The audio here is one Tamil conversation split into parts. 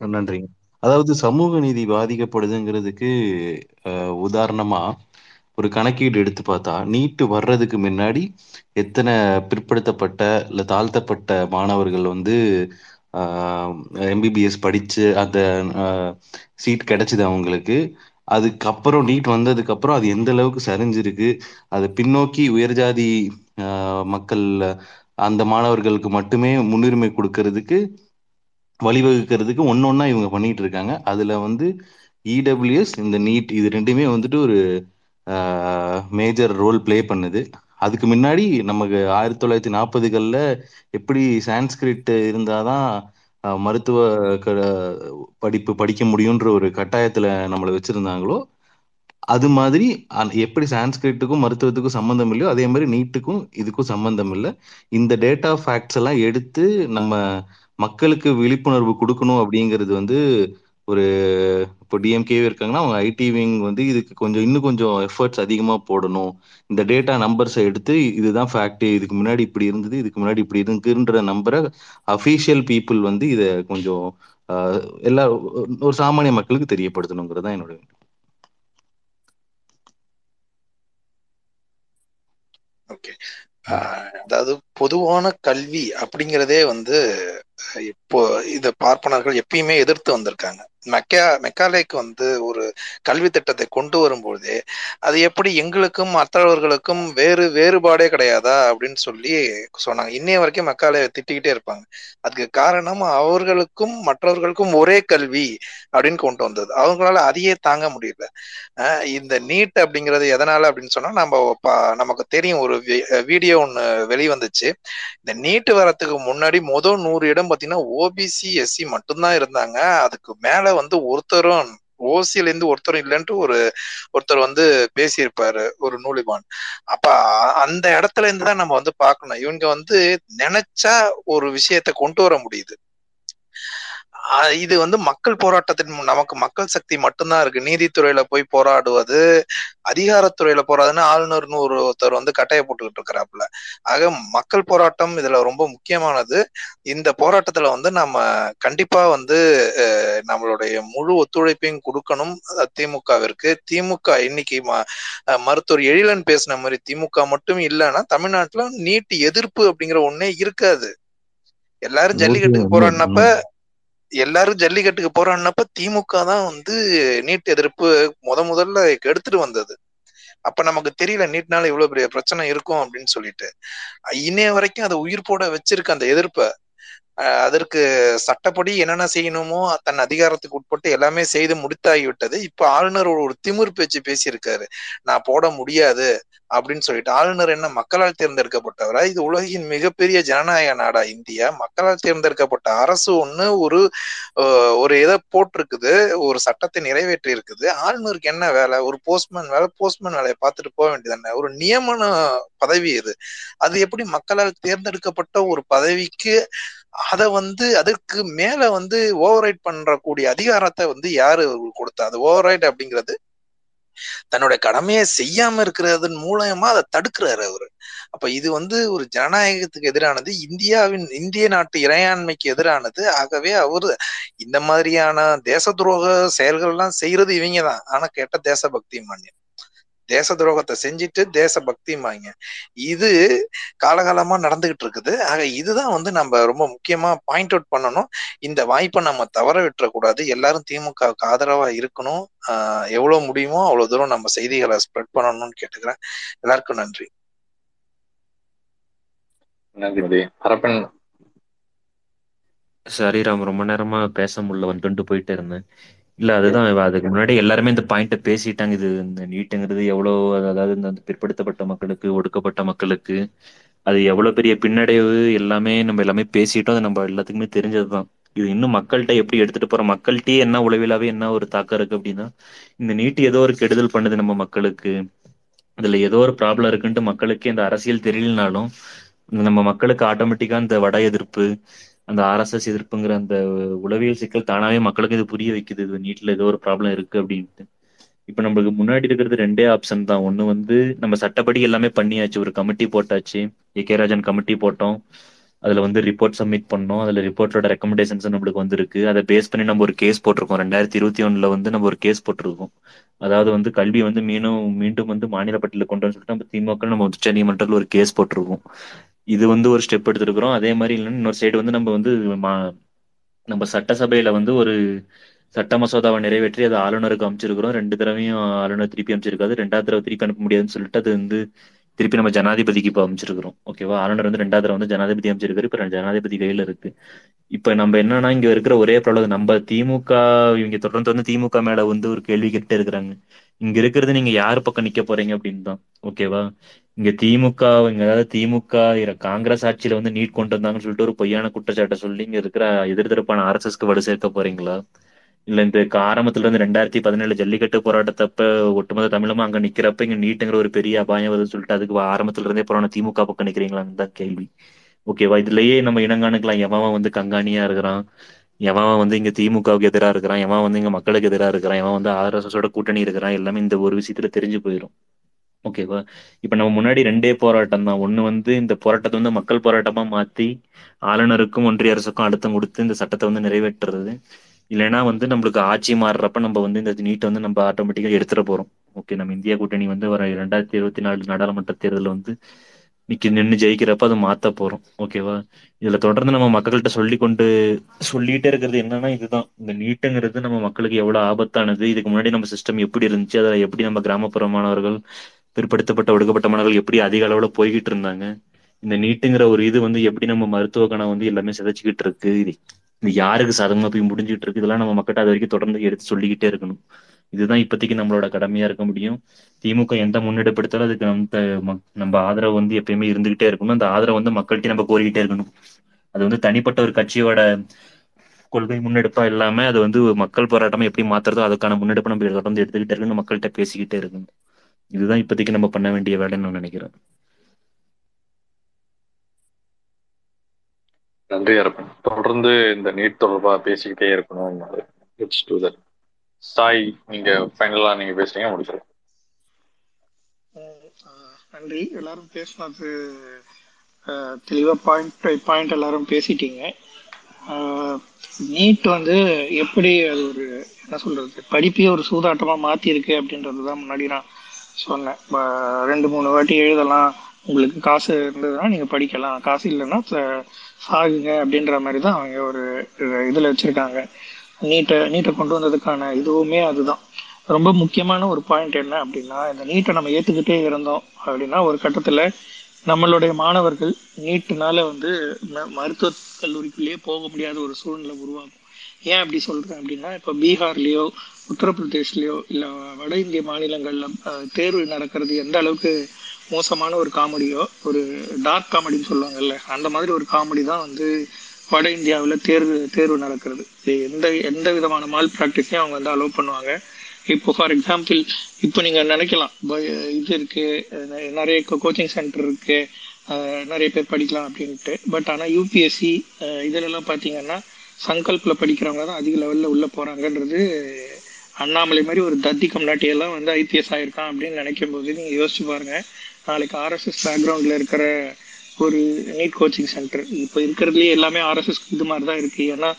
நன்றிங்க. அதாவது சமூக நீதி பாதிக்கப்படுதுங்கிறதுக்கு அ உதாரணமா ஒரு கணக்கீடு எடுத்து பார்த்தா, நீட் வர்றதுக்கு முன்னாடி எத்தனை பிற்படுத்தப்பட்ட, இல்லை தாழ்த்தப்பட்ட மாணவர்கள் வந்து எம்பிபிஎஸ் படிச்சு அந்த சீட் கிடைச்சது அவங்களுக்கு. அதுக்கப்புறம் நீட் வந்ததுக்கப்புறம் அது எந்த அளவுக்கு சரிஞ்சிருக்கு. அது பின்னோக்கி உயர் ஜாதி மக்கள் அந்த மாணவர்களுக்கு மட்டுமே முன்னுரிமை கொடுக்கறதுக்கு வழிவகுக்கிறதுக்கு ஒன்று ஒன்றா இவங்க பண்ணிட்டு இருக்காங்க. அதில் வந்து இடபிள்யூஎஸ், இந்த நீட் இது ரெண்டுமே வந்துட்டு ஒரு மேஜர் ரோல் ப்ளே பண்ணுது. அதுக்கு முன்னாடி நமக்கு 1940கள்ல எப்படி சான்ஸ்கிரிட் இருந்தால் தான் மருத்துவ க படிப்பு படிக்க முடியுன்ற ஒரு கட்டாயத்தில் நம்மளை வச்சுருந்தாங்களோ அது மாதிரி அந் எப்படி சான்ஸ்கிரிட்டுக்கும், மருத்துவத்துக்கும் சம்மந்தம் இல்லையோ, அதே மாதிரி நீட்டுக்கும் இதுக்கும் சம்மந்தம் இல்லை இந்த டேட்டா ஃபேக்ட்ஸ் எல்லாம் எடுத்து நம்ம மக்களுக்கு விழிப்புணர்வு கொடுக்கணும் அப்படிங்கிறது வந்து ஒரு இப்போ டிஎம்கேவே இருக்காங்கன்னா, அவங்க ஐடி விங் வந்து இதுக்கு கொஞ்சம் இன்னும் கொஞ்சம் எஃபர்ட்ஸ் அதிகமாக போடணும். இந்த டேட்டா நம்பர்ஸை எடுத்து இதுதான் ஃபேக்ட். இதுக்கு முன்னாடி இப்படி இருந்தது. இதுக்கு முன்னாடி இப்படி இருக்குன்ற நம்பரை அஃபீஷியல் பீப்புள் வந்து இதை கொஞ்சம் எல்லா ஒரு சாமானிய மக்களுக்கு தெரியப்படுத்தணுங்கிறது தான் என்னோட ஓகே. அதாவது பொதுவான கல்வி அப்படிங்கிறதே வந்து இப்போ இத பார்ப்பனர்கள் எப்பயுமே எதிர்த்து வந்திருக்காங்க. மெக்கா மெக்காலேக்கு வந்து ஒரு கல்வி திட்டத்தை கொண்டு வரும்பொழுதே, அது எப்படி எங்களுக்கும் மற்றவர்களுக்கும் வேறு வேறுபாடே கிடையாதா? அப்படின்னு சொல்லி சொன்னாங்க. இன்னைய வரைக்கும் மெக்காலே திட்டிக்கிட்டே இருப்பாங்க. அதுக்கு காரணம் அவர்களுக்கும் மற்றவர்களுக்கும் ஒரே கல்வி அப்படின்னு கொண்டு வந்தது. அவங்களால அதையே தாங்க முடியல. இந்த நீட் அப்படிங்கிறது எதனால அப்படின்னு சொன்னா, நம்ம நமக்கு தெரியும் ஒரு வீடியோ ஒன்று வெளிவந்துச்சு. இந்த நீட் வரத்துக்கு முன்னாடி முதல் நூறு இடம் பார்த்தீங்கன்னா, ஓபிசி, எஸ்சி மட்டும் தான் இருந்தாங்க. அதுக்கு மேல வந்து ஒருத்தரும் ஓசில இருந்து ஒருத்தரும் இல்லன்ட்டு ஒரு ஒருத்தர் வந்து பேசியிருப்பாரு. ஒரு நூலிபான். அப்ப அந்த இடத்துல இருந்து தான் நம்ம வந்து பார்க்கணும். இவங்க வந்து நினைச்சா ஒரு விஷயத்த கொண்டு வர முடியுது. இது வந்து மக்கள் போராட்டத்தின் நமக்கு மக்கள் சக்தி மட்டும் தான் இருக்கு. நீதித்துறையில போய் போராடுவது, அதிகாரத்துறையில போராடுதுன்னு ஆளுநர்ன்னு ஒரு ஒருத்தர் வந்து கட்டைய போட்டுக்கிட்டு இருக்கிறாப்புல. ஆக மக்கள் போராட்டம் இதுல ரொம்ப முக்கியமானது. இந்த போராட்டத்துல வந்து நம்ம கண்டிப்பா வந்து நம்மளுடைய முழு ஒத்துழைப்பையும் குடுக்கணும் திமுகவிற்கு. திமுக இன்னைக்கு மருத்துவர் எழிலன் பேசின மாரி திமுக மட்டும் இல்லன்னா, தமிழ்நாட்டுல நீட் எதிர்ப்பு அப்படிங்கிற ஒண்ணே இருக்காது. எல்லாரும் ஜல்லிக்கட்டுக்கு போராடினப்ப எல்லாரும் ஜல்லிக்கட்டுக்கு போறான்னப்ப திமுக தான் வந்து நீட் எதிர்ப்பு முத முதல்ல எடுத்துட்டு வந்தது. அப்ப நமக்கு தெரியல நீட்னால இவ்வளவு பெரிய பிரச்சனை இருக்கும் அப்படின்னு சொல்லிட்டு. இன்னைய வரைக்கும் அதை உயிர் போட வச்சிருக்க அந்த எதிர்ப்பை அதற்கு சட்டப்படி என்னென்ன செய்யணுமோ தன் அதிகாரத்துக்கு உட்பட்டு எல்லாமே செய்து முடித்தாகிவிட்டது. இப்ப ஆளுநர் ஒரு திமிர் பேச்சு பேசியிருக்காரு. நான் போட முடியாது அப்படின்னு சொல்லிட்டு. ஆளுநர் என்ன மக்களால் தேர்ந்தெடுக்கப்பட்டவரா? இது உலகின் மிகப்பெரிய ஜனநாயக நாடா இந்தியா. மக்களால் தேர்ந்தெடுக்கப்பட்ட அரசு ஒண்ணு ஒரு ஒரு இதை போட்டிருக்குது. ஒரு சட்டத்தை நிறைவேற்றி இருக்குது. ஆளுநருக்கு என்ன வேலை? ஒரு போஸ்ட்மேன் வேலை, போஸ்ட்மேன் வேலையை பார்த்துட்டு போக வேண்டியதுதானே. ஒரு நியமன பதவி இது. அது எப்படி மக்களால் தேர்ந்தெடுக்கப்பட்ட ஒரு பதவிக்கு அத வந்து அதற்கு மேல வந்து ஓவர் ரைட் பண்றக்கூடிய அதிகாரத்தை வந்து யாரு கொடுத்தா அது ஓவர் ரைட் அப்படிங்கிறது தன்னுடைய கடமையை செய்யாம இருக்கிறதன் மூலயமா அத தடுக்கிறாரு அவரு. அப்ப இது வந்து ஒரு ஜனநாயகத்துக்கு எதிரானது. இந்தியாவின் இந்திய நாட்டு இறையாண்மைக்கு எதிரானது. ஆகவே அவரு இந்த மாதிரியான தேச துரோக செயல்கள்லாம் செய்யறது இவங்க தான். ஆனா தேசபக்தி மானியம் தேச துரோகத்தை செஞ்சுட்டு தேசபக்திம்பாங்க. இது காலகாலமா நடந்துகிட்டு இருக்குது. ஆக இதுதான் வந்து நம்ம ரொம்ப முக்கியமா பாயிண்ட் அவுட் பண்ணணும். இந்த வாய்ப்ப நம்ம தவற விட்டுறக்கூடாது. எல்லாரும் திமுகவுக்கு ஆதரவா இருக்கணும். அ எவ்வளவு முடியுமோ அவ்வளவு தூரம் நம்ம செய்திகள ஸ்ப்ரெட் பண்ணணும்னு கேட்டுக்கிறேன். எல்லாருக்கும் நன்றி. நன்றி. ஹரப்பன் சரி ராம் ரொம்ப நேரமா பேச முடியல வந்துட்டு போயிட்டே இருந்தேன். இல்ல அதுதான் அதுக்கு முன்னாடி எல்லாருமே இந்த பாயிண்ட பேசிட்டாங்க. இது இந்த நீட்டுங்கிறது எவ்வளவு அதாவது இந்த பிற்படுத்தப்பட்ட மக்களுக்கு, ஒடுக்கப்பட்ட மக்களுக்கு அது எவ்வளவு பெரிய பின்னடைவு எல்லாமே நம்ம எல்லாமே பேசிட்டோம். அது நம்ம எல்லாத்துக்குமே தெரிஞ்சதுதான். இது இன்னும் மக்கள்கிட்ட எப்படி எடுத்துட்டு போறோம்? மக்கள்கிட்டயே என்ன உளவிலாவே என்ன ஒரு தாக்கம் இருக்கு அப்படின்னா, இந்த நீட்டு ஏதோ ஒரு கெடுதல் பண்ணுது நம்ம மக்களுக்கு. இதுல ஏதோ ஒரு ப்ராப்ளம் இருக்குன்ட்டு மக்களுக்கே இந்த அரசியல் தெரியலனாலும் நம்ம மக்களுக்கு ஆட்டோமேட்டிக்கா இந்த வட எதிர்ப்பு அந்த ஆர்எஸ்எஸ் எதிர்ப்புங்கிற அந்த உளவியல் சிக்கல் தானாவே மக்களுக்கு இது புரிய வைக்குது. இது நீட்ல ஏதோ ஒரு ப்ராப்ளம் இருக்கு அப்படின்ட்டு. இப்ப நம்மளுக்கு முன்னாடி இருக்கிறது ரெண்டே ஆப்ஷன் தான். ஒண்ணு வந்து நம்ம சட்டப்படி எல்லாமே பண்ணியாச்சு. ஒரு கமிட்டி போட்டாச்சு. ஏ கே ராஜன் கமிட்டி போட்டோம். அதுல வந்து ரிப்போர்ட் சப்மிட் பண்ணோம். அதுல ரிப்போர்ட்டோட ரெக்கமெண்டேஷன்ஸ் நம்மளுக்கு வந்திருக்கு. அதை பேஸ் பண்ணி நம்ம ஒரு கேஸ் போட்டிருக்கோம். ரெண்டாயிரத்தி இருபத்தி ஒண்ணுல வந்து நம்ம ஒரு கேஸ் போட்டிருக்கோம். அதாவது வந்து கல்வி வந்து மீண்டும் மீண்டும் வந்து மாநில பட்டியலில் கொண்டு வந்து சொல்லிட்டு நம்ம திமுக நம்ம உச்ச நீதிமன்றத்தில் ஒரு கேஸ் போட்டிருக்கோம். இது வந்து ஒரு ஸ்டெப் எடுத்திருக்கிறோம். அதே மாதிரி இல்லைன்னா இன்னொரு சைடு வந்து நம்ம வந்து மா- நம்ம சட்டசபையில வந்து ஒரு சட்ட மசோதாவை நிறைவேற்றி அதை ஆளுநருக்கு அமைச்சிருக்கிறோம். ரெண்டு தடவையும் ஆளுநர் திருப்பி அமைச்சிருக்காது ரெண்டாவது தடவை திருப்பி அனுப்ப முடியாதுன்னு சொல்லிட்டு அது வந்து திருப்பி நம்ம ஜனாதிபதிக்கு இப்போ அமைச்சிருக்கிறோம். ஓகேவா ஆளுநர் வந்து ரெண்டாவது வந்து ஜனாதிபதி அமைச்சிருக்காரு. இப்போ ஜனாதிபதி கையில இருக்கு. இப்ப நம்ம என்னன்னா இங்க இருக்கிற ஒரே ப்ராப்ளம் நம்ம திமுக இவங்க தொடர்ந்து வந்து திமுக மேல வந்து ஒரு கேள்வி கேட்டே இருக்கிறாங்க. இங்க இருக்கிறது நீங்க யார் பக்கம் நிக்க போறீங்க அப்படின்னு தான். ஓகேவா இங்க திமுக இங்க அதாவது திமுக காங்கிரஸ் ஆட்சியில வந்து நீட் கொண்டு வந்தாங்கன்னு சொல்லிட்டு ஒரு பொய்யான குற்றச்சாட்டை சொல்லி இங்க இருக்கிற எதிர்த்தரப்பான ஆர்எஸ்எஸ்க்கு வலு சேர்க்க போறீங்களா? இல்ல இந்த ஆரம்பத்துல இருந்து ரெண்டாயிரத்தி பதினேழு ஜல்லிக்கட்டு போராட்டத்தப்ப ஒட்டுமொத்த தமிழமா அங்க நிக்கிறப்ப இங்க நீட்டுங்கிற ஒரு பெரிய அபாயம் வருதுன்னு சொல்லிட்டு அதுக்கு ஆரம்பத்துல இருந்தே போறான திமுக பக்கம் நிக்கிறீங்களான்னு தான் கேள்வி. ஓகேவா இதுலயே நம்ம இனங்காணுக்கலாம் எவன் வந்து கங்காணியா இருக்கிறான். எவன் வந்து இங்க திமுகவுக்கு எதிரா இருக்கிறான். எவன் வந்து இங்க மக்களுக்கு எதிரா இருக்கிறான். எவன் வந்து ஆர்எஸ்எஸோட கூட்டணி இருக்கிறான். எல்லாமே இந்த ஒரு விஷயத்துல தெரிஞ்சு போயிடும் ஓகேவா இப்ப நம்ம முன்னாடி ரெண்டே போராட்டம் தான். ஒண்ணு வந்து இந்த போராட்டத்தை வந்து மக்கள் போராட்டமா மாத்தி ஆளுநருக்கும் ஒன்றிய அரசுக்கும் அழுத்தம் கொடுத்து இந்த சட்டத்தை வந்து நிறைவேற்றுறது. இல்லைன்னா வந்து நம்மளுக்கு ஆட்சி மாறுறப்ப நம்ம வந்து இந்த நீட்டை வந்து நம்ம ஆட்டோமேட்டிக்காக எடுத்துட போறோம். ஓகே நம்ம இந்தியா கூட்டணி வந்து வர ரெண்டாயிரத்தி இருபத்தி நாலு நாடாளுமன்ற தேர்தலில் வந்து நிக்க நின்று ஜெயிக்கிறப்ப அதை மாத்த போறோம். ஓகேவா இதுல தொடர்ந்து நம்ம மக்கள்கிட்ட சொல்லி கொண்டு சொல்லிட்டே இருக்கிறது என்னன்னா இதுதான். இந்த நீட்டுங்கிறது நம்ம மக்களுக்கு எவ்வளவு ஆபத்தானது இதுக்கு முன்னாடி நம்ம சிஸ்டம் எப்படி இருந்துச்சு அதை எப்படி நம்ம கிராமப்புற மாணவர்கள் பிற்படுத்தப்பட்ட ஒடுக்கப்பட்ட மாணவர்கள் எப்படி அதிக அளவுல போய்கிட்டு இருந்தாங்க இந்த நீட்டுங்கிற ஒரு இது வந்து எப்படி நம்ம மருத்துவ கணம் வந்து எல்லாமே சிதைச்சுக்கிட்டு இருக்கு இது யாருக்கு சாதகமா போய் முடிஞ்சுட்டு இருக்கு இதெல்லாம் நம்ம மக்கள்கிட்ட அது வரைக்கும் தொடர்ந்து எடுத்து சொல்லிக்கிட்டே இருக்கணும். இதுதான் இப்போதைக்கு நம்மளோட கடமையா இருக்க முடியும். திமுக எந்த முன்னெடுப்பு எடுத்தாலும் அதுக்கு நம்ம நம்ம ஆதரவு வந்து எப்பயுமே இருந்துகிட்டே இருக்கணும். அந்த ஆதரவு வந்து மக்கள்கிட்ட நம்ம கோரிக்கிட்டே இருக்கணும். அது வந்து தனிப்பட்ட ஒரு கட்சியோட கொள்கை முன்னெடுப்பா இல்லாம அது வந்து மக்கள் போராட்டமா எப்படி மாத்துறதோ அதுக்கான முன்னெடுப்பு நம்ம தொடர்ந்து எடுத்துக்கிட்டே இருக்கணும். மக்கள்கிட்ட பேசிக்கிட்டே இருக்கணும். இதுதான் இப்போதைக்கு நம்ம பண்ண வேண்டிய வேலைன்னு நான் நினைக்கிறேன். நன்றி அரப்பன் தொடர்ந்து இந்த நீட் தொடர்பா பேசிக்கிட்டே இருக்கணும். இட்ஸ் டு தட் சாய் நீங்க ஃபைனலா நீங்க பேசுறீங்க முடிச்சிடும் ஆஹ் நன்றி. எல்லாரும் பேசினது ஆஹ் தெளிவா பாயிண்ட் பாயிண்ட் எல்லாரும் பேசிட்டீங்க. நீட் வந்து எப்படி அது ஒரு என்ன சொல்றது படிப்பையே ஒரு சூதாட்டமா மாத்தி இருக்கு அப்படின்றது தான் முன்னாடி நான் சொன்னேன். ரெண்டு மூணு வாட்டி எழுதலாம். உங்களுக்கு காசு இருந்ததுன்னா நீங்க படிக்கலாம். காசு இல்லைன்னா சாகுங்க அப்படின்ற மாதிரி தான் அவங்க ஒரு இதில் வச்சுருக்காங்க. நீட்டை நீட்டை கொண்டு வந்ததுக்கான இதுவுமே அதுதான். ரொம்ப முக்கியமான ஒரு பாயிண்ட் என்ன அப்படின்னா இந்த நீட்டை நம்ம ஏற்றுக்கிட்டே இருந்தோம் அப்படின்னா ஒரு கட்டத்தில் நம்மளுடைய மாணவர்கள் நீட்டுனால வந்து ம- மருத்துவக் கல்லூரிக்குள்ளேயே போக முடியாத ஒரு சூழ்நிலை உருவாகும். ஏன் அப்படி சொல்கிறேன் அப்படின்னா இப்போ பீகார்லேயோ உத்தரப்பிரதேஷ்லேயோ இல்லை வட இந்திய மாநிலங்களில் தேர்வு நடக்கிறது எந்த அளவுக்கு மோசமான ஒரு காமெடியோ ஒரு டார்க் காமெடின்னு சொல்லுவாங்கல்ல அந்த மாதிரி ஒரு காமெடி தான் வந்து வட இந்தியாவில் தேர்வு தேர்வு நடக்கிறது. எந்த எந்த விதமான மால் ப்ராக்டிஸையும் அவங்க வந்து அலோவ் பண்ணுவாங்க. இப்போ ஃபார் எக்ஸாம்பிள் இப்போ நீங்கள் நினைக்கலாம் ப- இது இருக்கு நிறைய கோச்சிங் சென்டர் இருக்கு நிறைய பேர் படிக்கலாம் அப்படின்ட்டு பட் ஆனால் யூபிஎஸ்சி இதிலெல்லாம் எல்லாம் சங்கல்பில் படிக்கிறவங்க தான் அதிக லெவலில் உள்ளே போகிறாங்கன்றது அண்ணாமலை மாதிரி ஒரு தத்தி கம்நாட்டியெல்லாம் வந்து ஐபிஎஸ் ஆயிருக்கான் அப்படின்னு நினைக்கும் போது நீங்கள் யோசிச்சு பாருங்கள் நாளைக்கு ஆர்எஸ்எஸ் பேக்ரவுண்ட்ல இருக்கிற ஒரு நீட் கோச்சிங் சென்டர் இப்போ இருக்கிறதுலயே எல்லாமே ஆர்எஸ்எஸ் இது மாதிரி தான் இருக்கு. ஏன்னா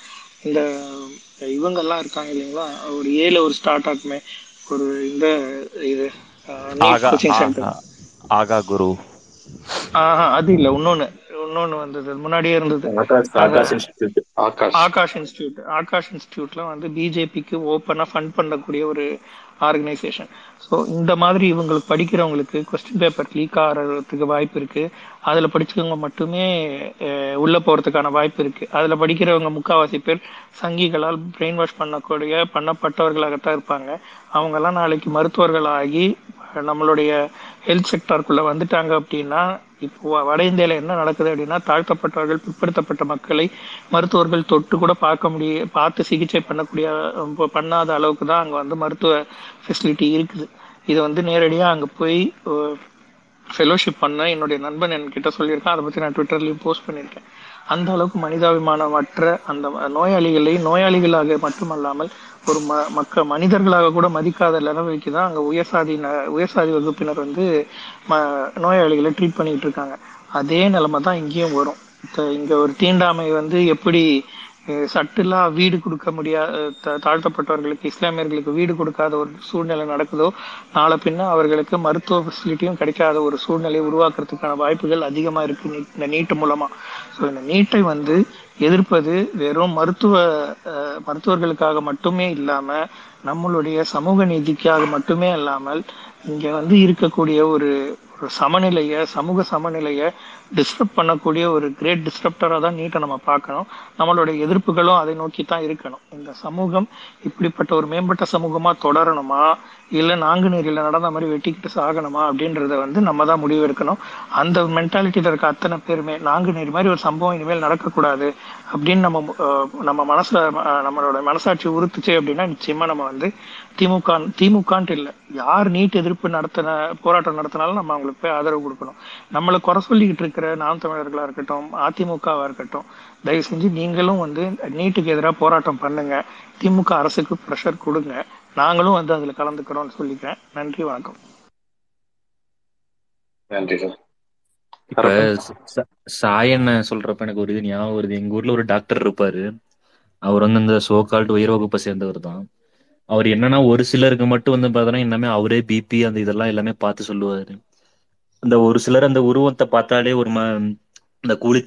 இந்த இவங்கெல்லாம் இருக்காங்க இல்லைங்களா? ஒரு ஏல ஒரு ஸ்டார்ட் ஆகுமே ஒரு இந்த இது கோச்சிங் சென்டர் ஆகா குரு. ஆஹா அது இல்ல. இன்னொன்னு இன்னொன்னு வந்தது. முன்னாடியே இருந்தது. ஆகாஷ் அது ஆகாஷ் இன்ஸ்டியூட் ஆகாஷ். ஆகாஷ் இன்ஸ்டியூட் ஆகாஷ் இன்ஸ்டியூட்ல வந்து பிஜேபிக்கு ஓப்பனா ஃபண்ட் பண்ணக்கூடிய ஒரு ஆர்கனைசேஷன் ஸோ இந்த மாதிரி இவங்களுக்கு படிக்கிறவங்களுக்கு கொஸ்டின் பேப்பர் லீக் ஆகிறதுக்கு வாய்ப்பு இருக்குது அதில் படிச்சவங்க மட்டுமே உள்ளே போகிறதுக்கான வாய்ப்பு இருக்குது அதில் படிக்கிறவங்க முக்கால்வாசி பேர் சங்கிகளால் பிரெயின் வாஷ் பண்ணக்கூடிய பண்ணப்பட்டவர்களாகத்தான் இருப்பாங்க. அவங்கெல்லாம் நாளைக்கு மருத்துவர்களாகி நம்மளுடைய ஹெல்த் செக்டாருக்குள்ள வந்துட்டாங்க அப்படின்னா இப்போ வட இந்தியாவில் என்ன நடக்குது அப்படின்னா தாழ்த்தப்பட்டவர்கள் பிற்படுத்தப்பட்ட மக்களை மருத்துவர்கள் தொட்டு கூட பார்க்க முடிய பார்த்து சிகிச்சை பண்ணக்கூடிய பண்ணாத அளவுக்கு தான் அங்கே வந்து மருத்துவ ஃபெசிலிட்டி இருக்குது. இதை வந்து நேரடியாக அங்கே போய் ஃபெலோஷிப் பண்ண என்னுடைய நண்பன் என்கிட்ட சொல்லியிருக்கான். அதை பற்றி நான் ட்விட்டர்லயும் போஸ்ட் பண்ணியிருக்கேன். அந்த அளவுக்கு மனிதாபிமானமற்ற அந்த நோயாளிகளை நோயாளிகளாக மட்டுமல்லாமல் ஒரு ம மக்க மனிதர்களாக கூட மதிக்காத நிலைமைக்கு தான் அங்கே உயர்சாதி ந- உயர்சாதி வகுப்பினர் வந்து ம நோயாளிகளை ட்ரீட் பண்ணிக்கிட்டு இருக்காங்க. அதே நிலைமை தான் இங்கேயும் வரும். இங்கே ஒரு தீண்டாமை வந்து எப்படி சட்டிலா வீடு கொடுக்க முடியாத தாழ்த்தப்பட்டவர்களுக்கு இஸ்லாமியர்களுக்கு வீடு கொடுக்காத ஒரு சூழ்நிலை நடக்குதோ நாளை பின்ன அவர்களுக்கு மருத்துவ ஃபெசிலிட்டியும் கிடைக்காத ஒரு சூழ்நிலையை உருவாக்குறதுக்கான வாய்ப்புகள் அதிகமாக இருக்கு இந்த நீட்டு மூலமா. ஸோ இந்த நீட்டை வந்து எதிர்ப்பது வெறும் மருத்துவ மருத்துவர்களுக்காக மட்டுமே இல்லாம நம்மளுடைய சமூக நீதிக்காக மட்டுமே இல்லாமல் இங்க வந்து இருக்கக்கூடிய ஒரு ஒரு சமநிலைய சமூக சமநிலைய டிஸ்டர்ப் பண்ணக்கூடிய ஒரு கிரேட் டிஸ்டர்ப்டராக தான் நீட்டை நம்ம பார்க்கணும். நம்மளுடைய எதிர்ப்புகளும் அதை நோக்கி தான் இருக்கணும். இந்த சமூகம் இப்படிப்பட்ட ஒரு மேம்பட்ட சமூகமாக தொடரணுமா? இல்லை நாங்குநேரியில் நடந்த மாதிரி வெட்டிக்கிட்டு சாகணுமா? அப்படின்றத வந்து நம்ம தான் முடிவெடுக்கணும் அந்த மென்டாலிட்டியில் இருக்க அத்தனை பேருமே நாங்குநேரி மாதிரி ஒரு சம்பவம் இனிமேல் நடக்கக்கூடாது அப்படின்னு நம்ம நம்ம மனசில் நம்மளோட மனசாட்சி உறுத்துச்சு அப்படின்னா நிச்சயமாக நம்ம வந்து திமுக திமுகன்ட்டு இல்லை. யார் நீட் எதிர்ப்பு நடத்தின போராட்டம் நடத்தினாலும் நம்ம அவங்களுக்கு போய் ஆதரவு கொடுக்கணும். நம்மளை குறை சொல்லிக்கிட்டு இருக்கிற நாம் தமிழர்களா இருக்கட்டும் அதிமுகவா இருக்கட்டும் தயவு செஞ்சு நீங்களும் வந்து நீட்டுக்கு எதிராக போராட்டம் பண்ணுங்க. திமுக அரசுக்கு ப்ரெஷர் கொடுங்க. நாங்களும் வந்து அதுல கலந்துக்கிறோம்னு சொல்லிக்கிறேன். நன்றி வணக்கம். நன்றி சார். இப்ப ச- ச- சாயண்ண சொல்றப்ப எனக்கு ஒரு இது ஞாபகம் வருது. எங்க ஊர்ல ஒரு டாக்டர் இருப்பாரு. அவர் வந்து இந்த சோ கால்டு உயர் வகுப்பை சேர்ந்தவர் தான். அவர் என்னன்னா ஒரு சிலருக்கு மட்டும் வந்து பார்த்தோன்னா எல்லாமே அவரே பிபி அந்த இதெல்லாம் எல்லாமே பார்த்து சொல்லுவாரு. அந்த ஒரு சிலர் அந்த உருவத்தை பார்த்தாலே ஒரு ம இந்த கூலி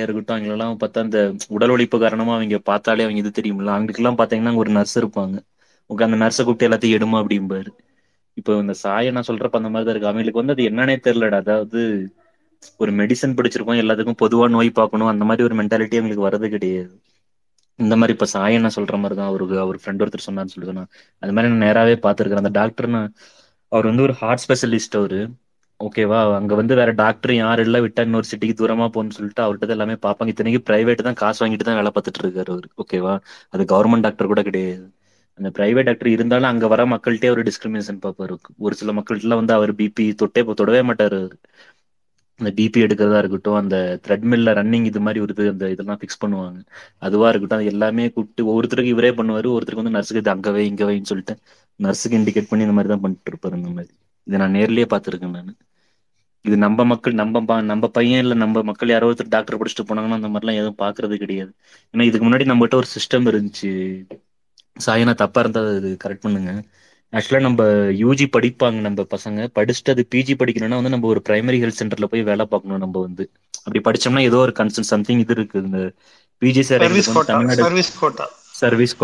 இருக்கட்டும் அவங்களெல்லாம் பார்த்தா அந்த உடல் உழைப்பு காரணமா அவங்க பார்த்தாலே அவங்க இது தெரியுமில்ல அவங்களுக்குலாம் பார்த்தீங்கன்னா ஒரு நர்ஸ் இருப்பாங்க. உங்க அந்த நர்ஸை கூப்பிட்டு எல்லாத்தையும் எடுமா அப்படிம்பாரு. இப்போ இந்த சாயை நான் சொல்றப்ப அந்த மாதிரி தான் இருக்கு. அவங்களுக்கு வந்து அது என்னன்னே தெரியலடா. அதாவது ஒரு மெடிசன் படிச்சிருக்கோம் எல்லாத்துக்கும் பொதுவா நோய் பார்க்கணும் அந்த மாதிரி ஒரு மென்டாலிட்டி அவங்களுக்கு வரது கிடையாது. இந்த மாதிரி இப்ப சாயண்ணா சொல்ற மாதிரி தான் அவருக்கு அவர் ஃப்ரெண்ட் ஒருத்தர் சொன்னார்னு சொல்லுதுன்னா அது மாதிரி நான் நேராவே பார்த்துருக்கேன் அந்த டாக்டர்னா அவர் வந்து ஒரு ஹார்ட் ஸ்பெஷலிஸ்ட் அவரு. ஓகேவா அங்க வந்து வேற டாக்டர் யாரும் இல்ல விட்டா இன்னொரு சிட்டிக்கு தூரமா போகணும்னு சொல்லிட்டு அவர்கிட்ட எல்லாமே பார்ப்பாங்க இத்தனைக்கு பிரைவேட் தான் காசு வாங்கிட்டு தான் வேலை பார்த்துட்டு இருக்காரு அவர். ஓகேவா அது கவர்மெண்ட் டாக்டர் கூட கிடையாது. அந்த பிரைவேட் டாக்டர் இருந்தாலும் அங்க வர மக்கள்கிட்டே ஒரு டிஸ்கிரிமினேஷன் பார்ப்பாரு. ஒரு சில மக்கள்கிட்ட வந்து அவர் பிபி தொட்டே தொடவே மாட்டாரு. அவரு. அந்த பிபி எடுக்கிறதா இருக்கட்டும் அந்த த்ரெட்மில்ல ரன்னிங் இது மாதிரி ஒரு இது அந்த இதெல்லாம் ஃபிக்ஸ் பண்ணுவாங்க. அதுவா இருக்கட்டும் அது எல்லாமே கூப்பிட்டு ஒவ்வொருத்தருக்கு இவரே பண்ணுவாரு. ஒருத்தருக்கு வந்து நர்ஸுக்கு இது அங்கவே இங்கவேன்னு சொல்லிட்டு நர்ஸுக்கு இண்டிகேட் பண்ணி இந்த மாதிரி தான் பண்ணிட்டு இருப்பாரு இந்த மாதிரி. இதை நான் நேர்லயே பார்த்துருக்கேன் நான். இது நம்ம மக்கள் நம்ம நம்ம பையன் இல்ல நம்ம மக்கள் யாரோ ஒருத்தர் டாக்டர் படிச்சுட்டு போனாங்கன்னா அந்த மாதிரிலாம் எதுவும் பாக்குறது கிடையாது. ஏன்னா இதுக்கு முன்னாடி நம்மகிட்ட ஒரு சிஸ்டம் இருந்துச்சு. சாயனா தப்பா இருந்தா அது கரெக்ட் பண்ணுங்க. ஆக்சுவலா நம்ம யூஜி படிப்பாங்க நம்ம பசங்க. படிச்சுட்டு அது பிஜி படிக்கணும்னா வந்து நம்ம ஒரு பிரைமரி ஹெல்த் சென்டர்ல போய் வேலை பார்க்கணும் நம்ம வந்து. அப்படி படிச்சோம்னா ஏதோ ஒரு கன்சர்ன் சம்திங் இது இருக்கு. இந்த PG sir service quota Tamil Nadu service.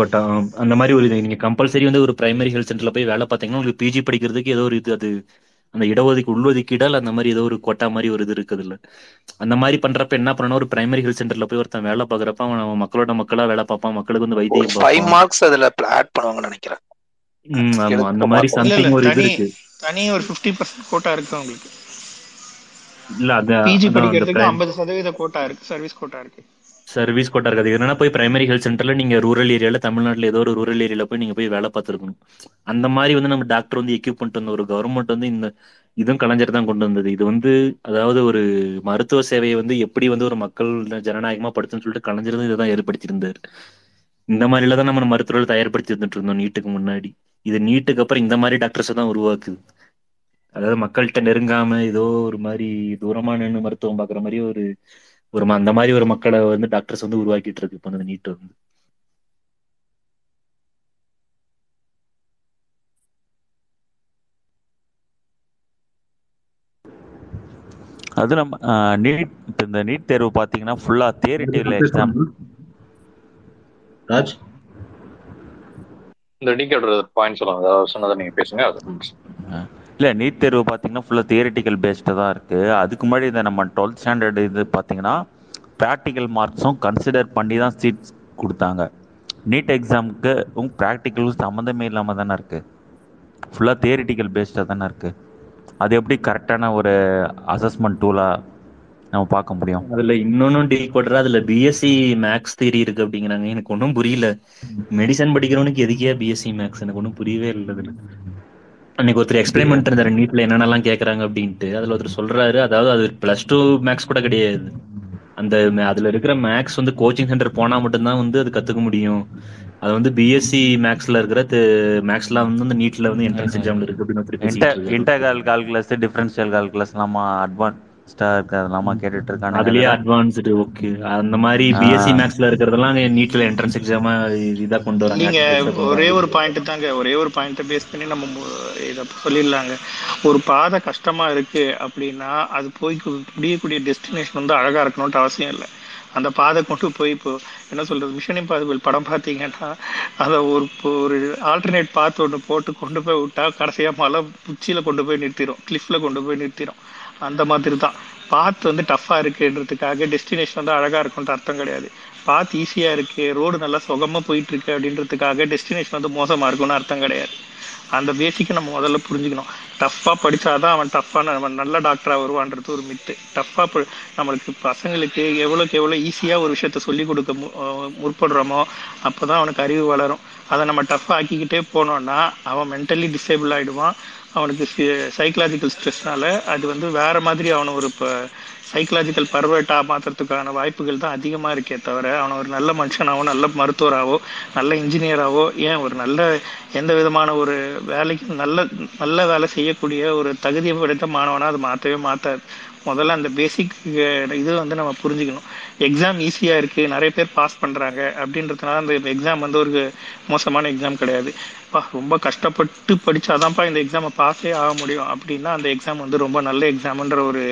அந்த மாதிரி ஒரு நீங்க கம்பல்சரி வந்து ஒரு பிரைமரி ஹெல்த் சென்டர்ல போய் வேலை பார்த்தீங்கன்னா உங்களுக்கு பிஜி படிக்கிறதுக்கு ஏதோ ஒரு இது அது அந்த இடஒதுக்கு உள்ஒதுக்கீடால் அந்த மாதிரி ஏதோ ஒரு கோட்டா மாதிரி ஒரு இது இருக்குது இல்ல அந்த மாதிரி பண்றப்ப என்ன பண்ணணும்? ஒரு பிரைமரி ஹெல்த் சென்டர்ல போய் ஒருத்தன் வேலை பார்க்கறப்ப அவன் மக்களோட மக்களா வேலை பார்ப்பான். மக்களுக்கு வந்து வைத்தியம் ஃபைவ் மார்க்ஸ் அதுல ஆட் பண்ணுவாங்கன்னு நினைக்கிறேன். ஆமா. அந்த மாதிரி சம்திங் ஒரு இது தனி இருக்கு. தனி ஒரு 50% பர்சன்ட் கோட்டா இருக்கு உங்களுக்கு இல்ல அது பிஜி படிக்கிறதுக்கு பிரைம் ஐம்பது சதவீத கோட்டா இருக்கு சர்வீஸ் கோட்டா இருக்கு. சர்வீஸ் கோட்டா இருக்காது. என்னன்னா போய் பிரைமரி ஹெல்த் சென்டர்ல நீங்க ரூரல் ஏரியால தமிழ்நாட்டுல ஏதோ ஒரு ரூரல் ஏரியால போய் நீங்க போய் வேலை பார்த்துருக்கணும். அந்த மாதிரி வந்து நம்ம டாக்டர் வந்து எக்யூப் பண்ணிட்டு வந்த ஒரு கவர்மெண்ட் வந்து இந்த இதுவும் கலைஞர் தான் கொண்டு வந்தது. இது வந்து அதாவது ஒரு மருத்துவ சேவையை வந்து எப்படி வந்து ஒரு மக்கள் ஜனநாயகமா படுத்துன்னு சொல்லிட்டு கலைஞர் தான் இதை ஏற்படுத்தியிருந்தார். இந்த மாதிரில தான் நம்ம மருத்துவர்கள் தயார்படுத்தி இருந்துட்டு இருந்தோம் நீட்டுக்கு முன்னாடி. இது நீட்டுக்கு அப்புறம் இந்த மாதிரி டாக்டர்ஸ் தான் உருவாக்குது. அதாவது மக்கள்கிட்ட நெருங்காம ஏதோ ஒரு மாதிரி தூரமா நின்று மருத்துவம் பாக்குற மாதிரி ஒரு ஒரு அந்த மாதிரி ஒரு மக்களை வந்து டாக்டர்ஸ் வந்து உருவாக்கிட்டு இருக்கு இப்போ அந்த நீட் வந்து. அது நம்ம நீட் இந்த நீட் தேர்வு பார்த்தீங்கன்னா ஃபுல்லாக தியரிட்டியில் எக்ஸாம் ராஜ்? இந்த நீங்க பாயிண்ட் சொல்லுங்க. அதாவது சொன்னதை நீங்க பேசுங்க அது இல்லை நீட் தேர்வு பார்த்தீங்கன்னா ஃபுல்லாக தியரிட்டிக்கல் பேஸ்டு தான் இருக்குது அதுக்கு முன்னாடி இந்த நம்ம டுவெல்த் ஸ்டாண்டர்ட் இது பார்த்தீங்கன்னா ப்ராக்டிக்கல் மார்க்ஸும் கன்சிடர் பண்ணி தான் சீட்ஸ் கொடுத்தாங்க. நீட் எக்ஸாமுக்கு ப்ராக்டிக்கலும் சம்மந்தமே இல்லாமல் தானே இருக்குது ஃபுல்லாக தியரிட்டிக்கல் பேஸ்டாக தானே இருக்குது அது எப்படி கரெக்டான ஒரு அசஸ்மெண்ட் டூலாக நம்ம பார்க்க முடியும்? அதுல இன்னொன்னும் டீல் பண்ற அதுல பிஎஸ்சி மேக்ஸ் தியரி இருக்கு அப்படிங்கிறாங்க. எனக்கு ஒன்றும் புரியல. மெடிசன் படிக்கிறவனுக்கு எதுக்கே பிஎஸ்சி மேக்ஸ் எனக்கு ஒன்றும் புரியவே இல்லை அன்னைக்கு ஒருத்தர் எக்ஸ்பிளைன் பண்ணிட்டு இருந்தாரு நீட்ல என்னென்னலாம் கேக்குறாங்க அப்படின்ட்டு. அதுல ஒருத்தர் சொல்றாரு அதாவது அது பிளஸ் டூ மேக்ஸ் கூட கிடையாது. அந்த அதுல இருக்கிற மேக்ஸ் வந்து கோச்சிங் சென்டர் போனா மட்டும்தான் வந்து அது கத்துக்க முடியும். அது வந்து பிஎஸ்சி மேக்ஸ்ல இருக்கிற மேக்ஸ்லாம் வந்து அந்த நீட்ல வந்து என்ட்ரன்ஸ் எக்ஸாம்ல இருக்கு அப்படின்னு டிஃபரன்ஷியல் கால்குலஸ் அட்வான்ஸ் அட்வான்ஸ்டா இருக்கிறதெல்லாமா கேட்டுட்டு இருக்கானுங்க அதுலயே அட்வான்ஸ்டு ஓகே அந்த மாதிரி பிஎஸ்சி மேக்ஸ்ல இருக்கிறதெல்லாம் நீட்ல என்ட்ரன்ஸ் எக்ஸாமா இதா கொண்டு வராங்க. நீங்க ஒரே ஒரு பாயிண்ட் தாங்க. ஒரே ஒரு பாயிண்ட்டை பேஸ் பண்ணி நம்ம இத சொல்லிடலாங்க. ஒரு பாதை கஷ்டமா இருக்கு அப்படின்னா அது போய் முடியக்கூடிய டெஸ்டினேஷன் வந்து அழகா இருக்கணும்ட்டு அவசியம் இல்லை. அந்த பாதை கொண்டு போய் இப்போ என்ன சொல்றது? மிஷன் இம்பாசிபிள் படம் பார்த்தீங்கன்னா அதை ஒரு இப்போ ஒரு ஆல்டர்னேட் பாத் ஒன்று போட்டு கொண்டு போய் விட்டா கடைசியா மலை உச்சியில கொண்டு போய் நிறுத்திடும் கிளிஃப்ல கொண்டு போய் நிறுத்திடும் அந்த மாதிரி தான் பாத் வந்து டஃப்பா இருக்குன்றதுக்காக டெஸ்டினேஷன் வந்து அழகா இருக்கும்ன்ற அர்த்தம் கிடையாது. பாத் ஈஸியா இருக்கு ரோடு நல்லா சுகமா போயிட்டு இருக்கு அப்படின்றதுக்காக டெஸ்டினேஷன் வந்து மோசமா இருக்கும்னு அர்த்தம் கிடையாது. அந்த பேசிக்கை நம்ம முதல்ல புரிஞ்சுக்கணும். டஃப்பாக படிச்சாதான் அவன் டஃப்பான அவன் நல்ல டாக்டராக வருவான்றது ஒரு மித்து டஃப்பாக நம்மளுக்கு பசங்களுக்கு எவ்வளோக்கு எவ்வளோ ஈஸியாக ஒரு விஷயத்த சொல்லி கொடுக்க மு- முற்படுறோமோ அப்போ தான் அவனுக்கு அறிவு வளரும். அதை நம்ம டஃப்பாக ஆக்கிக்கிட்டே போனோம்னா அவன் மென்டலி டிசேபிள் ஆகிடுவான் அவனுக்கு சைக்கலாஜிக்கல் ஸ்ட்ரெஸ்னால அது வந்து வேற மாதிரி அவனை ஒரு இப்போ சைக்கலாஜிக்கல் பர்வெட்டா மாற்றுறதுக்கான வாய்ப்புகள் தான் அதிகமாக இருக்கே தவிர அவனை ஒரு நல்ல மனுஷனாவோ நல்ல மருத்துவராகவோ நல்ல இன்ஜினியராகவோ ஏன் ஒரு நல்ல எந்த விதமான ஒரு வேலைக்கு நல்ல நல்ல வேலை செய்யக்கூடிய ஒரு தகுதி படைத்த மாணவனாக அது மாற்றவே மாற்றாது முதல்ல அந்த பேசிக் இது வந்து நம்ம புரிஞ்சுக்கணும். எக்ஸாம் ஈஸியாக இருக்கு. நிறைய பேர் பாஸ் பண்ணுறாங்க அப்படின்றதுனால அந்த எக்ஸாம் வந்து ஒரு மோசமான எக்ஸாம் கிடையாது. பா ரொம்ப கஷ்டப்பட்டு படிச்சாதான்ப்பா இந்த எக்ஸாமை பாஸே ஆக முடியும். அப்படின்னா அந்த எக்ஸாம் வந்து ரொம்ப நல்ல எக்ஸாம்ன்ற ஒரு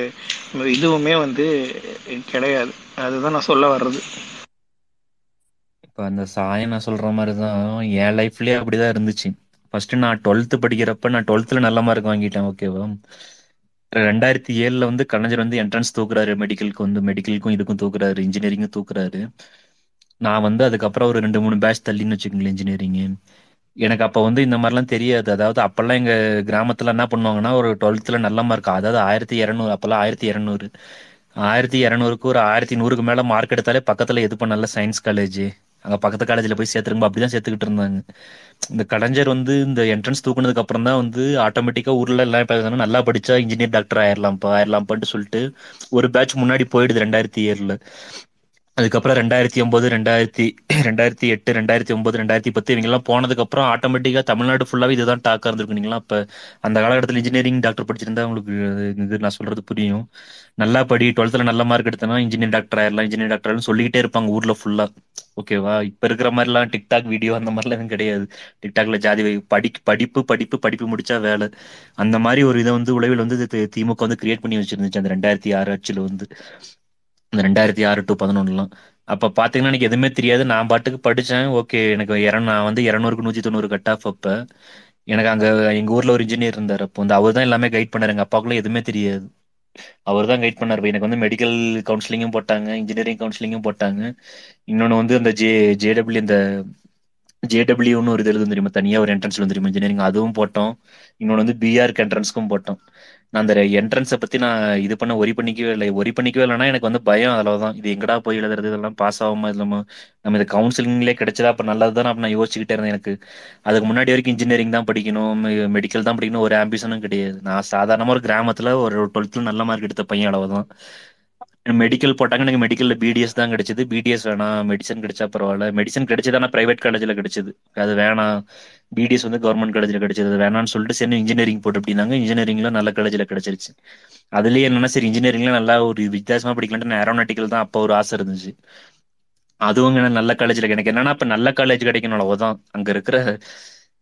இதுவுமே வந்து கிடையாது. அதுதான் நான் சொல்ல வர்றது. இப்போ அந்த சாயம் நான் சொல்ற மாதிரி தான் என் லைஃப்லயே அப்படிதான் இருந்துச்சு. ஃபர்ஸ்ட் நான் டுவெல்த்து படிக்கிறப்ப நான் டுவெல்த்தில் நல்ல மார்க் வாங்கிட்டேன். ஓகேவா ரெண்டாயிரத்தி ஏழுல வந்து கலைஞர் வந்து என்ட்ரன்ஸ் தூக்குறாரு மெடிக்கலுக்கு வந்து மெடிக்கலுக்கும் இதுக்கும் தூக்குறாரு இன்ஜினியரிங்கும் தூக்குறாரு. நான் வந்து அதுக்கப்புறம் ஒரு ரெண்டு மூணு பேட்ச் தள்ளின்னு வச்சுக்கோங்களேன் இன்ஜினியரிங் எனக்கு அப்போ வந்து இந்த மாதிரிலாம் தெரியாது. அதாவது அப்போல்லாம் எங்கள் கிராமத்தில் என்ன பண்ணுவாங்கன்னா ஒரு டுவெல்த்தில் நல்ல மார்க் அதாவது ஆயிரத்தி இரநூறு அப்போல்லாம் ஆயிரத்தி இரநூறு. ஆயிரத்தி இரநூறுக்கு ஒரு ஆயிரத்தி நூறுக்கு மேலே மார்க் எடுத்தாலே பக்கத்தில் எது பண்ணல சயின்ஸ் காலேஜ் அங்க பக்கத்து காலேஜ்ல போய் சேர்த்துருங்க அப்படிதான் சேர்த்துக்கிட்டு இருந்தாங்க. இந்த கலைஞர் வந்து இந்த என்ட்ரன்ஸ் தூக்குனதுக்கு அப்புறம் தான் வந்து ஆட்டோமேட்டிக்கா ஊர்ல எல்லாம் இப்போ நல்லா படிச்சா இன்ஜினியர் டாக்டர் ஆயிரலாம்ப்பா ஆயிரலாம்ப்பான்னு சொல்லிட்டு ஒரு பேட்ச் முன்னாடி போயிடுது ரெண்டாயிரத்தி ஏழுல. அதுக்கப்புறம் ரெண்டாயிரத்தி ஒன்பது ரெண்டாயிரத்தி ரெண்டாயிரத்தி எட்டு ரெண்டாயிரத்தி ஒன்பது ரெண்டாயிரத்தி பத்து இவங்கெல்லாம் போனதுக்கப்புறம் ஆட்டோமேட்டிக்காக தமிழ்நாடு ஃபுல்லாகவே இதுதான் டாக்காக இருந்திருக்குங்களா இப்போ அந்த காலகட்டத்தில் இன்ஜினியரிங் டாக்டர் படிச்சிருந்தா உங்களுக்கு இது நான் சொல்றது புரியும். நல்லா படி டுவெல்த்தில் நல்ல மார்க் எடுத்தனா இன்ஜினியர் டாக்டர் ஆயிடலாம் இன்ஜினியர் டாக்டர் சொல்லிக்கிட்டே இருப்பாங்க ஊரில் ஃபுல்லாக ஓகேவா இப்போ இருக்கிற மாதிரிலாம் டிக்டாக் வீடியோ அந்த மாதிரிலாம் எதுவும் கிடையாது. டிக்டாக்ல ஜாதி படி படிப்பு படிப்பு படிப்பு முடிச்சா வேலை. அந்த மாதிரி ஒரு இதை வந்து உளவில் வந்து இது திமுக வந்து கிரியேட் பண்ணி வச்சிருந்துச்சு அந்த ரெண்டாயிரத்தி ஆறு ஆட்சியில் வந்து. இந்த ரெண்டாயிரத்தி ஆறு டு பதினொன்றுலாம் அப்போ பார்த்தீங்கன்னா எனக்கு எதுவுமே தெரியாது. நான் பாட்டுக்கு படித்தேன் ஓகே எனக்கு இர நான் வந்து இரநூறுக்கு நூற்றி தொண்ணூறு கட் ஆஃப் அப்போ. எனக்கு அங்கே எங்கள் ஊரில் ஒரு இன்ஜினியர் இருந்தார். அப்போ வந்து அவர் தான் எல்லாமே கைட் பண்ணார். எங்கள் அப்பாவுக்குலாம் எதுவுமே தெரியாது. அவர் தான் கைட் பண்ணார். எனக்கு வந்து மெடிக்கல் கவுன்சிலிங்கும் போட்டாங்க. இன்ஜினியரிங் கவுன்சிலிங்கும் போட்டாங்க. இன்னொன்று வந்து அந்த ஜே ஜேடபிள்யூ இந்த ஜேடபிள்யூன்னு ஒரு இது எழுதும் தெரியுமா? தனியாக ஒரு என்ட்ரன்ஸ் எழுதும் தெரியுமா? இன்ஜினியரிங் அதுவும் போட்டோம். இன்னொன்று வந்து பிஆர்க்கு என்ட்ரன்ஸ்க்கும் போட்டோம். நான் அந்த என்ட்ரன்ஸை பற்றி நான் இது பண்ண ஒரி பண்ணிக்கவே இல்லை. ஒரி பண்ணிக்கவே இல்லைன்னா எனக்கு வந்து பயம் அவ்வளவுதான். இது எங்கடா போய் எழுதுறது? இதெல்லாம் பாஸ் ஆகாம இல்லாம நம்ம இது கவுன்சிலிங்லேயே கிடைச்சதா? அப்போ நல்லது தான் நான் யோசிச்சுக்கிட்டே இருந்தேன் எனக்கு. அதுக்கு முன்னாடி வரைக்கும் இன்ஜினியரிங் தான் படிக்கணும் மெடிக்கல் தான் படிக்கணும் ஒரு ஆம்பிஷனும் கிடையாது. நான் சாதாரணமாக ஒரு கிராமத்தில் ஒரு டுவெல்த்தில் நல்ல மார்க் எடுத்த பையன் அளவுதான் மெடிக்கல் போட்டாங்க. எனக்கு மெடிக்கல்ல பிடிஎஸ் தான் கிடைச்சது. பிடிஎஸ் வேணாம். மெடிசன் கிடைச்சா பரவாயில்ல. மெடிசன் கிடைச்சது ஆனால் பிரைவேட் காலேஜில் கிடைச்சது. அது வேணாம். பிடிஎஸ் வந்து கவர்மெண்ட் காலேஜில் கிடைச்சது. அது வேணாம்னு சொல்லிட்டு சரி இன்ஜினியரிங் போட்டு அப்படின்னாங்க. இன்ஜினியரிங்ல நல்ல காலேஜில் கிடைச்சிருச்சு. அதுலயே என்னன்னா சரி இன்ஜினியரிங்ல நல்லா ஒரு வித்தியாசமா படிக்கலான்ட்டு நான் ஏரோநாட்டிக்கல் தான் அப்போ ஒரு ஆசை இருந்துச்சு. அதுவும் நல்ல காலேஜில் எனக்கு என்னன்னா இப்போ நல்ல காலேஜ் கிடைக்கணும் அவ்வளோதான் அங்க இருக்கிற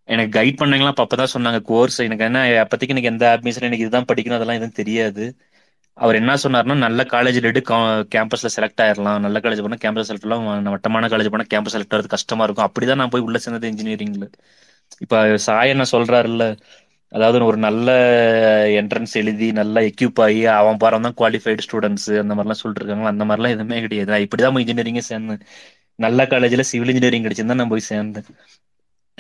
எனக்கு கைட் பண்ணாங்களா அப்போ தான் சொன்னாங்க. கோர்ஸ் எனக்கு என்ன அப்போதைக்கு எனக்கு எந்த அட்மிஷன் எனக்கு இதுதான் படிக்கணும் அதெல்லாம் எதுவும் தெரியாது. அவர் என்ன சொன்னார்னா நல்ல காலேஜ் எடு கேம்பஸ்ல செலக்ட் ஆயிரலாம். நல்ல காலேஜ் போனா கேம்பஸ் செலக்ட் ஆகலாம் வட்டமான காலேஜ் போனா கேம்பஸ் செலக்ட் ஆகிறது கஷ்டமா இருக்கும். அப்படிதான் நான் போய் உள்ள சேர்ந்தது இன்ஜினியரிங்ல இப்ப சாய் என்ன சொல்றாருல்ல அதாவது ஒரு நல்ல என்ட்ரன்ஸ் எழுதி நல்லா எக்யூப் ஆகி அவன் பாரம் தான் குவாலிஃபைடு ஸ்டூடெண்ட்ஸ் அந்த மாதிரிலாம் சொல்லிட்டு இருக்காங்க அந்த மாதிரிலாம் எதுவுமே கிடையாது. இப்படிதான் போய் இன்ஜினியரிங்கே சேர்ந்தேன். நல்ல காலேஜ்ல சிவில் இன்ஜினியரிங் கிடைச்சிருந்தா நான் போய் சேர்ந்தேன்.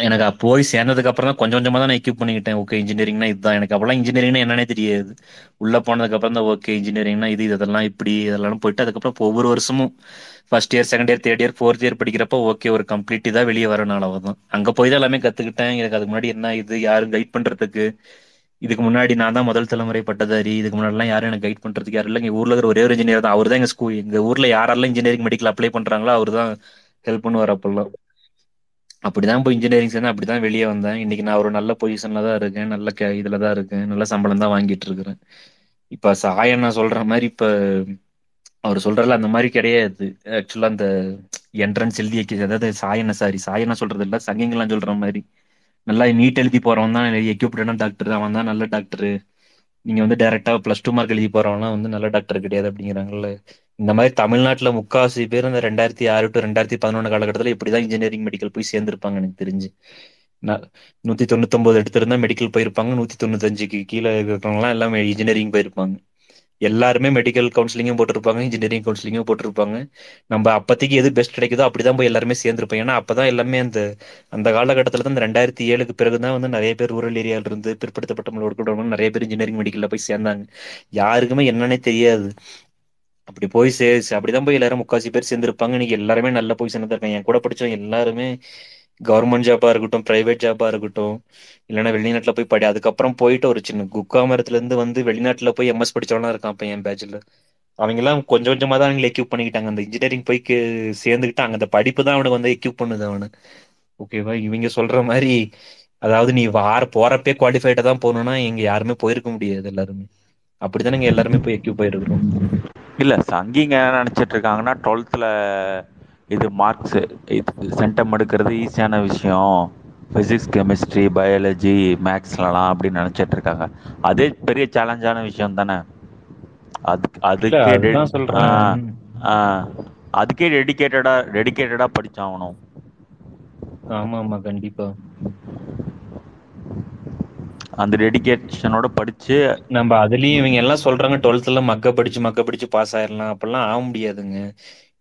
எனக்கு போய் சேர்ந்ததுக்கு அப்புறம் தான் கொஞ்சம் கொஞ்சமா தான் நான் எக்யூப் பண்ணிக்கிட்டேன். ஓகே இன்ஜினியரிங்னா இதுதான். எனக்கு அப்பெல்லாம் இன்ஜினியரிங்னா என்னன்னே தெரியாது. உள்ள போனதுக்கு அப்புறம் தான் ஓகே இன்ஜினியரிங்னா இது இதெல்லாம் இப்படி இதெல்லாம் போயிட்டு அதுக்கப்புறம் ஒவ்வொரு வருஷமும் first year second year third year fourth year படிக்கிறப்போ ஓகே ஒரு கம்ப்ளீட் இதாக வெளியே வரனால தான் அங்க போய் தான் எல்லாமே கத்துக்கிட்டேன். எனக்கு அதுக்கு முன்னாடி என்ன இது யாரும் கைட் பண்றதுக்கு? இதுக்கு முன்னாடி நான் தான் முதல் தலைமுறை பட்டதாரி இதுக்கு முன்னாடிலாம் யாரும் எனக்கு கைட் பண்றதுக்கு யாரும் இல்லை. எங்க ஊர்ல இருக்கிற ஒரே ஒரு இன்ஜினியர் தான். அவர் தான் எங்க ஸ்கூல் எங்க ஊர்ல யாரெல்லாம் இன்ஜினியரிங் மெடிக்கல் அப்ளை பண்றாங்களோ அவர் தான் ஹெல்ப் பண்ணுவார் அப்பெல்லாம். அப்படிதான் போய் இன்ஜினியரிங் சேர்ந்து அப்படிதான் வெளியே வந்தேன். இன்னைக்கு நான் ஒரு நல்ல பொசிஷன்ல தான் இருக்கேன் நல்ல கே- இதுல தான் இருக்கேன் நல்ல சம்பளம் தான் வாங்கிட்டு இருக்கிறேன். இப்ப சாயண்ணா சொல்ற மாதிரி இப்ப அவர் சொல்றல அந்த மாதிரி கிடையாது. ஆக்சுவலா அந்த என்ட்ரன்ஸ் எழுதி அதாவது சாயன சாரி சாயண்ணா சொல்றது இல்ல சங்கிங்கெல்லாம் சொல்ற மாதிரி. நல்லா நீட் எழுதி போறவன் தான் எக்யூப்டான டாக்டர் அவன் தான் நல்ல டாக்டர் நீங்க வந்து டைரக்டா பிளஸ் டூ மார்க் எழுதி போறவங்களாம் வந்து நல்ல டாக்டர் கிடையாது அப்படிங்கிறாங்கல்ல. இந்த மாதிரி தமிழ்நாட்டுல முக்காவாசி பேர் இந்த ரெண்டாயிரத்தி ஆறு டு ரெண்டாயிரத்தி பதினொன்று காலகட்டத்தில் இப்படிதான் இன்ஜினியரிங் மெடிக்கல் போய் சேர்ந்திருப்பாங்க எனக்கு தெரிஞ்சு. நான் நூத்தி தொண்ணூத்தொன்பது எடுத்திருந்தா மெடிக்கல் போயிருப்பாங்க நூத்தி தொண்ணூத்தஞ்சுக்கு கீழே இருக்கிறவங்களாம் எல்லாம் இன்ஜினியரிங் போயிருப்பாங்க. எல்லாருமே மெடிக்கல் கவுன்சிலிங்கும் போட்டிருப்பாங்க இன்ஜினியரிங் கவுன்சிலிங்கும் போட்டிருப்பாங்க. நம்ம அப்போதைக்கு எது பெஸ்ட் கிடைக்குதோ அப்படிதான் போய் எல்லாருமே சேர்ந்திருப்போம். ஏன்னா அப்பதான் எல்லாமே அந்த அந்த காலகட்டத்தில் தான் இந்த ரெண்டாயிரத்தி ஏழுக்கு பிறகு தான் வந்து நிறைய பேர் ரூரல் ஏரியால இருந்து பிற்படுத்தப்பட்ட மக்களோட நிறைய பேர் இன்ஜினியரிங் மெடிக்கல்ல போய் சேர்ந்தாங்க. யாருக்குமே என்னன்னே தெரியாது. அப்படி போய் சே அப்படிதான் போய் எல்லாரும் முக்காசி பேர் சேர்ந்திருப்பாங்க. இன்னைக்கு எல்லாருமே நல்ல பொசிஷன் தான் இருக்காங்க. என் கூட படிச்சவங்க எல்லாருமே கவர்மெண்ட் ஜாபா இருக்கட்டும் பிரைவேட் ஜாபா இருக்கட்டும் இல்லைன்னா வெளிநாட்டுல போய் படி அதுக்கப்புறம் போயிட்டு ஒரு சின்ன குக்காமரத்துல இருந்து வந்து வெளிநாட்டுல போய் எம்எஸ் படிச்சவனா இருக்கான் இப்ப என் பேட்ச்ல அவங்க எல்லாம் கொஞ்சம் கொஞ்சமா தான் அவங்களை எக்யூப் பண்ணிக்கிட்டாங்க. அந்த இன்ஜினியரிங் போய் கே- சேர்ந்துக்கிட்டாங்க. அந்த படிப்பு தான் அவனுக்கு வந்து எக்யூப் பண்ணுது அவனு. ஓகேவா இவங்க சொல்ற மாதிரி அதாவது நீ வார போறப்பே குவாலிஃபைடா தான் போகணும்னா இங்க யாருமே போயிருக்க முடியாது எல்லாருமே. அப்படித்தானே எல்லாருமே போய் எக்யூப் போயிருக்கோம் இல்ல சங்கிங்க என்ன நினைச்சிட்டு இருக்காங்கன்னா டுவெல்த்ல இது மார்க்ஸ் இது சென்டம் எடுக்கிறது ஈஸியான விஷயம். பிசிக்ஸ் கெமிஸ்ட்ரி பயாலஜி மேக்ஸ்லலாம் அப்படின்னு நினைச்சிட்டு இருக்காங்க. அதே பெரிய சேலஞ்சான விஷயம் தானே. அதுக்கு இல்ல அதுக்கே ஆ, அதுக்கே டெடிகேட்டடா டெடிகேட்டடா படிச்சாகணும். ஆமா ஆமா கண்டிப்பா. அந்த டெடிகேஷனோட படிச்சு நம்ம அதுலயும் இவங்க எல்லாம் சொல்றாங்க டுவெல்த்ல மக்க படிச்சு மக்க படிச்சு பாஸ் ஆயிடலாம் அப்படிலாம் ஆக முடியாதுங்க.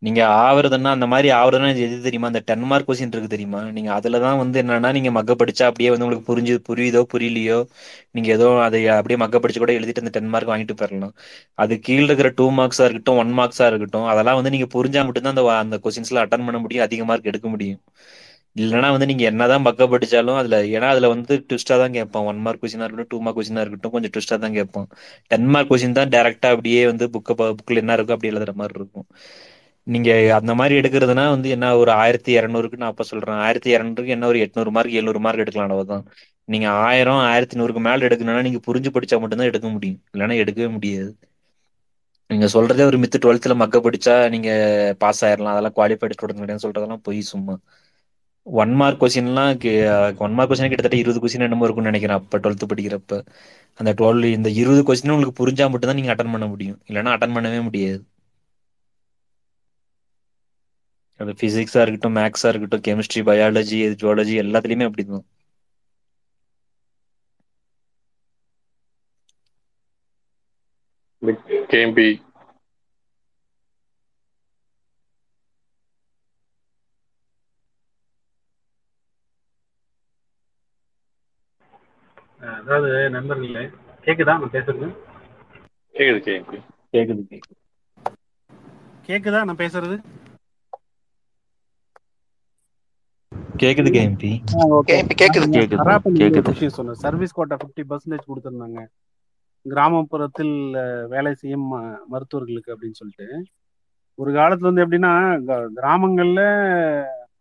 நீங்க ஆவறதுன்னா அந்த மாதிரி ஆவறதுன்னா எது தெரியுமா? அந்த டென் மார்க் கொஸ்டின் இருக்கு தெரியுமா? நீங்க அதுலதான் வந்து என்னன்னா நீங்க மக்க படிச்சா அப்படியே வந்து உங்களுக்கு புரிஞ்சு புரியுதோ புரியலையோ நீங்க ஏதோ அதை அப்படியே மக்க படிச்சு கூட எழுதிட்டு அந்த டென் மார்க் வாங்கிட்டு போயிடலாம் அது கீழே இருக்கிற டூ மார்க்ஸா இருக்கட்டும் ஒன் மார்க்ஸா இருக்கட்டும் அதெல்லாம் வந்து நீங்க புரிஞ்சா மட்டும்தான் அந்த அந்த கொஸ்டின்ஸ்ல அட்டன் பண்ண முடியும் அதிக மார்க் எடுக்க முடியும். இல்லைன்னா வந்து நீங்க என்னதான் பக்க படிச்சாலும் அதுல ஏன்னா அதுல வந்து ட்விஸ்டா தான் கேட்பான். ஒன் மார்க் கொஸ்டினா இருக்கட்டும் டூ மார்க் கொஸ்டினா இருக்கட்டும் கொஞ்சம் ட்விஸ்டா தான் கேட்பான். டென் மார்க் கொஸ்டின் தான் டேரக்டா அப்படியே வந்து புக்க புக்ல என்ன இருக்கோ அப்படி எழுதுற மாதிரி இருக்கும். நீங்க அந்த மாதிரி எடுக்கிறதுனா வந்து என்ன ஒரு ஆயிரத்தி இரநூறுக்கு நான் அப்ப சொல்றேன். ஆயிரத்தி இரநூறுக்கு என்ன ஒரு எட்நூறு மார்க் எழுநூறு மார்க் எடுக்கலாம் அவ்வளவுதான். நீங்க ஆயிரம் ஆயிரத்தி நூறுக்கு மேல எடுக்கணும்னா நீங்க புரிஞ்சு படிச்சா மட்டும்தான் எடுக்க முடியும். இல்லைன்னா எடுக்கவே முடியாது. நீங்க சொல்றதே ஒரு மித்து டுவெல்த்ல மக்க படிச்சா நீங்க பாஸ் ஆயிரலாம். அதெல்லாம் குவாலிஃபைடு ஸ்டூடெண்ட் கிடையாது சொல்றதெல்லாம் போய் சும்மா. ஒன் மார்க் கொஸ்டின்லாம் ஒன் மார்க் கொஸ்டின் கிட்டத்தட்ட இருபது கொஸ்டின் என்னமோ இருக்கும்னு நினைக்கிறேன் அப்ப டுவெல்த் படிக்கிறப்ப. அந்த டுவெல் இந்த இருபது கொஸ்டின் உங்களுக்கு புரிஞ்சா மட்டும்தான் நீங்க அட்டன் பண்ண முடியும். இல்லைன்னா அட்டன் பண்ணவே முடியாது. அது பிசிக்ஸா இருக்கட்டும் மேக்ஸா இருக்கட்டும் கெமிஸ்ட்ரி பயாலஜி ஜுவாலஜி எல்லாத்துலயுமே அப்படிதான். கேம்பி அதாவது நண்பர்களே கேக்குதா? நான் பேசுறது? கேக்குது கேக்குது. கேக்குதா? நான் பேசுறது? கேக்குது கேஎம்பி கே- இப்ப கேக்குது. கேக்குது விஷயம் சொன்னேன். சர்வீஸ் கோட்டா ஃபிஃப்டி பர்சன்டேஜ் கொடுத்துருந்தாங்க. கிராமப்புறத்தில் வேலை செய்யும் ம- மருத்துவர்களுக்கு அப்படின்னு சொல்லிட்டு. ஒரு காலத்துல வந்து எப்படின்னா க- கிராமங்கள்ல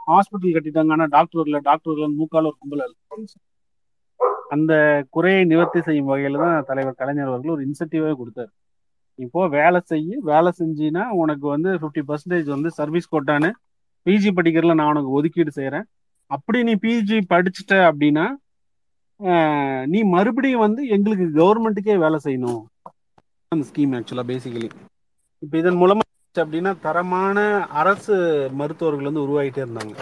ஹாஸ்பிட்டல் கட்டிட்டாங்க. ஆனா டாக்டர் இல்ல. டாக்டர் இல்ல மூக்கால ஒரு கும்பல். அந்த குறையை நிவர்த்தி செய்யும் வகையில தான் தலைவர் கலைஞர் அவர்கள் ஒரு இன்சென்டிவே கொடுத்தாரு. இப்போ வேலை செய்ய வேலை செஞ்சினா உனக்கு வந்து ஃபிஃப்டி பர்சன்டேஜ் வந்து சர்வீஸ் கோட்டான்னு பிஜி படிக்கிறதுல நான் உனக்கு ஒதுக்கீடு செய்றேன். அப்படி நீ பிஜி படிச்சுட்ட அப்படின்னா நீ மறுபடியும் வந்து எங்களுக்கு கவர்மெண்ட்டுக்கே வேலை செய்யணும். அந்த ஸ்கீம் ஆக்சுவலாக பேசிக்கலி இப்போ இதன் மூலமா அப்படின்னா தரமான அரசு மருத்துவர்கள் வந்து உருவாகிட்டே இருந்தாங்க.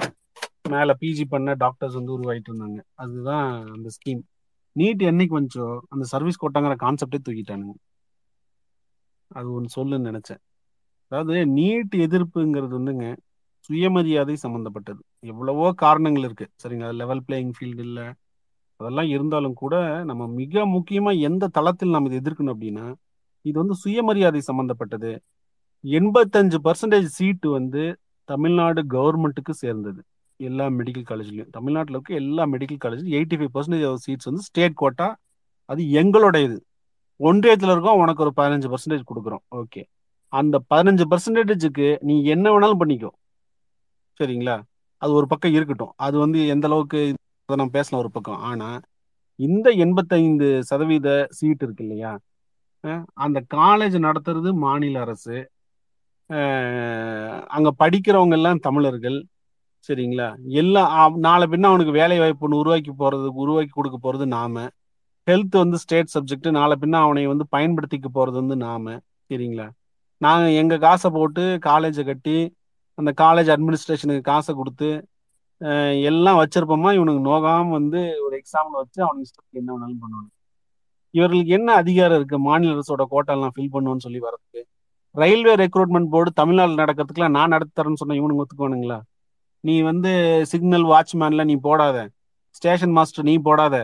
மேல பிஜி பண்ண டாக்டர்ஸ் வந்து உருவாகிட்டு இருந்தாங்க. அதுதான் அந்த ஸ்கீம் நீட் என்னைக்கு வந்துச்சோ அந்த சர்வீஸ் கோட்டாங்கிற கான்செப்டே தூக்கிட்டானுங்க. அது ஒன்று சொல்லுன்னு நினைச்சேன். அதாவது நீட் எதிர்ப்புங்கிறது வந்துங்க சுயமரியாதை சம்மந்தப்பட்டது எவ்வளவோ காரணங்கள் இருக்கு. சரிங்க லெவல் பிளேயிங் ஃபீல்டு இல்லை. அதெல்லாம் இருந்தாலும் கூட நம்ம மிக முக்கியமா எந்த தளத்தில் நம்ம இதை எதிர்க்கணும் அப்படின்னா இது வந்து சுயமரியாதை சம்பந்தப்பட்டது. எண்பத்தஞ்சு பர்சன்டேஜ் சீட்டு வந்து தமிழ்நாடு கவர்மெண்ட்டுக்கு சேர்ந்தது. எல்லா மெடிக்கல் காலேஜ்லையும் தமிழ்நாட்டில் இருக்க எல்லா மெடிக்கல் காலேஜ்லையும் எயிட்டி ஃபைவ் பர்சன்டேஜ் சீட்ஸ் வந்து ஸ்டேட் கோட்டா அது எங்களுடையது. இது ஒன்றியத்தில் இருக்கோம் உனக்கு ஒரு பதினஞ்சு பர்சன்டேஜ் கொடுக்குறோம். ஓகே அந்த பதினஞ்சு பர்சன்டேஜுக்கு நீ என்ன வேணாலும் பண்ணிக்கோ. சரிங்களா? அது ஒரு பக்கம் இருக்கட்டும். அது வந்து எந்த அளவுக்கு அதை நம்ம பேசலாம் ஒரு பக்கம். ஆனா இந்த எண்பத்தைந்து சதவீத சீட் இருக்கு இல்லையா? அந்த காலேஜ் நடத்துறது மாநில அரசு. அங்க படிக்கிறவங்க எல்லாம் தமிழர்கள். சரிங்களா? எல்லாம் நாளை பின்ன அவனுக்கு வேலை வாய்ப்பு ஒன்று உருவாக்கி போறதுக்கு உருவாக்கி கொடுக்க போறது நாம. ஹெல்த் வந்து ஸ்டேட் சப்ஜெக்ட் நாளை பின்ன அவனை வந்து பயன்படுத்திக்க போறது வந்து நாம. சரிங்களா? நாங்க எங்க காசை போட்டு காலேஜை கட்டி அந்த காலேஜ் அட்மினிஸ்ட்ரேஷனுக்கு காசை கொடுத்து எல்லாம் வச்சிருப்போமா? இவனுக்கு நோகாம வந்து ஒரு எக்ஸாம்ல வச்சு அவனுக்கு இஷ்டத்துக்கு என்ன வேணாலும் பண்ணணும் இவர்களுக்கு என்ன அதிகாரம் இருக்கு? மாநில அரசோட கோட்டெல்லாம் ஃபில் பண்ணுவோன்னு சொல்லி வரதுக்கு ரயில்வே ரெக்ரூட்மெண்ட் போர்டு தமிழ்நாடு நடக்கிறதுக்குலாம் நான் நடத்தி தரேன்னு சொன்ன இவனுக்கு ஒத்துக்குவானுங்களா? நீ வந்து சிக்னல் வாட்ச்மேன்ல நீ போடாத. ஸ்டேஷன் மாஸ்டர் நீ போடாத.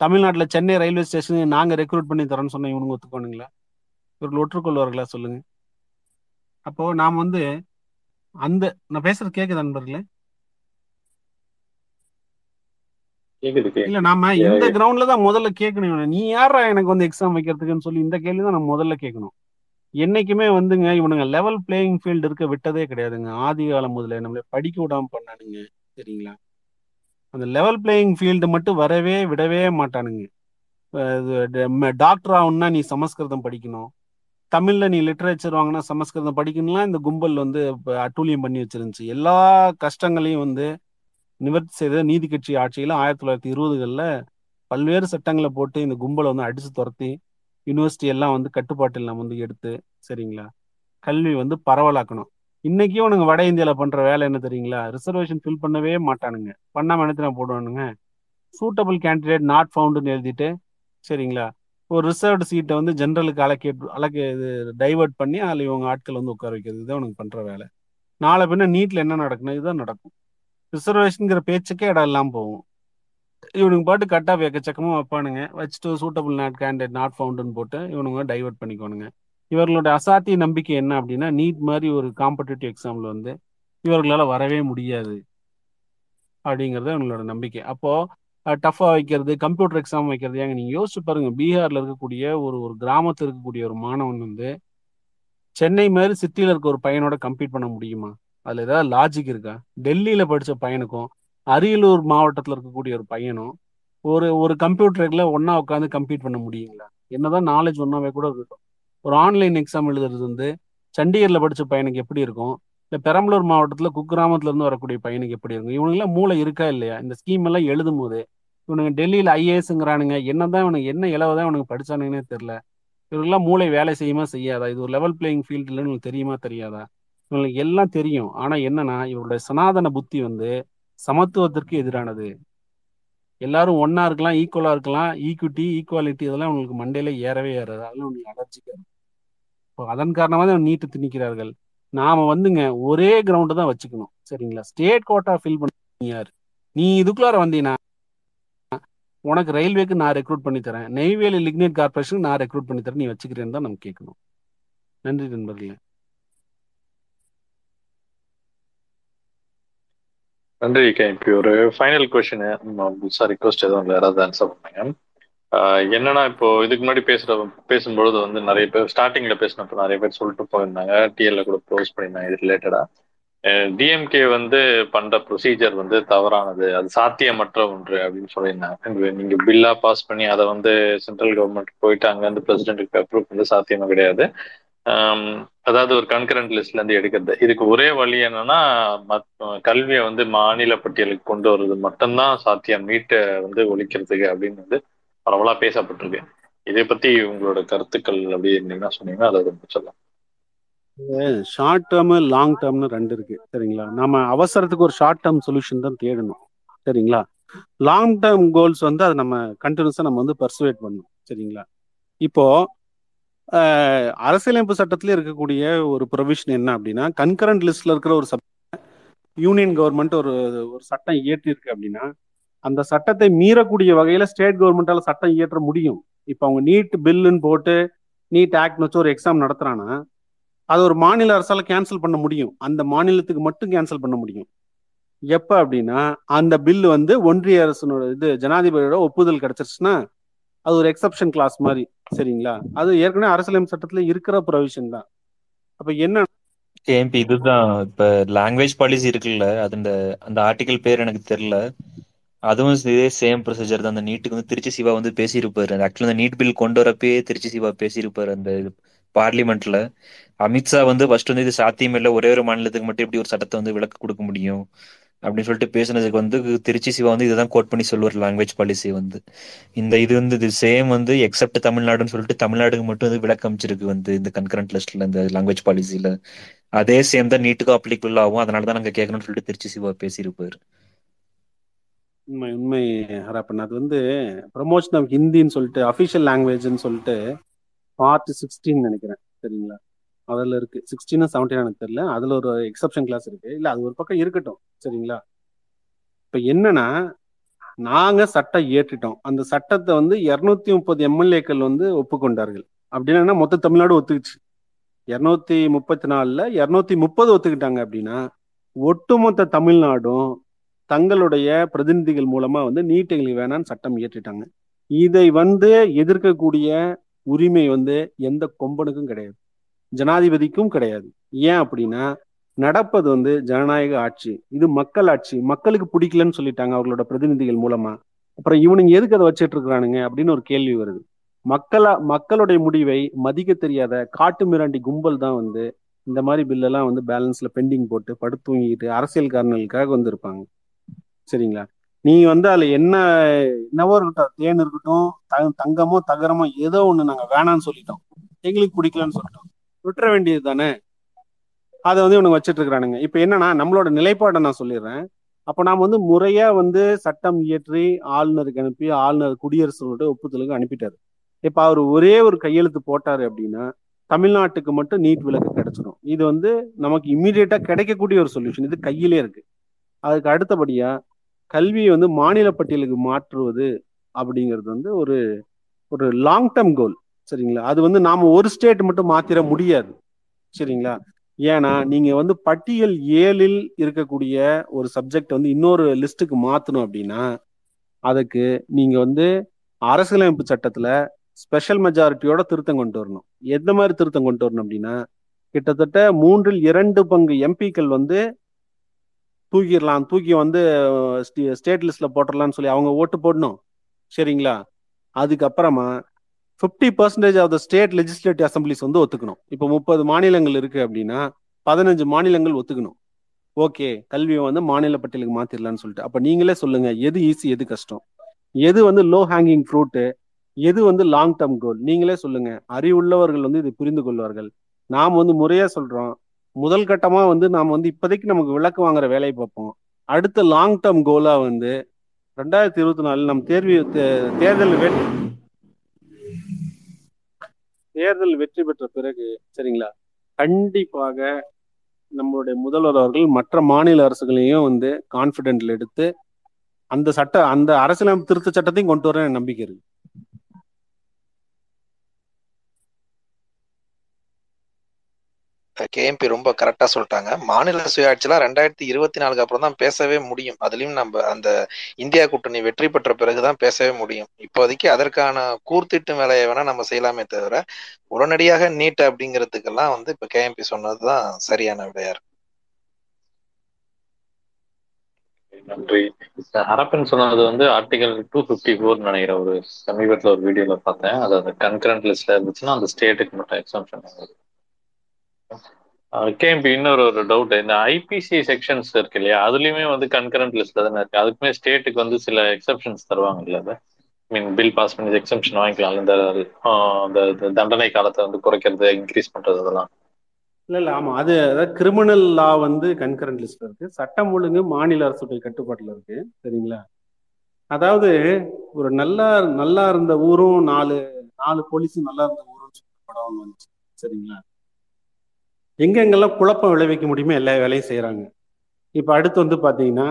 தமிழ்நாட்டில் சென்னை ரயில்வே ஸ்டேஷனுக்கு நாங்கள் ரெக்ரூட் பண்ணி தரோம்னு சொன்ன இவனுங்க ஒத்துக்கோனுங்களா இவர்கள் ஒற்றுக்கொள்வார்களா சொல்லுங்க. அப்போ நாம் வந்து அந்த நான் பேசுறது கேக்குது நண்பர்களே? இல்ல நாம இந்த கிரவுண்ட்ல தான் முதல்ல கேட்கணும். நீ யாரா எனக்கு வந்து எக்ஸாம் வைக்கிறதுக்குன்னு சொல்லி இந்த கேள்வி தான் நம்ம முதல்ல கேட்கணும். என்னைக்குமே வந்துங்க இவனுங்க லெவல் பிளேயிங் ஃபீல்டு இருக்க விட்டதே கிடையாதுங்க. ஆதி காலம் முதல்ல நம்மள படிக்க விடாம பண்ணானுங்க. சரிங்களா? அந்த லெவல் பிளேயிங் ஃபீல்டு மட்டும் வரவே விடவே மாட்டானுங்க. டாக்டர் ஆகணும்னா நீ சமஸ்கிருதம் படிக்கணும். தமிழ்ல நீ லிட்ரேச்சர் வாங்கினா சமஸ்கிருதம் படிக்கணும்லாம் இந்த கும்பல் வந்து அட்டூழியம் பண்ணி வச்சிருந்துச்சு. எல்லா கஷ்டங்களையும் வந்து நிவர்த்தி செய்த நீதி கட்சி ஆட்சியில ஆயிரத்தி தொள்ளாயிரத்தி இருபதுகளில் பல்வேறு சட்டங்களை போட்டு இந்த கும்பலை வந்து அடிச்சு துரத்தி யூனிவர்சிட்டி எல்லாம் வந்து கட்டுப்பாட்டில் நம்ம வந்து எடுத்து சரிங்களா? கல்வி வந்து பரவலாக்கணும். இன்னைக்கும் உனக்கு வட இந்தியால பண்ற வேலை என்ன தெரியுங்களா? ரிசர்வேஷன் ஃபில் பண்ணவே மாட்டானுங்க. பண்ணாம என்ன போடுவானுங்க? சூட்டபிள் கேண்டிடேட் நாட் ஃபவுண்டுன்னு எழுதிட்டு சரிங்களா? ஒரு ரிசர்வ்டு சீட்டை வந்து ஜென்ரலுக்கு அலக்கேட் அலக்க இது டைவர்ட் பண்ணி அதில் இவங்க ஆட்கள் வந்து உட்கார வைக்கிறது. இதுதான் உனக்கு பண்ணுற வேலை. நாளை பின்ன நீட்டில் என்ன நடக்கணும் இதுதான் நடக்கும். ரிசர்வேஷனுங்கிற பேச்சுக்கே இடம் இல்லாமல் போகும். இவனுக்கு பாட்டு கட் ஆஃப் எக்கச்சக்கமாக வைப்பானுங்க. வச்சுட்டு சூட்டபிள் நாட் கேண்டிடேட் நாட் ஃபவுண்டுன்னு போட்டு இவனுங்க டைவர்ட் பண்ணிக்கோனுங்க இவர்களோட அசாத்திய நம்பிக்கை என்ன அப்படின்னா நீட் மாதிரி ஒரு காம்படிட்டிவ் எக்ஸாமில் வந்து இவர்களால் வரவே முடியாது. அப்படிங்கிறது அவங்களோட நம்பிக்கை. அப்போது டஃபா வைக்கிறது கம்ப்யூட்டர் எக்ஸாம் வைக்கிறது. ஏங்க நீங்க யோசிச்சு பாருங்க. பீகார்ல இருக்கக்கூடிய ஒரு ஒரு கிராமத்தில் இருக்கக்கூடிய ஒரு மாணவன் வந்து சென்னை மாதிரி சிட்டியில இருக்க ஒரு பையனோட கம்ப்ளீட் பண்ண முடியுமா? அதுல ஏதாவது லாஜிக் இருக்கா? டெல்லியில படிச்ச பையனுக்கும் அரியலூர் மாவட்டத்துல இருக்கக்கூடிய ஒரு பையனும் ஒரு ஒரு கம்ப்யூட்டர்ல ஒன்னா உட்காந்து கம்ப்ளீட் பண்ண முடியுங்களா? என்னதான் நாலேஜ் ஒன்னாவே கூட இருக்கட்டும். ஒரு ஆன்லைன் எக்ஸாம் எழுதுறது வந்து சண்டிகர்ல படிச்ச பையனுக்கு எப்படி இருக்கும்? இந்த பெரம்பலூர் மாவட்டத்துல குக்கிராமத்துல இருந்து வரக்கூடிய பையனுக்கு எப்படி இருக்கும் இவனுங்கெல்லாம் மூளை இருக்கா இல்லையா? இந்த ஸ்கீம் எல்லாம் எழுதும் போது இவனுங்க டெல்லியில ஐஏஎஸ்ங்கிறானுங்க என்னதான் இவனுக்கு என்ன இலவதான் இவனுக்கு படிச்சானுங்கன்னே தெரியல. இவருக்கெல்லாம் மூளை வேலை செய்யுமா செய்யாதா? இது ஒரு லெவல் பிளேயிங் ஃபீல்டுல உங்களுக்கு தெரியுமா தெரியாதா? இவங்களுக்கு எல்லாம் தெரியும். ஆனா என்னன்னா இவருடைய சனாதன புத்தி வந்து சமத்துவத்திற்கு எதிரானது. எல்லாரும் ஒன்னா இருக்கலாம் ஈக்குவலா இருக்கலாம். ஈக்விட்டி ஈக்குவாலிட்டி இதெல்லாம் உங்களுக்கு மண்டையில ஏறவே ஏறாது. அதெல்லாம் உங்களுக்கு அலர்ஜிக்கா இப்போ அதன் காரணமாக தான் நீட்டு திணிக்கிறார்கள். நாம வந்துங்க ஒரே கிரவுண்டு தான் வச்சுக்கணும். சரிங்களா? ஸ்டேட் கோட்டா ஃபில் பண்ண யாரு? நீ இதுக்குள்ளார வந்தீங்கன்னா உனக்கு ரயில்வேக்கு நான் ரெக்ரூட் பண்ணி தரேன். நெய்வேலி லிக்னைட் கார்பரேஷனுக்கு நான் ரெக்ரூட் பண்ணி தரேன். நீ வச்சுக்கிறேன்னு தான் நம்ம கேட்கணும். நன்றி நண்பர்களே. நன்றி கேபி ஒரு ஃபைனல் கொஸ்டின் சாரி ரிக்வஸ்ட் எதுவும் இல்லை. யாராவது ஆன்சர் பண்ணுங்க என்னன்னா இப்போ இதுக்கு முன்னாடி பேசுற பேசும்பொழுது வந்து நிறைய பேர் ஸ்டார்டிங்ல பேசினப்போ நிறைய பேர் சொல்லிட்டு போயிருந்தாங்க. டிஎல்ல கூட க்ளோஸ் பண்ணியிருந்தாங்க இது ரிலேட்டடா டிஎம்கே வந்து பண்ற ப்ரொசீஜர் வந்து தவறானது. அது சாத்தியமற்ற ஒன்று அப்படின்னு சொல்லியிருந்தாங்க. நீங்க பில்லா பாஸ் பண்ணி அதை வந்து சென்ட்ரல் கவர்மெண்ட் போயிட்டு அங்க இருந்து பிரசிடென்ட்டுக்கு அப்ரூவ் வந்து சாத்தியமா கிடையாது. அதாவது ஒரு கன்கரண்ட் லிஸ்ட்ல இருந்து எடுக்கிறது. இதுக்கு ஒரே வழி என்னன்னா மத்- கல்வியை வந்து மாநில பட்டியலுக்கு கொண்டு வர்றது மட்டும்தான் சாத்தியம். நீட்டை வந்து ஒழிக்கிறதுக்கு அப்படின்னு வந்து பரவலா பேசப்பட்டிருக்கு. இதை பத்தி உங்களோட கருத்துக்கள் அப்படி என்ன சொன்னீங்கன்னா அதை ரொம்ப சொல்லலாம். ஷார்ட் டேர்ம் லாங் டேர்ம்னு ரெண்டு இருக்கு. சரிங்களா? நம்ம அவசரத்துக்கு ஒரு ஷார்ட் டேர்ம் சொல்யூஷன் தான் தேடணும். சரிங்களா? லாங் டேர்ம் கோல்ஸ் வந்து அதை நம்ம கண்டினியூஸா நம்ம வந்து பர்சுவேட் பண்ணணும். சரிங்களா? இப்போ அரசியலமைப்பு சட்டத்திலே இருக்கக்கூடிய ஒரு ப்ரொவிஷன் என்ன அப்படின்னா கன்கரண்ட் லிஸ்ட்ல இருக்கிற ஒரு சப் யூனியன் கவர்மெண்ட் ஒரு ஒரு சட்டம் இயற்றிருக்கு அப்படின்னா அந்த சட்டத்தை மீறக்கூடிய வகையில ஸ்டேட் கவர்மெண்டால சட்டம் இயற்ற முடியும். இப்போ அவங்க நீட் பில்லுன்னு போட்டு நீட் ஆக்ட்னு வச்சு ஒரு எக்ஸாம் நடத்துறாங்கன்னா அது ஒரு மாநில அரசால கேன்சல் பண்ண முடியும். அந்த மாநிலத்துக்கு மட்டும் கேன்சல் பண்ண முடியும். எப்ப அப்படின்னா அந்த பில் வந்து ஒன்றிய அரசனோட இது ஜனாதிபதியோட ஒப்புதல் கிடைச்சிருச்சுன்னா அது ஒரு எக்ஸப்ஷன் கிளாஸ் மாதிரி சரிங்களா? அது ஏற்கனவே அரசியலமைப்பு சட்டத்துல இருக்கிற ப்ரொவிஷன் தான். அப்ப என்ன ஏம்பி இதுதான் இப்ப லாங்குவேஜ் பாலிசி இருக்குல்ல அது அந்த ஆர்டிகல் பேர் எனக்கு தெரியல. அதுவும் இதே சேம் ப்ரொசீஜர் தான். அந்த நீட்டுக்கு வந்து திருச்சி சிவா வந்து பேசியிருப்பாரு. ஆக்சுவலா அந்த நீட் பில் கொண்டு வரப்பே திருச்சி சிவா பேசியிருப்பாரு அந்த பார்லிமெண்ட்ல அமித்ஷா வந்து ஃபர்ஸ்ட் வந்து இது சாத்தியம் இல்லை. ஒரே ஒரு மாநிலத்துக்கு மட்டும் இப்படி ஒரு சட்டத்தை வந்து விளக்கு கொடுக்க முடியும்? அப்படின்னு சொல்லிட்டு பேசுனதுக்கு வந்து திருச்சி சிவா வந்து இதுதான் கோட் பண்ணி சொல்லுவார் லாங்குவேஜ் பாலிசி வந்து. இந்த இது வந்து இது சேம் வந்து எக்ஸப்ட் தமிழ்நாடுன்னு சொல்லிட்டு தமிழ்நாடுக்கு மட்டும் வந்து விளக்கம் அமைச்சிருக்கு வந்து இந்த கன்கரண்ட் லிஸ்ட்ல இந்த லாங்குவேஜ் பாலிசியில அதே சேம் தான் நீட்டுக்கும் அப்ளிகபிள் ஆகும். அதனால தான் நாங்கள் கேட்கணும்னு சொல்லிட்டு திருச்சி சிவா பேசியிருப்பாரு. உண்மை உண்மை ஹராப்பன். அது வந்து ப்ரமோஷன் ஆஃப் ஹிந்தின்னு சொல்லிட்டு அஃபிஷியல் லாங்குவேஜ்னு சொல்லிட்டு பார்ட் சிக்ஸ்டீன் நினைக்கிறேன். சரிங்களா? அதில் இருக்கு. சிக்ஸ்டீனா செவன்டீன் எனக்கு தெரியல. அதில் ஒரு எக்ஸப்ஷன் கிளாஸ் இருக்கு. இல்லை அது ஒரு பக்கம் இருக்கட்டும். சரிங்களா? இப்போ என்னன்னா நாங்கள் சட்டம் ஏற்றிட்டோம். அந்த சட்டத்தை வந்து இரநூத்தி முப்பது எம்எல்ஏக்கள் வந்து ஒப்புக்கொண்டார்கள். அப்படின்னா மொத்த தமிழ்நாடு ஒத்துக்குச்சு. இரநூத்தி முப்பத்தி நாலில் இரநூத்தி முப்பது ஒத்துக்கிட்டாங்க அப்படின்னா ஒட்டுமொத்த தமிழ்நாடும் தங்களுடைய பிரதிநிதிகள் மூலமா வந்து நீட் எங்களுக்கு வேணான்னு சட்டம் இயற்றிட்டாங்க. இதை வந்து எதிர்க்கக்கூடிய உரிமை வந்து எந்த கொம்பனுக்கும் கிடையாது. ஜனாதிபதிக்கும் கிடையாது. ஏன் அப்படின்னா நடப்பது வந்து ஜனநாயக ஆட்சி. இது மக்கள் ஆட்சி. மக்களுக்கு பிடிக்கலன்னு சொல்லிட்டாங்க அவர்களோட பிரதிநிதிகள் மூலமா. அப்புறம் இவனுங்க எதுக்கு அதை வச்சிட்டு இருக்கிறானுங்க அப்படின்னு ஒரு கேள்வி வருது. மக்களா மக்களுடைய முடிவை மதிக்க தெரியாத காட்டு மிராண்டி கும்பல் தான் வந்து இந்த மாதிரி பில்லெல்லாம் வந்து பேலன்ஸ்ல பெண்டிங் போட்டு படுத்து தூங்கிட்டு அரசியல் காரணங்களுக்காக வந்திருப்பாங்க. சரிங்களா? நீ வந்து அதுல என்ன என்னவோ இருக்கட்டும் தேன் இருக்கட்டும் தங்கமோ தகரமோ ஏதோ ஒண்ணு நாங்க வேணாம்னு சொல்லிட்டோம். எங்களுக்கு பிடிக்கலன்னு சொல்லிட்டோம். விட்டுற வேண்டியது தானே அதை வந்து இவனுக்கு வச்சுட்டு இருக்கிறானுங்க இப்ப என்னன்னா நம்மளோட நிலைப்பாடை நான் சொல்லிடுறேன். அப்ப நாம வந்து முறையா வந்து சட்டம் இயற்றி ஆளுநருக்கு அனுப்பி ஆளுநர் குடியரசோட ஒப்புதலுக்கு அனுப்பிட்டாரு. இப்ப அவர் ஒரே ஒரு கையெழுத்து போட்டாரு அப்படின்னா தமிழ்நாட்டுக்கு மட்டும் நீட் விலக்கு கிடைச்சிடும் இது வந்து நமக்கு இம்மிடியட்டா கிடைக்கக்கூடிய ஒரு சொல்யூஷன் இது கையிலே இருக்கு. அதுக்கு அடுத்தபடியா கல்வியை வந்து மாநில பட்டியலுக்கு மாற்றுவது அப்படிங்கிறது வந்து ஒரு ஒரு லாங் டேர்ம் கோல் சரிங்களா? அது வந்து நாம ஒரு ஸ்டேட் மட்டும் மாத்திர முடியாது சரிங்களா? ஏன்னா நீங்க வந்து பட்டியல் ஏழில் இருக்கக்கூடிய ஒரு சப்ஜெக்ட் வந்து இன்னொரு லிஸ்ட்டுக்கு மாத்தணும் அப்படின்னா அதுக்கு நீங்க வந்து அரசியலமைப்பு சட்டத்துல ஸ்பெஷல் மெஜாரிட்டியோட திருத்தம் கொண்டு வரணும். எந்த மாதிரி திருத்தம் கொண்டு வரணும் அப்படின்னா கிட்டத்தட்ட மூன்றில் இரண்டு பங்கு எம்பிக்கள் வந்து தூக்கிடலாம் தூக்கி வந்து ஸ்டேட் லிஸ்ட்ல போட்டுடலாம்னு சொல்லி அவங்க ஓட்டு போடணும். சரிங்களா? அதுக்கப்புறமா fifty percentage of the state legislative assemblies வந்து ஒத்துக்கணும். இப்போ முப்பது மாநிலங்கள் இருக்கு அப்படின்னா பதினஞ்சு மாநிலங்கள் ஒத்துக்கணும். ஓகே கல்வியை வந்து மாநில பட்டியலுக்கு மாத்திரலாம்னு சொல்லிட்டு. அப்ப நீங்களே சொல்லுங்க எது ஈஸி எது கஷ்டம்? எது வந்து லோ ஹேங்கிங் ஃப்ரூட்டு எது வந்து லாங் டேர்ம் கோல் நீங்களே சொல்லுங்க. அறிவுள்ளவர்கள் வந்து இதை புரிந்து கொள்வார்கள். நாம் வந்து முறையா சொல்றோம். முதல் கட்டமா வந்து நாம் வந்து இப்போதைக்கு நமக்கு விளக்கு வாங்குற வேலையை பார்ப்போம். அடுத்த லாங் டேர்ம் கோலா வந்து ரெண்டாயிரத்தி இருபத்தி நாலு நம் தேர்வு தேர்தல் தேர்தல் வெற்றி பெற்ற பிறகு சரிங்களா? கண்டிப்பாக நம்மளுடைய முதல்வர் அவர்கள் மற்ற மாநில அரசுகளையும் வந்து கான்பிடென்ட்ல எடுத்து அந்த சட்ட அந்த அரசியலமைப்பு திருத்த சட்டத்தையும் கொண்டு வர நம்பிக்கை இருக்கு. கேஎம்பி ரொம்ப கரெக்டா சொல்லிட்டாங்க. மாநில சுயாட்சிலாம் ரெண்டாயிரத்தி இருபத்தி நாலுக்கு அப்புறம் தான் பேசவே முடியும். அதுலயும் நம்ம அந்த இந்தியா கூட்டணி வெற்றி பெற்ற பிறகுதான் பேசவே முடியும். இப்போதைக்கு அதற்கான கூர்த்திட்டு வேலையை வேணா நம்ம செய்யலாமே தவிர உடனடியாக நீட் அப்படிங்கிறதுக்கெல்லாம் வந்து இப்ப கேஎம்பி சொன்னதுதான் சரியான விடையா இருக்கு. நன்றி. ஹரப்பன் சொன்னது வந்து ஆர்டிகல் டூ பிப்டி ஃபோர் நினைக்கிற ஒரு சமீபத்துல ஒரு வீடியோல பார்த்தேன். அது அந்த கன்கரண்ட் லிஸ்ட்ல இருந்துச்சுன்னா அந்த ஸ்டேட்டுக்கு மட்டும் எக்ஸாம்ஷன் கேம்பி இன்னொரு ஒரு டவுட் இந்த ஐபிசி செக்ஷன்ஸ் இருக்கு இல்லையா? அதுலயுமே வந்து கன்கரண்ட் லிஸ்ட்ல தானே இருக்கு. அதுக்குமே ஸ்டேட்டுக்கு வந்து சில எக்ஸப்ஷன்ஸ் தருவாங்க இல்ல அது மீன் பில் பாஸ் பண்ணி எக்ஸம்ஷன் வாங்கிக்கலாம். இந்த அந்த தண்டனை காலத்தை வந்து குறைக்கிறது இன்க்ரீஸ் பண்றது அதெல்லாம். இல்ல இல்ல ஆமா. அது அதாவது கிரிமினல் லா வந்து கன்கரண்ட் லிஸ்ட்ல இருக்கு. சட்டம் ஒழுங்கு மாநில அரசுடைய கட்டுப்பாட்டுல இருக்கு. சரிங்களா? அதாவது ஒரு நல்லா நல்லா இருந்த ஊரும் நாலு நாலு போலீஸும் நல்லா இருந்த ஊரும் படம் வந்துச்சு. சரிங்களா? எங்கெங்கெல்லாம் குழப்பம் விளைவிக்க முடியுமோ எல்லா வேலையும் செய்கிறாங்க இப்போ அடுத்து வந்து பார்த்தீங்கன்னா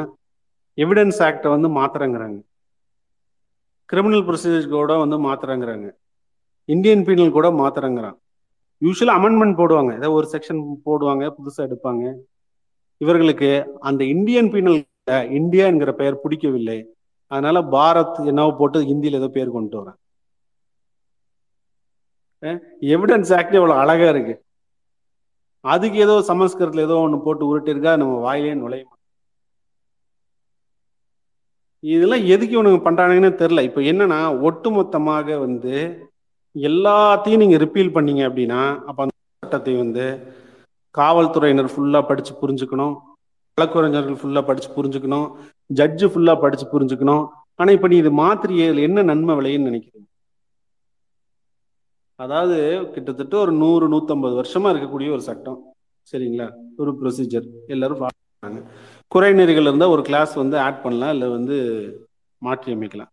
எவிடன்ஸ் ஆக்டை வந்து மாத்திரங்கிறாங்க கிரிமினல் ப்ரொசீஜர் கூட வந்து மாத்திரங்கிறாங்க இந்தியன் பீனல் கூட மாத்துறங்கிறான். யூஸ்வலாக அமெண்ட்மெண்ட் போடுவாங்க. ஏதாவது ஒரு செக்ஷன் போடுவாங்க புதுசாக எடுப்பாங்க. இவர்களுக்கு அந்த இந்தியன் பீனல் இந்தியா என்கிற பெயர் பிடிக்கவில்லை. அதனால பாரத் என்னவோ போட்டு ஹிந்தியில் ஏதோ பேர் கொண்டு வரேன் எவிடன்ஸ் ஆக்ட் எவ்வளோ அழகா இருக்கு. அதுக்கு ஏதோ சமஸ்கிருதத்தில் ஏதோ ஒன்று போட்டு உருட்டிருக்கா நம்ம வாயிலே நுழைய இதெல்லாம் எதுக்கு இவனுங்க பண்றானுங்கன்னு தெரில இப்போ என்னன்னா ஒட்டுமொத்தமாக வந்து எல்லாத்தையும் நீங்க ரிப்பீல் பண்ணீங்க அப்படின்னா அப்ப அந்த சட்டத்தை வந்து காவல்துறையினர் ஃபுல்லா படிச்சு புரிஞ்சுக்கணும் வழக்குரைஞர்கள் ஃபுல்லா படிச்சு புரிஞ்சுக்கணும் ஜட்ஜு ஃபுல்லா படிச்சு புரிஞ்சுக்கணும். ஆனா இப்ப நீ இது மாத்திரியே என்ன நன்மை விளையுன்னு நினைக்கிறீங்க? அதாவது கிட்டத்தட்ட ஒரு நூறு நூத்தம்பது வருஷமா இருக்கக்கூடிய ஒரு சட்டம். சரிங்களா? ஒரு ப்ரொசீஜர் எல்லாரும் follow பண்றாங்க குறைநெறிகள் இருந்தா ஒரு கிளாஸ் வந்து ஆட் பண்ணலாம் இல்லை வந்து மாற்றி அமைக்கலாம்.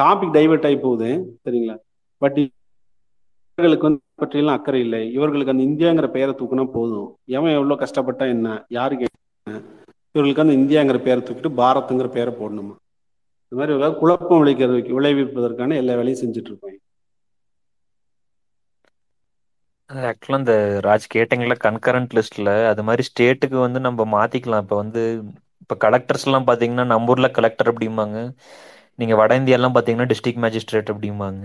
டாபிக் டைவர்ட் ஆகி போகுது. சரிங்களா? பட் இவர்களுக்கு வந்து பற்றியெல்லாம் அக்கறை இல்லை. இவர்களுக்கு அந்த இந்தியாங்கிற பெயரை தூக்குனா போதும். எவன் எவ்வளோ கஷ்டப்பட்டா என்ன? யாருக்கு என்ன? இவர்களுக்கு அந்த இந்தியாங்கிற பெயரை தூக்கிட்டு பாரத்துங்கிற பெயரை போடணுமா? இந்த மாதிரி குழப்பம் விளைக்கிறதுக்கு விளைவிப்பதற்கான எல்லா வேலையும் செஞ்சுட்டு இருப்பாங்க. ஆக்சுவலாக இந்த ராஜ் கேட்டிங்களா கன்கரண்ட் லிஸ்ட்ல அது மாதிரி ஸ்டேட்டுக்கு வந்து நம்ம மாத்திக்கலாம். இப்போ வந்து இப்போ கலெக்டர்ஸ் எல்லாம் பார்த்தீங்கன்னா நம்ம ஊர்ல கலெக்டர் அப்படிம்பாங்க. நீங்க வட இந்தியாலாம் பார்த்தீங்கன்னா டிஸ்ட்ரிக்ட் மேஜிஸ்ட்ரேட் அப்படிம்பாங்க.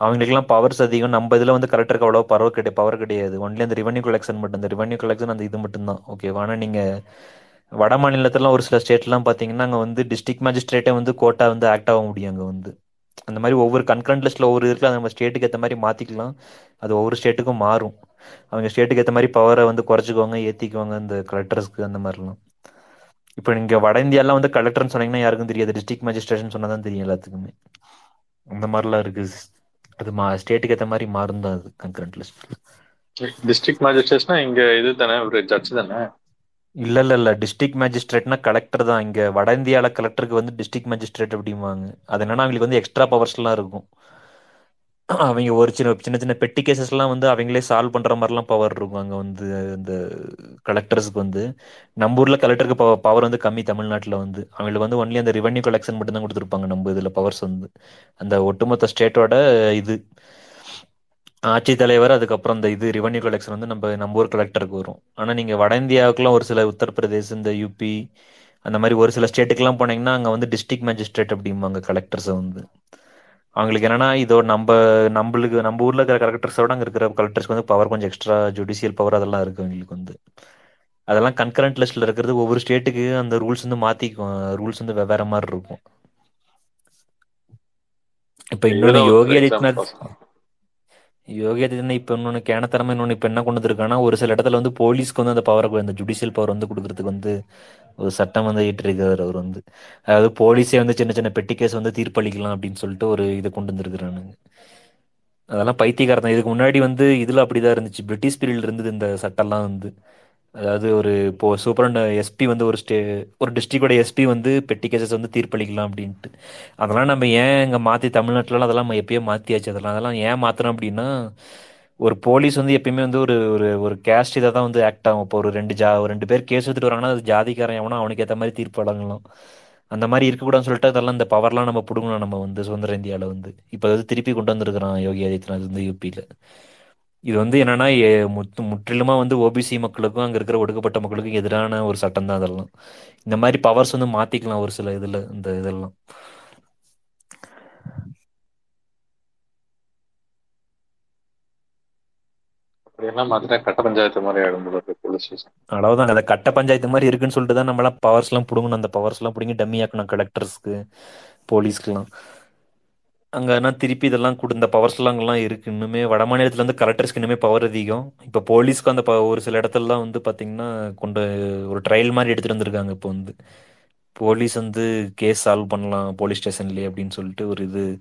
அவங்களுக்குலாம் பவர்ஸ் அதிகம். நம்ம இதில் வந்து கலெக்டருக்கு அவ்வளோ பவர் கிடையாது பவர் கிடையாது. ஒன்லி அந்த ரெவன்யூ கலெக்ஷன் மட்டும். இந்த ரெவன்யூ கலெக்ஷன் அந்த இது மட்டும்தான். ஓகேவா ஆனால் நீங்கள் வட மாநிலத்திலாம் ஒரு சில ஸ்டேட்லாம் பார்த்தீங்கன்னா அங்கே வந்து டிஸ்ட்ரிக்ட் மேஜிஸ்ட்ரேட்டே வந்து கோட்டா வந்து ஆக்ட் ஆக முடியும் அங்கே வந்து. அந்த மாதிரி ஒவ்வொரு கன்கரண்ட் லிஸ்ட்டில் ஒவ்வொரு இருக்குல்ல நம்ம ஸ்டேட்டுக்கு ஏற்ற மாதிரி மாற்றிக்கலாம் அது ஒவ்வொரு ஸ்டேட்டுக்கும் மாறும். அவங்க ஸ்டேட்டுக்கு ஏற்ற மாதிரி பவரை வந்து குறைச்சிக்குவாங்க ஏற்றிக்குவாங்க இந்த கலெக்டர்ஸ்க்கு அந்த மாதிரிலாம். இப்போ நீங்கள் வட இந்தியாலாம் வந்து கலெக்டர்னு சொன்னீங்கன்னா யாருக்கும் தெரியாது. டிஸ்ட்ரிக்ட் மேஜிஸ்ட்ரேஷன் சொன்னால் தான் தெரியும் எல்லாத்துக்குமே. அந்த மாதிரிலாம் இருக்குது அது மா ஸ்டேட்டுக்கு ஏற்ற மாதிரி மாறும் தான் அது கன்கரண்ட் லிஸ்ட் டிஸ்ட்ரிக்ட் மேஜிஸ்ட்ரேட்ஸ்னா இங்க இது தானே ஒரு ஜட்ஜ் தானே? இல்ல இல்ல இல்ல. டிஸ்ட்ரிக்ட் மேஜிஸ்ட்ரேட்னா கலெக்டர் தான். இங்க வட இந்தியால கலெக்டருக்கு வந்து டிஸ்ட்ரிக்ட் மேஜிஸ்ட்ரேட் அப்படிம்பாங்க. அது என்னன்னா அவங்களுக்கு வந்து எக்ஸ்ட்ரா பவர்ஸ்லாம் இருக்கும். அவங்க ஒரு சின்ன சின்ன சின்ன பெட்டி கேசஸ்லாம் வந்து அவங்களே சால்வ் பண்ற மாதிரிலாம் பவர் இருக்கும் அங்க வந்து இந்த கலெக்டர்ஸ்க்கு வந்து. நம்ம ஊர்ல கலெக்டருக்கு பவர் வந்து கம்மி தமிழ்நாட்டில் வந்து. அவங்களுக்கு வந்து ஒன்லி அந்த ரெவன்யூ கலெக்ஷன் மட்டும் தான் கொடுத்துருப்பாங்க நம்ம இதுல பவர்ஸ் வந்து. அந்த ஒட்டுமொத்த ஸ்டேட்டோட இது. ஆட்சித்தலைவர் அதுக்கப்புறம் இந்த இது ரெவன்யூ கலெக்ஷன் வந்து நம்ம நம்ம ஊர் கலெக்டருக்கு வரும். ஆனால் நீங்கள் வட இந்தியாவுக்குலாம் ஒரு சில உத்தரப்பிரதேஷ் இந்த யூபி அந்த மாதிரி ஒரு சில ஸ்டேட்டுக்குலாம் போனீங்கன்னா அங்கே வந்து டிஸ்ட்ரிக்ட் மேஜிஸ்ட்ரேட் அப்படிம்பாங்க கலெக்டர்ஸை வந்து. அவங்களுக்கு என்னன்னா இதோ நம்ம நம்மளுக்கு நம்ம ஊர்ல இருக்கிற கலெக்டர்ஸோட அங்கே இருக்கிற கலெக்டர்ஸ்க்கு வந்து பவர் கொஞ்சம் எக்ஸ்ட்ரா ஜுடிஷியல் பவர் அதெல்லாம் இருக்கு அவங்களுக்கு வந்து. அதெல்லாம் கன்கரண்ட் லிஸ்ட்ல இருக்கிறது ஒவ்வொரு ஸ்டேட்டுக்கு அந்த ரூல்ஸ் வந்து மாத்திக்கும் ரூல்ஸ் வந்து வெவ்வேறு மாதிரி இருக்கும். இப்போ இன்னொன்று யோகி ஆதித்யநாத் யோகி ஆதித்யநாத் இப்போ இன்னொன்று கேனத்தனமா இன்னொன்று இப்போ என்ன கொண்டு வந்திருக்காங்கன்னா ஒரு சில இடத்துல வந்து போலீஸ்க்கு வந்து அந்த பவரை அந்த ஜுடிஷியல் பவர் வந்து கொடுக்கறதுக்கு வந்து ஒரு சட்டம் வந்து ஏற்றிருக்காரு அவர் வந்து. அதாவது போலீஸே வந்து சின்ன சின்ன பெட்டி கேஸ் வந்து தீர்ப்பளிக்கலாம் அப்படின்னு சொல்லிட்டு ஒரு இதை கொண்டு வந்திருக்கிறானுங்க. அதெல்லாம் பைத்தியக்காரன் இதுக்கு முன்னாடி வந்து இதுல அப்படிதான் இருந்துச்சு. பிரிட்டிஷ் பீரியட்ல இருந்தது இந்த சட்டம்லாம் வந்து. அதாவது ஒரு இப்போ சூப்பரண்ட் எஸ்பி வந்து ஒரு ஸ்டே ஒரு டிஸ்ட்ரிக்டோட எஸ்பி வந்து பெட்டி கேசஸ் வந்து தீர்ப்பளிக்கலாம் அப்படின்ட்டு. அதெல்லாம் நம்ம ஏன் இங்கே மாற்றி தமிழ்நாட்டிலலாம் அதெல்லாம் நம்ம எப்பயோ மாற்றியாச்சு அதெல்லாம் அதெல்லாம் ஏன் மாற்றுறோம் அப்படின்னா ஒரு போலீஸ் வந்து எப்பயுமே வந்து ஒரு ஒரு ஒரு கேஸ்ட் இதாக தான் வந்து ஆக்ட் ஆகும். இப்போ ஒரு ரெண்டு ஜா ஒரு ரெண்டு பேர் கேஸ் எடுத்துட்டு வராங்கன்னா அது ஜாதிக்காரன் எவனோ அவனுக்கு ஏற்ற மாதிரி தீர்ப்பு வழங்கலாம். அந்த மாதிரி இருக்கக்கூடாதுன்னு சொல்லிட்டு அதெல்லாம் இந்த பவர்லாம் நம்ம பிடுங்கணும் நம்ம வந்து சுதந்திர இந்தியாவில் வந்து. இப்போ அது திருப்பி கொண்டு வந்திருக்கிறான் யோகி ஆதித்யநாத் வந்து யூபியில் இது வந்து என்னன்னா முற்றிலுமா வந்து ஓபிசி மக்களுக்கும் அங்கே இருக்கிற ஒடுக்கப்பட்ட மக்களுக்கும் எதிரான ஒரு சட்டம் தான் அதெல்லாம். இந்த மாதிரி பவர்ஸ் வந்து மாத்திக்கலாம் ஒரு சில இதில் இந்த இதெல்லாம். அவ்வளவுதான். அந்த கட்ட பஞ்சாயத்து மாதிரி இருக்குன்னு சொல்லிட்டு தான் நம்மளாம் பவர்ஸ் எல்லாம் பிடுங்கணும். அந்த பவர்ஸ் எல்லாம் பிடிங்கி டம்மி ஆக்கணும் கலெக்டர்ஸ்க்கு போலீஸ்க்குலாம் அங்கேனா திருப்பி இதெல்லாம் கொடு இந்த பவர்ஸ் அங்கெல்லாம் இருக்கு. இன்னுமே வட மாநிலத்தில் வந்து கலெக்டர்ஸ்க்கு இன்னுமே பவர் அதிகம். இப்போ போலீஸ்க்கு அந்த ப- ஒரு சில இடத்துலலாம் வந்து பார்த்தீங்கன்னா கொண்டு ஒரு ட்ரையல் மாதிரி எடுத்துகிட்டு வந்திருக்காங்க இப்போ வந்து. போலீஸ் வந்து கேஸ் சால்வ் பண்ணலாம் போலீஸ் ஸ்டேஷன்லேயே அப்படின்னு சொல்லிட்டு ஒரு இது.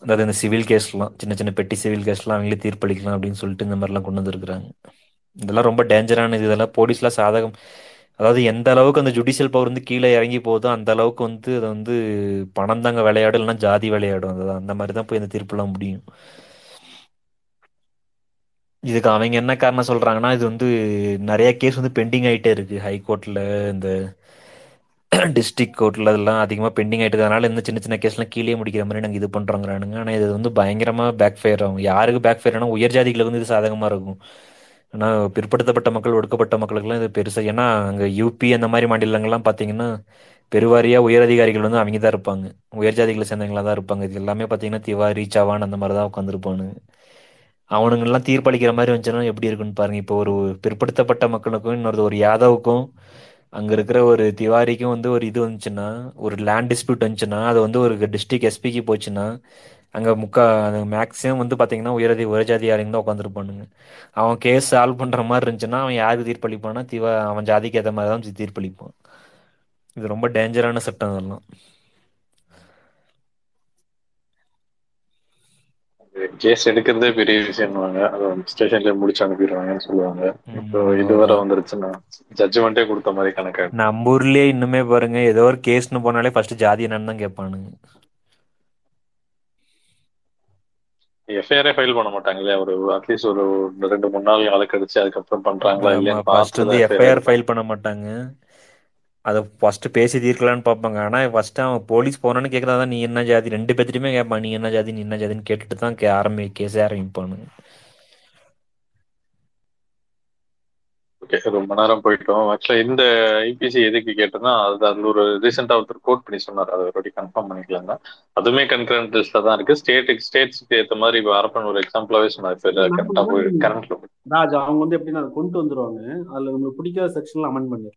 அதாவது இந்த சிவில் கேஸ்லாம் சின்ன சின்ன பெட்டி சிவில் கேஸ்லாம் அவங்களே தீர்ப்பளிக்கலாம் அப்படின்னு சொல்லிட்டு இந்த மாதிரிலாம் கொண்டு வந்திருக்கிறாங்க. இதெல்லாம் ரொம்ப டேஞ்சரானது இதெல்லாம் போலீஸ்லாம் சாதகம் அதாவது எந்த அளவுக்கு அந்த ஜுடிஷியல் பவர் வந்து கீழே இறங்கி போகுதோ அந்த அளவுக்கு வந்து அதை வந்து பணம் தாங்க விளையாடும் இல்லைன்னா ஜாதி விளையாடும். அது அந்த மாதிரி தான் போய் இந்த தீர்ப்புலாம் முடியும். இதுக்கு அவங்க என்ன காரணம் சொல்றாங்கன்னா இது வந்து நிறைய கேஸ் வந்து பெண்டிங் ஆயிட்டே இருக்கு. ஹைகோர்ட்ல இந்த டிஸ்ட்ரிக்ட் கோர்ட்ல அதெல்லாம் அதிகமாக பெண்டிங் ஆயிட்டு அதனால இந்த சின்ன சின்ன கேஸ்லாம் கீழே முடிக்கிற மாதிரி நாங்கள் இது பண்ணுறோங்கிறானுங்க ஆனால் இது வந்து பயங்கரமா பேக் ஃபயர் ஆகும். யாருக்கு பேக் ஃபயர் ஆனால் உயர் ஜாதிகளுக்கு வந்து இது சாதகமா இருக்கும். ஆனால் பிற்படுத்தப்பட்ட மக்கள் ஒடுக்கப்பட்ட மக்களுக்குலாம் இது பெருசாக ஏன்னா அங்கே யூபி அந்த மாதிரி மாநிலங்கள்லாம் பார்த்தீங்கன்னா பெருவாரியாக உயர் அதிகாரிகள் வந்து அவங்க தான் இருப்பாங்க. உயர் ஜாதிகளை சேர்ந்தவங்களா தான் இருப்பாங்க. இது எல்லாமே பார்த்தீங்கன்னா திவாரி சவான் அந்த மாதிரி தான் உட்காந்துருப்பானுங்க அவனுங்கெல்லாம் தீர்ப்பளிக்கிற மாதிரி வந்துச்சுன்னா எப்படி இருக்குன்னு பாருங்க. இப்போ ஒரு பிற்படுத்தப்பட்ட மக்களுக்கும் இன்னொரு ஒரு யாதவுக்கும் அங்கே இருக்கிற ஒரு திவாரிக்கும் வந்து ஒரு இது வந்துச்சுன்னா ஒரு லேண்ட் டிஸ்பியூட் வந்துச்சுன்னா அது வந்து ஒரு டிஸ்ட்ரிக்ட் எஸ்பிக்கு போச்சுன்னா அங்க முக்கா மேக்ஸிமம் வந்து பாத்தீங்கன்னா உயரதி உயர்ஜாதிகாரிங்க தான் உட்காந்துருப்பானுங்க அவன் கேஸ் சால்வ் பண்ற மாதிரி இருந்துச்சுன்னா அவன் யாருக்கு தீர்ப்பளிப்பான்னா திவா அவன் ஜாதிக்கு ஏற்ற மாதிரி தான் தீர்ப்பளிப்பான் இது ரொம்ப டேஞ்சரான சட்டம் அதெல்லாம். கேஸ் எடுக்கிறதே பெரிய விஷயம்வாங்க அதை ஸ்டேஷன்ல முடிச்சு அனுப்பிடுவாங்கன்னு சொல்லுவாங்க. இப்போ இதுவரை வந்துருச்சுன்னா ஜட்ஜ்மெண்ட்டே கொடுத்த மாதிரி கணக்கு நம்ம ஊர்லயே இன்னுமே பாருங்க ஏதோ ஒரு கேஸ்னு போனாலே ஃபர்ஸ்ட் ஜாதி என்னன்னு தான் கேட்பானுங்க. எஃப்ஐஆரே ஃபைல் பண்ண மாட்டாங்களே ஒரு அட்லீஸ்ட் ஒரு ரெண்டு மூணு நாள் கால கழிச்சு அதுக்கப்புறம் பண்றாங்களா இல்லையா ஃபர்ஸ்ட் வந்து எஃப்ஐஆர் ஃபைல் பண்ண மாட்டாங்க. அதை ஃபர்ஸ்ட் பேசி தீர்க்கலான்னு பார்ப்பாங்க. ஆனா ஃபர்ஸ்ட் அவன் போலீஸ் போனான்னு கேட்கறதா நீ என்ன ஜாதி? ரெண்டு பேர்த்திட்டுமே கேட்பான் நீ என்ன ஜாதி? நீ என்ன ஜாதின்னு கேட்டுட்டு தான் ஆரம்பி கேஸே ஆரம்பிப்பானுங்க. ஓகே ரொம்ப நேரம் போயிட்டோம். ஆக்சுவலா இந்த ஐபிசி எதுக்கு கேட்டேன்னா அது அதுல ஒரு ரீசெண்டா ஒருத்தர் கோட் பண்ணி சொன்னார். அதை ஒரு கன்ஃபார்ம் பண்ணிக்கலாம் அதுவுமே கன்கரண்ட் லிஸ்ட்ல தான் இருக்கு. ஸ்டேட்டுக்கு ஸ்டேட்ஸ்க்கு ஏத்த மாதிரி இப்போ அரப்பன் ஒரு எக்ஸாம்பிளாவே சொன்னார். கரெக்டா போய் கரண்ட்ல ராஜ் அவங்க வந்து எப்படின்னா கொண்டு வந்துருவாங்க. அதுல நம்மளுக்கு பிடிக்காத செக்ஷன்ல அமெண்ட் பண்ணிரு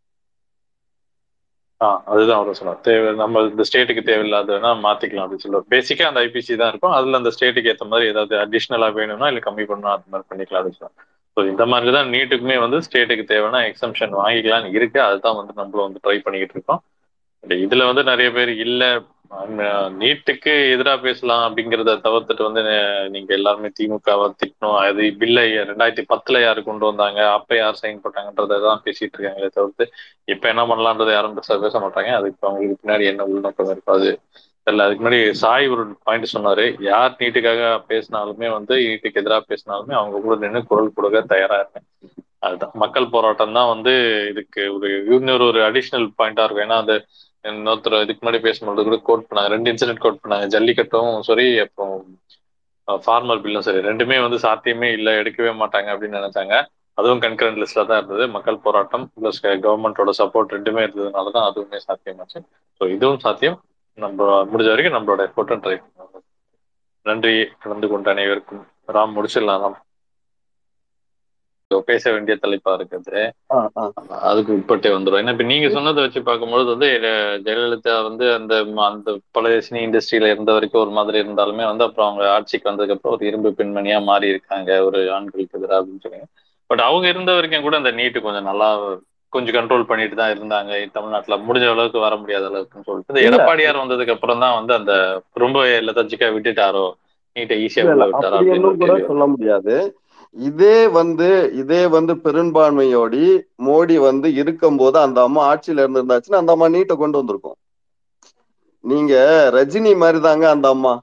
ஆ அதுதான் அவர் சொன்னார். தேவை நம்ம இந்த ஸ்டேட்டுக்கு தேவையில்லாததுன்னா மாத்திக்கலாம் அப்படின்னு சொல்லுவார் பேசிக்கா அந்த ஐபிசி தான் இருக்கும். அதுல அந்த ஸ்டேட்டுக்கு ஏத்த மாதிரி ஏதாவது அடிஷ்னலா வேணும்னா இல்ல கம்மி பண்ணணும் அந்த மாதிரி பண்ணிக்கலாம் அப்படின்னு ஸோ இந்த மாதிரி தான் நீட்டுக்குமே வந்து ஸ்டேட்டுக்கு தேவைன்னா எக்ஸம்ஷன் வாங்கிக்கலாம்னு இருக்கு. அதுதான் வந்து நம்மளும் வந்து ட்ரை பண்ணிக்கிட்டு இருக்கோம். இதுல வந்து நிறைய பேர் இல்ல. நீட்டுக்கு எதிராக பேசலாம் அப்படிங்கிறத தவிர்த்துட்டு வந்து நீங்க எல்லாருமே திமுகவை திட்டணும். அது பில்லை ரெண்டாயிரத்தி பத்துல யாரு கொண்டு வந்தாங்க? அப்ப யார் சைன் போட்டாங்கன்றதை தான் பேசிட்டு இருக்காங்களே தவிர்த்து இப்ப என்ன பண்ணலான்றதை யாரும் பேச பேச மாட்டாங்க. அதுக்கு அவங்களுக்கு பின்னாடி என்ன உள்நோக்கம் இருக்கும் அது தெரியல. அதுக்கு முன்னாடி சாய் ஒரு பாயிண்ட் சொன்னாரு. யார் நீட்டுக்காக பேசினாலுமே வந்து நீட்டுக்கு எதிராக பேசினாலுமே அவங்க கூட நின்று குரல் கொடுக்க தயாரா இருப்பேன். அதுதான். மக்கள் போராட்டம் தான் வந்து இதுக்கு ஒரு இன்னொரு ஒரு அடிஷ்னல் பாயிண்டா இருக்கும். ஏன்னா அந்த இன்னொருத்தர் இதுக்கு முன்னாடி பேசும்போது கூட கோட் பண்ணாங்க. ரெண்டு இன்சிடென்ட் கோட் பண்ணாங்க. ஜல்லிக்கட்டும் சரி அப்புறம் ஃபார்மர் பில்லும் சரி. ரெண்டுமே வந்து சாத்தியமே இல்லை. எடுக்கவே மாட்டாங்க அப்படின்னு நினைச்சாங்க. அதுவும் கன்கரண்ட் லிஸ்ட்ல தான் இருந்தது. மக்கள் போராட்டம் பிளஸ் கவர்மெண்டோட சப்போர்ட் ரெண்டுமே இருந்ததுனால தான் அதுவுமே சாத்தியமாச்சு. ஸோ இதுவும் சாத்தியம். நம்ம முடிஞ்ச வரைக்கும் நம்மளோட எஃபோர்ட்டும் ட்ரை பண்ணுவோம் நன்றி. கலந்து கொண்ட அனைவருக்கும். ராம் முடிச்சிடலாம் பேச வேண்டிய தலைப்பா இருக்குது. அதுக்கு உட்பட்டே வந்துடும் ஏன்னா இப்ப நீங்க சொன்னதை வச்சு பார்க்கும்பொழுது வந்து ஜெயலலிதா வந்து அந்த அந்த பழைய சினி இண்டஸ்ட்ரியில இருந்த வரைக்கும் ஒரு மாதிரி இருந்தாலுமே வந்து அப்புறம் அவங்க ஆட்சிக்கு வந்ததுக்கு அப்புறம் ஒரு இரும்பு பெண்மணியா மாறி இருக்காங்க ஒரு ஆண்களுக்கு எதிராக அப்படின்னு சொல்லுங்க பட் அவங்க இருந்த வரைக்கும் கூட அந்த நீட்டு கொஞ்சம் நல்லா கொஞ்சம் கண்ட்ரோல் பண்ணிட்டு தான் இருந்தாங்க. தமிழ்நாட்டுல முடிஞ்ச அளவுக்கு வர முடியாத அளவுக்குன்னு சொல்லிட்டு. இந்த. எடப்பாடியார் வந்ததுக்கு அப்புறம் தான் வந்து அந்த ரொம்ப லெதர்ஜிக்கா விட்டுட்டாரோ? நீட்டை ஈஸியா விட்டாரோ அப்படி அப்படின்னு சொல்ல முடியாது. இதே வந்து இதே வந்து பெரும்பான்மையோடி மோடி வந்து இருக்கும்போது அந்த அம்மா ஆட்சியில இருந்திருந்தாச்சுன்னா அந்த அம்மா நீட்டை கொண்டு வந்திருக்கும். நீங்க ரஜினி மாதிரி தாங்க அந்த அம்மா.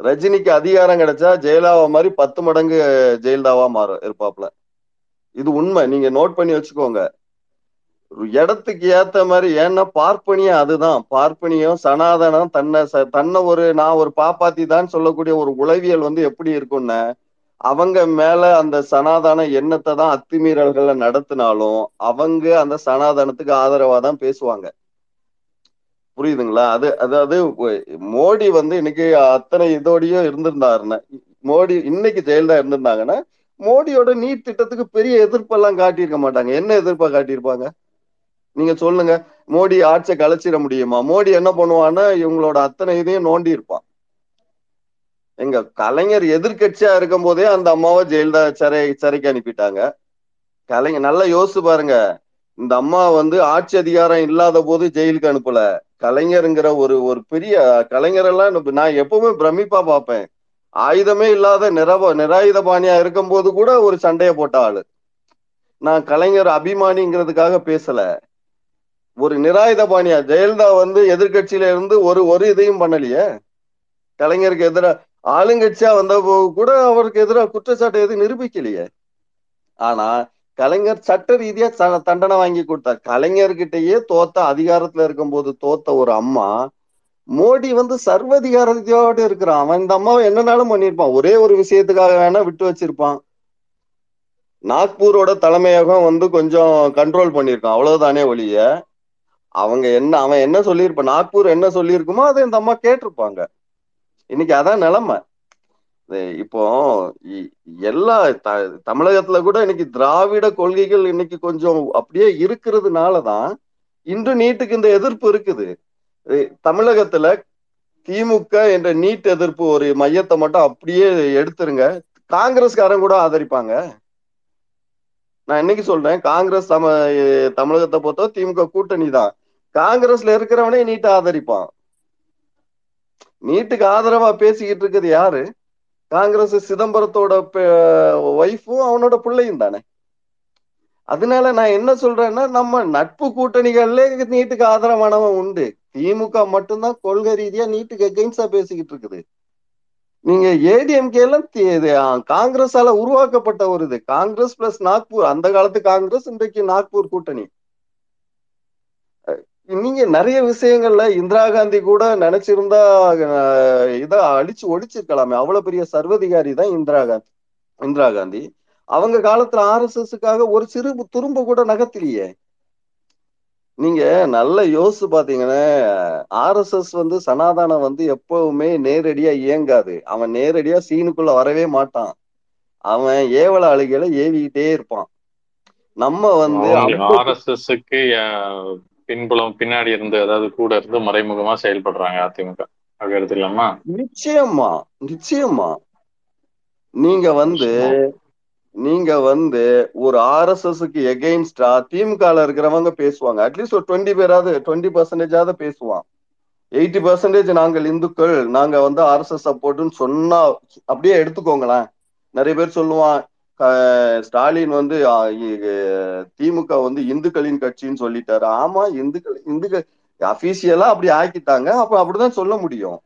ரஜினிக்கு அதிகாரம் கிடைச்சா ஜெயலலிதா மாதிரி பத்து மடங்கு ஜெயலலிதாவா மாறும் இருப்பாப்ல. இது உண்மை. நீங்க நோட் பண்ணி வச்சுக்கோங்க. இடத்துக்கு ஏத்த மாதிரி ஏன்னா பார்ப்பனியம் அதுதான். பார்ப்பனியம் சனாதனம் தன்னை ச- தன்னை ஒரு நான் ஒரு பாப்பாத்தி தான் சொல்லக்கூடிய ஒரு உளவியல் வந்து எப்படி இருக்கும்னா அவங்க மேல அந்த சனாதன எண்ணத்தை தான் அத்துமீறல்களை நடத்தினாலும் அவங்க அந்த சனாதனத்துக்கு ஆதரவா தான் பேசுவாங்க. புரியுதுங்களா? அது அதாவது மோடி வந்து இன்னைக்கு அத்தனை இதோடயும் இருந்திருந்தாருன்னு மோடி இன்னைக்கு ஜெயலலிதா இருந்திருந்தாங்கன்னா மோடியோட நீட் திட்டத்துக்கு பெரிய எதிர்ப்பெல்லாம் காட்டியிருக்க மாட்டாங்க. என்ன எதிர்ப்பா காட்டியிருப்பாங்க? நீங்க சொல்லுங்க. மோடி ஆட்சியை கலைச்சிட முடியுமா? மோடி என்ன பண்ணுவான்னா இவங்களோட அத்தனை இதையும் நோண்டி இருப்பான். எங்க கலைஞர் எதிர்கட்சியா இருக்கும் போதே அந்த அம்மாவை ஜெயலலிதா சிறை சிறைக்கு அனுப்பிட்டாங்க. கலைஞர் நல்லா யோசிச்சு பாருங்க. இந்த அம்மா வந்து ஆட்சி அதிகாரம் இல்லாத போது ஜெயிலுக்கு அனுப்பல. கலைஞருங்கிற ஒரு ஒரு பெரிய கலைஞரெல்லாம் நான் எப்பவுமே பிரமிப்பா பார்ப்பேன். ஆயுதமே இல்லாத நிரவ நிராயுத பாணியா இருக்கும்போது கூட ஒரு சண்டையை போட்ட ஆளு. நான் கலைஞர் அபிமானிங்கிறதுக்காக பேசல. ஒரு நிராயுத பாணியா ஜெயலலிதா வந்து எதிர்க்கட்சியில இருந்து ஒரு ஒரு இதையும் பண்ணலையே. கலைஞருக்கு எதிராக ஆளுங்கட்சியா வந்த கூட அவருக்கு எதிராக குற்றச்சாட்டு எதுவும் நிரூபிக்கலையே. ஆனா கலைஞர் சட்ட ரீதியா தண்டனை வாங்கி கொடுத்தார். கலைஞர்கிட்டயே தோத்த அதிகாரத்துல இருக்கும் போது தோத்த ஒரு அம்மா மோடி வந்து சர்வதிகாரத்தோட இருக்கிறான். அவன் இந்த அம்மாவை என்னனாலும் பண்ணியிருப்பான். ஒரே ஒரு விஷயத்துக்காக வேணா விட்டு வச்சிருப்பான். நாக்பூரோட தலைமையகம் வந்து கொஞ்சம் கண்ட்ரோல் பண்ணியிருக்கான். அவ்வளவுதானே ஒழிய அவங்க என்ன அவன் என்ன சொல்லியிருப்பான்? நாக்பூர் என்ன சொல்லியிருக்குமோ அதை இந்த அம்மா கேட்டிருப்பாங்க. இன்னைக்கு அதான் நிலைமை. இப்போ இ- எல்லா த- தமிழகத்துல கூட இன்னைக்கு திராவிட கொள்கைகள் இன்னைக்கு கொஞ்சம் அப்படியே இருக்கிறதுனாலதான் இன்று நீட்டுக்கு இந்த எதிர்ப்பு இருக்குது. தமிழகத்துல திமுக என்ற நீட் எதிர்ப்பு ஒரு மையத்தை மட்டும் அப்படியே எடுத்துருங்க. காங்கிரஸ்காரன் கூட ஆதரிப்பாங்க. நான் இன்னைக்கு சொல்றேன்? காங்கிரஸ் தம தமிழகத்தை பொறுத்த திமுக கூட்டணி தான். காங்கிரஸ்ல இருக்கிறவனே நீட்டை ஆதரிப்பான். நீட்டுக்கு ஆதரவா பேசிக்கிட்டு இருக்குது யாரு? காங்கிரஸ் சிதம்பரத்தோட ஒய்ஃபும் அவனோட பிள்ளையும் தானே. அதனால நான் என்ன சொல்றேன்னா நம்ம நட்பு கூட்டணிகள்ல நீட்டுக்கு ஆதரவானவன் உண்டு. திமுக மட்டும்தான் கொள்கை ரீதியா நீட்டுக்கு எகெயின்ஸ்டா பேசிக்கிட்டு இருக்குது. நீங்க ஏடிஎம்கே எல்லாம் இது, காங்கிரஸால உருவாக்கப்பட்ட ஒரு இது. காங்கிரஸ் பிளஸ் நாக்பூர். அந்த காலத்து காங்கிரஸ் இன்றைக்கு நாக்பூர் கூட்டணி. நீங்க நிறைய விஷயங்கள்ல இந்திரா காந்தி கூட நினைச்சிருந்தா இதை அழிச்சு ஒழிச்சிருக்கலாமே. அவ்வளவு பெரிய சர்வதிகாரி தான் இந்திரா காந்தி. இந்திரா காந்தி. அவங்க காலத்துல ஆர்எஸ்எஸ்க்காக ஒரு சிறு துரும்பு கூட நகர்த்தலையே. நீங்க நல்ல யோசிச்சு பாத்தீங்கன்னா ஆர்எஸ்எஸ் வந்து சனாதானம் வந்து எப்பவுமே நேரடியா இயங்காது. அவன் நேரடியா சீனுக்குள்ள வரவே மாட்டான். அவன் ஏவல அழுகையில ஏவிக்கிட்டே இருப்பான். நம்ம வந்து ஆர்எஸ்எஸ்க்கு பின்புலம் பின்னாடி இருந்து அதாவது கூட இருந்து மறைமுகமா செயல்படுறாங்க அதிமுக. அப்படி எடுத்துக்கலாமா நிச்சயமா நிச்சயமா. நீங்க வந்து நீங்க வந்து ஒரு ஆர்எஸ்எஸ்க்கு எகெயின்ஸ்டா திமுகல இருக்கிறவங்க பேசுவாங்க. அட்லீஸ்ட் ஒரு டுவெண்ட்டி பேராவது டுவெண்ட்டி பர்சன்டேஜாவது பேசுவான். எயிட்டி பர்சன்டேஜ் நாங்கள் இந்துக்கள் நாங்க வந்து ஆர்எஸ்எஸ் சப்போர்ட்னு சொன்னா அப்படியே எடுத்துக்கோங்களேன். நிறைய பேர் சொல்லுவான் ஸ்டாலின் வந்து திமுக வந்து இந்துக்களின் கட்சின்னு சொல்லிட்டாரு. ஆமா இந்துக்கள் இந்துக்கள் அபிஷியலா அப்படி ஆக்கிட்டாங்க. அப்ப அப்படிதான் சொல்ல முடியும்.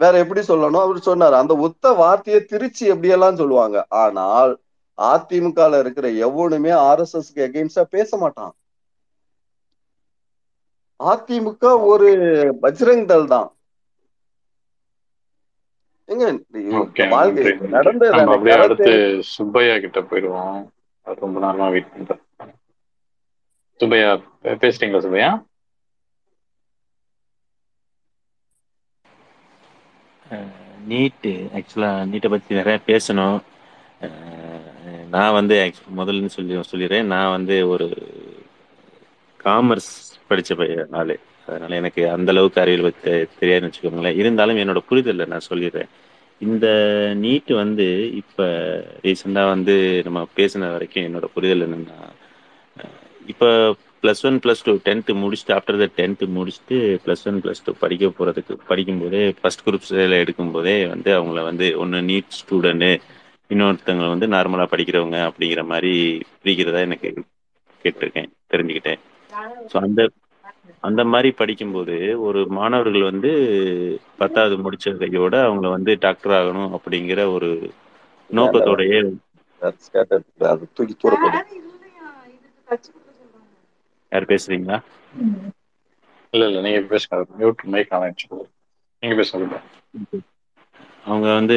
வேற எப்படி சொல்லணும்? அவர் சொன்னாரு அந்த ஒத்த வார்த்தையை திருச்சி எப்படியெல்லாம் சொல்லுவாங்க? ஆனால் அதிமுகல இருக்கிற எவனுமே ஆர்எஸ்எஸ்க்கு எகெயின்ஸ்டா பேச மாட்டான். அதிமுக ஒரு பஜ்ரங் தள் தான். அடுத்து சுப்பையா கிட்ட போயிடுவோம். ரொம்ப நேரமா வெயிட் பண்றேன் சுப்பையா பேசுறீங்களா சுப்பையா? நீட்டு ஆக்சுவலாக நீட்டை பற்றி நிறைய பேசணும். நான் வந்து முதல்ல சொல்லி சொல்லிடுறேன். நான் வந்து ஒரு காமர்ஸ் படித்த பையன் நாள். அதனால எனக்கு அந்த அளவுக்கு அறிவியல் பற்றி தெரியாதுன்னு வச்சுக்கோங்களேன். இருந்தாலும் என்னோட புரிதலை நான் சொல்லிடுறேன். இந்த நீட்டு வந்து இப்போ ரீசெண்டாக வந்து நம்ம பேசின வரைக்கும் என்னோட புரிதல் என்னென்னா இப்போ plus one plus two tenth முடிச்சுட்டு ஆஃப்டர் த டென்த்து முடிச்சுட்டு ப்ளஸ் ஒன் ப்ளஸ் டூ படிக்க போகிறதுக்கு படிக்கும்போதே ஃபஸ்ட் குரூப்ஸில் எடுக்கும்போதே வந்து அவங்கள வந்து ஒன்று நீட் ஸ்டூடெண்ட்டு இன்னொருத்தவங்க வந்து நார்மலாக படிக்கிறவங்க அப்படிங்கிற மாதிரி பிரிக்கிறதா எனக்கு கேட்டிருக்கேன் தெரிஞ்சுக்கிட்டேன். ஸோ அந்த அந்த மாதிரி படிக்கும்போது ஒரு மாணவர்கள் வந்து பத்தாவது முடிச்ச கையோட அவங்கள வந்து டாக்டர் ஆகணும் அப்படிங்கிற ஒரு நோக்கத்தோடயே அது தூக்கி தூர போடு யார் பேசுறீங்களா? இல்ல இல்ல நீங்க பேசுங்க. மியூட் மைக் ஆன் ஆயிடுச்சு. நீங்க பேசுங்க. அவங்க வந்து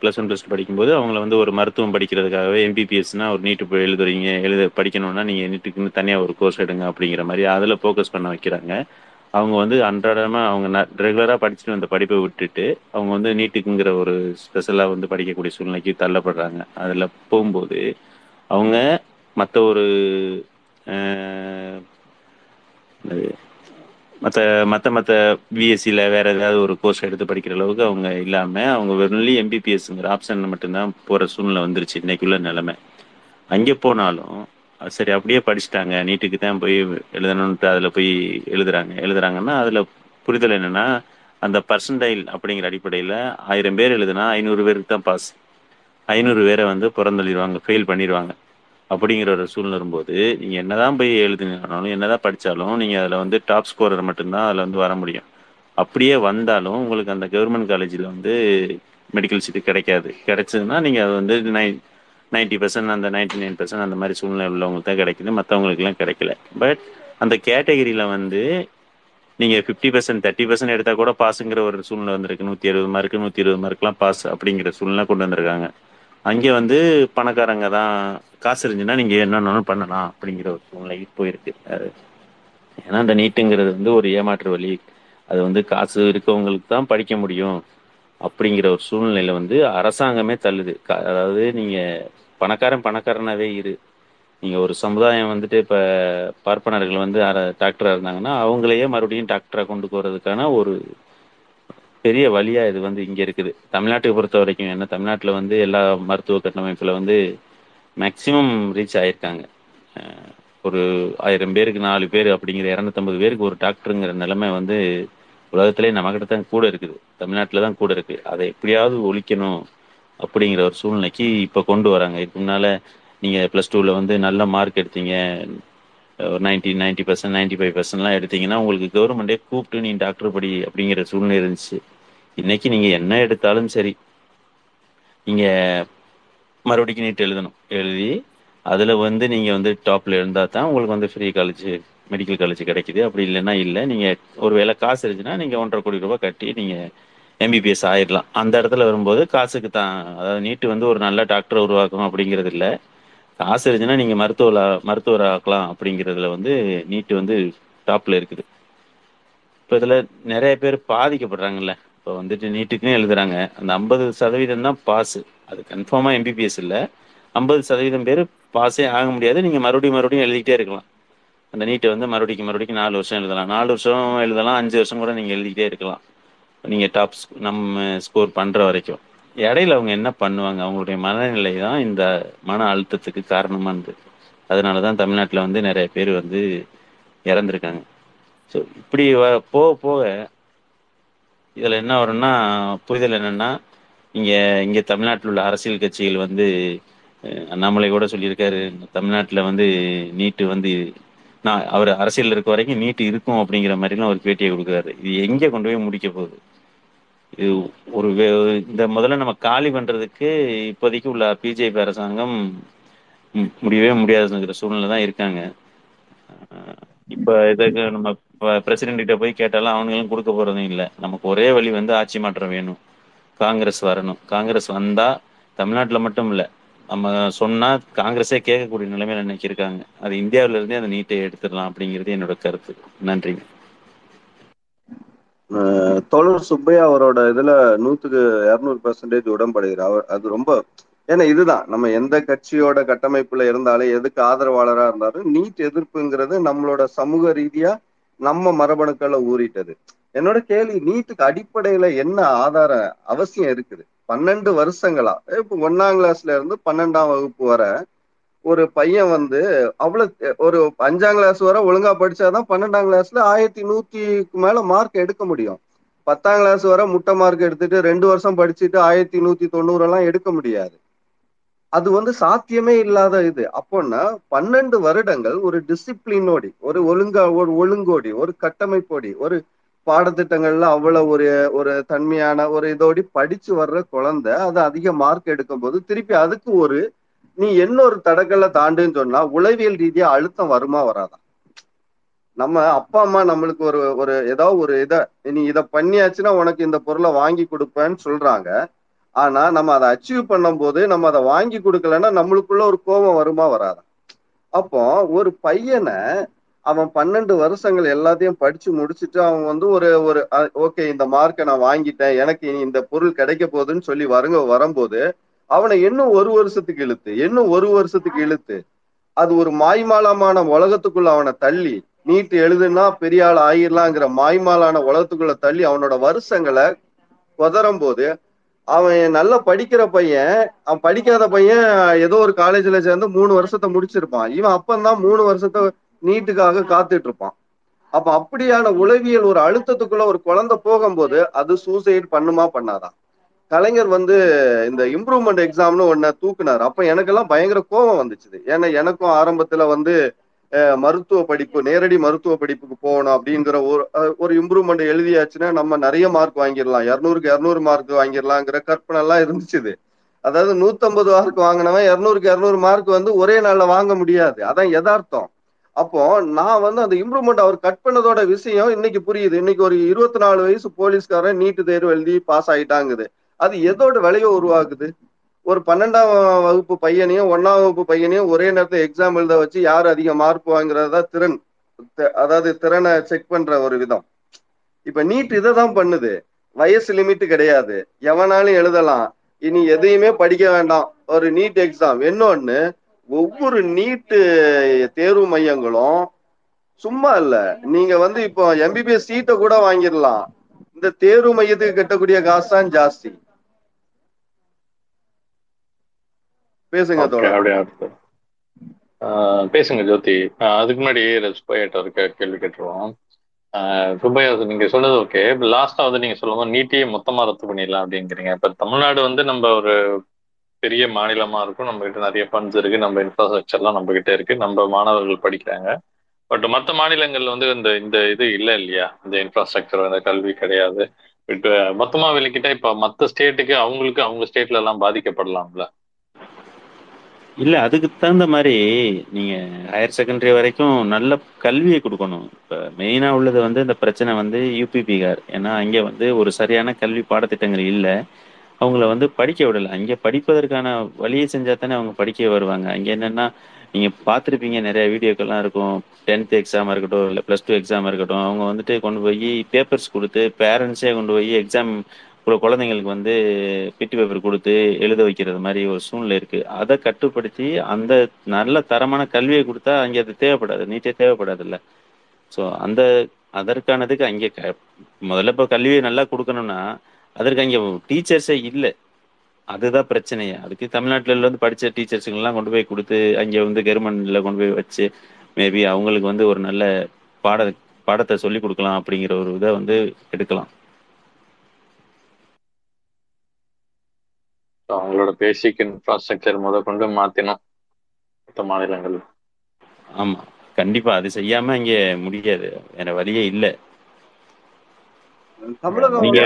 ப்ளஸ் ஒன் ப்ளஸ் டூ படிக்கும்போது அவங்கள வந்து ஒரு மருத்துவம் படிக்கிறதுக்காகவே எம்பிபிஎஸ்னா ஒரு நீட்டு போய் எழுதுறீங்க எழுத படிக்கணும்னா நீங்கள் நீட்டுக்குன்னு தனியாக ஒரு கோர்ஸ் எடுங்க அப்படிங்கிற மாதிரி அதில் ஃபோக்கஸ் பண்ண வைக்கிறாங்க. அவங்க வந்து அன்றாடமாக அவங்க ந ரெகுலராக படிச்சுட்டு வந்த படிப்பை விட்டுட்டு அவங்க வந்து நீட்டுக்குங்கிற ஒரு ஸ்பெஷலாக வந்து படிக்கக்கூடிய சூழ்நிலைக்கு தள்ளப்படுறாங்க. அதில் போகும்போது அவங்க மற்ற ஒரு மற்ற மற்ற மற்ற பிஎஸ்சியில் வேறு ஏதாவது ஒரு கோர்ஸ் எடுத்து படிக்கிற அளவுக்கு அவங்க இல்லாமல் அவங்க வெறும்லி எம்பிபிஎஸ்ங்கிற ஆப்ஷன் மட்டும்தான் போகிற சூழ்நிலை வந்துருச்சு இன்னைக்குள்ள நிலமை. அங்கே போனாலும் சரி அப்படியே படிச்சுட்டாங்க. நீட்டுக்கு தான் போய் எழுதணுன்ட்டு அதில் போய் எழுதுறாங்க. எழுதுறாங்கன்னா அதில் புரிதல் என்னென்னா அந்த பர்சன்டைல் அப்படிங்கிற அடிப்படையில் ஆயிரம் பேர் எழுதுனா ஐநூறு பேருக்கு தான் பாஸ் ஐநூறு பேரை வந்து பிறந்தள்ளிடுவாங்க ஃபெயில் பண்ணிடுவாங்க. அப்படிங்கிற ஒரு சூழ்நிலை வரும்போது நீங்கள் என்னதான் போய் எழுதினாலும் என்னதான் படித்தாலும் நீங்கள் அதில் வந்து டாப் ஸ்கோரர் மட்டும்தான் அதில் வந்து வர முடியும். அப்படியே வந்தாலும் உங்களுக்கு அந்த கவர்மெண்ட் காலேஜில் வந்து மெடிக்கல் சீட்டு கிடைக்காது. கிடைச்சதுன்னா நீங்கள் அது வந்து நைன் நைன்ட்டி பர்சன்ட் அந்த நைன்டி நைன் பர்சன்ட் அந்த மாதிரி சூழ்நிலை உள்ளவங்களுக்கு தான் கிடைக்குது. மற்றவங்களுக்குலாம் கிடைக்கல. பட் அந்த கேட்டகரியில் வந்து நீங்கள் ஃபிஃப்டி பர்சன்ட் தேர்ட்டி பர்சன்ட் எடுத்தால் கூட பாஸுங்கிற ஒரு சூழ்நிலை வந்திருக்கு. நூற்றி அறுபது மார்க்கு நூற்றி இருபது மார்க்லாம் பாஸ் அப்படிங்கிற சூழ்நிலை கொண்டு வந்திருக்காங்க. அங்கே வந்து பணக்காரங்க தான் காசு இருந்துச்சுன்னா நீங்கள் என்னென்னாலும் பண்ணலாம் அப்படிங்கிற ஒரு சூழ்நிலைக்கு போயிருக்கு. அது ஏன்னா அந்த நீட்டுங்கிறது வந்து ஒரு ஏமாற்று வழி. அது வந்து காசு இருக்கவங்களுக்கு தான் படிக்க முடியும் அப்படிங்கிற ஒரு சூழ்நிலையில வந்து அரசாங்கமே தள்ளுது. க- அதாவது நீங்க பணக்காரன் பணக்காரனாவே இரு. நீங்க ஒரு சமுதாயம் வந்துட்டு இப்ப பார்ப்பனர்கள் வந்து அர- டாக்டரா இருந்தாங்கன்னா அவங்களையே மறுபடியும் டாக்டரா கொண்டு போறதுக்கான ஒரு பெரிய வழியா இது வந்து இங்க இருக்குது. தமிழ்நாட்டை பொறுத்த வரைக்கும் என்ன தமிழ்நாட்டுல வந்து எல்லா மருத்துவ கட்டமைப்புல வந்து மேக்சிமம் ரீச் ஆயிருக்காங்க. ஒரு ஆயிரம் பேருக்கு நாலு பேர் அப்படிங்கிற இரநூத்தம்பது பேருக்கு ஒரு டாக்டருங்கிற நிலைமை வந்து உலகத்திலே நம்மகிட்ட தான் கூட இருக்குது. தமிழ்நாட்டில் தான் கூட இருக்கு. அதை எப்படியாவது ஒழிக்கணும் அப்படிங்கிற ஒரு சூழ்நிலைக்கு இப்போ கொண்டு வராங்க. இதுக்கு முன்னால நீங்கள் ப்ளஸ் டூவில் வந்து நல்ல மார்க் எடுத்தீங்க. ஒரு ninety ninety percent ninety five பர்சன்ட்லாம் எடுத்தீங்கன்னா உங்களுக்கு கவர்மெண்டே கூப்பிட்டு நீ டாக்டர் படி அப்படிங்கிற சூழ்நிலை இருந்துச்சு. இன்னைக்கு நீங்கள் என்ன எடுத்தாலும் சரி நீங்கள் மறுபடிக்கு நீட் எழுதணும். எழுதி அதில் வந்து நீங்கள் வந்து டாப்பில் இருந்தால் தான் உங்களுக்கு வந்து ஃப்ரீ காலேஜ் மெடிக்கல் காலேஜ் கிடைக்குது. அப்படி இல்லைன்னா இல்லை நீங்கள் ஒரு வேளை காசு இருந்துச்சுன்னா நீங்கள் ஒன்றரை கோடி ரூபா கட்டி நீங்கள் எம்பிபிஎஸ் ஆயிடலாம் அந்த இடத்துல வரும்போது காசுக்கு தான் அதாவது நீட்டு வந்து ஒரு நல்ல டாக்டரை உருவாக்கும் அப்படிங்கிறது இல்லை. காசு இருந்துச்சுன்னா நீங்கள் மருத்துவ மருத்துவர் ஆக்கலாம் அப்படிங்கிறதுல வந்து நீட்டு வந்து டாப்பில் இருக்குது. இப்போ இதில் நிறைய பேர் பாதிக்கப்படுறாங்கல்ல. இப்போ வந்துட்டு நீட்டுக்குன்னு எழுதுறாங்க. அந்த ஐம்பது சதவீதம் தான் பாஸ் அது கன்ஃபார்மாக எம்பிபிஎஸ் இல்லை. ஐம்பது சதவீதம் பேர் பாஸே ஆக முடியாது. நீங்கள் மறுபடியும் மறுபடியும் எழுதிக்கிட்டே இருக்கலாம். அந்த நீட்டை வந்து மறுபடியும் மறுபடியும் நாலு வருஷம் எழுதலாம். நாலு வருஷம் எழுதலாம். அஞ்சு வருஷம் கூட நீங்கள் எழுதிக்கிட்டே இருக்கலாம். நீங்கள் டாப் நம்ம ஸ்கோர் பண்ணுற வரைக்கும். இடையில அவங்க என்ன பண்ணுவாங்க? அவங்களுடைய மனநிலை தான் இந்த மன அழுத்தத்துக்கு காரணமானது அதனால தான் தமிழ்நாட்டில் வந்து நிறைய பேர் வந்து இறந்துருக்காங்க. ஸோ இப்படி வ- போக போக இதில் என்ன வரும்னா புரிதல் என்னன்னா இங்கே இங்கே தமிழ்நாட்டில் உள்ள அரசியல் கட்சிகள் வந்து அண்ணாமலை கூட சொல்லியிருக்காரு. தமிழ்நாட்டில் வந்து நீட்டு வந்து நான் அவர் அரசியல் இருக்க வரைக்கும் நீட்டு இருக்கும் அப்படிங்கிற மாதிரிலாம் ஒரு பேட்டியை கொடுக்குறாரு. இது எங்கே கொண்டு போய் முடிக்க போகுது? இது ஒரு இந்த முதல்ல நம்ம காலி பண்ணுறதுக்கு இப்போதைக்கு உள்ள பிஜேபி அரசாங்கம் முடியவே முடியாதுங்கிற சூழ்நிலை தான் இருக்காங்க. இப்போ இப்ப இதுக்கு நம்ம பிரசிடென்ட் கிட்ட போய் கேட்டாலும் அவனுங்களும் கொடுக்க போறதும் இல்லை. நமக்கு ஒரே வழி வந்து ஆட்சி மாற்றம் வேணும். காங்கிரஸ் வரணும். காங்கிரஸ் வந்தா தமிழ்நாட்டுல மட்டும் இல்ல நம்ம சொன்னா காங்கிரஸே கேட்கக்கூடிய நிலைமையில நினைக்கிருக்காங்க அது இந்தியாவில இருந்தே அந்த நீட்டை எடுத்துடலாம் அப்படிங்கிறது என்னோட கருத்து. நன்றிங்க தோழர் சுப்பையா அவரோட இதுல நூத்துக்கு இருநூறு பெர்சன்டேஜ் உடன்படுகிறார். அவர் அது ரொம்ப ஏன்னா இதுதான். நம்ம எந்த கட்சியோட கட்டமைப்புல இருந்தாலும் எதுக்கு ஆதரவாளரா இருந்தாலும் நீட் எதிர்ப்புங்கிறது நம்மளோட சமூக ரீதியா நம்ம மரபணுக்களை ஊறிட்டது. என்னோட கேள்வி நீட்டுக்கு அடிப்படையில என்ன ஆதார அவசியம் இருக்குது? பன்னெண்டு வருஷங்களா? இப்ப ஒன்னாம் கிளாஸ்ல இருந்து பன்னெண்டாம் வகுப்பு வர ஒரு பையன் வந்து அவ்வளவு ஒரு அஞ்சாம் கிளாஸ் வரை ஒழுங்கா படிச்சாதான் பன்னெண்டாம் கிளாஸ்ல ஆயிரத்தி நூத்திக்கு மேல மார்க் எடுக்க முடியும். பத்தாம் கிளாஸ் வரை முட்டை மார்க் எடுத்துட்டு ரெண்டு வருஷம் படிச்சுட்டு ஆயிரத்தி நூத்தி தொண்ணூறு எல்லாம் எடுக்க முடியாது. அது வந்து சாத்தியமே இல்லாத இது. அப்போன்னா பன்னெண்டு வருடங்கள் ஒரு டிசிப்ளினோடி ஒரு ஒழுங்கா ஒரு ஒழுங்கோடி ஒரு கட்டமைப்போடி ஒரு பாடத்திட்டங்கள்ல அவ்வளவு ஒரு ஒரு தன்மையான ஒரு இதோடி படிச்சு வர்ற குழந்தை அது அதிக மார்க் எடுக்கும் போது திருப்பி அதுக்கு ஒரு நீ என்ன ஒரு தடக்கல்ல தாண்டுன்னு சொன்னா உளவியல் ரீதியா அழுத்தம் வருமா வராதா? நம்ம அப்பா அம்மா நம்மளுக்கு ஒரு ஒரு ஏதாவது ஒரு இதை நீ இதை பண்ணியாச்சுன்னா உனக்கு இந்த பொருளை வாங்கி கொடுப்பேன்னு சொல்றாங்க. ஆனா நம்ம அதை அச்சீவ் பண்ணும்போது நம்ம அதை வாங்கி கொடுக்கலன்னா நம்மளுக்குள்ள ஒரு கோபம் வருமா வராதா? அப்போ ஒரு பையனை அவன் பன்னெண்டு வருஷங்கள் எல்லாத்தையும் படிச்சு முடிச்சுட்டு அவன் வந்து ஒரு ஒரு ஓகே இந்த மார்க்கை நான் வாங்கிட்டேன் எனக்கு இனி இந்த பொருள் கிடைக்க போகுதுன்னு சொல்லி வருங்க வரும்போது அவனை இன்னும் ஒரு வருஷத்துக்கு இழுத்து இன்னும் ஒரு வருஷத்துக்கு இழுத்து அது ஒரு மாய்மாலமான உலகத்துக்குள்ள அவனை தள்ளி நீட்டு எழுதுனா பெரிய ஆள் ஆயிரலாங்கிற மாய்மாலான உலகத்துக்குள்ள தள்ளி அவனோட வருஷங்களை குதறும் போது அவன் நல்லா படிக்கிற பையன் அவன் படிக்காத பையன் ஏதோ ஒரு காலேஜ்ல சேர்ந்து மூணு வருஷத்தை முடிச்சிருப்பான். இவன் அப்பந்தான் மூணு வருஷத்தை நீட்டுக்காக காத்துட்டு இருப்பான் அப்ப அப்படியான உளவியல் ஒரு அழுத்தத்துக்குள்ள ஒரு குழந்தை போகும்போது அது சூசைட் பண்ணுமா பண்ணாதான் கலைஞர் வந்து இந்த இம்ப்ரூவ்மெண்ட் எக்ஸாம்னு ஒன்ன தூக்குனாரு. அப்ப எனக்கெல்லாம் பயங்கர கோபம் வந்துச்சு ஏன்னா எனக்கும் ஆரம்பத்துல வந்து மருத்துவ படிப்பு நேரடி மருத்துவ படிப்புக்கு போகணும் அப்படிங்கிற ஒரு ஒரு இம்ப்ரூவ்மெண்ட் எழுதியாச்சுன்னா நம்ம நிறைய மார்க் வாங்கிடலாம். இரநூறுக்கு இரநூறு மார்க் வாங்கிடலாங்கிற கற்பனை எல்லாம் இருந்துச்சு அதாவது நூத்தம்பது மார்க் வாங்கினவன் இரநூறுக்கு இரநூறு மார்க் வந்து ஒரே நாள்ல வாங்க முடியாது. அதான் யதார்த்தம். அப்போ நான் வந்து அந்த இம்ப்ரூவ்மெண்ட் அவர் கட் பண்ணதோட விஷயம் இன்னைக்கு புரியுது. இன்னைக்கு ஒரு இருபத்தி நாலு வயசு போலீஸ்காரன் நீட்டு தேர்வு எழுதி பாஸ் ஆயிட்டாங்குது. அது எதோட விளைவை உருவாக்குது? ஒரு பன்னெண்டாம் வகுப்பு பையனையும் ஒன்னாம் வகுப்பு பையனையும் ஒரே நேரத்தில் எக்ஸாம் எழுத வச்சு யார் அதிக மார்க் வாங்குறதா திறன். அதாவது திறனை செக் பண்ற ஒரு விதம். இப்ப நீட் இதை தான் பண்ணுது. வயசு லிமிட் கிடையாது. எவனாலும் எழுதலாம். இனி எதையுமே படிக்க வேண்டாம். ஒரு நீட் எக்ஸாம் இன்னொன்னு ஒவ்வொரு நீட்டு தேர்வு மையங்களும் சும்மா இல்ல. நீங்க வந்து இப்போ எம்பிபிஎஸ் சீட்டை கூட வாங்கிடலாம். இந்த தேர்வு மையத்துக்கு கட்டக்கூடிய காசு தான் ஜாஸ்தி. பேசுங்க அப்படியே? பேசுங்க ஜோதி. அதுக்கு முன்னாடி சுப்பையாட்ட ஒரு கேள்வி கேட்டுருவோம். சுப்பையா நீங்க சொன்னது ஓகே. லாஸ்டா வந்து நீங்க சொல்லும்போது நீட்டியே மொத்தமா ரத்து பண்ணிடலாம் அப்படிங்கிறீங்க. இப்ப தமிழ்நாடு வந்து நம்ம ஒரு பெரிய மாநிலமா இருக்கும். நம்ம கிட்ட நிறைய ஃபண்ட்ஸ் இருக்கு. நம்ம இன்ஃப்ராஸ்ட்ரக்சர்லாம் நம்ம கிட்ட இருக்கு. நம்ம மாணவர்கள் படிக்கிறாங்க. பட் மற்ற மாநிலங்கள்ல வந்து இந்த இந்த இது இல்லை இல்லையா? இந்த இன்ஃப்ராஸ்ட்ரக்சர் அந்த கல்வி கிடையாது. இப்போ மொத்தமா விலக்கிட்டா இப்ப மற்ற ஸ்டேட்டுக்கு அவங்களுக்கு அவங்க ஸ்டேட்ல எல்லாம் பாதிக்கப்படலாம்ல. இல்ல அதுக்கு தகுந்த மாதிரி நீங்க ஹையர் செகண்டரி வரைக்கும் நல்ல கல்வியை கொடுக்கணும். இப்ப மெயினா உள்ளது வந்து இந்த பிரச்சனை வந்து யூபி பீகார் ஏன்னா அங்க வந்து ஒரு சரியான கல்வி பாடத்திட்டங்கள் இல்லை. அவங்கள வந்து படிக்க விடல. அங்க படிப்பதற்கான வழியை செஞ்சா தானே அவங்க படிக்க வருவாங்க. அங்க என்னன்னா நீங்க பார்த்துருப்பீங்க நிறைய வீடியோக்கெல்லாம் இருக்கும். டென்த் எக்ஸாம் இருக்கட்டும் இல்லை ப்ளஸ் டூ எக்ஸாம் இருக்கட்டும். அவங்க வந்துட்டு கொண்டு போய் பேப்பர்ஸ் கொடுத்து பேரண்ட்ஸே கொண்டு போய் எக்ஸாம் குழந்தைங்களுக்கு வந்து பிட்டு பேப்பர் கொடுத்து எழுத வைக்கிறது மாதிரி ஒரு சூழ்நிலை இருக்கு. அதை கட்டுப்படுத்தி அந்த நல்ல தரமான கல்வியை கொடுத்தா அங்கே அது தேவைப்படாது நீட்டே தேவைப்படாதுல்ல. ஸோ அந்த அதற்கானதுக்கு அங்கே க முதல்ல இப்போ கல்வியை நல்லா கொடுக்கணும்னா அதற்கு அங்கே டீச்சர்ஸே இல்லை. அதுதான் பிரச்சனையே அதுக்கு தமிழ்நாட்டில் வந்து படித்த டீச்சர்ஸுங்கெல்லாம் கொண்டு போய் கொடுத்து அங்கே வந்து கவர்மெண்ட்ல கொண்டு போய் வச்சு மேபி அவங்களுக்கு வந்து ஒரு நல்ல பாட பாடத்தை சொல்லி கொடுக்கலாம் அப்படிங்கிற ஒரு இதை வந்து எடுக்கலாம். அவங்களோட பேசிக் இன்ஃப்ராஸ்ட்ரக்சர் முத கொண்டு மாத்தினோம் மற்ற மாநிலங்கள் ஆமா. கண்டிப்பா அது செய்யாம இங்க முடியாது. வேற வழியே இல்ல. நீங்க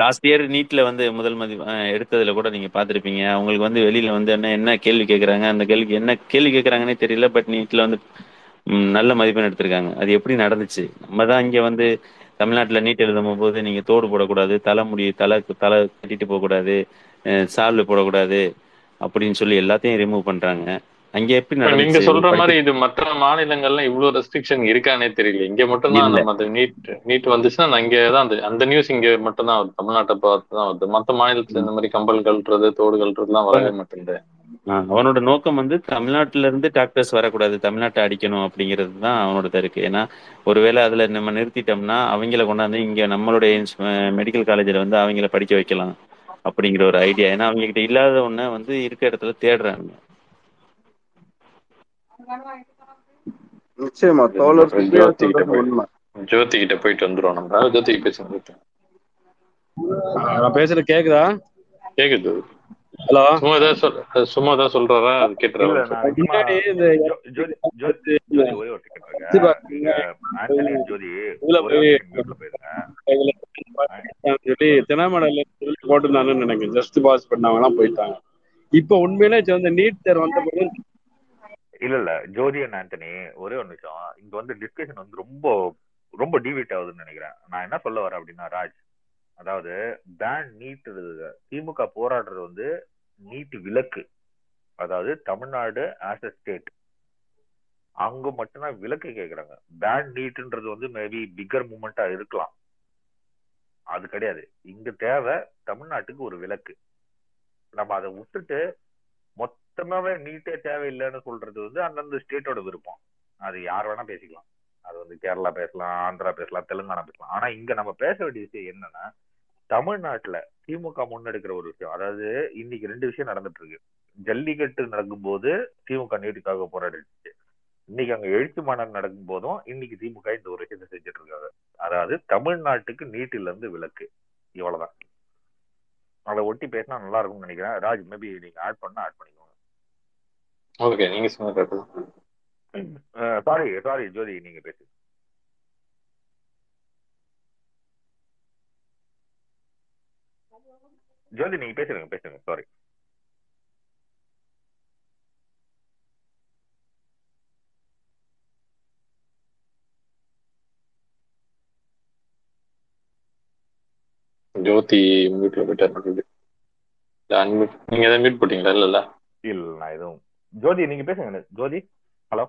லாஸ்ட் இயர் நீட்ல வந்து முதல் மதி அஹ் எடுத்ததுல கூட நீங்க பாத்திருப்பீங்க அவங்களுக்கு வந்து வெளியில வந்து என்ன என்ன கேள்வி கேக்குறாங்க அந்த கேள்விக்கு என்ன கேள்வி கேக்குறாங்கன்னே தெரியல. பட் நீட்ல வந்து நல்ல மதிப்பெண் எடுத்திருக்காங்க. அது எப்படி நடந்துச்சு? நம்ம தான் இங்க வந்து தமிழ்நாட்டுல நீட் எழுதும் போது நீங்க தோடு போடக்கூடாது தலைமுடி தலை தலை கட்டிட்டு போகக்கூடாது. சால்வு போடக்கூடாது அப்படின்னு சொல்லி எல்லாத்தையும் ரிமூவ் பண்றாங்க. அங்க எப்படி நீங்க சொல்ற மாதிரி இது மற்ற மாநிலங்கள்ல இவ்வளவு ரெஸ்ட்ரிக்ஷன் இருக்கானே தெரியல. இங்க மட்டும்தான் இல்ல. நம்ம அந்த நீட் நீட் வந்துச்சுன்னா இங்க தான் அந்த அந்த நியூஸ் இங்க மட்டும்தான் வருது. தமிழ்நாட்டை பார்த்து தான் வருது. மற்ற மாநிலத்துல இந்த மாதிரி கம்பல் கழட்டுறது தோடு கழட்டுறதுலாம் வரவே மாட்டேங்குது. அவனோட நோக்கம் வந்து தமிழ்நாட்டுல இருந்து டாக்டர்ஸ் வரக்கூடாது. தமிழ்நாட்டை அடிக்கணும் அப்படிங்கிறது தான் அவனோட இருக்கு. ஏன்னா ஒருவேளை அதுல நம்ம நிறுத்திட்டோம்னா அவங்கள கொண்டாந்து இங்க நம்மளுடைய மெடிக்கல் காலேஜ்ல வந்து அவங்கள படிக்க வைக்கலாம். அப்படிங்கிற ஒரு ஐடியா ஏன்னா அவங்க கிட்ட இல்லாத ஒண்ண வந்து இருக்க இடத்துல தேடுறாங்க. நிச்சயமா தோழர் ஜோதி கிட்ட சொல்றது போய் உண்மை. ஜோதி கிட்ட போயிட்டு வந்துருவோம் நம்ம. ஜோதிக்கு பேசுங்க நான் பேசுறது கேக்குதா? கேக்குது ஹலோ? சும்மா ஏதாவது சொல் சும்மா ஏதாவது சொல்றாரா அது சொல்லி தினமடல போட்டிருந்தாங்கன்னு நினைக்கிறேன். ஜஸ்ட் பாஸ் பண்ணவங்க எல்லாம் போயிட்டாங்க. இப்ப உண்மையிலே இந்த நீட் தேர்வு வந்த இல்ல இல்ல ஜோதி அண்ட் ஆண்டனி ஒரே ஒரு நிமிஷம். இங்க வந்து டிஸ்கஷன் வந்து ரொம்ப ரொம்ப டிவிட் ஆகுதுன்னு நினைக்கிறேன். நான் என்ன சொல்ல வரேன் அப்படின்னா ராஜ் அதாவது பேன் நீட் திமுக போராடுறது வந்து நீட் விலக்கு. அதாவது தமிழ்நாடு ஆஸ் அ ஸ்டேட் அங்க மட்டும்தான் விலக்கு கேக்குறாங்க. பேன் நீட்ன்றது வந்து மேபி பிக்கர் மூமெண்டா இருக்கலாம். அது கிடையாது. இங்க தேவை தமிழ்நாட்டுக்கு ஒரு விலக்கு. நம்ம அதை விட்டுட்டு மொத்தமாவே நீட்டே தேவையில்லைன்னு சொல்றது வந்து அந்தந்த ஸ்டேட்டோட விருப்பம். அது யார் வேணா பேசிக்கலாம். அது வந்து கேரளா பேசலாம் ஆந்திரா பேசலாம் தெலுங்கானா பேசலாம். ஆனா இங்க நம்ம பேச வேண்டிய விஷயம் என்னன்னா தமிழ்நாட்டுல திமுக முன்னெடுக்கிற ஒரு விஷயம். அதாவது இன்னைக்கு ரெண்டு விஷயம் நடந்துட்டு இருக்கு ஜல்லிக்கட்டு நடக்கும்போது திமுக நீட்டுக்காக போராடிச்சு இன்னைக்கு அங்க எழுச்சி மாநாடு நடக்கும் போதும் இன்னைக்கு திமுக இந்த ஒரு விஷயத்தை செஞ்சுட்டு இருக்காங்க அதாவது தமிழ்நாட்டுக்கு நீட்டில இருந்து விலக்கு. இவ்வளவுதான். அதை ஒட்டி பேசினா நல்லா இருக்கும்னு நினைக்கிறேன். ராஜ் மேபி நீங்க ஆட் பண்ணா ஆட் பண்ணிக்கோங்க. ஓகே நீங்க சொன்னது சாரி சாரி ஜோதி நீங்க பேசு ஜோதி நீங்க பேசுறீங்க பேசுங்க சாரி ஜோதி மியூட்ல போயிட்டாரு. அன்மியூட் நீங்க எதாவது மியூட் போட்டீங்களா? இல்ல இல்ல. இல்ல நான் எதுவும். ஜோதி நீங்க பேசுங்க ஜோதி ஹலோ.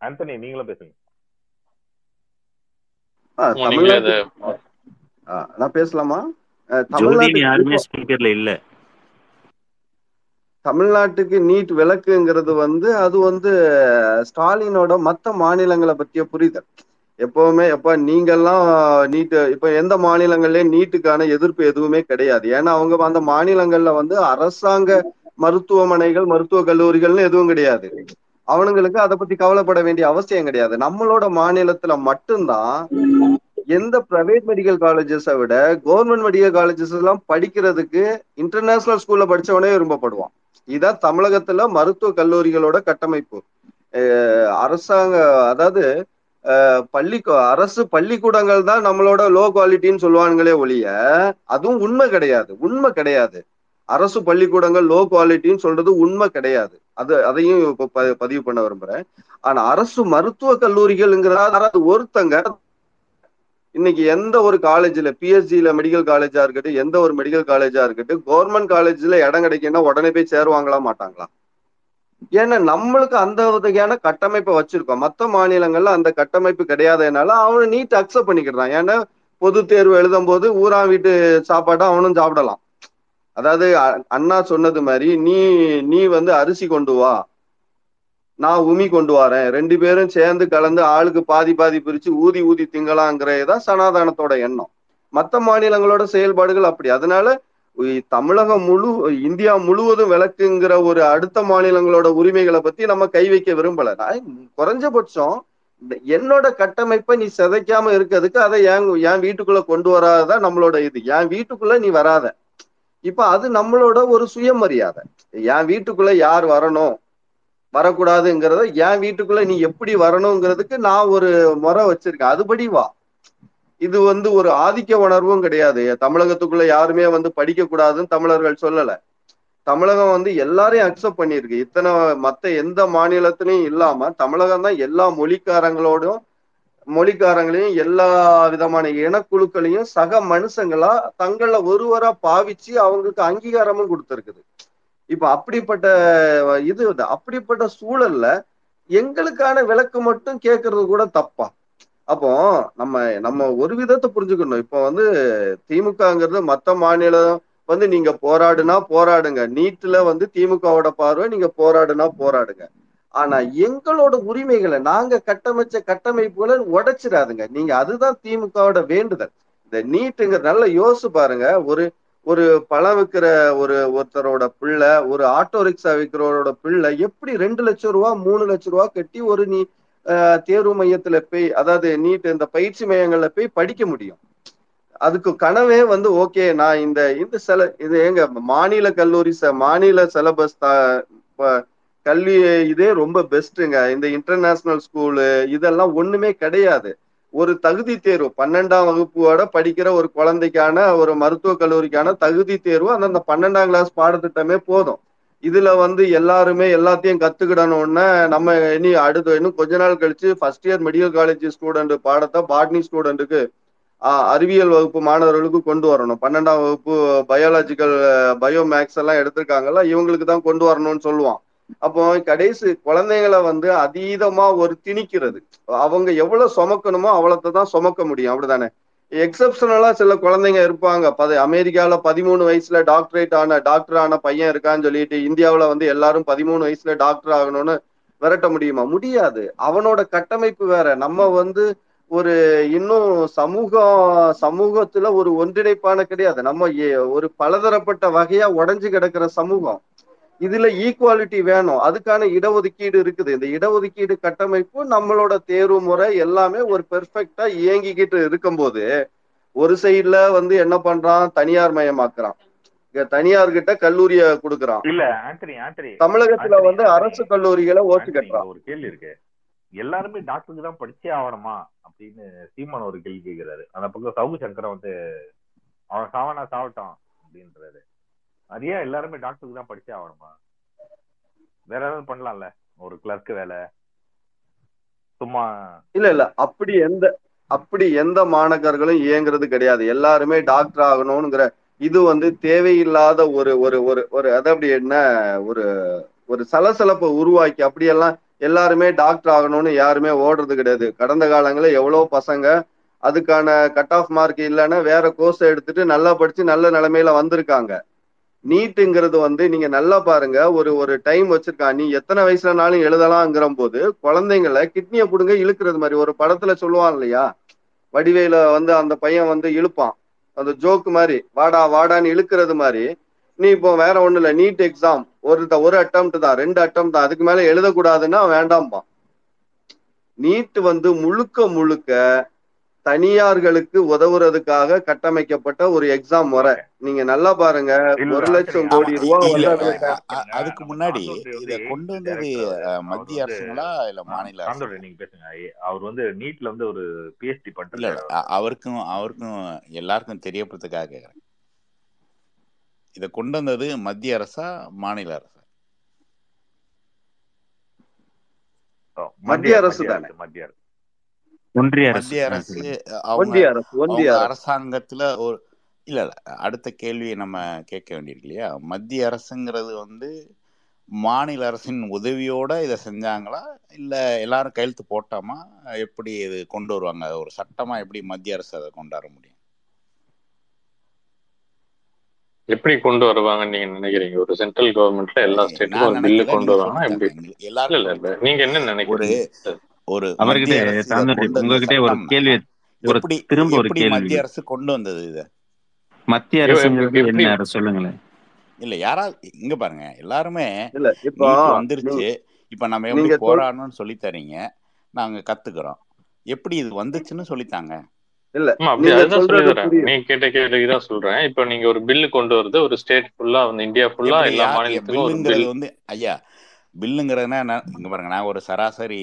ஆந்தனி நீங்களும் பேசுங்க. நான் பேசலாமா? தமிழ்நாட்டுக்கு இல்ல. நீட் விலக்குங்கிறது வந்து அது வந்து ஸ்டாலினோட மத்த மாநிலங்களை பத்திய புரிதல். எப்பவுமே எப்ப நீங்கெல்லாம் நீட் இப்ப எந்த மாநிலங்கள்லயும் நீட்டுக்கான எதிர்ப்பு எதுவுமே கிடையாது. ஏன்னா அவங்க அந்த மாநிலங்கள்ல வந்து அரசாங்க மருத்துவமனைகள் மருத்துவக் கல்லூரிகள்னு எதுவும் கிடையாது. அவனுங்களுக்கு அதை பத்தி கவலைப்பட வேண்டிய அவசியம் கிடையாது. நம்மளோட மாநிலத்துல மட்டும்தான் எந்த பிரைவேட் மெடிக்கல் காலேஜஸை விட கவர்மெண்ட் மெடிக்கல் காலேஜஸ் எல்லாம் படிக்கிறதுக்கு இன்டர்நேஷனல் ஸ்கூல்ல படிச்சவனே விரும்பப்படுவான். இதான் தமிழகத்துல மருத்துவ கல்லூரிகளோட கட்டமைப்பு. அரசாங்க அதாவது பள்ளி அரசு பள்ளிக்கூடங்கள் தான் நம்மளோட லோ குவாலிட்டின்னு சொல்லுவானுங்களே ஒழிய அதுவும் உண்மை கிடையாது. உண்மை கிடையாது. அரசு பள்ளிக்கூடங்கள் லோ குவாலிட்டின்னு சொல்றது உண்மை கிடையாது. அது அதையும் இப்ப ப- பதிவு பண்ண விரும்புறேன். ஆனா அரசு மருத்துவ கல்லூரிகள்ங்கிறது ஒருத்தங்க இன்னைக்கு எந்த ஒரு காலேஜ்ல பிஎஸ்சியில மெடிக்கல் காலேஜா இருக்கட்டும் எந்த ஒரு மெடிக்கல் காலேஜா இருக்கட்டும் கவர்மெண்ட் காலேஜ்ல இடம் கிடைக்குன்னா உடனே போய் சேருவாங்களா மாட்டாங்களா? ஏன்னா நம்மளுக்கு அந்த வகையான கட்டமைப்பை வச்சிருக்கோம். மற்ற மாநிலங்கள்ல அந்த கட்டமைப்பு கிடையாதனால அவனை நீட் அக்செப்ட் பண்ணிக்கிறான். ஏன்னா பொது தேர்வு எழுதும் போது ஊரா வீட்டு சாப்பாட்டை அவனும் சாப்பிடலாம். அதாவது அண்ணா சொன்னது மாதிரி நீ நீ வந்து அரிசி கொண்டு வா. நான் உமி கொண்டு வரேன். ரெண்டு பேரும் சேர்ந்து கலந்து ஆளுக்கு பாதி பாதி பிரிச்சு ஊதி ஊதி திங்கலாங்கிறதான் சனாதானத்தோட எண்ணம். மத்த மாநிலங்களோட செயல்பாடுகள் அப்படி. அதனால தமிழகம் முழு இந்தியா முழுவதும் விளக்குங்கிற ஒரு அடுத்த மாநிலங்களோட உரிமைகளை பத்தி நம்ம கை வைக்க விரும்பல. குறைஞ்சபட்சம் இந்த என்னோட கட்டமைப்பை நீ சிதைக்காம இருக்கிறதுக்கு அதை என் என் வீட்டுக்குள்ள கொண்டு வராததான் நம்மளோட இது. என் வீட்டுக்குள்ள நீ வராத. இப்ப அது நம்மளோட ஒரு சுயமரியாதை. என் வீட்டுக்குள்ள யார் வரணும்? வரக்கூடாதுங்கிறத என் வீட்டுக்குள்ள நீ எப்படி வரணுங்கிறதுக்கு நான் ஒரு முறை வச்சிருக்கேன். அதுபடி வா. இது வந்து ஒரு ஆதிக்க உணர்வும் கிடையாது. தமிழகத்துக்குள்ள யாருமே வந்து படிக்க கூடாதுன்னு தமிழர்கள் சொல்லல. தமிழகம் வந்து எல்லாரையும் அக்செப்ட் பண்ணியிருக்கு. இத்தனை மத்த எந்த மாநிலத்திலையும் இல்லாம தமிழகம் தான் எல்லா மொழிக்காரங்களோடும் மொழிக்காரங்களையும் எல்லா விதமான இனக்குழுக்களையும் சக மனுஷங்களா தங்கள ஒருவரா பாவிச்சு அவங்களுக்கு அங்கீகாரமும் கொடுத்துருக்குது. இப்ப அப்படிப்பட்ட இது அப்படிப்பட்ட சூழல்ல எங்களுக்கான விளக்கு மட்டும் கேட்கறது கூட தப்பா? அப்போ நம்ம நம்ம ஒரு விதத்தை புரிஞ்சுக்கணும். இப்போ வந்து திமுகங்கிறது மத்த மாநிலம் வந்து நீங்க போராடுனா போராடுங்க. நீட்ல வந்து திமுகவோட பார்வை நீங்க போராடுனா போராடுங்க. ஆனா எங்களோட உரிமைகளை நாங்க கட்டமைச்ச கட்டமைப்புகளை உடைச்சிடாதுங்க. நீங்க அதுதான் திமுகவோட வேண்டுதல். இந்த நீட்டுங்கிற நல்லா யோசிச்சு பாருங்க. ஒரு ஒரு பழம் விற்கிற ஒரு ஒருத்தரோட பிள்ளை ஒரு ஆட்டோ ரிக்ஷா விற்கிறவரோட பிள்ளை எப்படி ரெண்டு லட்சம் ரூபா மூணு லட்சம் ரூபா கட்டி ஒரு நீ ஆஹ் தேர்வு மையத்துல போய் அதாவது நீட் இந்த பயிற்சி மையங்கள்ல போய் படிக்க முடியும். அதுக்கு கனவே வந்து ஓகே நான் இந்த இந்த சில இது எங்க மாநில கல்லூரி ச- மாநில சிலபஸ் கல்வி இதே ரொம்ப பெஸ்ட்டுங்க இந்த இன்டர்நேஷனல் ஸ்கூலு இதெல்லாம் ஒண்ணுமே கிடையாது. ஒரு தகுதி தேர்வு பன்னெண்டாம் வகுப்போட படிக்கிற ஒரு குழந்தைக்கான ஒரு மருத்துவக் கல்லூரிக்கான தகுதி தேர்வு அந்த அந்த பன்னெண்டாம் கிளாஸ் பாடத்திட்டமே போதும். இதுல வந்து எல்லாருமே எல்லாத்தையும் கத்துக்கிடணும்னா நம்ம இனி அடுத்து இன்னும் கொஞ்ச நாள் கழிச்சு first year medical college student பாடத்தை பாட்னி ஸ்டூடெண்ட்டுக்கு அறிவியல் வகுப்பு மாணவர்களுக்கு கொண்டு வரணும். பன்னெண்டாம் வகுப்பு பயாலஜிக்கல் பயோ மேக்ஸ் எல்லாம் எடுத்திருக்காங்கல்ல இவங்களுக்கு தான் கொண்டு வரணும்னு சொல்லுவான். அப்போ கடைசி குழந்தைங்களை வந்து அதீதமா ஒரு திணிக்கிறது. அவங்க எவ்வளவு சுமக்கணுமோ அவ்வளத்தை தான் சுமக்க முடியும். அப்படிதானே எக்ஸப்ஷனலா சில குழந்தைங்க இருப்பாங்க. பத அமெரிக்கால பதிமூணு வயசுல டாக்டரேட் ஆன டாக்டர் ஆன பையன் இருக்கான்னு சொல்லிட்டு இந்தியாவுல வந்து எல்லாரும் பதிமூணு வயசுல டாக்டர் ஆகணும்னு விரட்ட முடியுமா? முடியாது. அவனோட கட்டமைப்பு வேற. நம்ம வந்து ஒரு இன்னும் சமூகம் சமூகத்துல ஒரு ஒன்றிணைப்பான கிடையாது. நம்ம ஏ- ஒரு பலதரப்பட்ட வகையா உடைஞ்சு கிடக்கிற சமூகம். இதுல ஈக்குவாலிட்டி வேணும். அதுக்கான இடஒதுக்கீடு இருக்குது. இந்த இடஒதுக்கீடு கட்டமைப்பு நம்மளோட தேர்வு முறை எல்லாமே ஒரு பெர்ஃபெக்டா இயங்கிக்கிட்டு இருக்கும்போது ஒரு சைடுல வந்து என்ன பண்றான்? தனியார் மயமாக்குறான். தனியார் கிட்ட கல்லூரிய கொடுக்கறான். இல்ல ஆண்டனி ஆண்டனி தமிழகத்துல வந்து அரசு கல்லூரிகளை ஓட்டு கட்டுறான். ஒரு கேள்வி இருக்கு. எல்லாருமே டாக்டருக்கு தான் படிச்சே ஆகணுமா? அப்படின்னு சீமான் ஒரு கேள்வி கேட்கிறாரு அந்த பக்கம் சவுகு சங்கரம் வந்து அவன் சாவனா சாவட்டான் அப்படின்றாரு. அது ஏன் எல்லாருமே டாக்டருக்கு தான் படிச்சே ஆகணுமா? வேற ஏதாவது பண்ணலாம்ல? ஒரு கிளர்க் வேலை. சும்மா இல்ல இல்ல. அப்படி எந்த அப்படி எந்த மாணக்கர்களும் இயங்குறது கிடையாது. எல்லாருமே டாக்டர் ஆகணும்ங்கிற இது வந்து தேவையில்லாத ஒரு ஒரு ஒரு ஒரு அது அப்படி என்ன? ஒரு ஒரு சலசலப்பை உருவாக்கி அப்படியெல்லாம் எல்லாருமே டாக்டர் ஆகணும்னு யாருமே ஓடுறது கிடையாது. கடந்த காலங்களில் எவ்வளோ பசங்க அதுக்கான கட் ஆஃப் மார்க் இல்லைன்னா வேற கோர்ஸ் எடுத்துட்டு நல்லா படிச்சு நல்ல நிலைமையில வந்திருக்காங்க. நீட்டுங்கிறது வந்து நீங்க நல்லா பாருங்க. ஒரு ஒரு டைம் வச்சிருக்கான் நீ எத்தனை வயசுலனாலும் எழுதலாம்ங்கிற போது குழந்தைங்களை கிட்னியை புடுங்க இழுக்கிறது மாதிரி ஒரு படத்துல சொல்லுவான் இல்லையா? வடிவேல வந்து அந்த பையன் வந்து இழுப்பான். அந்த ஜோக்கு மாதிரி வாடா வாடான்னு இழுக்கிறது மாதிரி. நீ இப்போ வேற ஒண்ணு இல்லை நீட் எக்ஸாம் ஒரு ஒரு அட்டம் தான் ரெண்டு அட்டம் தான். அதுக்கு மேல எழுதக்கூடாதுன்னா வேண்டாம்பான். நீட் வந்து முழுக்க முழுக்க தனியார்களுக்கு உதவுறதுக்காக கட்டமைக்கப்பட்ட ஒரு எக்ஸாம் முறை நீங்க நல்லா பாருங்க. ஒரு லட்சம் கோடி ரூபா இ- வந்து இல்ல அதுல அ- க- அ- அதுக்கு முன்னாடி இத கொண்டு வந்தது மத்திய அரசுங்களா இல்ல மாநில அரசுங்களா? நீங்க பேசுங்க. அவர் வந்து நீட்ல வந்து ஒரு அவர் அ- அவருக்கும் அவருக்கும் எல்லாருக்கும் தெரியப்படுறதுக்காக கேக்குறேன். இத கொண்டு வந்தது மத்திய அரசா மாநில அரசா? மத்திய அரசு தானே. அரசு மத்திய அரசு. ஒன்றிய அரசு. அரசு ஒன்றிய அரசு ஒன்றிய அவங்க அரசு. அரசாங்கத்துல ஒரு இல்ல இல்ல அடுத்த கேள்வியை நம்ம கேட்க வேண்டியிருக்கு இல்லையா? மத்திய அரசுங்கிறது வந்து மாநில அரசின் உதவியோட இதை செஞ்சாங்களா? இல்ல எல்லாரும் கையெழுத்து போட்டாமா? எப்படி இது கொண்டு வருவாங்க? ஒரு சட்டமா எப்படி மத்திய அரசு அதை கொண்டு வர முடியும்? எப்படி கொண்டு வருவாங்கன்னு நீங்க நினைக்கிறீங்க? ஒரு சென்ட்ரல் கவர்மெண்ட்ல எல்லா ஸ்டேட்டுக்கும் ஒரு பில்லு கொண்டு நீங்க வருவாங்கன்னா எப்படி? சொல்லித்தாங்க நீங்க என்ன ஒரு நினைக்கிறீங்க ஒரு அரசு உங்ககிட்ட ஒரு கேள்வி ஒரு திரும்ப ஒரு கேள்வி. மத்திய அரசு கொண்டு வந்தது இதை? மத்திய எப்படி என்ன? அரசு சொல்லுங்களேன் இல்ல யாராவது இங்க பாருங்க. எல்லாருமே இப்போ வந்துருச்சு. இப்ப நம்ம எப்படி போராடணும்னு சொல்லி தரீங்க. நாங்க கத்துக்கிறோம். எப்படி இது வந்துச்சுன்னு சொல்லித்தாங்க. இல்ல நீ கேட்ட கேள்விக்கு தான் சொல்றேன். இப்போ நீங்க ஒரு பில்லு கொண்டு வருது ஒரு ஸ்டேட் ஃபுல்லா வந்து இந்தியா ஃபுல்லா எல்லா மாநிலத்துக்கும் ஒரு பில்லுங்கிறது பில் வந்து ஐயா பில்லுங்கிறதுனா என்ன? இங்க பாருங்க நான் ஒரு சராசரி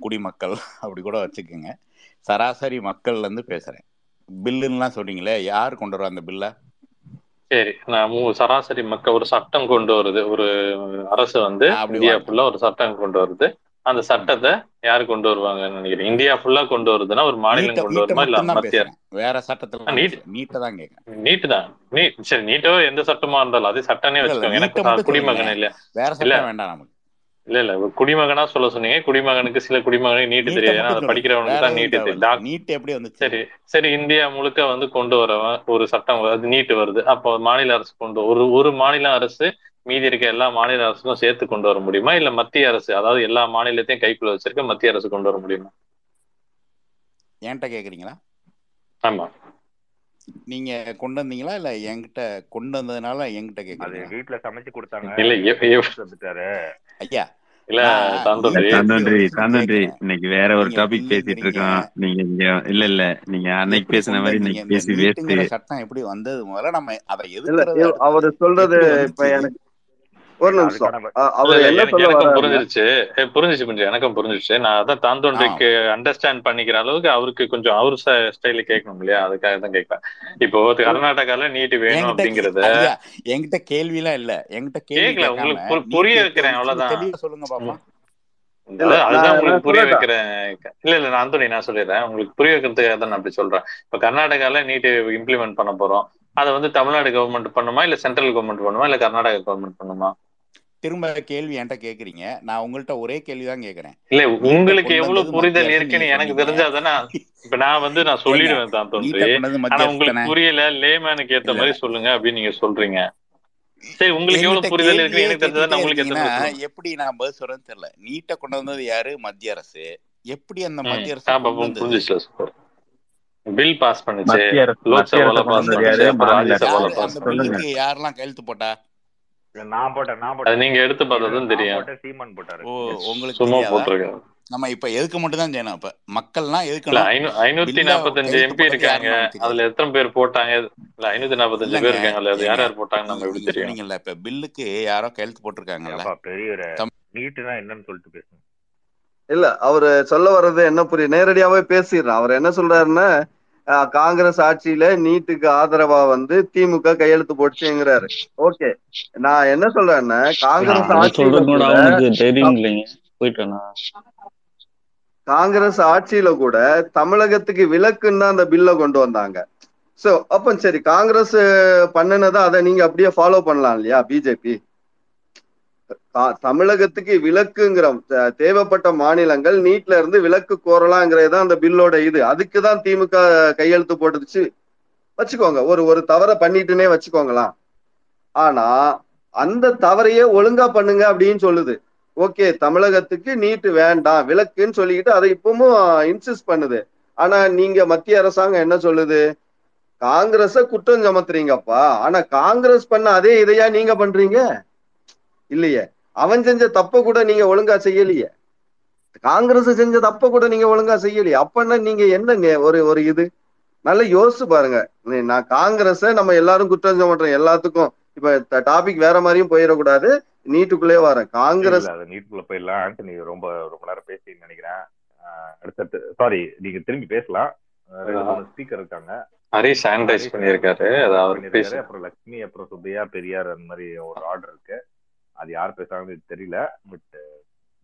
குடிமக்கள் அப்படி கூட வச்சுக்கோங்க. சராசரி மக்கள்ல இருந்து பேசுறேன். பில்லுன்னுலாம் சொல்றீங்களே யார் கொண்டு வருவா அந்த பில்ல? சரி நான் சராசரி மக்கள் ஒரு சட்டம் கொண்டு வருது. ஒரு அரசு வந்து இந்தியா ஃபுல்லா ஒரு சட்டம் கொண்டு வருது. அந்த. சட்டத்தை யார் கொண்டு வருவாங்கன்னு நினைக்கிறேன் இந்தியா ஃபுல்லா கொண்டு வருதுன்னா ஒரு மாநிலம் கொண்டு வருமா இல்ல மத்திய வேற சட்டத்துல நீட் நீட்டை தான் கேட்கறேன் நீட்டு தான் நீ சரி நீட்டோ எந்த சட்டமா இருந்தாலும் அது இல்ல வச்சுக்கோங்க. எனக்கு குடிமகன் இல்ல. வேற சட்டம் வேண்டாம் நமக்கு. இல்ல இல்ல. குடிமகனா சொல்ல சொன்னீங்க. குடிமகனுக்கு சில குடிமகனுக்கு நீட்டு தெரியாது. ஏன்னா அதை படிக்கிறவனுக்கு தான் நீட்டு தெரியும். நீட் எப்படி வந்துச்சு. சரி. சரி இந்தியா முழுக்க வந்து கொண்டு வரவன் ஒரு சட்டம் வருது நீட்டு வருது. அப்போ மாநில அரசு கொண்டு ஒரு ஒரு மாநில அரசு மீதி இருக்க எல்லா மாநில அரசுக்கும் சேர்த்து கொண்டு வர முடியுமா? இல்ல மத்திய அரசு அதாவது எல்லா மாநிலத்தையும் கைக்குள்ள வச்சிருக்க மத்திய அரசு கொண்டு வர முடியுமா? என்கிட்ட கேக்குறீங்களா? ஆமா. நீங்க கொண்டு வந்தீங்களா? இல்ல என்கிட்ட கொண்டு வந்ததுனால என்கிட்ட அது கேக்குறீங்களா? வீட்டுல சமைச்சு கொடுத்தாங்க. இல்ல ஐயா இல்ல தாந்தோன்றி தாந்தோன்றி இன்னைக்கு வேற ஒரு டாபிக் பேசிட்டு இருக்கோம். நீங்க இங்க இல்ல இல்ல. நீங்க அன்னைக்கு பேசின மாதிரி இன்னைக்கு இந்த பேசி வேஸ்ட் சட்டம் எப்படி வந்தது முதல்ல? நம்ம அதை இவ்- அவரு சொல்றது இப்ப எனக்கு ஒரு நிமிஷம். அவர் என்ன சொல்ல புரிஞ்சிருச்சு. புரிஞ்சிச்சு புரிஞ்சு எனக்கும் புரிஞ்சிருச்சு. நான் அதான் தாந்தோன்றிக்கு அண்டர்ஸ்டாண்ட் பண்ணிக்கிற அளவுக்கு அவருக்கு கொஞ்சம் அவர் ஸ்டைல கேட்கணும் இல்லையா? அதுக்காக தான் கேட்கிறேன் இப்போ கர்நாடகால நீட் வேணும் அப்படிங்கறத. என்கிட்ட கேள்விலாம் இல்ல. என்கிட்ட கேள்வி கேட்கல உங்களுக்கு புரிய வைக்கிறேன் அவ்வளவுதான். சொல்லுங்க அதான் அதுதான் உங்களுக்கு புரிய வைக்கிறேன். இல்ல இல்ல நான் ஆந்தோனி நான் சொல்லிடுறேன். உங்களுக்கு புரிய வைக்கிறதுக்காக தான் நான் அப்படி சொல்றேன். இப்ப கர்நாடகால நீட் இம்ப்ளிமெண்ட் பண்ண போறோம். அதை வந்து தமிழ்நாடு கவர்மெண்ட் பண்ணுமா? இல்ல சென்ட்ரல் கவர்மெண்ட் பண்ணுமா? இல்ல கர்நாடகா கவர்மெண்ட் பண்ணுமா? திரும்ப கேள்வி என்கிட்ட கேக்குறீங்க. நான் உங்கள்ட்ட ஒரே கேள்வி தான் கேக்குறேன். இல்ல உங்களுக்கு எவ்வளவு புரிதல் இருக்குன்னு எனக்கு தெரிஞ்சாதானே இப்ப நான் வந்து நான் சொல்லிடுவேன் தான் ஆனா உங்களுக்கு புரியல லேமேனுக்கு ஏத்த மாதிரி சொல்லுங்க அப்படின்னு நீங்க சொல்றீங்க. சரி உங்களுக்கு எவ்வளவு புரிதல் கேள்வியே எனக்கு தெரிஞ்சதா உங்களுக்கு எப்படி நான் பதில் சொல்றேன்னு தெரியல. நீட்டை கொண்டு வந்தது யாரு? மத்திய அரசு. எப்படி அந்த மத்திய அரசு ஆமா கொண்டு வந்தது புரிஞ்சிச்சு பில் பாஸ் பண்ணுச்சு. லோக்சபால பாஸ் பண்ணுச்சு. ராஜ்யசபால பாஸ் பண்ணுச்சு. யாரெல்லாம் கையெழுத்து போட்டா? நான் போட்டேன் நான் போட்டேன். நீங்க எடுத்து பார்த்தா தான் தெரியும். சீமான் போட்டாரு. ஓ உங்களுக்கு சும்மா போட்டிருக்கேன் நம்ம இப்ப எதுக்கு மட்டும் தான் செய்யணும் இப்ப? மக்கள்லாம் ஐநூ ஐநூத்தி நாற்பத்தஞ்சு எம்பி இருக்காங்க. அதுல எத்தனை பேர் போட்டாங்க? இல்ல ஐநூத்தி நாற்பத்தஞ்சு பேர் இருக்காங்க அதுல யார் யார் போட்டாங்கன்னு நம்ம எப்படி தெரியும்? இப்ப பில்லுக்கு யாரோ கையெழுத்து போட்டிருக்காங்கல்ல. தம் நீட்டுனா என்னன்னு சொல்லிட்டு பேசுங்க. இல்ல அவரு சொல்ல வர்றது என்ன புரியும் நேரடியாவே பேசிடுறான் அவர் என்ன சொல்றாருன்னா காங்கிரஸ் ஆட்சியில நீட்டுக்கு ஆதரவா வந்து திமுக கையெழுத்து போட்டுச்சுங்கிறாரு. ஓகே. நான் என்ன சொல்றேன்னா காங்கிரஸ் போயிட்டானா காங்கிரஸ் ஆட்சியில கூட தமிழகத்துக்கு விலக்குன்னு அந்த பில்லை கொண்டு வந்தாங்க. சோ அப்ப சரி காங்கிரஸ் பண்ணுனதை அதை நீங்க அப்படியே ஃபாலோ பண்ணலாம் இல்லையா பிஜேபி தமிழகத்துக்கு விலக்குங்கிற த- தேவைப்பட்ட மாநிலங்கள் நீட்ல இருந்து விலக்கு கோரலாங்கிறது தான் அந்த பில்லோட இது. அதுக்கு தான் திமுக கையெழுத்து போட்டுச்சு வச்சுக்கோங்க ஒரு ஒரு தவறை பண்ணிட்டுனே வச்சுக்கோங்களேன் ஆனா அந்த தவறையே ஒழுங்கா பண்ணுங்க அப்படின்னு சொல்லுது. ஓகே தமிழகத்துக்கு நீட்டு வேண்டாம் விலக்குன்னு சொல்லிக்கிட்டு அதை இப்பவும் இன்சிஸ்ட் பண்ணுது. ஆனா நீங்க மத்திய அரசாங்கம் என்ன சொல்லுது? காங்கிரஸ குற்றம் சுமத்துறீங்கப்பா. ஆனா காங்கிரஸ் பண்ண அதே இதையா நீங்க பண்றீங்க? இல்லையே. அவன் செஞ்ச தப்ப கூட நீங்க ஒழுங்கா செய்யலையே. காங்கிரஸ் செஞ்ச தப்ப கூட நீங்க ஒழுங்கா செய்யலையே. அப்பன்னா நீங்க என்ன ஒரு ஒரு இது? நல்லா யோசிச்சு பாருங்க. நீ- நான் காங்கிரஸ நம்ம எல்லாரும் குற்றம் சுமட்டுறோம் எல்லாத்துக்கும் இப்ப டாபிக் வேற மாதிரியும் போயிடக்கூடாது. நீட்டுக்குள்ளே வரேன் காங்கிரஸ் நீட்குள்ள போயிடலாம். ஆண்டனி ரொம்ப ரொம்ப நேரம் பேசி நினைக்கிறேன். ஆஹ் அடுத்தடுத்து சாரி நீங்க திரும்பி பேசலாம். ஸ்பீக்கர் இருக்காங்க. ஹரிஷ் ஹரிஷ் பண்ணியிருக்காரு. அது அவர் பண்ணிருக்காரு பேச. அப்புறம் லக்ஷ்மி அப்புறம் சுப்பையா பெரியார் அந்த மாதிரி ஒரு ஆர்டர் இருக்கு. அது யார் பேசுறாங்கன்னு தெரியல. பட்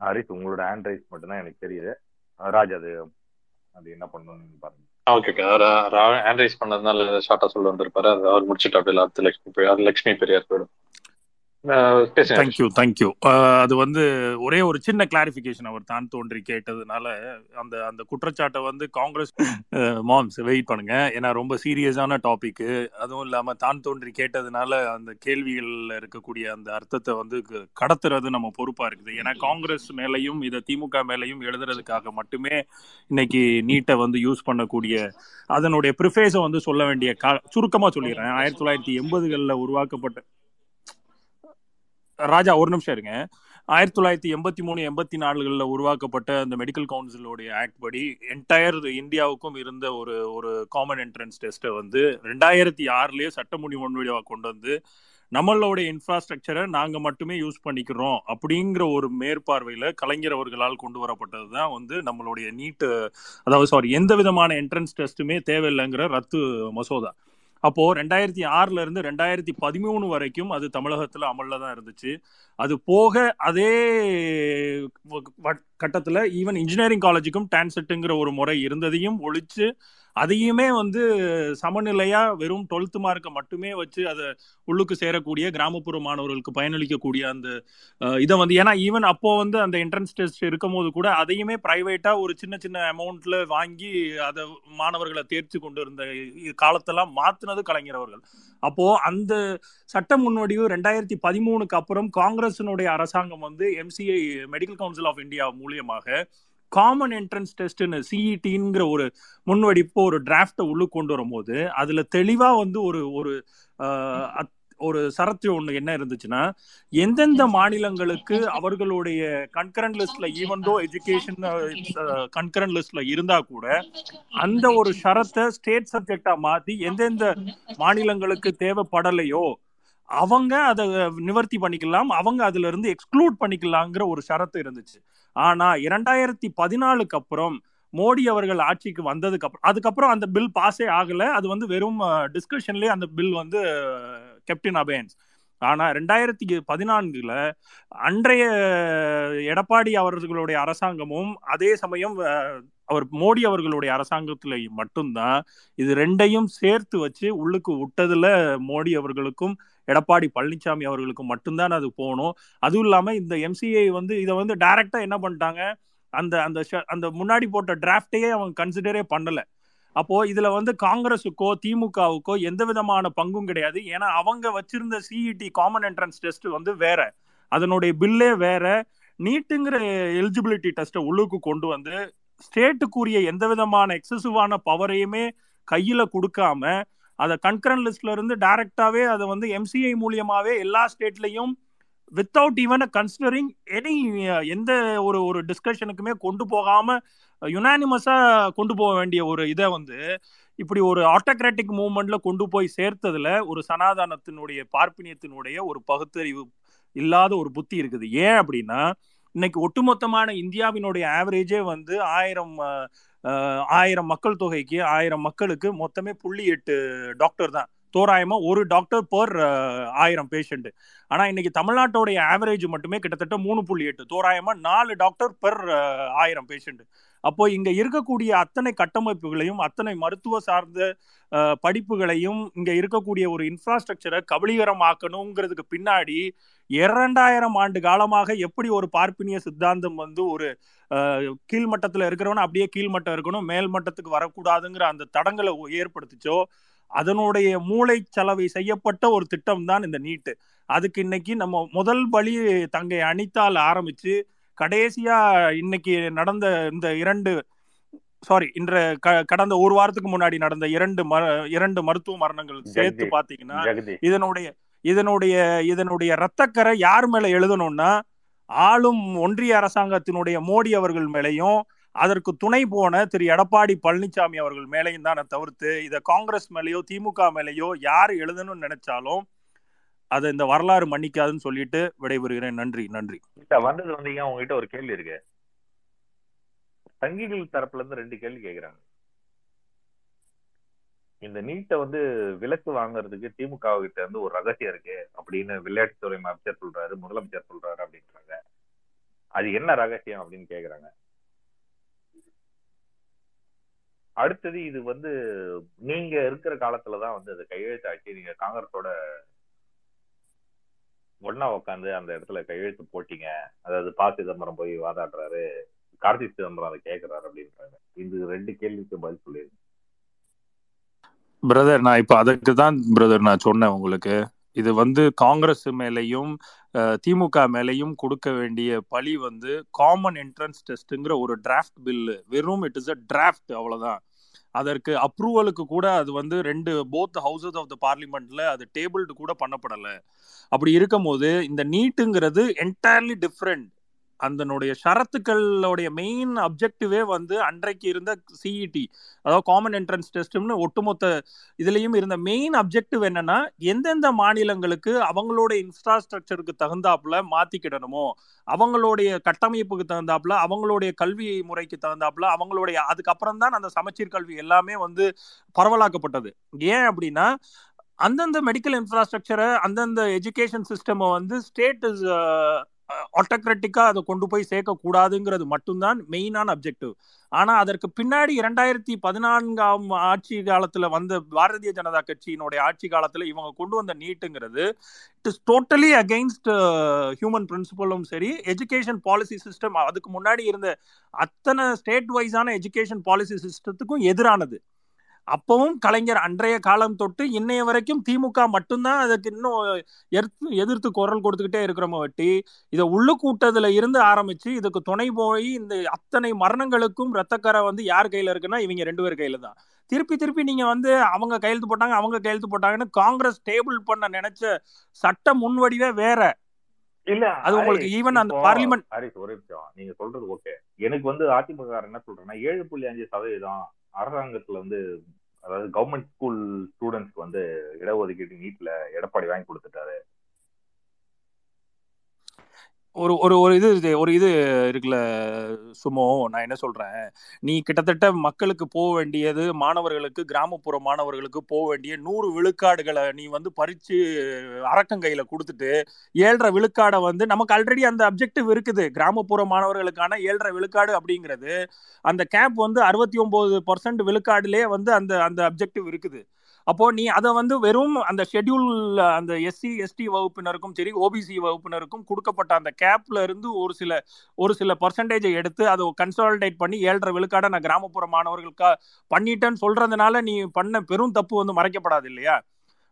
ஹரிஸ் உங்களோட ஹேண்ட் ரைஸ் மட்டும்தான் எனக்கு தெரியுது. ராஜ் அது அது என்ன பண்ணணும்னு பாருங்க. ஓகே ஓகே அவர் ஹேண்ட் ரைஸ் பண்ணதுனால ஷார்ட்டா சொல்ல வந்திருப்பாரு. அது அவர் முடிச்சுட்டு அப்படியே அடுத்து லட்சுமி பெரியார் லட்சுமி பெரியார் போயிடும். தேங்க்யூ தேங்க்யூ அது வந்து ஒரே ஒரு சின்ன கிளாரிஃபிகேஷன் அவர் தான் தோன்றி கேட்டதுனால அந்த அந்த குற்றச்சாட்டை வந்து காங்கிரஸ் மாம்ஸ் வெயிட் பண்ணுங்க. ஏன்னா ரொம்ப சீரியஸான டாபிக் அதுவும் இல்லாம தான் தோன்றி கேட்டதுனால அந்த கேள்விகள்ல இருக்கக்கூடிய அந்த அர்த்தத்தை வந்து கடத்துறது நம்ம பொறுப்பா இருக்குது. ஏன்னா காங்கிரஸ் மேலையும் இதை திமுக மேலையும் எழுதுறதுக்காக மட்டுமே இன்னைக்கு நீட்டை வந்து யூஸ் பண்ணக்கூடிய அதனுடைய ப்ரிஃபேஸை வந்து சொல்ல வேண்டிய கா- சுருக்கமா சொல்லிடுறேன். ஆயிரத்தி தொள்ளாயிரத்தி எண்பதுகளில் உருவாக்கப்பட்ட ராஜா ஒரு நிமிஷம் இருங்க. ஆயிரத்தி தொள்ளாயிரத்தி எண்பத்தி மூணு எண்பத்தி நாலுகளில் உருவாக்கப்பட்ட அந்த மெடிக்கல் கவுன்சிலோடைய ஆக்ட் படி என்டையர் இந்தியாவுக்கும் இருந்த ஒரு ஒரு காமன் என்ட்ரன்ஸ் டெஸ்ட்டை வந்து ரெண்டாயிரத்தி ஆறுலேயே சட்ட முன்வடிவாக கொண்டு வந்து நம்மளோட இன்ஃப்ராஸ்ட்ரக்சரை நாங்கள் மட்டுமே யூஸ் பண்ணிக்கிறோம் அப்படிங்கிற ஒரு மேற்பார்வையில் கலைஞர் அவர்களால் கொண்டு வரப்பட்டது தான் வந்து நம்மளுடைய நீட்டு அதாவது சாரி எந்த விதமான என்ட்ரன்ஸ் டெஸ்ட்டுமே தேவையில்லைங்கிற ரத்து மசோதா. அப்போ ரெண்டாயிரத்தி ஆறுல இருந்து ரெண்டாயிரத்தி பதிமூணு வரைக்கும் அது தமிழகத்துல அமல்ல தான் இருந்துச்சு. அது போக அதே கட்டத்துல ஈவன் இன்ஜினியரிங் காலேஜுக்கும் டான்செட்டுங்கிற ஒரு முறை இருந்ததையும் ஒழிச்சு அதையுமே வந்து சமநிலையா வெறும் டுவெல்த் மார்க்கை மட்டுமே வச்சு அதை உள்ளுக்கு சேரக்கூடிய கிராமப்புற மாணவர்களுக்கு பயனளிக்கக்கூடிய அந்த இதை வந்து ஏன்னா ஈவன் அப்போ வந்து அந்த என்ட்ரன்ஸ் டெஸ்ட் இருக்கும் போது கூட அதையுமே பிரைவேட்டா ஒரு சின்ன சின்ன அமௌண்ட்ல வாங்கி அதை மாணவர்களை தேர்ச்சி கொண்டு இருந்த காலத்தெல்லாம் மாத்தினது கலைஞர் அவர்கள். அப்போ அந்த சட்ட முன்வடிவு ரெண்டாயிரத்தி பதிமூணுக்கு அப்புறம் காங்கிரசினுடைய அரசாங்கம் வந்து MCI medical council of India மூலியமாக காமன் என்ட்ரன்ஸ் டெஸ்ட்னு சிஇடிங்கிற ஒரு முன்வடிப்பு ஒரு டிராஃப்டை உள்ளு கொண்டு வரும்போது அதுல தெளிவா வந்து ஒரு ஒரு ஒரு சரத்து ஒண்ணு என்ன இருந்துச்சுன்னா எந்தெந்த மாநிலங்களுக்கு அவர்களுடைய கன்கரண்ட் லிஸ்ட்ல ஈவன் தோ எஜுகேஷன் கன்கரண்ட் லிஸ்ட்ல இருந்தா கூட அந்த ஒரு ஷரத்தை ஸ்டேட் சப்ஜெக்டா மாத்தி எந்தெந்த மாநிலங்களுக்கு தேவைப்படலையோ அவங்க அதை நிவர்த்தி பண்ணிக்கலாம். அவங்க அதுல இருந்து எக்ஸ்க்ளூட் பண்ணிக்கலாங்கிற ஒரு ஷரத்து இருந்துச்சு. ஆனா இரண்டாயிரத்தி பதினாலுக்கு அப்புறம் மோடி அவர்கள் ஆட்சிக்கு வந்ததுக்கு அப்புறம் அதுக்கப்புறம் அந்த பில் பாஸே ஆகல. அது வந்து வெறும் டிஸ்கஷன்லயே அந்த பில் வந்து கெப்டின் அபேன்ஸ் ஆனா ரெண்டாயிரத்தி பதினான்குல அன்றைய எடப்பாடி அவர்களுடைய அரசாங்கமும் அதே சமயம் அவர் மோடி அவர்களுடைய அரசாங்கத்துல மட்டும்தான் இது ரெண்டையும் சேர்த்து வச்சு உள்ளுக்கு விட்டதுல மோடி அவர்களுக்கும் எடப்பாடி பழனிசாமி அவர்களுக்கு மட்டும்தான் அது போகணும். அதுவும் இல்லாமல் இந்த எம்சிஐ வந்து இதை வந்து டைரக்டா என்ன பண்ணிட்டாங்க? அந்த அந்த ஷ- அந்த முன்னாடி போட்ட டிராஃப்டையே அவங்க கன்சிடரே பண்ணல. அப்போ இதுல வந்து காங்கிரஸுக்கோ திமுகவுக்கோ எந்த விதமான பங்கும் கிடையாது. ஏன்னா அவங்க வச்சிருந்த சிஇடி காமன் என்ட்ரன்ஸ் டெஸ்ட் வந்து வேற. அதனுடைய பில்லே வேற. நீட்டுங்கிற எலிஜிபிலிட்டி டெஸ்ட்டை உள்ளுக்கு கொண்டு வந்து ஸ்டேட்டுக்குரிய எந்த விதமான எக்ஸசிவான பவரையுமே கையில கொடுக்காம அதை கன்கரன் லிஸ்ட்ல இருந்து டைரக்டாவே அதை வந்து எம்சிஐ மூலியமாவே எல்லா ஸ்டேட்லையும் வித்தவுட் ஈவன் கன்சிடரிங் எனி எந்த ஒரு ஒரு டிஸ்கஷனுக்குமே கொண்டு போகாம யுனானிமஸா கொண்டு போக வேண்டிய ஒரு இதை வந்து இப்படி ஒரு ஆட்டோக்ராட்டிக் மூவ்மெண்ட்ல கொண்டு போய் சேர்த்ததுல ஒரு சனாதானத்தினுடைய பார்ப்பினியத்தினுடைய ஒரு பகுத்தறிவு இல்லாத ஒரு புத்தி இருக்குது. ஏன் அப்படின்னா இன்னைக்கு ஒட்டுமொத்தமான இந்தியாவினுடைய ஆவரேஜே வந்து ஆயிரம் ஆயிரம் மக்கள் தொகைக்கு ஆயிரம் மக்களுக்கு மொத்தமே புள்ளி எட்டு டாக்டர் தான். தோராயமா ஒரு டாக்டர் பர் ஆயிரம் பேஷண்ட் ஆனா இன்னைக்கு தமிழ்நாட்டோடைய ஆவரேஜ் மட்டுமே கிட்டத்தட்ட மூணு புள்ளி எட்டு. தோராயமா நாலு டாக்டர் பெர் ஆயிரம் பேஷண்ட் அப்போ இங்க இருக்கக்கூடிய அத்தனை கட்டமைப்புகளையும் அத்தனை மருத்துவ சார்ந்த படிப்புகளையும் இங்க இருக்கக்கூடிய ஒரு இன்ஃப்ராஸ்ட்ரக்சரை கபலீகரமாக்கணுங்கிறதுக்கு பின்னாடி இரண்டாயிரம் ஆண்டு காலமாக எப்படி ஒரு பார்ப்பினிய சித்தாந்தம் வந்து ஒரு கீழ்மட்டத்தில் இருக்கிறவன அப்படியே கீழ்மட்டம் இருக்கணும் மேல் மட்டத்துக்கு வரக்கூடாதுங்கிற அந்த தடங்களை ஏற்படுத்திச்சோ அதனுடைய மூளை செலவை செய்யப்பட்ட ஒரு திட்டம் தான் இந்த நீட்டு. அதுக்கு இன்னைக்கு நம்ம முதல் பலி தங்கை அனிதால் ஆரம்பிச்சு கடைசியா இன்னைக்கு நடந்த இந்த இரண்டு சாரி இன்ற க- கடந்த ஒரு வாரத்துக்கு முன்னாடி நடந்த இரண்டு ம இரண்டு மருத்துவ மரணங்கள் சேர்த்து பாத்தீங்கன்னா இதனுடைய இதனுடைய இதனுடைய ரத்தக்கரை யார் மேல எழுதணும்னா ஆளும் ஒன்றிய அரசாங்கத்தினுடைய மோடி அவர்கள் மேலையும் அதற்கு துணை போன திரு. எடப்பாடி பழனிசாமி அவர்கள் மேலையும் தானே தவிர்த்து இதை காங்கிரஸ் மேலேயோ திமுக மேலேயோ யார் எழுதணும்னு நினைச்சாலும் அதை இந்த வரலாறு மன்னிக்காதுன்னு சொல்லிட்டு விடைபெறுகிறேன். நன்றி நன்றி. வந்தது வந்தது வந்தீங்க உங்ககிட்ட ஒரு கேள்வி இருக்கு. சங்கிகள் தரப்புல இருந்து ரெண்டு கேள்வி கேக்குறாங்க. இந்த நீட்டை வந்து விலக்கு வாங்குறதுக்கு திமுக கிட்ட இருந்து ஒரு ரகசியம் இருக்கு அப்படின்னு விளையாட்டுத்துறை அமைச்சர் சொல்றாரு முதலமைச்சர் சொல்றாரு அப்படின்றாங்க. அது என்ன ரகசியம் அப்படின்னு கேக்குறாங்க. அடுத்தது இது வந்து நீங்க இருக்கிற காலத்துலதான் வந்து அது கையெழுத்தாச்சு நீங்க காங்கிரஸோட ஒன்னா உட்காந்து அந்த இடத்துல கையெழுத்து போட்டீங்க. அதாவது ப. சிதம்பரம் போய் வாதாடுறாரு. கார்த்தி சிதம்பரம் அதை கேட்கிறாரு அப்படின்றாங்க. இது ரெண்டு கேள்விக்கு பதில் சொல்லிருங்க. பிரதர் நான் இப்ப அதுக்கு தான் பிரதர் நான் சொன்னேன் உங்களுக்கு. இது வந்து காங்கிரஸ் மேலையும் திமுக மேலையும் கொடுக்க வேண்டிய பழி வந்து காமன் என்ட்ரன்ஸ் டெஸ்ட்டுங்கிற ஒரு டிராஃப்ட் பில்லு வெறும் இட் இஸ் அ டிராஃப்ட் அவ்வளோதான் அதற்கு அப்ரூவலுக்கு கூட அது வந்து ரெண்டு போத் ஹவுசஸ் ஆஃப் த பார்லிமெண்ட்ல அது டேபிள்டு கூட பண்ணப்படலை. அப்படி இருக்கும்போது இந்த நீட்டுங்கிறது என்டையர்லி டிஃப்ரெண்ட் அதனுடைய ஷரத்துக்களுடைய மெயின் அப்ஜெக்டிவே வந்து அன்றைக்கு இருந்த சிஇடி அதாவது காமன் என்ட்ரன்ஸ் டெஸ்ட்னு ஒட்டுமொத்த இதுலேயும் இருந்த மெயின் அப்ஜெக்டிவ் என்னன்னா எந்தெந்த மாநிலங்களுக்கு அவங்களோட இன்ஃப்ராஸ்ட்ரக்சருக்கு தகுந்தாப்புல மாத்திக்கிடணுமோ அவங்களுடைய கட்டமைப்புக்கு தகுந்தாப்புல அவங்களுடைய கல்வி முறைக்கு தகுந்தாப்புல அவங்களுடைய அதுக்கப்புறம் தான் அந்த சமச்சீர் கல்வி எல்லாமே வந்து பரவலாக்கப்பட்டது. ஏன் அப்படின்னா அந்தந்த மெடிக்கல் இன்ஃப்ராஸ்ட்ரக்சரை அந்தந்த எஜுகேஷன் சிஸ்டம் வந்து ஸ்டேட் இஸ் ஆட்டோக்ராட்டிக்கா அதை கொண்டு போய் சேர்க்கக்கூடாதுங்கிறது மட்டும்தான் மெயினான அப்ஜெக்டிவ் ஆனா அதற்கு பின்னாடி இரண்டாயிரத்தி பதினான்காம் ஆட்சி காலத்துல வந்த பாரதிய ஜனதா கட்சியினுடைய ஆட்சி காலத்துல இவங்க கொண்டு வந்த நீட்டுங்கிறது it is totally against human பிரின்சிபலும் சரி எஜுகேஷன் பாலிசி சிஸ்டம் அதுக்கு முன்னாடி இருந்த அத்தனை ஸ்டேட் வைஸான எஜுகேஷன் பாலிசி சிஸ்டத்துக்கும் எதிரானது. அப்பவும் கலைஞர் அன்றைய காலம் தொட்டு இன்னைய வரைக்கும் திமுக மட்டும்தான் அதுக்கு இன்னும் எதிர்த்து எதிர்த்து குரல் கொடுத்துக்கிட்டே இருக்கிறோம வட்டி இதை உள்ளுக்கூட்டத்துல இருந்து ஆரம்பிச்சு இதுக்கு துணை போய் இந்த அத்தனை மரணங்களுக்கும் ரத்தக்கரை வந்து யார் கையில இருக்குன்னா இவங்க ரெண்டு பேர் கையில தான். திருப்பி திருப்பி நீங்க வந்து அவங்க கையெழுத்து போட்டாங்க அவங்க கையெழுத்து போட்டாங்கன்னு காங்கிரஸ் டேபிள் பண்ண நினைச்ச சட்ட முன்வடிவே வேற. இல்ல அது உங்களுக்கு ஈவன் அந்த பார்லிமெண்ட் ஹரிஷ் ஒரு நிமிஷம். நீங்க சொல்றது ஓகே எனக்கு வந்து அதிமுக என்ன சொல்றேன்னா ஏழு புள்ளி அஞ்சு சதவீதம் அரசாங்கத்துல வந்து அதாவது கவர்மெண்ட் ஸ்கூல் ஸ்டூடெண்ட்ஸ்க்கு வந்து இடஒதுக்கீடு நீட்ல எடப்பாடி வாங்கி கொடுத்துட்டாரு. ஒரு ஒரு ஒரு இது ஒரு இது இருக்குல்ல சுமோ நான் என்ன சொல்றேன்? நீ கிட்டத்தட்ட மக்களுக்கு போக வேண்டியது மாணவர்களுக்கு கிராமப்புற மாணவர்களுக்கு போக வேண்டிய நூறு விழுக்காடுகளை நீ வந்து பறிச்சு அரக்கங்கையில கொடுத்துட்டு ஏழரை விழுக்காடை வந்து நமக்கு ஆல்ரெடி அந்த அப்ஜெக்டிவ் இருக்குது. கிராமப்புற மாணவர்களுக்கான ஏழரை விழுக்காடு அப்படிங்கிறது அந்த கேம்ப் வந்து அறுபத்தி ஒன்பது பர்சன்ட் விழுக்காடுலேயே வந்து அந்த அந்த அப்ஜெக்டிவ் இருக்குது. அப்போ நீ அதை வந்து வெறும் அந்த ஷெட்யூல் அந்த எஸ்சி எஸ்டி வகுப்பினருக்கும் சரி ஓபிசி வகுப்பினருக்கும் கொடுக்கப்பட்ட அந்த கேப்ல இருந்து ஒரு சில ஒரு சில பர்சன்டேஜை எடுத்து அதை கன்சாலிடேட் பண்ணி ஏழரை விழுக்காட நான் கிராமப்புற மாணவர்களுக்கா பண்ணிட்டேன்னு சொல்றதுனால நீ பண்ண பெரும் தப்பு வந்து மறைக்கப்படாது இல்லையா?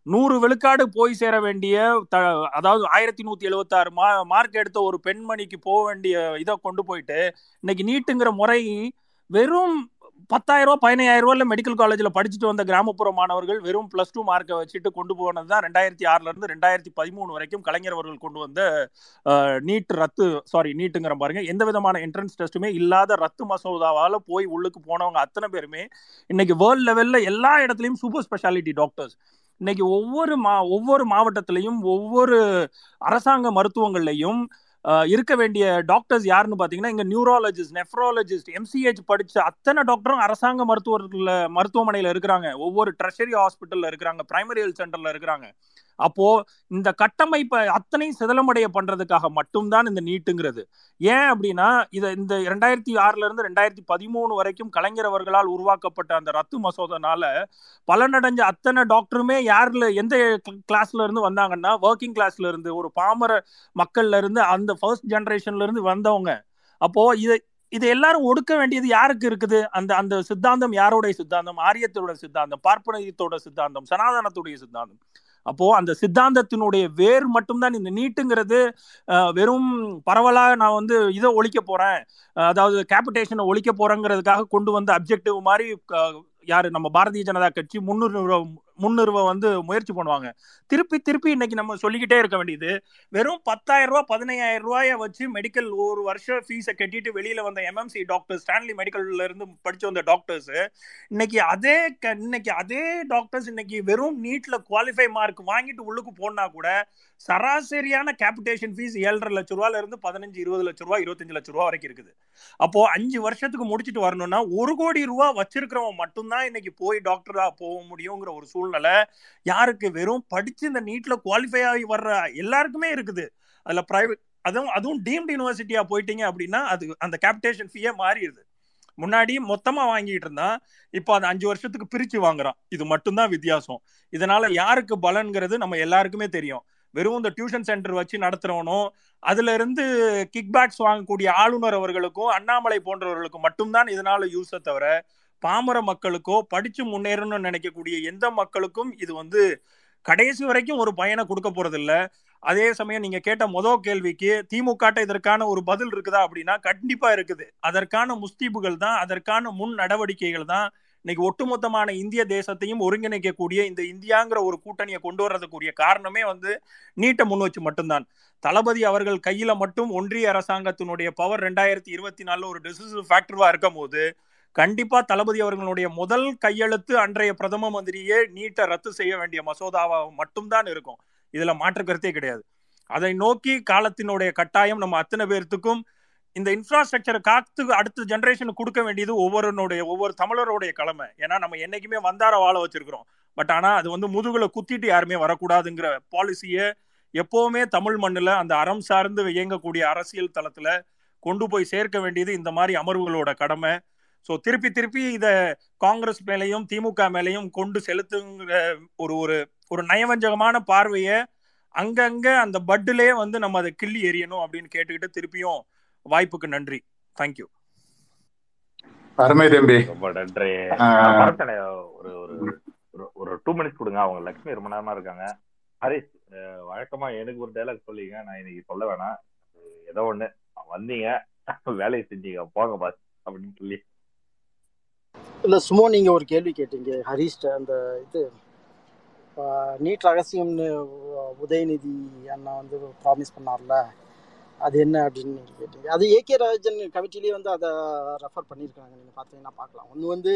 நூறு விழுக்காடு போய் சேர வேண்டிய த அதாவது ஆயிரத்தி நூத்தி எழுபத்தாறு மா மார்க் எடுத்த ஒரு பெண்மணிக்கு போக வேண்டிய இதை கொண்டு போயிட்டு இன்னைக்கு நீட்டுங்கிற முறை வெறும் பத்தாயிரம் ரூபா பதினாயிரம் ரூபாயில் மெடிக்கல் காலேஜில் படிச்சுட்டு வந்த கிராமப்புற மாணவர்கள் வெறும் ப்ளஸ் டூ மார்க்கை வச்சுட்டு கொண்டு போனது தான் ரெண்டாயிரத்தி ஆறுலேருந்து ரெண்டாயிரத்தி பதிமூணு வரைக்கும் கலைஞர் அவர்கள் கொண்டு வந்த நீட் ரத்து சாரி நீட்டுங்கிற பாருங்க. எந்த விதமான என்ட்ரன்ஸ் டெஸ்ட்டுமே இல்லாத ரத்து மசோதாவால் போய் உள்ளுக்கு போனவங்க அத்தனை பேருமே இன்னைக்கு வேர்ல்ட் லெவலில் எல்லா இடத்துலையும் சூப்பர் ஸ்பெஷாலிட்டி டாக்டர்ஸ் இன்னைக்கு ஒவ்வொரு மா ஒவ்வொரு மாவட்டத்திலையும் ஒவ்வொரு அரசாங்க மருத்துவங்கள்லையும் இருக்க வேண்டிய டாக்டர்ஸ் யாருன்னு பாத்தீங்கன்னா இங்க நியூராலஜிஸ்ட் நெஃப்ராலஜிஸ்ட் எம்சிஹெச் படிச்ச அத்தனை டாக்டரும் அரசாங்க மருத்துவர்கள் மருத்துவமனையில இருக்கிறாங்க. ஒவ்வொரு ட்ரெஷரி ஹாஸ்பிட்டலில் இருக்கிறாங்க பிரைமரி ஹெல்த் சென்டர்ல இருக்கிறாங்க. அப்போ இந்த கட்டமைப்பை அத்தனை சிதலமடைய பண்றதுக்காக மட்டும்தான் இந்த நீட்டுங்கிறது. ஏன் அப்படின்னா இதை இந்த ரெண்டாயிரத்தி ஆறுல இருந்து ரெண்டாயிரத்தி பதிமூணு வரைக்கும் கலைஞர் அவர்களால் உருவாக்கப்பட்ட அந்த ரத்து மசோதனால பலனடைஞ்ச அத்தனை டாக்டருமே யாருல எந்த கிளாஸ்ல இருந்து வந்தாங்கன்னா ஒர்க்கிங் கிளாஸ்ல இருந்து ஒரு பாமர மக்கள்ல இருந்து அந்த ஃபர்ஸ்ட் ஜென்ரேஷன்ல இருந்து வந்தவங்க. அப்போ இதை இது எல்லாரும் ஒடுக்க வேண்டியது யாருக்கு இருக்குது? அந்த அந்த சித்தாந்தம் யாருடைய சித்தாந்தம்? ஆரியத்தோட சித்தாந்தம் பார்ப்பனியத்தோட சித்தாந்தம் சனாதனத்துடைய சித்தாந்தம். அப்போ அந்த சித்தாந்தத்தினுடைய வேர் மட்டும்தான் இந்த நீட்டுங்கிறது வெறும் பரவலாக நான் வந்து இதை ஒழிக்க போறேன். அதாவது கேபிட்டேஷனை ஒழிக்க போறேங்கிறதுக்காக கொண்டு வந்த அப்ஜெக்டிவ் மாதிரி யாரு? நம்ம பாரதிய ஜனதா கட்சி முன்னுரிமை முன்னிறுவ வந்து முயற்சி பண்ணுவாங்க. திருப்பி திருப்பி இன்னைக்கு நம்ம சொல்லிக்கிட்டே இருக்க வேண்டியது வெறும் பத்தாயிரம் ரூபாய் பதினையாயிரம் ரூபாய வச்சு மெடிக்கல் ஒரு வருஷம் ஃபீஸை கட்டிட்டு வெளியில வந்த எம்எம்சி டாக்டர் ஸ்டான்லி மெடிக்கல்ல இருந்து படிச்சு வந்த டாக்டர்ஸ் இன்னைக்கு அதே க- இன்னைக்கு அதே டாக்டர்ஸ் இன்னைக்கு வெறும் நீட்ல குவாலிஃபை மார்க் வாங்கிட்டு உள்ளுக்கு போனா கூட சராசரியான கேபிட்டேஷன் ஃபீஸ் ஏழரை லட்ச ரூபால இருந்து பதினஞ்சு இருபது லட்ச ரூபா இருபத்தஞ்சு லட்ச ரூபா வரைக்கும் இருக்குது. அப்போ அஞ்சு வருஷத்துக்கு முடிச்சுட்டு வரணும்னா ஒரு கோடி ரூபா வச்சிருக்கிறவன் மட்டும்தான் இன்னைக்கு போய் டாக்டரா போக முடியுங்கிற ஒரு சூழ்நிலை யாருக்கு வெறும் படிச்சு இந்த நீட்ல குவாலிஃபை ஆகி வர்ற எல்லாருக்குமே இருக்குது. அதுல பிரைவேட் அதுவும் அதுவும் டீம்டு யூனிவர்சிட்டியா போயிட்டீங்க அப்படின்னா அது அந்த கேபிடேஷன் ஃபீயே மாறிடுது. முன்னாடி மொத்தமா வாங்கிட்டு இருந்தான் இப்போ அது அஞ்சு வருஷத்துக்கு பிரிச்சு வாங்குறான். இது மட்டும்தான் வித்தியாசம். இதனால யாருக்கு பலன்கிறது நம்ம எல்லாருக்குமே தெரியும். வெறும் இந்த டியூஷன் சென்டர் வச்சு நடத்துறவனும் அதுல இருந்து கிக் பேக்ஸ் வாங்கக்கூடிய ஆளுநர் அவர்களுக்கும் அண்ணாமலை போன்றவர்களுக்கும் மட்டும்தான் இதனால யூஸை தவிர பாமர மக்களுக்கோ படிச்சு முன்னேறணும்னு நினைக்கக்கூடிய எந்த மக்களுக்கும் இது வந்து கடைசி வரைக்கும் ஒரு பயனை கொடுக்க போறதில்ல. அதே சமயம் நீங்க கேட்ட மொதல் கேள்விக்கு திமுக இதற்கான ஒரு பதில் இருக்குதா அப்படின்னா கண்டிப்பா இருக்குது. அதற்கான முஸ்தீபுகள் தான் அதற்கான முன் நடவடிக்கைகள் தான் இன்னைக்கு ஒட்டுமொத்தமான இந்திய தேசத்தையும் ஒருங்கிணைக்கக்கூடிய இந்த இந்தியாங்கிற ஒரு கூட்டணியை கொண்டு வர்றதுக்குரிய காரணமே வந்து நீட்டை முன் வச்சு மட்டும்தான். தளபதி அவர்கள் கையில மட்டும் ஒன்றிய அரசாங்கத்தினுடைய பவர் ரெண்டாயிரத்தி இருபத்தி நாலுல ஒரு டெசிசிவ் ஃபேக்டர்வா இருக்கும் போது கண்டிப்பா தளபதி அவர்களுடைய முதல் கையெழுத்து அன்றைய பிரதம மந்திரியே நீட்டை ரத்து செய்ய வேண்டிய மசோதாவா மட்டும்தான் இருக்கும். இதுல மாற்று கருத்தே கிடையாது. அதை நோக்கி காலத்தினுடைய கட்டாயம் நம்ம அத்தனை பேர்த்துக்கும் இந்த இன்ஃப்ராஸ்ட்ரக்சரை காத்து அடுத்த ஜென்ரேஷனுக்கு கொடுக்க வேண்டியது ஒவ்வொருனுடைய ஒவ்வொரு தமிழருடைய கடமை. ஏன்னா நம்ம என்னைக்குமே வந்தார வாழ வச்சிருக்கிறோம். பட் ஆனா அது வந்து முதுகுல குத்திட்டு யாருமே வரக்கூடாதுங்கிற பாலிசியை எப்பவுமே தமிழ் மண்ணுல அந்த அறம் சார்ந்து இயங்கக்கூடிய அரசியல் தளத்துல கொண்டு போய் சேர்க்க வேண்டியது இந்த மாதிரி அமர்வுகளோட கடமை. ஸோ திருப்பி திருப்பி இதை காங்கிரஸ் மேலேயும் திமுக மேலேயும் கொண்டு செலுத்துங்கிற ஒரு ஒரு ஒரு நயவஞ்சகமான பார்வையை அங்கங்க அந்த பட்டுலே வந்து நம்ம அதை கிள்ளி எறியணும் அப்படின்னு கேட்டுக்கிட்டு திருப்பியும் வாய்ப்புக்கு நன்றி. தேங்க்யூ அருமை தம்பி. ரொம்ப நன்றி. ஒரு ஒரு ஒரு- ஒரு டூ மினிட்ஸ் கொடுங்க. அவங்க லக்ஷ்மி ரொம்ப நேரமா இருக்காங்க. ஹரிஷ் வழக்கமா எனக்கு ஒரு டைலாக் சொல்லிங்க. நான் இன்னைக்கு சொல்ல வேணாம். ஏதோ ஒண்ணு. வந்தீங்க. வேலையை செஞ்சீங்க. போங்க பாஸ் அப்படின்னு சொல்லி. இல்லை சும்மா நீங்கள் ஒரு கேள்வி கேட்டீங்க ஹரிஷ்ட அந்த இது நீட் ரகசியம்னு உதயநிதி அண்ணா வந்து ப்ராமிஸ் பண்ணார்ல அது என்ன அப்படின்னு நீங்க கேட்டீங்க. அது ஏகே ராஜன் கமிட்டிலேயே வந்து அதை ரெஃபர் பண்ணியிருக்காங்க நீங்கள் பார்த்தீங்கன்னா பார்க்கலாம். ஒன்று வந்து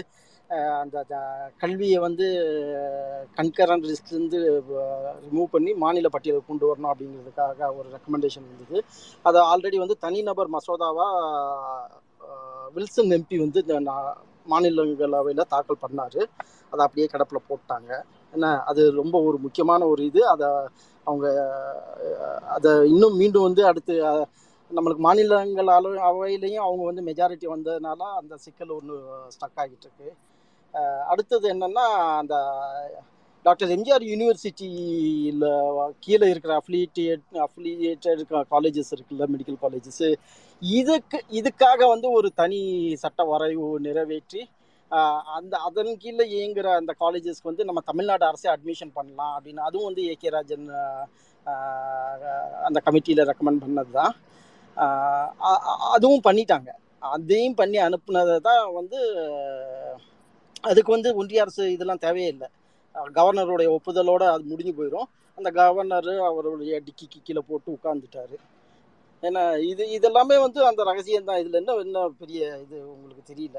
அந்த கல்வியை வந்து கன்கரண்ட் லிஸ்ட்லேருந்து ரிமூவ் பண்ணி மாநில பட்டியலுக்கு கொண்டு வரணும் அப்படிங்கிறதுக்காக ஒரு ரெக்கமெண்டேஷன் இருந்தது. அதை ஆல்ரெடி வந்து தனிநபர் மசோதாவாக வில்சன் எம்பி வந்து மாநிலங்களவையில் தாக்கல் பண்ணார். அதை அப்படியே கிடப்பில் போட்டாங்க. என்ன அது ரொம்ப ஒரு முக்கியமான ஒரு இது. அதை அவங்க அதை இன்னும் மீண்டும் வந்து அடுத்து நம்மளுக்கு மாநிலங்கள் அளவு அவையிலையும் அவங்க வந்து மெஜாரிட்டி வந்ததுனால அந்த சிக்கல் ஒன்று ஸ்டக் ஆகிட்டு இருக்கு அடுத்தது என்னென்னா அந்த டாக்டர் எம்ஜிஆர் யூனிவர்சிட்டியில் கீழே இருக்கிற அஃபிலியேட்டட் அஃபிலியேட்டட் காலேஜஸ் இருக்குல்ல மெடிக்கல் காலேஜஸ் இதுக்கு இதுக்காக வந்து ஒரு தனி சட்ட வரைவு நிறைவேற்றி அந்த அதன் கீழே இயங்குகிற அந்த காலேஜஸ்க்கு வந்து நம்ம தமிழ்நாடு அரசே அட்மிஷன் பண்ணலாம் அப்படின்னு அதுவும் வந்து ஏ கே ராஜன் அந்த கமிட்டியில் ரெக்கமெண்ட் பண்ணது தான் அதுவும் பண்ணிட்டாங்க. அதையும் பண்ணி அனுப்புனதை தான் வந்து அதுக்கு வந்து ஒன்றிய அரசு இதெல்லாம் தேவையே இல்லை கவர்னருடைய ஒப்புதலோடு அது முடிஞ்சு போயிடும் அந்த கவர்னர் அவருடைய டிக்கிக்கு கீழே போட்டு உட்காந்துட்டாரு ஏன்னா இது இதெல்லாமே வந்து அந்த ரகசியம் தான் இதில் என்ன என்ன பெரிய இது உங்களுக்கு தெரியல.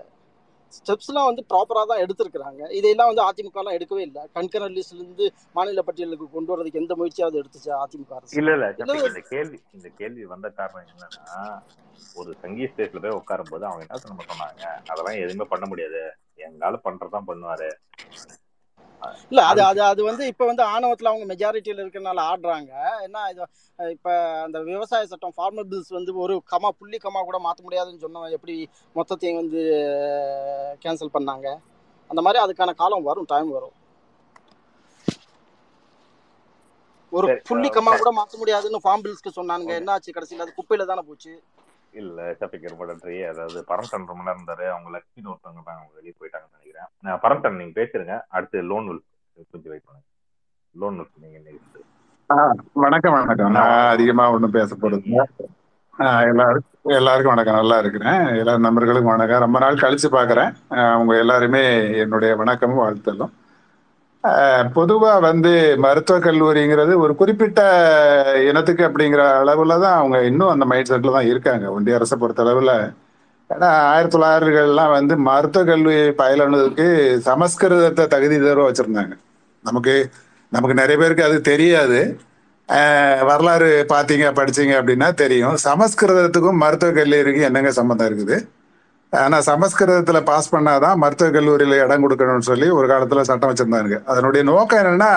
ஸ்டெப்ஸ்லாம் வந்து ப்ராப்பராக தான் எடுத்திருக்கிறாங்க. இதையெல்லாம் வந்து அதிமுகலாம் எடுக்கவே இல்லை. கண்கரண்ட் லிஸ்ட்லேருந்து மாநில பட்டியலுக்கு கொண்டு வரதுக்கு எந்த முயற்சியாவது எடுத்துச்சு அதிமுக அரசு? இல்ல இந்த கேள்வி இந்த கேள்வி வந்த காரணம் என்னன்னா ஒரு சங்கீத ஸ்டேஜ்ல போய் உட்காரும் போது அவங்க என்ன சொன்னாங்க? அதெல்லாம் எதுவுமே பண்ண முடியாது. எங்கால பண்றதுதான் பண்ணுவாரு. இல்ல அது அது அது வந்து இப்ப வந்து ஆணவத்துல அவங்க மெஜாரிட்டியில இருக்கறனால ஆடுறாங்க. என்ன இது இப்ப அந்த விவசாய சட்டம் ஃபார்மர் பில்ஸ் வந்து ஒரு கமா புள்ளி கமா கூட மாத்த முடியாதுன்னு சொன்னவன் எப்படி மொத்தத்தையும் வந்து கேன்சல் பண்ணாங்க? அந்த மாதிரி அதுக்கான காலம் வரும் டைம் வரும். ஒரு புள்ளி கமா கூட மாத்த முடியாதுன்னு ஃபார்ம் பில்ஸ்க்கு சொன்னானுங்க. ஓகே. என்ன ஆச்சு கடைசியில? அது குப்பையில தானே போச்சு. இல்ல சப்பிக்கு ரொம்ப நன்றி. அதாவது பரம்டன் ரொம்ப நேரம் இருந்தாரு. அவங்க லட்சுமி ஒருத்தவங்க தான் அவங்க வெளியே போயிட்டாங்கன்னு நினைக்கிறேன். நான் பரம்டன் நீங்க பேசுறீங்க அடுத்து லோன் வில் கொஞ்சம் வெயிட் பண்ணுங்க. லோன் வில் நீங்க வணக்கம் வணக்கம். நான் அதிகமா ஒன்றும் பேச போறது ஆ, எல்லாருக்கும் எல்லாருக்கும் வணக்கம். நல்லா இருக்கிறேன். எல்லா நண்பர்களுக்கும் வணக்கம். ரொம்ப நாள் கழிச்சு பாக்குறேன். அவங்க எல்லாருமே என்னுடைய வணக்கமும் வாழ்த்தலும் பொதுவா வந்து மருத்துவக் கல்லூரிங்கிறது ஒரு குறிப்பிட்ட இனத்துக்கு அப்படிங்கிற அளவுல தான் அவங்க இன்னும் அந்த மைண்ட் செட்ல தான் இருக்காங்க. ஒன்றிய அரசை பொறுத்த அளவுல ஏன்னா ஆயிரத்தி தொள்ளாயிரங்கள்லாம் வந்து மருத்துவக் கல்வி பயிலானதுக்கு சமஸ்கிருதத்தை தகுதி தேர்வு வச்சிருந்தாங்க. நமக்கு நமக்கு நிறைய பேருக்கு அது தெரியாது. வரலாறு பார்த்தீங்க படிச்சீங்க அப்படின்னா தெரியும். சமஸ்கிருதத்துக்கும் மருத்துவக் கல்லூரிக்கும் என்னங்க சம்மந்தம் இருக்குது? ஆனால் சமஸ்கிருதத்தில் பாஸ் பண்ணாதான் மருத்துவக் கல்லூரியில் இடம் கொடுக்கணும்னு சொல்லி ஒரு காலத்தில் சட்டம் வச்சிருந்தாங்க. அதனுடைய நோக்கம் என்னன்னா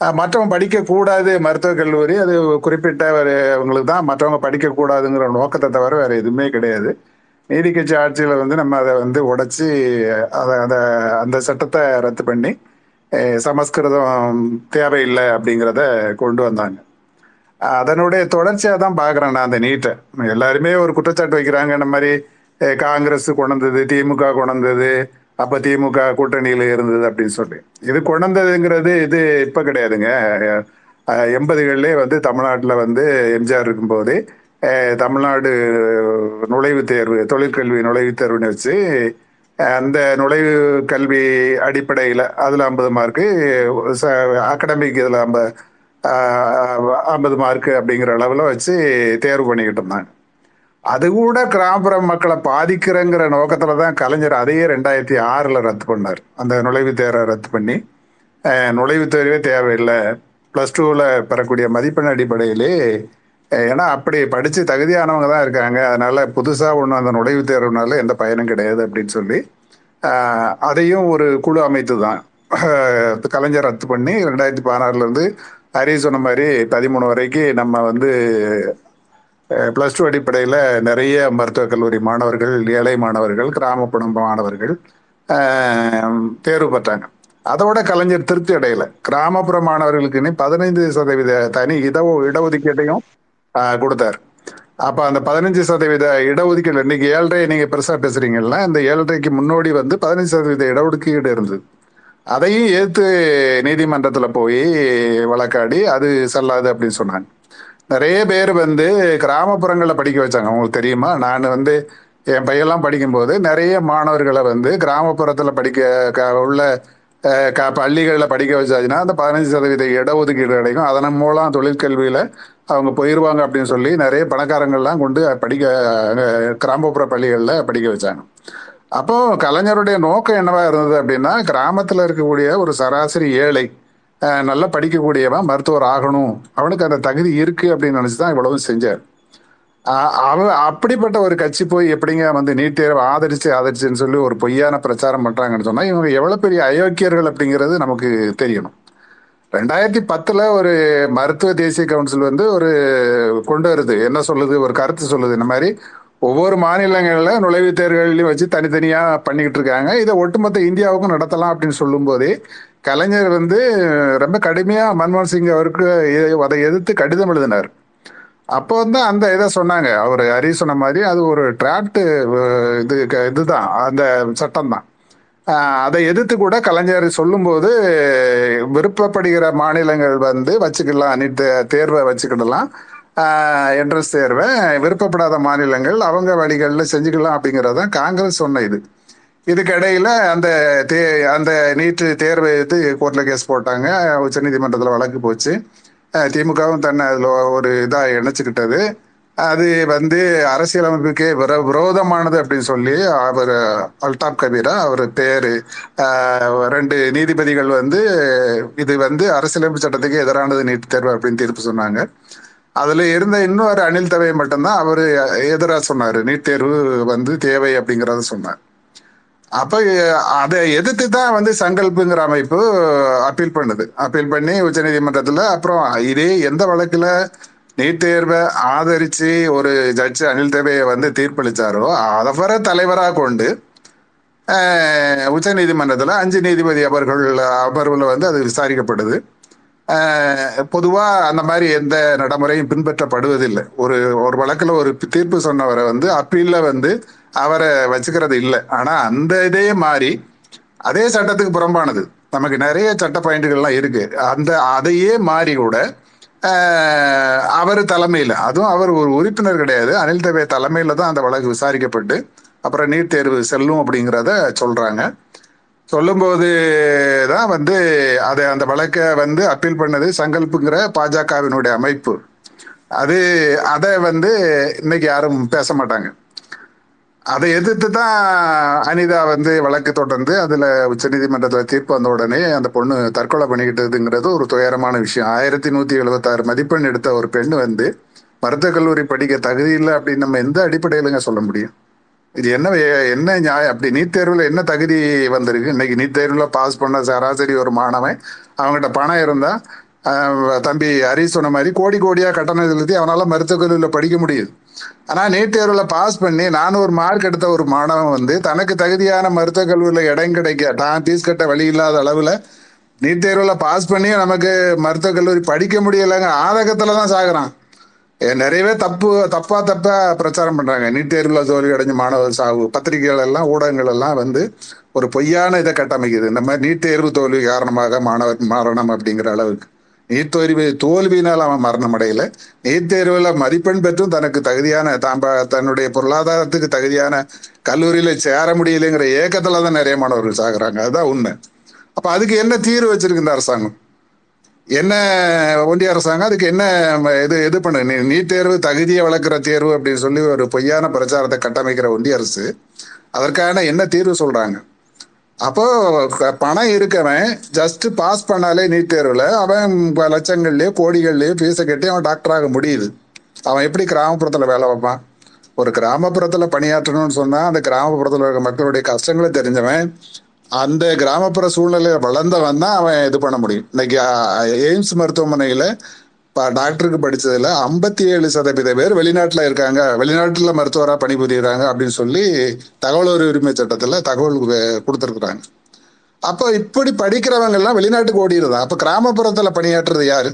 மற்றவங்க படிக்கக்கூடாது மருத்துவக் கல்லூரி. அது குறிப்பிட்ட ஒரு அவங்களுக்கு தான் மற்றவங்க படிக்கக்கூடாதுங்கிற நோக்கத்தை தவிர வேற எதுவுமே கிடையாது. நீதி கட்சி ஆட்சியில் வந்து நம்ம அதை வந்து உடைச்சி அதை அந்த அந்த சட்டத்தை ரத்து பண்ணி சமஸ்கிருதம் தேவையில்லை அப்படிங்கிறத கொண்டு வந்தாங்க. அதனுடைய தொடர்ச்சியாக தான் பார்க்குறேன் நான் அந்த நீட்டை. எல்லாருமே ஒரு குற்றச்சாட்டு வைக்கிறாங்க இந்த மாதிரி காங்கிரஸ் கொண்டது திமுக கொண்டது அப்போ திமுக கூட்டணியில் இருந்தது அப்படின்னு சொல்லி. இது கொண்டதுங்கிறது இது இப்போ கிடையாதுங்க. எண்பதுகளிலே வந்து தமிழ்நாட்டில் வந்து எம்ஜிஆர் இருக்கும்போது தமிழ்நாடு நுழைவுத் தேர்வு தொழிற்கல்வி நுழைவுத் தேர்வுன்னு வச்சு அந்த நுழைவு கல்வி அடிப்படையில் அதில் ஐம்பது மார்க்கு அகடமிக் இதில் ஐம்பது ஐம்பது மார்க்கு அப்படிங்கிற அளவில் வச்சு தேர்வு பண்ணிக்கிட்டு இருந்தாங்க. அது கூட கிராமப்புற மக்களை பாதிக்கிறங்கிற நோக்கத்தில் தான் கலைஞர் அதையே ரெண்டாயிரத்தி ஆறில் ரத்து பண்ணார். அந்த நுழைவுத் தேர்வை ரத்து பண்ணி நுழைவுத் தேர்வே தேவையில்லை. ப்ளஸ் டூவில் பெறக்கூடிய மதிப்பெண் அடிப்படையிலே ஏன்னா அப்படி படித்து தகுதியானவங்க தான் இருக்காங்க. அதனால புதுசாக ஒன்று அந்த நுழைவுத் தேர்வுனால எந்த பயனும் கிடையாது அப்படின்னு சொல்லி அதையும் ஒரு குழு அமைத்து தான் கலைஞர் ரத்து பண்ணி ரெண்டாயிரத்தி பதினாறுலேருந்து ஹரி சொன்ன மாதிரி பதிமூணு வரைக்கும் நம்ம வந்து ப்ளஸ் டூ அடிப்படையில் நிறைய மருத்துவக் கல்லூரி மாணவர்கள் ஏழை மாணவர்கள் கிராமப்புற மாணவர்கள் தேர்வு பெற்றாங்க. அதோட கலைஞர் திருப்தி அடையல. கிராமப்புற மாணவர்களுக்குன்னு பதினைந்து சதவீத தனி இட இடஒதுக்கீட்டையும் கொடுத்தார். அப்போ அந்த பதினஞ்சு சதவீத இடஒதுக்கீடு இன்னைக்கு ஏழரை நீங்கள் பெருசாக பேசுறீங்கன்னா இந்த ஏழரைக்கு முன்னோடி வந்து பதினஞ்சு சதவீத இடஒதுக்கீடு இருந்தது. அதையும் ஏற்று நீதிமன்றத்தில் போய் வழக்காடி அது செல்லாது அப்படின்னு சொன்னாங்க. நிறைய பேர் வந்து கிராமப்புறங்களில் படிக்க வச்சாங்க. உங்களுக்கு தெரியுமா? நான் வந்து என் பையெல்லாம் படிக்கும்போது நிறைய மாணவர்களை வந்து கிராமப்புறத்தில் படிக்க க- உள்ள க பள்ளிகளில் படிக்க வச்சாச்சுன்னா அந்த பதினஞ்சு சதவீத இடஒதுக்கீடு கிடைக்கும் அதன் மூலம் தொழிற்கல்வியில் அவங்க போயிடுவாங்க அப்படின்னு சொல்லி நிறைய பணக்காரங்கள்லாம் கொண்டு படிக்க கிராமப்புற பள்ளிகளில் படிக்க வச்சாங்க. அப்போ கலைஞருடைய நோக்கம் என்னவா இருந்தது அப்படின்னா கிராமத்தில் இருக்கக்கூடிய ஒரு சராசரி ஏழை நல்லா படிக்கக்கூடியவன் மருத்துவர் ஆகணும். அவனுக்கு அந்த தகுதி இருக்கு அப்படின்னு நினச்சி தான் இவ்வளவும் செஞ்சார். அவன் அப்படிப்பட்ட ஒரு கட்சி போய் எப்படிங்க வந்து நீட் தேர்வு ஆதரிச்சு ஆதரிச்சுன்னு சொல்லி ஒரு பொய்யான பிரச்சாரம் பண்றாங்கன்னு சொன்னா இவங்க எவ்வளவு பெரிய அயோக்கியர்கள் அப்படிங்கிறது நமக்கு தெரியணும். ரெண்டாயிரத்தி பத்துல ஒரு மருத்துவ தேசிய கவுன்சில் வந்து ஒரு கொண்டு வருது. என்ன சொல்லுது? ஒரு கருத்து சொல்லுது. இந்த மாதிரி ஒவ்வொரு மாநிலங்கள்ல நுழைவுத் தேர்வுகளையும் வச்சு தனித்தனியா பண்ணிக்கிட்டு இருக்காங்க. இதை ஒட்டுமொத்த இந்தியாவுக்கும் நடத்தலாம் அப்படின்னு சொல்லும்போதே கலைஞர் வந்து ரொம்ப கடுமையாக மன்மோகன் சிங் அவருக்கு அதை எதிர்த்து கடிதம் எழுதினார். அப்போ வந்து அந்த இதை சொன்னாங்க. அவர் ஹரி சொன்ன மாதிரி அது ஒரு டிராப்ட் இது க- இதுதான். அந்த சட்டம் தான் அதை எதிர்த்து கூட கலைஞர் சொல்லும்போது விருப்பப்படுகிற மாநிலங்கள் வந்து வச்சுக்கலாம் நீட் தேர்வை வச்சுக்கிடலாம். என்ட்ரன்ஸ் தேர்வை. விருப்பப்படாத மாநிலங்கள் அவங்க வழிகளில் செஞ்சுக்கலாம் அப்படிங்கிறது தான் காங்கிரஸ் சொன்ன இது. இதுக்கிடையில அந்த தே அந்த நீட்டு தேர்வை எடுத்து கோர்ட்ல கேஸ் போட்டாங்க. உச்சநீதிமன்றத்தில் வழக்கு போச்சு. திமுகவும் தன்னை அதில் ஒரு இதாக இணைச்சிக்கிட்டது. அது வந்து அரசியலமைப்புக்கே விர விரோதமானது அப்படின்னு சொல்லி அவர் அல்டாப் கபீரா அவர் பேர். ரெண்டு நீதிபதிகள் வந்து இது வந்து அரசியலமைப்பு சட்டத்துக்கு எதிரானது நீட் தேர்வு அப்படின்னு தீர்ப்பு சொன்னாங்க. அதில் இருந்த இன்னொரு அனில் தவை மட்டும்தான் அவர் எதிராக சொன்னார். நீட் தேர்வு வந்து தேவை அப்படிங்கிறத சொன்னார். அப்ப அதை எதிர்த்து தான் வந்து சங்கல்புங்கிற அமைப்பு அப்பீல் பண்ணுது. அப்பீல் பண்ணி உச்ச நீதிமன்றத்துல அப்புறம் இதே எந்த வழக்குல நீட் தேர்வை ஆதரிச்சு ஒரு ஜட்ஜ் அனில் தேவையை வந்து தீர்ப்பளிச்சாரோ அவரை தலைவராக கொண்டு உச்ச நீதிமன்றத்தில் அஞ்சு நீதிபதி அவர்கள் அமர்வில் வந்து அது விசாரிக்கப்படுது. பொதுவாக பொதுவா அந்த மாதிரி எந்த நடைமுறையும் பின்பற்றப்படுவதில்லை. ஒரு ஒரு வழக்குல ஒரு தீர்ப்பு சொன்னவரை வந்து அப்பீல்ல வந்து அவரை வச்சுக்கிறது இல்லை. ஆனா அந்த இதே மாறி அதே சட்டத்துக்கு புறம்பானது. நமக்கு நிறைய சட்ட பாயிண்ட்டுகள்லாம் இருக்கு. அந்த அதையே மாறி கூட அவர் தலைமையில் அதுவும் அவர் ஒரு உறுப்பினர் கிடையாது. அனில் தவே தலைமையில தான் அந்த வழக்கு விசாரிக்கப்பட்டு அப்புறம் நீட் தேர்வு செல்லும் அப்படிங்கிறத சொல்றாங்க. சொல்லும்போது தான் வந்து அதை அந்த வழக்கை வந்து அப்பீல் பண்ணது சங்கல்புங்கிற பாஜகவினுடைய அமைப்பு. அது அதை வந்து இன்னைக்கு யாரும் பேச மாட்டாங்க. அதை எதிர்த்து தான் அனிதா வந்து வழக்கு தொடர்ந்து அதில் உச்சநீதிமன்றத்தில் தீர்ப்பு வந்த உடனே அந்த பொண்ணு தற்கொலை பண்ணிக்கிட்டதுங்கிறது ஒரு துயரமான விஷயம். ஆயிரத்தி நூற்றி எழுபத்தாறு மதிப்பெண் எடுத்த ஒரு பெண் வந்து மருத்துவக் கல்லூரி படிக்க தகுதி இல்லை அப்படின்னு நம்ம எந்த அடிப்படையிலுங்க சொல்ல முடியும்? இது என்ன என்ன நியாயம்? அப்படி நீட் தேர்வில் என்ன தகுதி வந்திருக்கு? இன்னைக்கு நீட் தேர்வில் பாஸ் பண்ண சராசரி ஒரு மாணவன் அவங்ககிட்ட பணம் இருந்தா தம்பி ஹரிஸ் சொன்ன மாதிரி கோடி கோடியாக கட்டணம் செலுத்தி அவனால மருத்துவக் கல்லூரியில் படிக்க முடியுது. ஆனால் நீட் தேர்வில் பாஸ் பண்ணி நானூறு மார்க் எடுத்த ஒரு மாணவன் வந்து தனக்கு தகுதியான மருத்துவக் கல்லூரியில் இடம் கிடைக்க தான் ஃபீஸ் கட்ட வழி இல்லாத அளவில் நீட் தேர்வில் பாஸ் பண்ணி நமக்கு மருத்துவக் கல்லூரி படிக்க முடியலைங்க ஆதகத்தில் தான் சாகுறான். நிறையவே தப்பு தப்பா தப்பா பிரச்சாரம் பண்றாங்க. நீட் தேர்வுல தோல்வி அடைஞ்ச மாணவர் சாவு பத்திரிகைகள் எல்லாம் ஊடகங்கள் எல்லாம் வந்து ஒரு பொய்யான இதை கட்டமைக்குது. இந்த மாதிரி நீட் தேர்வு தோல்வி காரணமாக மாணவர் மரணம் அப்படிங்கிற அளவுக்கு. நீட் தோல்வி தோல்வியினால் அவன் மரணம் அடையல. நீட் தேர்வுல மதிப்பெண் பெற்றும் தனக்கு தகுதியான தாம்ப தன்னுடைய பொருளாதாரத்துக்கு தகுதியான கல்லூரியில சேர முடியலைங்கிற ஏக்கத்துல தான் நிறைய மாணவர்கள் சாகுறாங்க. அதுதான் உண்மை. அப்ப அதுக்கு என்ன தீர்வு வச்சிருக்கு இந்த அரசாங்கம்? என்ன ஒன்றிய அரசாங்கம்? அதுக்கு என்ன இது இது பண்ணு? நீட் தேர்வு தகுதியை வளர்க்குற தேர்வு அப்படின்னு சொல்லி ஒரு பொய்யான பிரச்சாரத்தை கட்டமைக்கிற ஒன்றிய அரசு அதற்கான என்ன தீர்வு சொல்றாங்க? அப்போ க- பணம் இருக்கவன் ஜஸ்ட் பாஸ் பண்ணாலே நீட் தேர்வில் அவன் ப- லட்சங்கள்லயோ கோடிகள்லயோ ஃபீஸை கட்டி அவன் டாக்டராக முடியுது. அவன் எப்படி கிராமப்புறத்தில் வேலை வைப்பான்? ஒரு கிராமப்புறத்தில் பணியாற்றணும்னு சொன்னால் அந்த கிராமப்புறத்தில் இருக்க மக்களுடைய கஷ்டங்களை தெரிஞ்சவன் அந்த கிராமப்புற சூழ்நிலையில வளர்ந்தவன் தான் அவன் இது பண்ண முடியும். இன்னைக்கு எய்ம்ஸ் மருத்துவமனையில டாக்டருக்கு படிச்சதுல ஐம்பத்தி ஏழு சதவீத பேர் வெளிநாட்டுல இருக்காங்க. வெளிநாட்டுல மருத்துவரா பணிபுரியுறாங்க அப்படின்னு சொல்லி தகவல் ஒரு உரிமை சட்டத்துல தகவல் கொடுத்துருக்குறாங்க. அப்போ இப்படி படிக்கிறவங்க எல்லாம் வெளிநாட்டுக்கு ஓடிடுதான் அப்ப கிராமப்புறத்துல பணியாற்றுறது யாரு?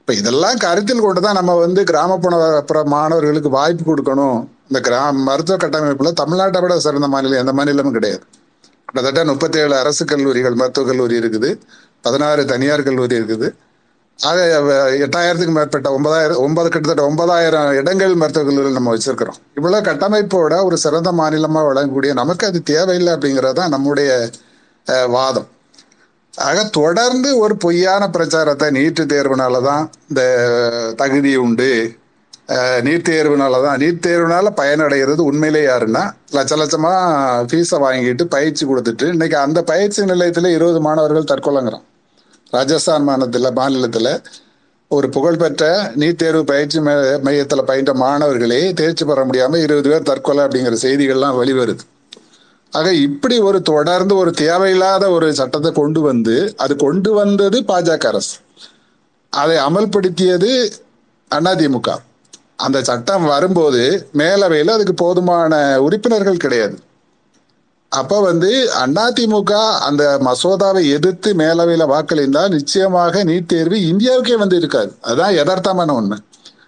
இப்ப இதெல்லாம் கருத்தில் கொண்டு தான் நம்ம வந்து கிராமப்புற புற மாணவர்களுக்கு வாய்ப்பு கொடுக்கணும். இந்த கிராம மருத்துவ கட்டமைப்புல தமிழ்நாட்டை விட சிறந்த மாநிலம் எந்த மாநிலமும் கிடையாது. கிட்டத்தட்ட முப்பத்தேழு அரசு கல்லூரிகள் மருத்துவக் கல்லூரி இருக்குது. பதினாறு தனியார் கல்லூரி இருக்குது. ஆக எட்டாயிரத்துக்கு மேற்பட்ட ஒன்பதாயிரம் ஒன்பது கிட்டத்தட்ட ஒன்பதாயிரம் இடங்கள் மருத்துவக் கல்லூரியில் நம்ம வச்சிருக்கிறோம். இவ்வளோ கட்டமைப்போட ஒரு சிறந்த மாநிலமாக வழங்கக்கூடிய நமக்கு அது தேவையில்லை அப்படிங்கிறது தான் நம்முடைய வாதம். ஆக தொடர்ந்து ஒரு பொய்யான பிரச்சாரத்தை நீட்டு தேர்வுனால தான் இந்த தகுதி உண்டு. நீட் தேர்வுனால தான். நீட் தேர்வுனால பயனடைகிறது உண்மையிலே யாருன்னா லட்ச லட்சமா ஃபீஸை வாங்கிட்டு பயிற்சி கொடுத்துட்டு இன்னைக்கு அந்த பயிற்சி நிலையத்தில் இருபது மாணவர்கள் தற்கொலைங்கிறான். ராஜஸ்தான் மாநிலத்தில் மாநிலத்தில் ஒரு புகழ்பெற்ற நீட் தேர்வு பயிற்சி மைய- பயின்ற மாணவர்களே தேர்ச்சி பெற முடியாமல் இருபது பேர் தற்கொலை அப்படிங்கிற செய்திகள்லாம் வெளிவருது. ஆக இப்படி ஒரு தொடர்ந்து ஒரு தேவையில்லாத ஒரு சட்டத்தை கொண்டு வந்து அது கொண்டு வந்தது பாஜக அரசு. அதை அமல்படுத்தியது அதிமுக அந்த சட்டம் வரும்போது மேலவையில் அதுக்கு போதுமான உறுப்பினர்கள் கிடையாது. அப்போ வந்து அதிமுக அந்த மசோதாவை எதிர்த்து மேலவையில் வாக்களிந்தா நிச்சயமாக நீட் தேர்வு இந்தியாவுக்கே வந்து இருக்காது. அதுதான் யதார்த்தமான உண்மை.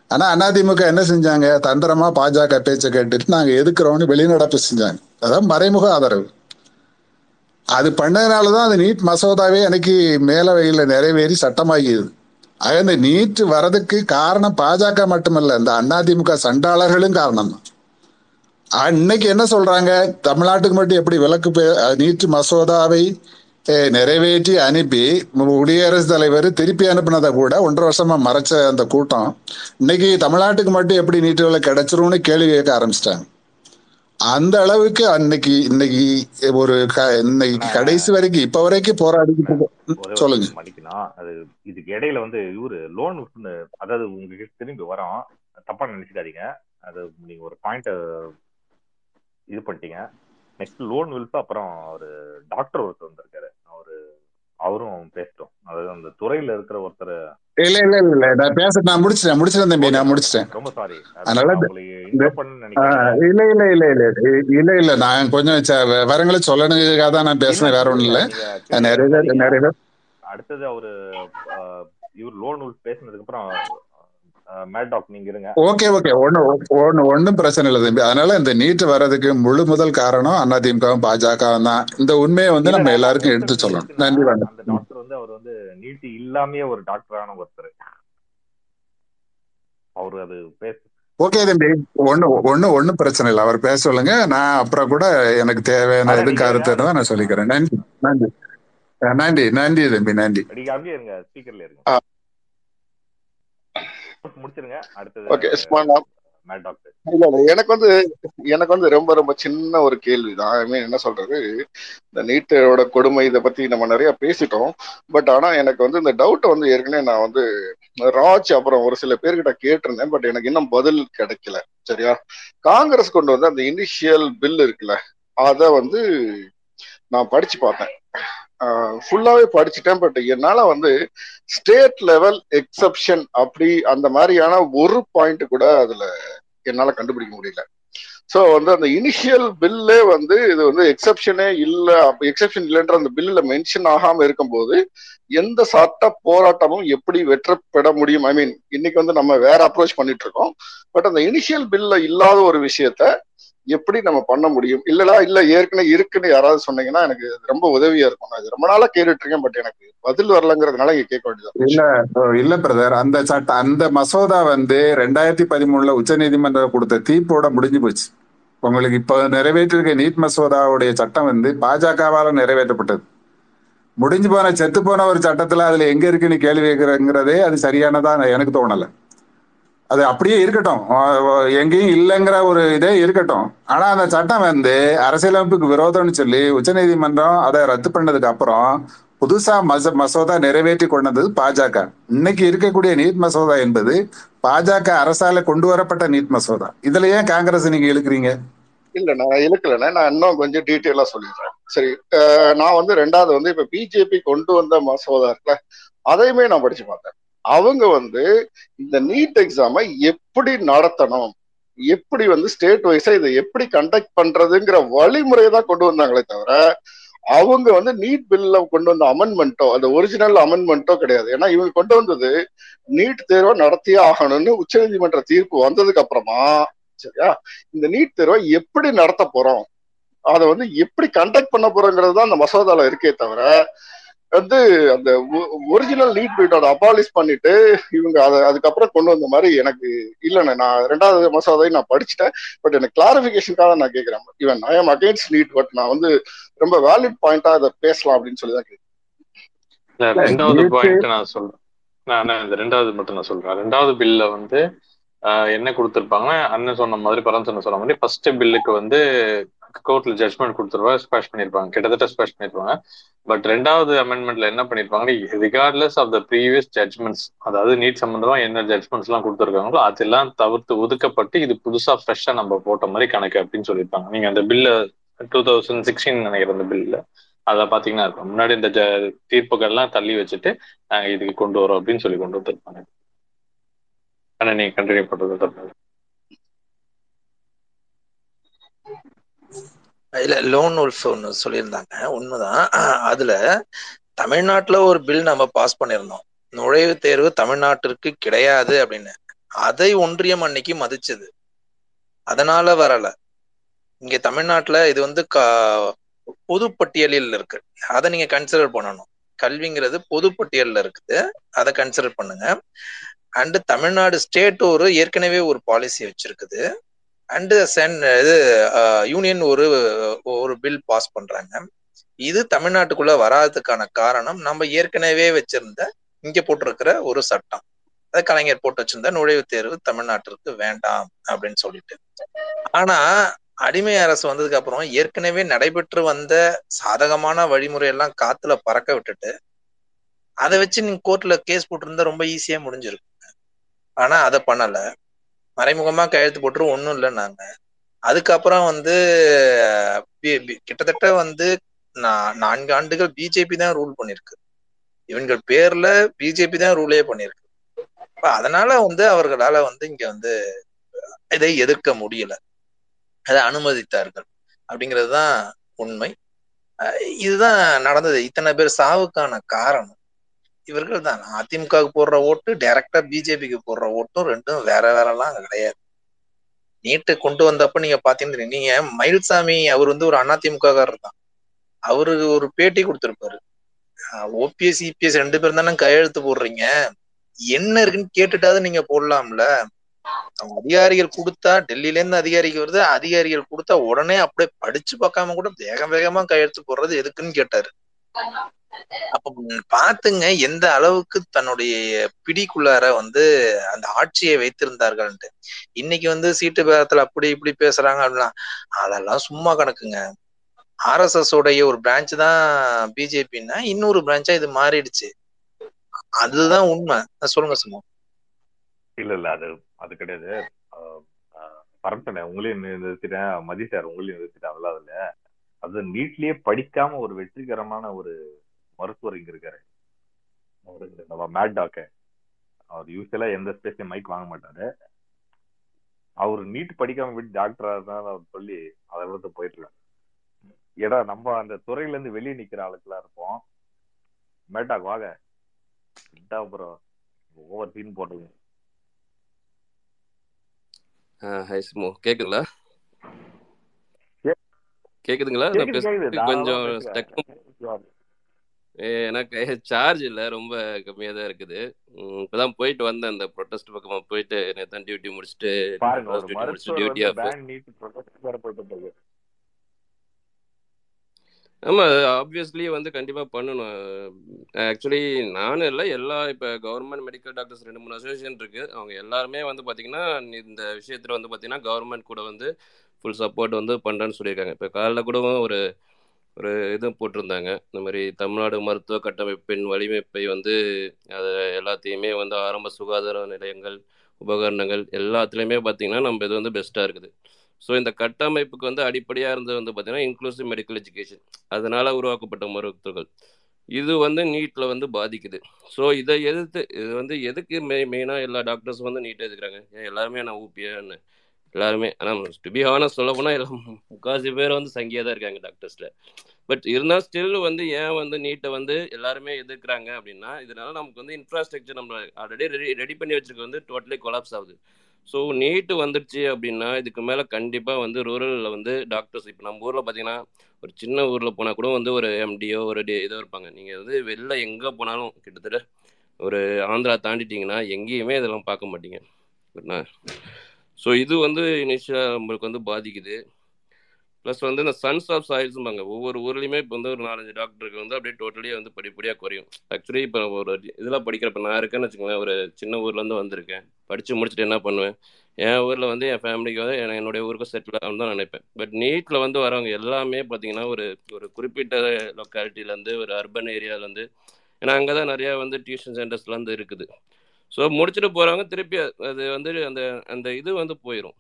ஆனால் அதிமுக என்ன செஞ்சாங்க? தந்திரமா பாஜக பேச்சை கேட்டுட்டு நாங்கள் எதுக்குறோம்னு வெளிநடப்பு செஞ்சாங்க. அதான் மறைமுக ஆதரவு. அது பண்ணதுனாலதான் அது நீட் மசோதாவே எனக்கு மேலவையில் நிறைவேறி சட்டமாகியது. ஆக இந்த நீட் வரதுக்கு காரணம் பாஜக மட்டுமல்ல இந்த அதிமுக சண்டாளர்களும் காரணம். தான் இன்னைக்கு என்ன சொல்றாங்க? தமிழ்நாட்டுக்கு மட்டும் எப்படி விலக்கு நீட் மசோதாவை நிறைவேற்றி அனுப்பி குடியரசுத் தலைவர் திருப்பி அனுப்பினதை கூட ஒன்றரை வருஷமா மறைச்ச அந்த கூட்டம் இன்னைக்கு தமிழ்நாட்டுக்கு மட்டும் எப்படி நீட்டு வேலை கிடைச்சிரும்னு கேள்வி கேட்க ஆரம்பிச்சிட்டாங்க. அந்த அளவுக்கு அன்னைக்கு இன்னைக்கு ஒரு இன்னைக்கு கடைசி வரைக்கும் இப்ப வரைக்கும் போராடிக்கிட்டு இருக்கோம். சொல்லுங்க. மன்னிக்கணும் அது இதுக்கு இடையில வந்து இவரு லோன் அதாவது உங்ககிட்ட திரும்பி வரோம். தப்பா நினைச்சுக்காதீங்க அது நீங்க ஒரு பாயிண்ட் இது பண்ணிட்டீங்க. நெக்ஸ்ட் லோன் வில்ப் அப்புறம் ஒரு டாக்டர் ஒருத்தர் வந்திருக்காரு. அவரும் பேசட்டும். அதாவது அந்த துறையில இருக்கிற ஒருத்தர் இல்ல இல்ல இல்ல இல்ல. நான் பேச நான் முடிச்சிட்டேன் முடிச்சிட்டேன் தம்பி நான் முடிச்சிட்டேன். ரொம்ப சாரி அதனால இல்ல இல்ல இல்ல இல்ல. இல்ல இல்ல நான் கொஞ்சம் ச- விவரங்களை சொல்லணுங்கிறதுக்காக தான் நான் பேசினேன் வேற ஒண்ணும் இல்ல நிறைய நிறைய அடுத்தது அவரு இவர் லோன் பேசினதுக்கு அப்புறம் மேட் டாக் நீங்க இருங்க ஓகே ஓகே. ஒண்ணு ஒண்ணு ஒண்ணும் பிரச்சனை இல்லை தம்பி. அதனால இந்த நீட் வர்றதுக்கு முழு முதல் காரணம் அதிமுகவும் பாஜகவும் தான். இந்த உண்மையை வந்து நம்ம எல்லாருக்கும் எடுத்து சொல்லணும். நன்றி வணக்கம். அந்த டாக்டர் வந்து அவர் வந்து நீட் இல்லாமயே ஒரு டாக்டரான ஒருத்தர். அவரு அது பேச ஓகே தம்பி. ஒண்ணு ஒண்ணு ஒண்ணும் பிரச்சனை இல்லை. அவர் பேச சொல்லுங்க. நான் அப்புறம் கூட எனக்கு தேவையான இருங்க கருத்து இருந்தா நான் சொல்லிக்கிறேன். நன்றி நன்றி. நன்றி நன்றி தம்பி நன்றி. அங்கேயே இருங்க. ஸ்பீக்கர்ல இருங்க. முடிச்சிருங்க. அடுத்தது ஓகே இல்ல இல்ல எனக்கு வந்து எனக்கு வந்து ரொம்ப ரொம்ப சின்ன ஒரு கேள்விதான். ஐ மீன் என்ன சொல்றது? இந்த நீட்டோட கொடுமை இதை பத்தி நம்ம நிறைய பேசிட்டோம். பட் ஆனா எனக்கு வந்து இந்த டவுட் வந்து ஏற்கனவே நான் வந்து ராஜ் அப்புறம் ஒரு சில பேர்கிட்ட கேட்டிருந்தேன். பட் எனக்கு இன்னும் பதில் கிடைக்கல. சரியா? காங்கிரஸ் கொண்டு வந்து அந்த இனிஷியல் பில் இருக்குல்ல அதை வந்து நான் படிச்சு பார்த்தேன். ஃபுல்லாவே படிச்சுட்டேன் பட் என்னால வந்து ஸ்டேட் லெவல் எக்ஸப்ஷன் அப்படி அந்த மாதிரியான ஒரு பாயிண்ட் கூட அதுல என்னால கண்டுபிடிக்க முடியல. ஸோ வந்து அந்த இனிஷியல் பில்லே வந்து இது வந்து எக்ஸப்ஷனே இல்லை எக்ஸப்ஷன் இல்லைன்ற அந்த பில்லில் மென்ஷன் ஆகாம இருக்கும்போது எந்த சட்ட போராட்டமும் எப்படி வெற்றப்பட முடியும்? ஐ மீன் இன்னைக்கு வந்து நம்ம வேற அப்ரோச் பண்ணிட்டு இருக்கோம். பட் அந்த இனிஷியல் பில்ல இல்லாத ஒரு விஷயத்த எப்படி நம்ம பண்ண முடியும்? இல்லடா இல்ல ஏற்கனவே இருக்குன்னு யாராவது சொன்னீங்கன்னா எனக்கு ரொம்ப உதவியா இருக்கும் நான் ரொம்ப நாளா கேட்டுட்டு இருக்கேன் பட் எனக்கு பதில் வரலங்கிறதுனால இங்க கேட்க வேண்டியது இல்ல இல்ல பிரதர். அந்த சட்ட அந்த மசோதா வந்து ரெண்டாயிரத்தி பதிமூணுல உச்ச நீதிமன்றம் கொடுத்த தீர்ப்போட முடிஞ்சு போச்சு. உங்களுக்கு இப்ப நிறைவேற்றிருக்க நீட் மசோதாவுடைய சட்டம் வந்து பாஜகவால நிறைவேற்றப்பட்டது. முடிஞ்சு போன செத்து போன ஒரு சட்டத்துல அதுல எங்க இருக்குன்னு கேள்வி கேட்கிறங்கிறதே அது சரியானதா எனக்கு தோணல. அது அப்படியே இருக்கட்டும். எங்கேயும் இல்லைங்கிற ஒரு இதே இருக்கட்டும். ஆனா அந்த சட்டம் வந்து அரசியலமைப்புக்கு விரோதம்னு சொல்லி உச்சநீதிமன்றம் அதை ரத்து பண்ணதுக்கு அப்புறம் புதுசா மச மசோதா நிறைவேற்றி கொண்டது பாஜக. இன்னைக்கு இருக்கக்கூடிய நீட் மசோதா என்பது பாஜக அரசால கொண்டு வரப்பட்ட நீட் மசோதா. இதுல ஏன் காங்கிரஸ் நீங்க இழுக்கிறீங்க? இல்ல நான் இழுக்கலண்ணே. நான் இன்னும் கொஞ்சம் டீட்டெயிலா சொல்லிடுறேன். சரி நான் வந்து ரெண்டாவது வந்து இப்ப பிஜேபி கொண்டு வந்த மசோதா இருக்குல்ல அதையுமே நான் படிச்சு பார்த்தேன். அவங்க வந்து இந்த நீட் எக்ஸாமை எப்படி நடத்தணும்? எப்படி வந்து ஸ்டேட் வைஸா இதை எப்படி கண்டக்ட் பண்றதுங்கிற வழிமுறையை தான் கொண்டு வந்தாங்களே தவிர அவங்க வந்து நீட் பில்ல கொண்டு வந்த அமெண்ட்மெண்ட்டோ அந்த ஒரிஜினல் அமெண்ட்மெண்ட்டோ கிடையாது. ஏன்னா இவங்க கொண்டு வந்தது நீட் தேர்வை நடத்தியே ஆகணும்னு உச்சநீதிமன்ற தீர்ப்பு வந்ததுக்கு அப்புறமா சரியா? இந்த நீட் தேர்வை எப்படி நடத்த போறோம்? அதை வந்து எப்படி கண்டக்ட் பண்ண போறோங்கிறது தான் அந்த மசோதால இருக்கே தவிர வந்து அந்த ஒரிஜினல் நீட் பில்டோட அபாலிஷ் பண்ணிட்டு இவங்க அதை அதுக்கப்புறம் கொண்டு வந்த மாதிரி எனக்கு இல்லைண்ணே. நான் ரெண்டாவது மசோதாவை நான் படிச்சுட்டேன். பட் எனக்கு கிளாரிபிகேஷனுக்காக நான் கேட்கிறேன் even I am against NEET but நான் வந்து ரொம்ப வேலிட் பாயிண்டா அதை பேசலாம் அப்படின்னு சொல்லி தான் கேட்கிறேன் ரெண்டாவது பாயிண்ட் நான் சொல்றேன். நான் இந்த ரெண்டாவது மட்டும் நான் சொல்றேன். ரெண்டாவது பில்ல வந்து ஆஹ், என்ன கொடுத்துருப்பாங்கன்னா அண்ணன் சொன்ன மாதிரி பரமசன் சொன்ன மாதிரி ஃபர்ஸ்ட் பில்லுக்கு வந்து கோர்ட்ல ஜட்மெண்ட் கொடுத்துருவாங்க ஸ்பேஷ் பண்ணிருப்பாங்க. கிட்டத்தட்ட ஸ்பேஷ் பண்ணிருப்பாங்க. பட் ரெண்டாவது அமெண்ட்மெண்ட்ல என்ன பண்ணிருப்பாங்கன்னா regardless of the previous judgements அதாவது நீட் சம்பந்தமா என்ன ஜட்மெண்ட்ஸ் எல்லாம் கொடுத்துருக்காங்களோ அதெல்லாம் தவிர்த்து ஒதுக்கப்பட்டு இது புதுசா ஃப்ரெஷ்ஷா நம்ம போட்ட மாதிரி கணக்கு அப்படின்னு சொல்லியிருப்பாங்க. நீங்க அந்த பில்ல டூ தௌசண்ட் சிக்ஸ்டீன் நினைக்கிற அந்த பில்ல அதை பாத்தீங்கன்னா இருக்கும். முன்னாடி இந்த தீர்ப்புகள் தீர்ப்புகள்லாம் தள்ளி வச்சுட்டு நாங்க இதுக்கு கொண்டு வரோம் அப்படின்னு சொல்லி கொண்டு வந்திருப்பாங்க. ஆனா நீங்க கண்டினியூ பண்றது தப்பு. இல்ல லோன் உல்ஃப் ஒன்று சொல்லியிருந்தாங்க. உண்மைதான். அதுல தமிழ்நாட்டுல ஒரு பில் நம்ம பாஸ் பண்ணியிருந்தோம். நுழைவு தேர்வு தமிழ்நாட்டிற்கு கிடையாது அப்படின்னு. அதை ஒன்றியம் அன்னைக்கு மதிச்சது. அதனால வரல. இங்க தமிழ்நாட்டுல இது வந்து கா பொது பட்டியலில் இருக்கு. அதை நீங்க கன்சிடர் பண்ணணும். கல்விங்கிறது பொது இருக்குது. அதை கன்சிடர் பண்ணுங்க. அண்டு தமிழ்நாடு ஸ்டேட் ஒரு ஏற்கனவே ஒரு பாலிசி வச்சிருக்குது. அண்டு சென் இது யூனியன் ஒரு ஒரு பில் பாஸ் பண்றாங்க. இது தமிழ்நாட்டுக்குள்ள வராததுக்கான காரணம் நம்ம ஏற்கனவே வச்சிருந்த இங்க போட்டிருக்கிற ஒரு சட்டம். அதை கலைஞர் போட்டு வச்சிருந்த நுழைவுத் தேர்வு தமிழ்நாட்டிற்கு வேண்டாம் அப்படின்னு சொல்லிட்டு. ஆனா அடிமை அரசு வந்ததுக்கு அப்புறம் ஏற்கனவே நடைபெற்று வந்த சாதகமான வழிமுறையெல்லாம் காத்துல பறக்க விட்டுட்டு அதை வச்சு நீங்க கோர்ட்ல கேஸ் போட்டிருந்தா ரொம்ப ஈஸியா முடிஞ்சிருக்கு ஆனா அதை பண்ணல. மறைமுகமா கையெழுத்து போட்டு ஒண்ணும் இல்லைன்னாங்க அதுக்கப்புறம் வந்து கிட்டத்தட்ட வந்து நான் நான்கு ஆண்டுகள் பிஜேபி தான் ரூல் பண்ணிருக்கு. இவங்கள் பேர்ல பிஜேபி தான் ரூலே பண்ணிருக்கு. அதனால வந்து அவர்களால வந்து இங்க வந்து இதை எதிர்க்க முடியல. அதை அனுமதித்தார்கள். அப்படிங்கிறது தான் உண்மை. இதுதான் நடந்தது. இத்தனை பேர் சாவுக்கான காரணம். இவர்கள் தான். அதிமுகவுக்கு போடுற ஓட்டு டைரக்டா பிஜேபிக்கு போடுற ஓட்டும் ரெண்டும் வேற வேறலாம் கிடையாது. நீட்டு கொண்டு வந்தப்ப நீங்க பாத்தீங்கன்னா நீங்க மயில்சாமி அவர் வந்து ஒரு அதிமுககாரர் தான். அவரு ஒரு பேட்டி கொடுத்துருப்பாரு. ஓபிஎஸ் இபிஎஸ் ரெண்டு பேரும் தானே கையெழுத்து போடுறீங்க. என்ன இருக்குன்னு கேட்டுட்டாவது நீங்க போடலாம்ல. அவங்க அதிகாரிகள் கொடுத்தா டெல்லியில இருந்து அதிகாரிக்கு வருது. அதிகாரிகள் கொடுத்தா உடனே அப்படியே படிச்சு பார்க்காம கூட வேக வேகமா கையெழுத்து போடுறது எதுக்குன்னு கேட்டாரு. அப்ப பாத்துங்க எந்த அளவுக்கு தன்னுடைய பிடிக்குள்ளார வந்து அந்த ஆட்சியை வைத்திருந்தார்கள்ன்ட்டு. இன்னைக்கு வந்து சீட்டு பேரத்துல அப்படி இப்படி பேசுறாங்க அப்படின்னா அதெல்லாம் சும்மா கணக்குங்க. ஆர்எஸ்எஸ் உடைய ஒரு பிரான்ச் தான் பிஜேபின்னா இன்னொரு பிரான்ச்சா இது மாறிடுச்சு. அதுதான் உண்மை. சொல்லுங்க சும்மா இல்ல இல்ல அது அது கிடையாது. ஆஹ் உங்களையும் நிறுத்திட்டேன் மதி சார் உங்களையும் நிறுத்திட்டேன் அதுல? அது நீட்லயே படிக்காம ஒரு வெற்றிகரமான ஒரு மருத்துவர் இங்க இருக்காரு. மேட் டாக்க அவர் யூஸ்வலா எந்த ஸ்பேஸ்லயும் மைக் வாங்க மாட்டாரு. அவர் நீட் படிக்காம விட்டு டாக்டரா இருந்தாலும் சொல்லி அதை விட்டு போயிட்டு இருக்காரு. ஏடா நம்ம அந்த துறையில இருந்து வெளியே நிக்கிற ஆளுக்கெல்லாம் இருப்போம். மேட்டாக் வாங்க. அப்புறம் ஓவர் சீன் ஹாய் சிமோ. கேக்குதுங்களா? கேக்குதுங்களா? கொஞ்சம் எனக்கு சார்ஜ் இல்லை ரொம்ப கம்மியாக தான் இருக்குது. இப்பதான் போயிட்டு வந்தேன். அந்த ப்ரொட்டஸ்ட் பக்கமாக போயிட்டு நேற்று டியூட்டி முடிச்சுட்டு டியூட்டி முடிச்சுட்டு ஆஃப் ஆமா ஆப்வியஸ்லி வந்து கண்டிப்பா பண்ணணும். ஆக்சுவலி நானும் இல்லை எல்லா இப்போ கவர்மெண்ட் மெடிக்கல் டாக்டர்ஸ் ரெண்டு மூணு அசோசியேஷன் இருக்கு. அவங்க எல்லாருமே வந்து பாத்தீங்கன்னா இந்த விஷயத்துல வந்து பாத்தீங்கன்னா கவர்மெண்ட் கூட வந்து ஃபுல் சப்போர்ட் வந்து பண்றேன்னு சொல்லியிருக்காங்க. இப்போ காலைல கூட ஒரு ஒரு இதுவும் போட்டிருந்தாங்க. இந்த மாதிரி தமிழ்நாடு மருத்துவ கட்டமைப்பின் வலிமைப்பை வந்து அதை எல்லாத்தையுமே வந்து ஆரம்ப சுகாதார நிலையங்கள் உபகரணங்கள் எல்லாத்துலேயுமே பார்த்திங்கன்னா நம்ம இது வந்து பெஸ்ட்டாக இருக்குது. ஸோ இந்த கட்டமைப்புக்கு வந்து அடிப்படையாக இருந்தது வந்து பார்த்திங்கன்னா இன்க்ளூசிவ் மெடிக்கல் எஜுகேஷன் அதனால் உருவாக்கப்பட்ட மருத்துவர்கள். இது வந்து நீட்டில் வந்து பாதிக்குது. ஸோ இதை எதிர்த்து இது வந்து எதுக்கு மெய் மெயினாக எல்லா டாக்டர்ஸும் வந்து நீட்டை எதுக்குறாங்க ஏன் எல்லாருமே நான் ஊப்பியான்னு எல்லாருமே. ஆனால் டு பி ஹானஸ் சொல்ல போனால் எல்லாம் முக்காசி பேர் வந்து சங்கியாக தான் இருக்காங்க டாக்டர்ஸில் பட் இருந்தால் ஸ்டில் வந்து ஏன் வந்து நீட்டை வந்து எல்லாருமே எதிர்க்கிறாங்க அப்படின்னா இதனால நமக்கு வந்து இன்ஃப்ராஸ்ட்ரக்சர் நம்ம ஆல்ரெடி ரெடி ரெடி பண்ணி வச்சிருக்க வந்து டோட்டலி கொலாப்ஸ் ஆகுது. ஸோ நீட்டு வந்துடுச்சு அப்படின்னா இதுக்கு மேலே கண்டிப்பாக வந்து ரூரலில் வந்து டாக்டர்ஸ் இப்போ நம்ம ஊரில் பார்த்தீங்கன்னா ஒரு சின்ன ஊரில் போனால் கூட வந்து ஒரு எம்டியோ ஒரு டி இதோ இருப்பாங்க. நீங்கள் வந்து வெளில எங்கே போனாலும் கிட்டத்தட்ட ஒரு ஆந்திரா தாண்டிட்டீங்கன்னா எங்கேயுமே இதெல்லாம் பார்க்க மாட்டீங்க. ஸோ இது வந்து இனிஷியலாக நம்மளுக்கு வந்து பாதிக்குது. ப்ளஸ் வந்து இந்த சன்ஸ் ஆஃப் சாயில்ஸும்பாங்க ஒவ்வொரு ஊர்லேயுமே இப்போ வந்து ஒரு நாலஞ்சு டாக்டருக்கு வந்து அப்படியே டோட்டலியாக வந்து படிப்படியாக குறையும். ஆக்சுவலி இப்போ ஒரு இதெல்லாம் படிக்கிறப்ப நான் இருக்கேன்னு வச்சுக்கோங்களேன். ஒரு சின்ன ஊர்லேருந்து வந்திருக்கேன். படித்து முடிச்சுட்டு என்ன பண்ணுவேன்? என் ஊரில் வந்து என் ஃபேமிலிக்கு வந்து என்னுடைய ஊருக்கு செட்டில் ஆகும் தான் நினைப்பேன். பட் நீட்டில் வந்து வரவங்க எல்லாமே பார்த்தீங்கன்னா ஒரு ஒரு குறிப்பிட்ட லொக்காலிட்டியிலேருந்து ஒரு அர்பன் ஏரியாவிலேருந்து ஏன்னா அங்கே தான் நிறையா வந்து டியூஷன் சென்டர்ஸ்லாம் வந்து இருக்குது. ஸோ முடிச்சுட்டு போகிறவங்க திருப்பி அது வந்து அந்த அந்த இது வந்து போயிடும்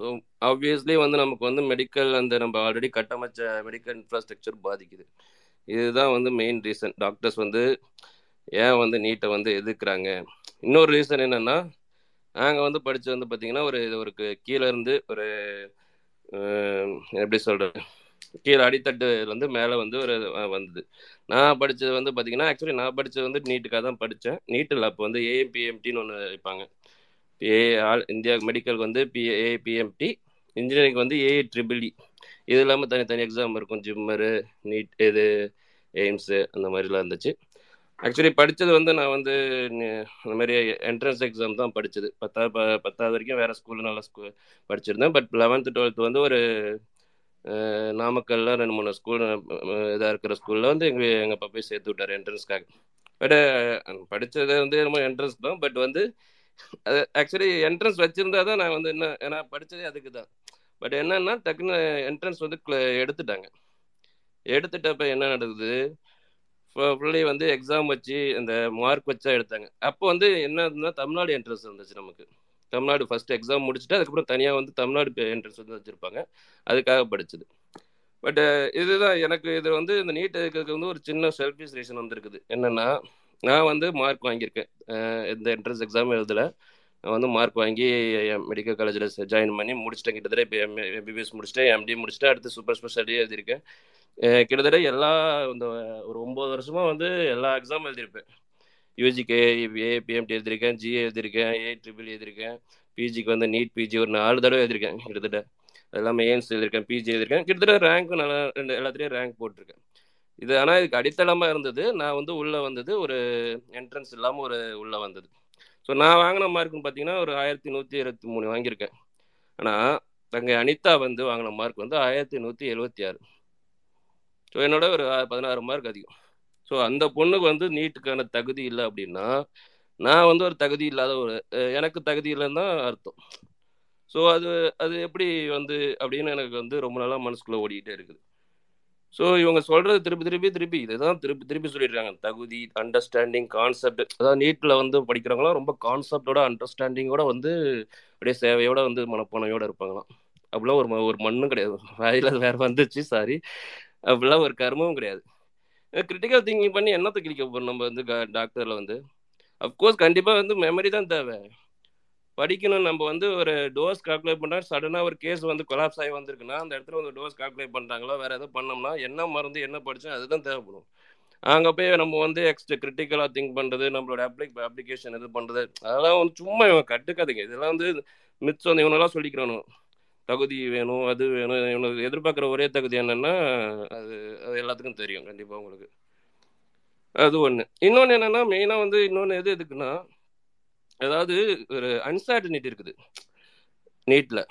ஸோ ஆப்வியஸ்லி வந்து நமக்கு வந்து மெடிக்கல் அந்த நம்ம ஆல்ரெடி கட்டமைச்ச மெடிக்கல் இன்ஃப்ராஸ்ட்ரக்சர் பாதிக்குது. இதுதான் வந்து மெயின் ரீசன் டாக்டர்ஸ் வந்து ஏன் வந்து நீட்டை வந்து எதிர்க்கிறாங்க? இன்னொரு ரீசன் என்னென்னா நாங்கள் வந்து படித்து வந்து பார்த்தீங்கன்னா ஒரு ஒரு கீழே இருந்து ஒரு எப்படி சொல்கிறது கீழே அடித்தட்டுலேருந்து மேலே வந்து ஒரு வந்தது. நான் படித்தது வந்து பார்த்தீங்கன்னா ஆக்சுவலி நான் படித்தது வந்து நீட்டுக்காக தான் படித்தேன் நீட்டில் அப்போ வந்து ஏஎம்பிஎம்டின்னு ஒன்று வைப்பாங்க. ஏ ஆல் இந்தியா மெடிக்கலுக்கு வந்து பி ஏபிஎம்டி இன்ஜினியரிங் வந்து ஏ ட்ரிபிள்இ e. இது இல்லாமல் தனித்தனி எக்ஸாம் இருக்கும். ஜிம்மரு நீட் இது எய்ம்ஸு அந்த மாதிரிலாம் இருந்துச்சு. ஆக்சுவலி படித்தது வந்து நான் வந்து நி- அந்த மாதிரி என்ட்ரன்ஸ் எக்ஸாம் தான் படித்தது பத்தாவது ப- பத்தாவது வரைக்கும் வேறு ஸ்கூலில் நல்லா ஸ்கூல் படிச்சிருந்தேன். பட் லெவன்த்து டுவெல்த்து வந்து ஒரு நாமக்கல்ல ரெண்டு மூணு ஸ்கூல் இதாக இருக்கிற ஸ்கூலில் வந்து எங்கள் எங்கள் அப்பா போய் சேர்த்து விட்டார் என்ட்ரன்ஸ்க்காக பட் படித்தது வந்து நம்ம என்ட்ரன்ஸ் தான். பட் வந்து அது ஆக்சுவலி என்ட்ரன்ஸ் வச்சுருந்தா தான் நான் வந்து என்ன ஏன்னா படித்ததே அதுக்கு தான். பட் என்னன்னா டக்குன்னு என்ட்ரன்ஸ் வந்து எடுத்துட்டாங்க. எடுத்துட்டப்ப என்ன நடக்குது ஃபுல்லி வந்து எக்ஸாம் வச்சு அந்த மார்க் வச்சா எடுத்தாங்க. அப்போ வந்து என்ன இருந்ததுன்னா தமிழ்நாடு என்ட்ரன்ஸ் இருந்துச்சு நமக்கு. தமிழ்நாடு ஃபர்ஸ்ட் எக்ஸாம் முடிச்சுட்டு அதுக்கப்புறம் தனியாக வந்து தமிழ்நாடு என்ட்ரன்ஸ் வந்து வச்சுருப்பாங்க. அதுக்காக படிச்சது. பட் இதுதான் எனக்கு இது வந்து இந்த நீட் இருக்கிறதுக்கு வந்து ஒரு சின்ன செல்ஃபிஷ் ரீசன் வந்திருக்குது. என்னென்னா நான் வந்து மார்க் வாங்கியிருக்கேன். இந்த என்ட்ரன்ஸ் எக்ஸாம் எழுதல. நான் வந்து மார்க் வாங்கி மெடிக்கல் காலேஜில் ஜாயின் பண்ணி முடிச்சிட்டேன். கிட்டத்தட்ட இப்போ எம் எம்பிபிஎஸ் முடிச்சிட்டேன். எம்டி முடிச்சிட்டேன். அடுத்து சூப்பர் ஸ்பெஷாலிட்டி எழுதியிருக்கேன். கிட்டத்தட்ட எல்லா இந்த ஒரு ஒம்பது வருஷமாக வந்து எல்லா எக்ஸாம் எழுதியிருப்பேன். யூஜிக்கு ஏ பிஎம்டி எழுதியிருக்கேன் ஜிஏ எழுதியிருக்கேன் ஏ ட்ரிபிள் எழுதியிருக்கேன் பிஜிக்கு வந்து நீட் பிஜி ஒரு நாலு தடவை எழுதியிருக்கேன் கிட்டத்தட்ட. எல்லாமே ஏன்ஸ் எழுதியிருக்கேன் பிஜி எழுதியிருக்கேன். கிட்டத்தட்ட ரேங்க்கும் நல்லா ரெண்டு எல்லாத்துலேயும் ரேங்க் போட்டிருக்கேன். இது ஆனால் இதுக்கு அடித்தளமாக இருந்தது. நான் வந்து உள்ளே வந்தது ஒரு என்ட்ரன்ஸ் இல்லாமல் ஒரு உள்ளே வந்தது. ஸோ நான் வாங்கின மார்க்குன்னு பார்த்தீங்கன்னா ஒரு ஆயிரத்தி நூற்றி இருபத்தி மூணு வாங்கியிருக்கேன். ஆனால் தங்கை அனிதா வந்து வாங்கின மார்க் வந்து ஆயிரத்தி நூற்றி எழுபத்தி ஆறு. ஸோ என்னோட ஒரு பதினாறு மார்க் அதிகம். ஸோ அந்த பொண்ணுக்கு வந்து நீட்டுக்கான தகுதி இல்லை அப்படின்னா நான் வந்து ஒரு தகுதி இல்லாத ஒரு எனக்கு தகுதி இல்லைன்னு தான் அர்த்தம். ஸோ அது அது எப்படி வந்து அப்படின்னு எனக்கு வந்து ரொம்ப நாளாக மனசுக்குள்ளே ஓடிக்கிட்டே இருக்குது. ஸோ இவங்க சொல்கிறது திருப்பி திருப்பி திருப்பி இதை தான் திருப்பி திருப்பி சொல்லிடுறாங்க. தகுதி அண்டர்ஸ்டாண்டிங் கான்செப்ட் அதாவது நீட்டில் வந்து படிக்கிறவங்களாம் ரொம்ப கான்செப்டோட அண்டர்ஸ்டாண்டிங்கோட வந்து அப்படியே சேவையோட வந்து மனப்பானையோட இருப்பாங்களாம். அப்படிலாம் ஒரு ம- ஒரு மண்ணும் கிடையாது. வாயில வேறு வந்துச்சு சாரி அப்படிலாம் ஒரு கர்மமும் கிடையாது. கிரிட்டிக்கல் திங்கிங் பண்ணி என்னத்தை கிளிக்க போகிறோம் நம்ம வந்து டாக்டரில் வந்து. அஃப்கோர்ஸ் கண்டிப்பாக வந்து மெமரி தான் தேவை. படிக்கணும். நம்ம வந்து ஒரு டோஸ் கால்குலேட் பண்ணா சடனாக ஒரு கேஸ் வந்து கொலாப்ஸ் ஆகி வந்திருக்குன்னா அந்த இடத்துல வந்து டோஸ் கால்குலேட் பண்ணுறாங்களோ வேற எதாவது பண்ணோம்னா என்ன மருந்து என்ன படிச்சோம் அதுதான் தேவைப்படும். அங்கே போய் நம்ம வந்து எக்ஸ்ட்ரா கிரிட்டிக்கலாக திங்க் பண்ணுறது நம்மளோட அப்ளிக் அப்ளிகேஷன் இது பண்ணுறது அதெல்லாம் வந்து சும்மா இவன் கட்டுக்காதீங்க. இதெல்லாம் வந்து மிச்சம் வந்து இவனெல்லாம் சொல்லிக்கிறானு? தகுதி வேணும் அது வேணும் இவனுக்கு எதிர்பார்க்குற ஒரே தகுதி என்னன்னா அது அது எல்லாத்துக்கும் தெரியும் கண்டிப்பாக உங்களுக்கு. அது ஒன்று இன்னொன்று என்னன்னா மெயினாக வந்து இன்னொன்று எது எதுக்குன்னா அதாவது ஒரு அன்சர்டனிட்டி இருக்குது நீட்டில்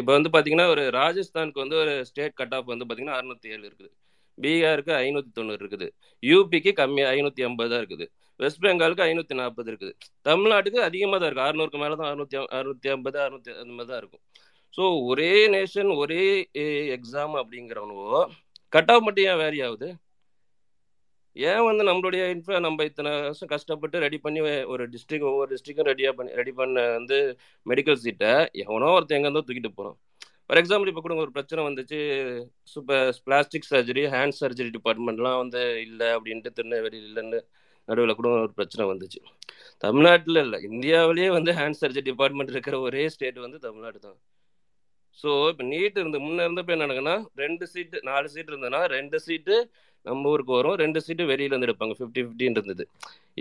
இப்போ வந்து பார்த்தீங்கன்னா ஒரு ராஜஸ்தானுக்கு வந்து ஒரு ஸ்டேட் கட் ஆஃப் வந்து பார்த்தீங்கன்னா அறுநூத்தி ஏழு இருக்குது. பீகாருக்கு ஐநூற்றி தொண்ணூறு இருக்குது யூபிக்கு கம்மியாக ஐநூற்றி ஐம்பது தான் இருக்குது. வெஸ்ட் பெங்காலுக்கு ஐநூற்றி நாற்பது இருக்குது. தமிழ்நாட்டுக்கு அதிகமாக தான் இருக்குது அறுநூறுக்கு மேலே தான் அறுநூத்தி அறுநூத்தி ஐம்பது அறுநூத்தி அந்த மாதிரி தான் இருக்கும். ஸோ ஒரே நேஷன் ஒரே எக்ஸாம் அப்படிங்கிறவனுவோ கட் ஆஃப் மட்டும் ஏன் வேரி ஆகுது? ஏன் வந்து நம்மளுடைய இன்ஃப்ரா நம்ம இத்தனை வருஷம் கஷ்டப்பட்டு ரெடி பண்ணி ஒரு டிஸ்ட்ரிக் ஒவ்வொரு டிஸ்ட்ரிக்கும் ரெடியாக பண்ணி ரெடி பண்ண வந்து மெடிக்கல் சீட்டை எவனோ ஒருத்தன் எங்கே இருந்தோ தூக்கிட்டு போகிறோம் ஃபார் எக்ஸாம்பிள் இப்போ கூட ஒரு பிரச்சனை வந்துச்சு. Super plastic surgery hand surgery டிபார்ட்மெண்ட்லாம் வந்து இல்லை அப்படின்ட்டு திருநெல்வேலி இல்லைன்னு நடுவில் கூட ஒரு பிரச்சனை வந்துச்சு. தமிழ்நாட்டில் இல்லை இந்தியாவிலேயே வந்து ஹேண்ட் சர்ஜரி டிபார்ட்மெண்ட் இருக்கிற ஒரே ஸ்டேட் வந்து தமிழ்நாடு தான். ஸோ இப்போ நீட் இருந்து முன்னே இருந்தப்போ என்ன நடக்குன்னா ரெண்டு சீட்டு நாலு சீட் இருந்ததுன்னா ரெண்டு சீட்டு நம்ம ஊருக்கு வரும் ரெண்டு சீட்டு வெளியில இருந்து எடுப்பாங்க. ஃபிஃப்டி ஃபிஃப்டின்னு இருந்தது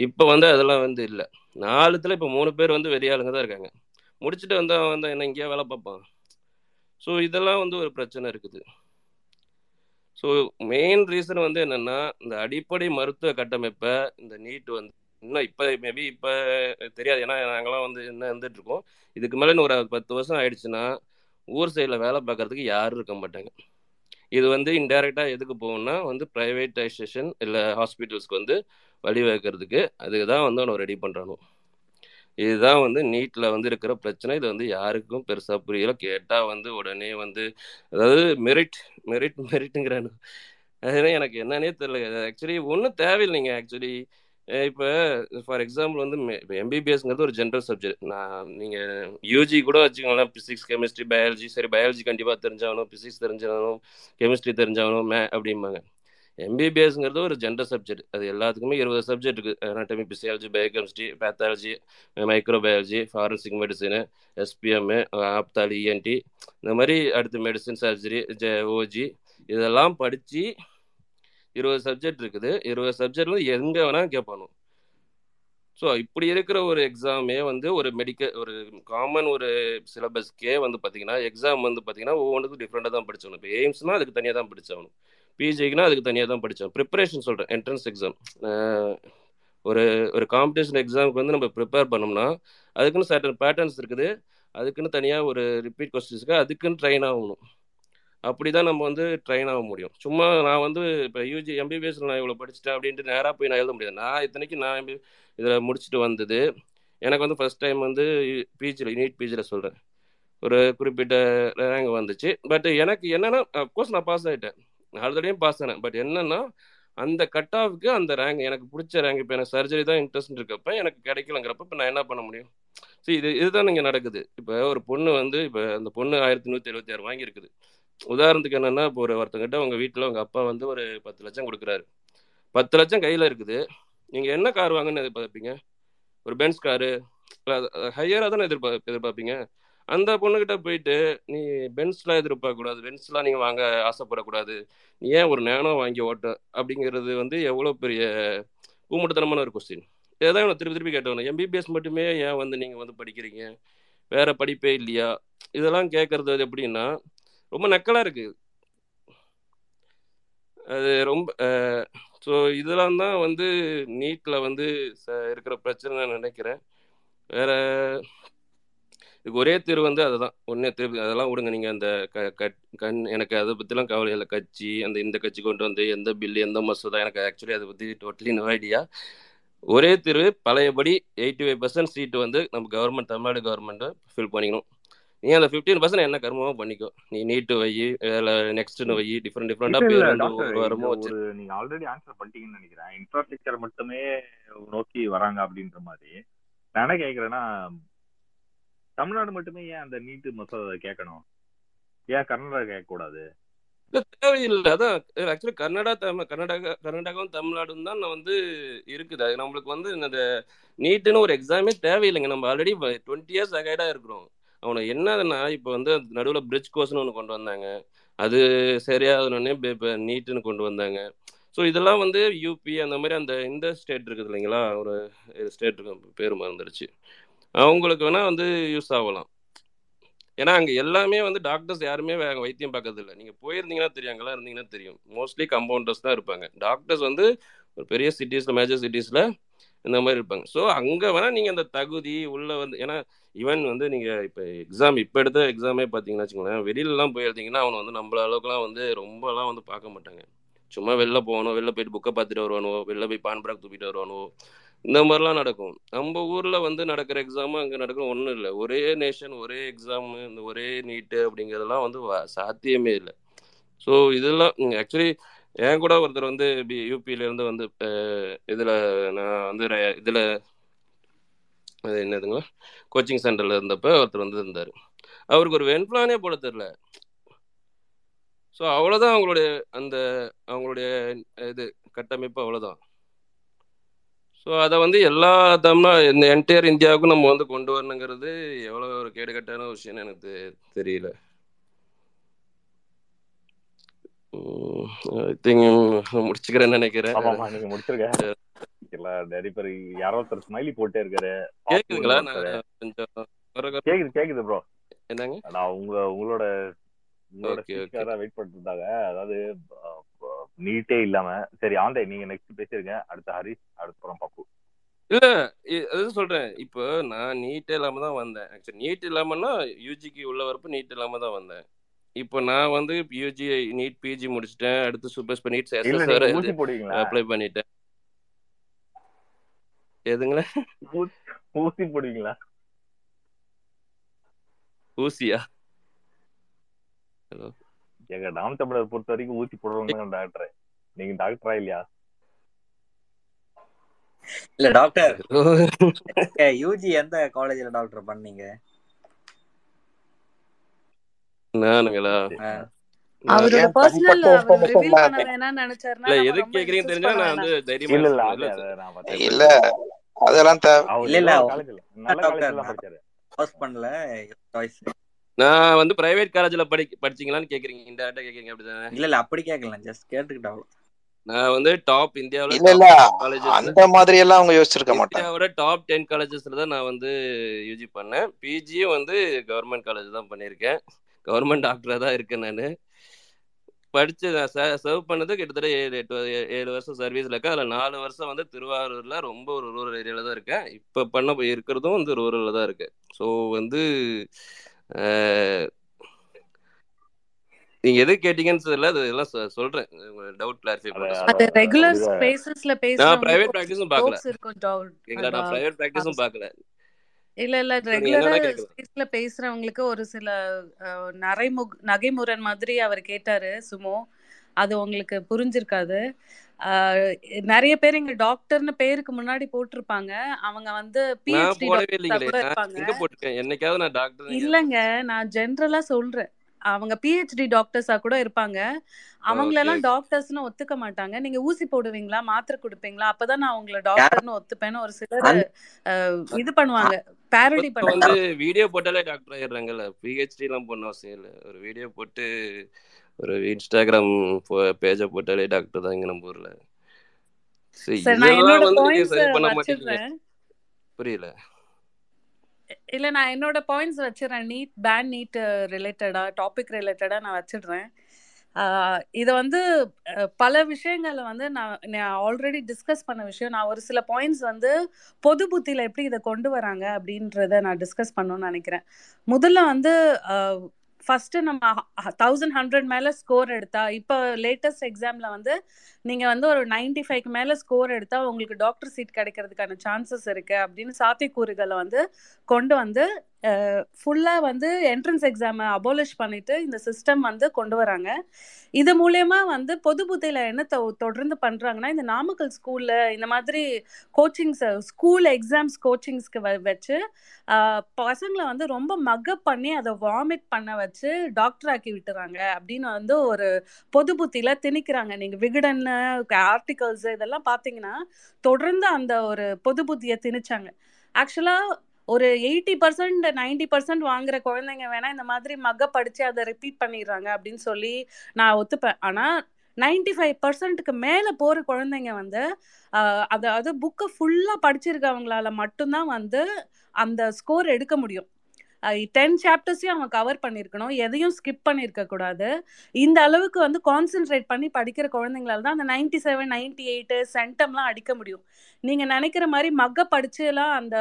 இப்போ வந்து அதெல்லாம் வந்து இல்லை. நாலுத்துல இப்போ மூணு பேர் வந்து வெளியாளுங்க தான் இருக்காங்க. முடிச்சுட்டு வந்தா வந்து என்ன இங்கேயா வேலை பார்ப்பான். ஸோ இதெல்லாம் வந்து ஒரு பிரச்சனை இருக்குது. ஸோ மெயின் ரீசன் வந்து என்னன்னா இந்த அடிப்படை மருத்துவ கட்டமைப்பை இந்த நீட் வந்து இன்னும் இப்போ மேபி இப்போ தெரியாது. ஏன்னா நாங்களாம் வந்து என்ன இருந்துட்டு இருக்கோம். இதுக்கு மேலே இன்னும் ஒரு பத்து வருஷம் ஆயிடுச்சுன்னா ஊர் சைடில் வேலை பார்க்கறதுக்கு யாரும் இருக்க மாட்டாங்க. இது வந்து இன்டைரக்டாக எதுக்கு போகும்னா வந்து ப்ரைவேட்டைசேஷன் இல்லை ஹாஸ்பிட்டல்ஸ்க்கு வந்து வழிவகுக்கிறதுக்கு அதுக்கு தான் வந்து அவனை ரெடி பண்ணுறானோ இதுதான் வந்து நீட்டில் வந்து இருக்கிற பிரச்சனை. இது வந்து யாருக்கும் பெருசாக புரியல. கேட்டால் வந்து உடனே வந்து அதாவது மெரிட் மெரிட் மெரிட்டுங்கிறானு அது எனக்கு என்னன்னே தெரியல. ஆக்சுவலி ஒன்றும் தேவையில்லைங்க. ஆக்சுவலி இப்போ ஃபார் எக்ஸாம்பிள் வந்து இப்போ எம்பிபிஎஸ்ங்கிறது ஒரு ஜென்ரல் சப்ஜெக்ட் நான் நீங்கள் யூஜி கூட வச்சுக்கோங்களேன் ஃபிசிக்ஸ் கெமிஸ்ட்ரி பயாலஜி சரி பயாலஜி கண்டிப்பாக தெரிஞ்சாகணும் ஃபிசிக்ஸ் தெரிஞ்சாகணும் கெமிஸ்ட்ரி தெரிஞ்சாகணும் மே அப்படிம்பாங்க. எம்பிபிஎஸ்ங்கிறது ஒரு ஜென்ரல் சப்ஜெக்ட் அது எல்லாத்துக்குமே இருபது சப்ஜெக்ட் இருக்குது anatomy physiology biochemistry pathology microbiology forensic medicine SPM ophthal ENT இந்த மாதிரி அடுத்து மெடிசன் சர்ஜரி ஜே ஓஜி இதெல்லாம் படித்து இருபது சப்ஜெக்ட் இருக்குது. இருபது சப்ஜெக்ட்ல எங்கே வேணால் கேட்பானோ ஸோ இப்படி இருக்கிற ஒரு எக்ஸாமே வந்து ஒரு மெடிக்கல் ஒரு காமன் ஒரு சிலபஸ்க்கே வந்து பார்த்தீங்கன்னா எக்ஸாம் வந்து பார்த்தீங்கன்னா ஒவ்வொன்றுக்கும் டிஃப்ரெண்டாக தான் படிச்சவனும். இப்போ எய்ம்ஸ்னால் அதுக்கு தனியாக தான் படித்தவனும் பிஜிக்குனா அதுக்கு தனியாக தான் படித்தோம் ப்ரிப்பரேஷன் சொல்கிறேன் என்ட்ரன்ஸ் எக்ஸாம் ஒரு ஒரு காம்படிஷன் எக்ஸாமுக்கு வந்து நம்ம ப்ரிப்பேர் பண்ணோம்னா அதுக்குன்னு சர்டன் பேட்டர்ன்ஸ் இருக்குது. அதுக்குன்னு தனியாக ஒரு ரிப்பீட் கொஸ்டின்ஸ்க்கு அதுக்குன்னு ட்ரெயின் ஆகணும். அப்படிதான் நம்ம வந்து ட்ரெயின் ஆக முடியும். சும்மா நான் வந்து இப்போ யூஜி எம்பிபிஎஸ்ல நான் இவ்வளோ படிச்சுட்டேன் அப்படின்ட்டு நேராக போய் நான் எழுத முடியாது. நான் இத்தனைக்கு நான் எம்பி இதில் முடிச்சுட்டு வந்தது. எனக்கு வந்து ஃபர்ஸ்ட் டைம் வந்து பிஜியில் நீட் பிஜியில் சொல்கிறேன் ஒரு குறிப்பிட்ட ரேங்க் வந்துச்சு. பட் எனக்கு என்னென்னா அஃப்கோர்ஸ் நான் பாஸ் ஆகிட்டேன் ஆல்ரெடியும் பாஸ் ஆனேன். பட் என்னென்னா அந்த கட் ஆஃப்க்கு அந்த ரேங்க் எனக்கு பிடிச்ச ரேங்க் இப்போ எனக்கு சர்ஜரி தான் இன்ட்ரெஸ்ட் இருக்கப்ப எனக்கு கிடைக்கலங்கிறப்ப இப்போ நான் என்ன பண்ண முடியும்? ஸோ இது இதுதான் இங்கே நடக்குது. இப்போ ஒரு பொண்ணு வந்து இப்போ அந்த பொண்ணு ஆயிரத்தி நூற்றி எழுபத்தி ஆறு வாங்கியிருக்குது. உதாரணத்துக்கு என்னன்னா இப்போ ஒரு ஒருத்தங்கிட்ட உங்கள் வீட்டில் உங்கள் அப்பா வந்து ஒரு பத்து லட்சம் கொடுக்குறாரு. பத்து லட்சம் கையில் இருக்குது. நீங்கள் என்ன கார் வாங்கன்னு எதிர்பார்ப்பீங்க? ஒரு பென்ஸ் காரு ஹையராக தானே எதிர்பார்ப்பு எதிர்பார்ப்பீங்க? அந்த பொண்ணுகிட்ட போயிட்டு நீ பென்ஸ்லாம் எதிர்பார்க்க கூடாது. பென்ஸ்லாம் நீங்கள் வாங்க ஆசைப்படக்கூடாது. நீ ஏன் ஒரு நேனோ வாங்கி ஓட்ட? அப்படிங்கிறது வந்து எவ்வளோ பெரிய ஊமுட்டத்தனமான ஒரு கொஸ்டின் இதான் நான் திருப்பி திருப்பி கேட்டவன எம்பிபிஎஸ் மட்டுமே ஏன் வந்து நீங்கள் வந்து படிக்கிறீங்க? வேற படிப்பே இல்லையா? இதெல்லாம் கேட்கறது எப்படின்னா ரொம்ப நக்கலாக இருக்குது அது ரொம்ப ஸோ இதெல்லாம் தான் வந்து நீட்டில் வந்து ச- இருக்கிற பிரச்சனை நான் நினைக்கிறேன். வேற இதுக்கு ஒரே தீர்வு வந்து அதுதான். ஒன்றே தீர்வு அதெல்லாம் விடுங்க. நீங்கள் அந்த க கட் கண் எனக்கு அதை பற்றிலாம் கவலை இல்லை. கட்சி அந்த இந்த கட்சி கொண்டு வந்து எந்த பில்லு எந்த மசோதா எனக்கு ஆக்சுவலி அதை பற்றி டோட்டலி நோ ஐடியா ஒரே தீர்வு பழையபடி எயிட்டி ஃபைவ் பர்சன்ட் சீட்டு வந்து நம்ம கவர்மெண்ட் தமிழ்நாடு கவர்மெண்ட்டை ஃபில் பண்ணிக்கணும். நீ அந்த ஃபிஃப்டீன் பர்சன்ட் என்ன கர்மமோ பண்ணிக்கோ. நீ நீட்டு வை நெக்ஸ்ட்னு வை டிஃப்ரெண்ட் ஒரு வாரமோ ஒரு நீங்க ஆல்ரெடி ஆன்சர் பண்ணிட்டீங்கன்னு நினைக்கிறேன். இன்ஃப்ராஸ்ட்ரக்சர் மட்டுமே நோக்கி வராங்க அப்படின்ற மாதிரி. நான் என்ன கேக்குறேன்னா தமிழ்நாடு மட்டுமே ஏன் அந்த நீட்டு மசோதா கேட்கணும்? ஏன் கர்நாடகா கேட்க கூடாது இல்ல தேவையில்லை. அதான் ஆக்சுவலி கர்நாடகா தமிழ் கர்நாடகா கர்நாடகாவும் தமிழ்நாடும் தான் வந்து இருக்குது. அது நம்மளுக்கு வந்து இந்த நீட்டுன்னு ஒரு எக்ஸாமே தேவையில்லைங்க. நம்ம ஆல்ரெடி டுவெண்ட்டி இயர்ஸ் அகைடாக இருக்கிறோம். அவனை என்னதுன்னா இப்போ வந்து நடுவில் பிரிட்ஜ் கோர்ஸ்னு ஒன்று கொண்டு வந்தாங்க. அது சரியாகணுன்னே இப்போ நீட்டுன்னு கொண்டு வந்தாங்க. ஸோ இதெல்லாம் வந்து யூபி அந்த மாதிரி அந்த இந்த ஸ்டேட் இருக்குது இல்லைங்களா? ஒரு ஸ்டேட் இருக்கு பேர் மறந்துடுச்சு அவங்களுக்கு வேணால் வந்து யூஸ் ஆகலாம். ஏன்னா அங்கே எல்லாமே வந்து டாக்டர்ஸ் யாருமே வைத்தியம் பார்க்கறது இல்லை. நீங்கள் போயிருந்தீங்கன்னா தெரியும் அங்கெல்லாம் இருந்தீங்கன்னா தெரியும். மோஸ்ட்லி கம்பவுண்டர்ஸ் தான் இருப்பாங்க. டாக்டர்ஸ் வந்து ஒரு பெரிய சிட்டிஸில் மேஜர் சிட்டிஸில் இந்த மாதிரி இருப்பாங்க. ஸோ அங்கே வேணால் நீங்கள் அந்த தகுதி உள்ளே வந்து ஏன்னா ஈவன் வந்து நீங்கள் இப்போ எக்ஸாம் இப்போ எடுத்த எக்ஸாமே பார்த்தீங்கன்னா வச்சுக்கோங்களேன் வெளியிலலாம் போய் எழுதிங்கன்னா அவனை வந்து நம்மள அளவுக்குலாம் வந்து ரொம்பலாம் வந்து பார்க்க மாட்டாங்க. சும்மா வெளில போகணும் வெளில போயிட்டு புக்கை பார்த்துட்டு வருவானோ வெளில போய் பான் பிராக் தூக்கிட்டு வருவானோ இந்த மாதிரிலாம் நடக்கும். நம்ம ஊரில் வந்து நடக்கிற எக்ஸாமும் அங்கே நடக்கிற ஒன்றும் இல்லை. ஒரே நேஷன் ஒரே எக்ஸாமு இந்த ஒரே நீட்டு அப்படிங்கிறதெல்லாம் வந்து சாத்தியமே இல்லை. ஸோ இதெல்லாம் ஆக்சுவலி என் கூட ஒருத்தர் வந்து பி யூபியிலேருந்து வந்து இதில் நான் வந்து இதில் அது என்னதுங்களா? கோச்சிங் சென்டரில் இருந்தப்ப ஒருத்தர் வந்து இருந்தார். அவருக்கு ஒரு வெண்பிளானே போட தெரில. ஸோ அவ்வளோதான் அவங்களுடைய அந்த அவங்களுடைய இது கட்டமைப்பு அவ்வளோதான் ஸோ அதை வந்து எல்லா தமிழா இந்த என்டையர் இந்தியாவுக்கும் நம்ம வந்து கொண்டு வரணுங்கிறது எவ்வளோ ஒரு கேடுகட்டான விஷயம்னு எனக்கு தெரியல ஐ திங்க் முடிச்சுக்கிறேன்னு நினைக்கிறேன். ஆமா நீங்க முடிச்சிருக்க இல்ல நிறைய பேர் யாரோ ஒருத்தர் ஸ்மைலி போட்டே இருக்காரு. கேக்குதுங்களா? கேக்குது கேக்குது ப்ரோ என்னங்க? நான் உங்க உங்களோட உங்களோட வெயிட் பண்ணிட்டு இருந்தாங்க அதாவது நீட்டே இல்லாம சரி ஆண்டே நீங்க நெக்ஸ்ட் பேசிருங்க. அடுத்து ஹரிஷ் அடுத்த புறம் பப்பு. இல்ல அது சொல்றேன். இப்போ நான் நீட் இல்லாம தான் வந்தேன். ஆக்சுவலி நீட் இல்லாமன்னா யூஜிக்கு உள்ள வரப்ப நீட் இல்லாம தான் வந்தேன். இப்போ நான் வந்து யூஜி நீட் பிஜி முடிச்சிட்டேன். அடுத்து சூப்பர் இப்போ நீட் போடுவீங்களா? அப்ளை பண்ணிட்டேன். எதுங்களா? ஊசி போடுவீங்களா? ஊசியா? ஹலோ எங்க நாம் தமிழர் பொறுத்த வரைக்கும் ஊசி போடுறவங்க டாக்டர். நீங்க டாக்டரா இல்லையா? இல்ல டாக்டர். யூஜி எந்த காலேஜ்ல டாக்டர் பண்ணீங்க? நானுங்களா? அவரோட பர்சனல் ரிவீல் பண்ண வேணாம்னு நினைச்சாருன்னா இல்ல கேக்குறீங்கன்னு இன்சிஸ்ட் தெரிஞ்சா நான் வந்து தைரியமா இல்ல இல்ல நான் பார்த்தேன் இல்ல அதெல்லாம் தேவை அவர் இல்ல இல்ல நல்ல காலேஜ்ல நல்ல டாக்டர் காலேஜ்ல தான் படிச்சாரு. பாஸ் பண்ணல சாய்ஸ் நான் வந்து பிரைவேட் காலேஜ்ல படி படிச்சீங்களான்னு கேக்குறீங்க. இன்டெரக்டா கேக்குறீங்க அப்படிதானே? இல்ல இல்ல அப்படி கேட்கல ஜஸ்ட் கேட்டுக்கிட்டா அவ்வளவு. நான் வந்து டாப் இந்தியாவுல இல்ல இல்ல அந்த மாதிரி எல்லாம் அவங்க யோசிச்சிருக்க மாட்டாங்க. இந்தியாவோட டாப் டென் காலேஜஸ்ல தான் நான் வந்து யூஜி பண்ணேன். பிஜியும் வந்து கவர்மெண்ட் காலேஜ் தான் பண்ணியிருக்கேன். கவர்மெண்ட் டாக்டரா தான் இருக்கேன் நான். படிச்சு சர்வ் பண்ணது கிட்டத்தட்ட ஏழு எட்டு ஏழு வருஷம் சர்வீஸ்ல இருக்கேன். அதுல நாலு வருஷம் வந்து திருவாரூர்ல ரொம்ப ஒரு ரூரல் ஏரியால தான் இருக்கேன். இப்ப பண்ண போய் இருக்கிறதும் வந்து ரூரல்ல தான் இருக்கு. ஸோ வந்து நீங்க எது கேட்டீங்கன்னு தெரியல. அது எல்லாம் சொல்றேன். டவுட் கிளாரிஃபை பண்ண ரெகுலர் இத ஸ்பேசஸ்ல நான் பிரைவேட் ப்ராக்டிஸும் பார்க்கல. நான் பிரைவேட் ப்ராக்டிஸும் பார்க்கல. இல்ல இல்ல. ரெகுலரா ஸ்பேஸ்ல பேசுறவங்களுக்கு ஒரு சில நரைமுக நகைமுரண் மாதிரி அவர் கேட்டாரு சுமோ. அது உங்களுக்கு புரிஞ்சிருக்காது. நிறைய பேர் இங்க டாக்டர்னு பேருக்கு முன்னாடி போட்டிருப்பாங்க. அவங்க வந்து பிஹெச்டி இல்லைங்களே. கூட இருப்பாங்க. டாக்டர் இல்லங்க நான் ஜென்ரலா சொல்றேன். அவங்க பிஹெச்டி டாக்டர்ஸா கூட இருப்பாங்க. ஓகே அவங்களெல்லாம் டாக்டர்ஸ்னு ஒத்துக்க மாட்டாங்க. நீங்க ஊசி போடுவீங்களா? மாத்திரை கொடுப்பீங்களா? அப்பதான் நான் உங்களை டாக்டர்னு ஒத்துப்பேன்னு ஒரு சிலர் இது பண்ணுவாங்க. பேரடி இப்ப வந்து பண்ணுவாங்க வீடியோ போட்டாலே டாக்டர் ஆயிடுறாங்கல்ல. பிஹெச்டி எல்லாம் பண்ண அவசியம் இல்லை. ஒரு வீடியோ போட்டு ஒரு இன்ஸ்டாகிராம் பேஜை போட்டாலே டாக்டர் தான் இங்க நம்ம ஊர்ல. புரியல. இல்ல நான் என்னோட பாயிண்ட்ஸ் வச்சிடுறேன். நீட் பேன் நீட் ரிலேட்டடா டாபிக் ரிலேட்டடா நான் வச்சிடுறேன். இதை வந்து பல விஷயங்களை வந்து நான் நான் ஆல்ரெடி டிஸ்கஸ் பண்ண விஷயம். நான் ஒரு சில பாயிண்ட்ஸ் வந்து பொது புத்தியில எப்படி இதை கொண்டு வராங்க அப்படின்றத நான் டிஸ்கஸ் பண்ணணும்னு நினைக்கிறேன். முதல்ல வந்து ஃபர்ஸ்ட் நம்ம தௌசண்ட் ஹண்ட்ரட் மேல ஸ்கோர் எடுத்தா இப்போ லேட்டஸ்ட் எக்ஸாம்ல வந்து நீங்க வந்து ஒரு நைன்டி ஃபைவ்க்கு மேல ஸ்கோர் எடுத்தா உங்களுக்கு டாக்டர் சீட் கிடைக்கிறதுக்கான சான்சஸ் இருக்கு அப்படின்னு சாத்தியக்கூறுகளை வந்து கொண்டு வந்து ஃபுல்லாக வந்து என்ட்ரன்ஸ் எக்ஸாமை அபோலிஷ் பண்ணிட்டு இந்த சிஸ்டம் வந்து கொண்டு வராங்க. இது மூலயமா வந்து பொது புத்தியில் என்ன தொ- தொடர்ந்து பண்ணுறாங்கன்னா இந்த நாமக்கல் ஸ்கூலில் இந்த மாதிரி கோச்சிங்ஸ் ஸ்கூல் எக்ஸாம்ஸ் கோச்சிங்ஸ்க்கு வச்சு பசங்களை வந்து ரொம்ப மக்கப் பண்ணி அதை வாமிட் பண்ண வச்சு டாக்டர் ஆக்கி விட்டுறாங்க அப்படின்னு வந்து ஒரு பொது புத்தியில் திணிக்கிறாங்க. நீங்கள் விகடன் ஆர்டிகல்ஸ் இதெல்லாம் பார்த்தீங்கன்னா தொடர்ந்து அந்த ஒரு பொது புத்தியை திணிச்சாங்க. ஆக்சுவலாக ஒரு எயிட்டி பர்சன்ட் நைன்டி பர்சன்ட் வாங்குற குழந்தைங்க வேணா இந்த மாதிரி மக படிச்சு அதை ரிப்பீட் பண்ணிடுறாங்க அப்படின்னு சொல்லி நான் ஒத்துப்பேன். ஆனா நைன்டி ஃபைவ் பர்சன்ட்டுக்கு மேலே போகிற குழந்தைங்க வந்து அதாவது புக்கை ஃபுல்லாக படிச்சிருக்கவங்களால மட்டும்தான் வந்து அந்த ஸ்கோர் எடுக்க முடியும். டென் சாப்டர்ஸையும் அவங்க கவர் பண்ணியிருக்கணும் எதையும் ஸ்கிப் பண்ணியிருக்க கூடாது. இந்த அளவுக்கு வந்து கான்சென்ட்ரேட் பண்ணி படிக்கிற குழந்தைங்களால தான் அந்த நைன்டி செவன் நைன்டி எயிட்டு சென்டம்லாம் அடிக்க முடியும். நீங்கள் நினைக்கிற மாதிரி மக்க படிச்சுலாம் அந்த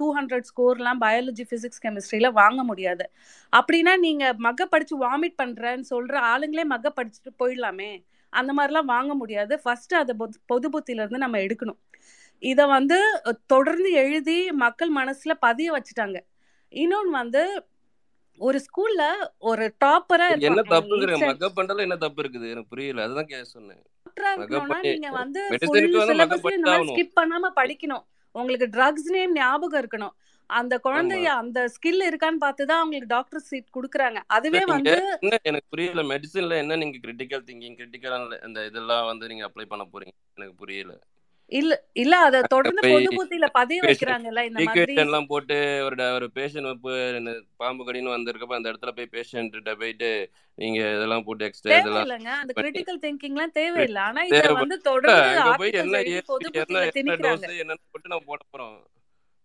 டூ ஹண்ட்ரட் ஸ்கோர்லாம் பயாலஜி ஃபிசிக்ஸ் கெமிஸ்ட்ரியில் வாங்க முடியாது. அப்படின்னா நீங்கள் மக்க படித்து வாமிட் பண்ணுறேன்னு சொல்கிற ஆளுங்களே மக்க படிச்சுட்டு போயிடலாமே. அந்த மாதிரிலாம் வாங்க முடியாது. ஃபஸ்ட்டு அதை பொது பொது புத்தியிலேருந்து நம்ம எடுக்கணும். இதை வந்து தொடர்ந்து எழுதி மக்கள் மனசில் பதிய வச்சுட்டாங்க. இன்னொன்று வந்து ஒரு ஸ்கூல்ல ஒரு டாப்பரா என்ன தப்புங்கிறீங்க நீட் மக்கப் பண்றதுல என்ன தப்பு இருக்குது? எனக்கு புரியல. அதுதான் கே சொன்னேன். நீங்க வந்து ஸ்கிப் பண்ணாம படிக்கணும். உங்களுக்கு ட்ரக்ஸ் நேம் ஞாபகம் இருக்கணும். அந்த குழந்தைய அந்த ஸ்கில் இருக்கான்னு பார்த்து தான் அவங்களுக்கு டாக்டர் சீட் கொடுக்குறாங்க. அதுவே வந்து எனக்கு புரியல. மெடிசின்ல என்ன நீங்க கிரிட்டிக்கல் திங்கிங் கிரிட்டிக்கல் அந்த இதெல்லாம் வந்து நீங்க அப்ளை பண்ண போறீங்க? எனக்கு புரியல. இல்ல இல்ல அத தொடர்ந்து பொது புத்தியில பதிய வைக்கிறாங்கல்ல இந்த மாதிரி. எல்லாம் போட்டு ஒரு ஒரு பேஷண்ட் பாம்பு கடின்னு வந்திருக்கப்ப அந்த இடத்துல போய் பேஷண்ட்ட போயிட்டு நீங்க இதெல்லாம் போட்டு எக்ஸ்ட்ரா இதெல்லாம் தேவையில்லைங்க. அந்த கிரிட்டிக்கல் திங்கிங்லாம் தேவையில்லை. ஆனா இத வந்து தொடர்ந்து போய் என்ன போட்டு நான் போட போறோம்.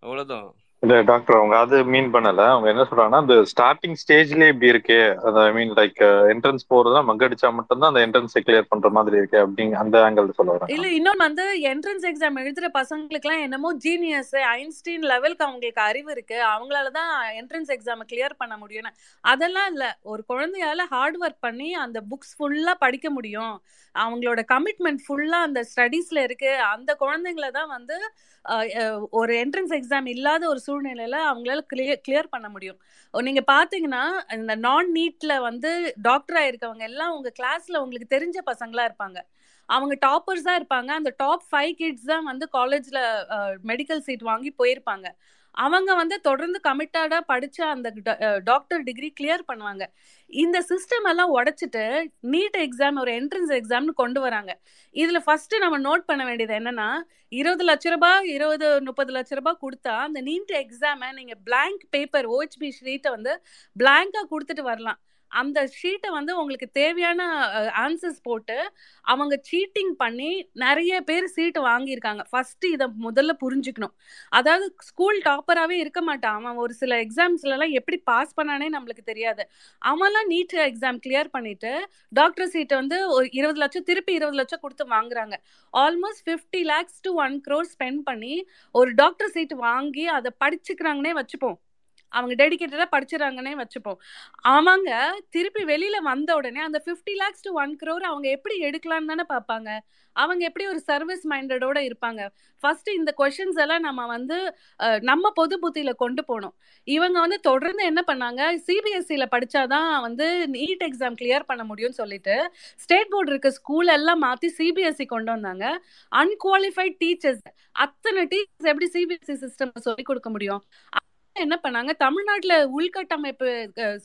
அவ்வளவுதான். இல்ல டாக்டர் அவங்க அது மீன் பண்ணல. அவங்க என்ன சொல்றாங்கன்னா அந்த ஸ்டார்டிங் ஸ்டேஜ்லயே இப்படி இருக்கே. அது ஐ மீன் லைக் என்ட்ரன்ஸ் போறதா மக்கடிச்சா மட்டும்தான் அந்த என்ட்ரன்ஸ் கிளியர் பண்ற மாதிரி இருக்கு அப்படிங்க அந்த ஆங்கிள் சொல்லுவாங்க இல்ல இன்னொன்னு வந்து என்ட்ரன்ஸ் எக்ஸாம் எழுதுற பசங்களுக்கு எல்லாம் என்னமோ ஜீனியஸ் ஐன்ஸ்டீன் லெவலுக்கு அவங்களுக்கு அறிவு இருக்கு. அவங்களால தான் என்ட்ரன்ஸ் எக்ஸாம் கிளியர் பண்ண முடியும்னு. அதெல்லாம் இல்ல. ஒரு குழந்தையால ஹார்ட் ஒர்க் பண்ணி அந்த புக்ஸ் ஃபுல்லா படிக்க முடியும். அவங்களோட கமிட்மெண்ட் ஃபுல்லா அந்த ஸ்டடீஸ்ல இருக்கு. அந்த குழந்தைங்கள தான் வந்து ஒரு என்ட்ரன்ஸ் எக்ஸாம் இல்லாத ஒரு சூழ்நிலையில அவங்களால கிளியர் கிளியர் பண்ண முடியும். நீங்க பாத்தீங்கன்னா இந்த நான் நீட்ல வந்து டாக்டர் ஆயிருக்கவங்க எல்லாம் உங்க கிளாஸ்ல உங்களுக்கு தெரிஞ்ச பசங்களா இருப்பாங்க. அவங்க டாப்பர்ஸ் தான் இருப்பாங்க. அந்த டாப் ஃபைவ் கிட்ஸ் தான் வந்து காலேஜ்ல மெடிக்கல் சீட் வாங்கி போயிருப்பாங்க. அவங்க வந்து தொடர்ந்து கமிட்டடா படிச்ச அந்த டாக்டர் டிகிரி கிளியர் பண்ணுவாங்க. இந்த சிஸ்டம் எல்லாம் உடைச்சிட்டு நீட் எக்ஸாம் ஒரு என்ட்ரன்ஸ் எக்ஸாம்னு கொண்டு வராங்க. இதுல ஃபர்ஸ்ட் நம்ம நோட் பண்ண வேண்டியது என்னன்னா இருபது லட்ச ரூபாய் இருபது முப்பது லட்ச ரூபாய் கொடுத்தா அந்த நீட் எக்ஸாமை நீங்க பிளாங்க் பேப்பர் ஓஹெச்பி ஷீட்டை வந்து பிளாங்கா கொடுத்துட்டு வரலாம். அந்த ஷீட்டை வந்து உங்களுக்கு தேவையான ஆன்சர்ஸ் போட்டு அவங்க சீட்டிங் பண்ணி நிறைய பேர் சீட்டு வாங்கியிருக்காங்க. ஃபர்ஸ்ட் இதை முதல்ல புரிஞ்சுக்கணும். அதாவது ஸ்கூல் டாப்பராகவே இருக்க மாட்டான். அவன் ஒரு சில எக்ஸாம்ஸ்லலாம் எப்படி பாஸ் பண்ணானே நம்மளுக்கு தெரியாது. அவன்லாம் நீட் எக்ஸாம் கிளியர் பண்ணிட்டு டாக்டர் சீட்டை வந்து ஒரு இருபது லட்சம் திருப்பி இருபது லட்சம் கொடுத்து வாங்குறாங்க. Almost fifty lakhs to one crore spend பண்ணி ஒரு டாக்டர் சீட் வாங்கி அதை படிச்சுக்கிறாங்கன்னே வச்சுப்போம். அவங்க டெடிக்கேட்டடா படிச்சிடறாங்கன்னே வச்சுப்போம். அவங்க திருப்பி வெளியில வந்த உடனே அந்த fifty lakhs to one crore அவங்க எப்படி எடுக்கலாம்னு தானே பார்ப்பாங்க. அவங்க எப்படி ஒரு சர்வீஸ் மைண்டடோட இருப்பாங்க. ஃபர்ஸ்ட் இந்த கொஷின்ஸ் எல்லாம் நம்ம வந்து நம்ம பொது புத்தியில கொண்டு போனோம் இவங்க வந்து தொடர்ந்து என்ன பண்ணாங்க சிபிஎஸ்சியில் படிச்சாதான் வந்து நீட் எக்ஸாம் கிளியர் பண்ண முடியும்னு சொல்லிட்டு ஸ்டேட் போர்டு இருக்க ஸ்கூல் எல்லாம் மாத்தி சிபிஎஸ்சி கொண்டு வந்தாங்க. அன்குவாலிஃபைட் டீச்சர்ஸ் அத்தனை டீச்சர்ஸ் எப்படி சிபிஎஸ்சி சிஸ்டம் சொல்லிக் கொடுக்க முடியும்? என்ன பண்ணாங்க? தமிழ்நாட்டுல உள்கட்டமைப்பு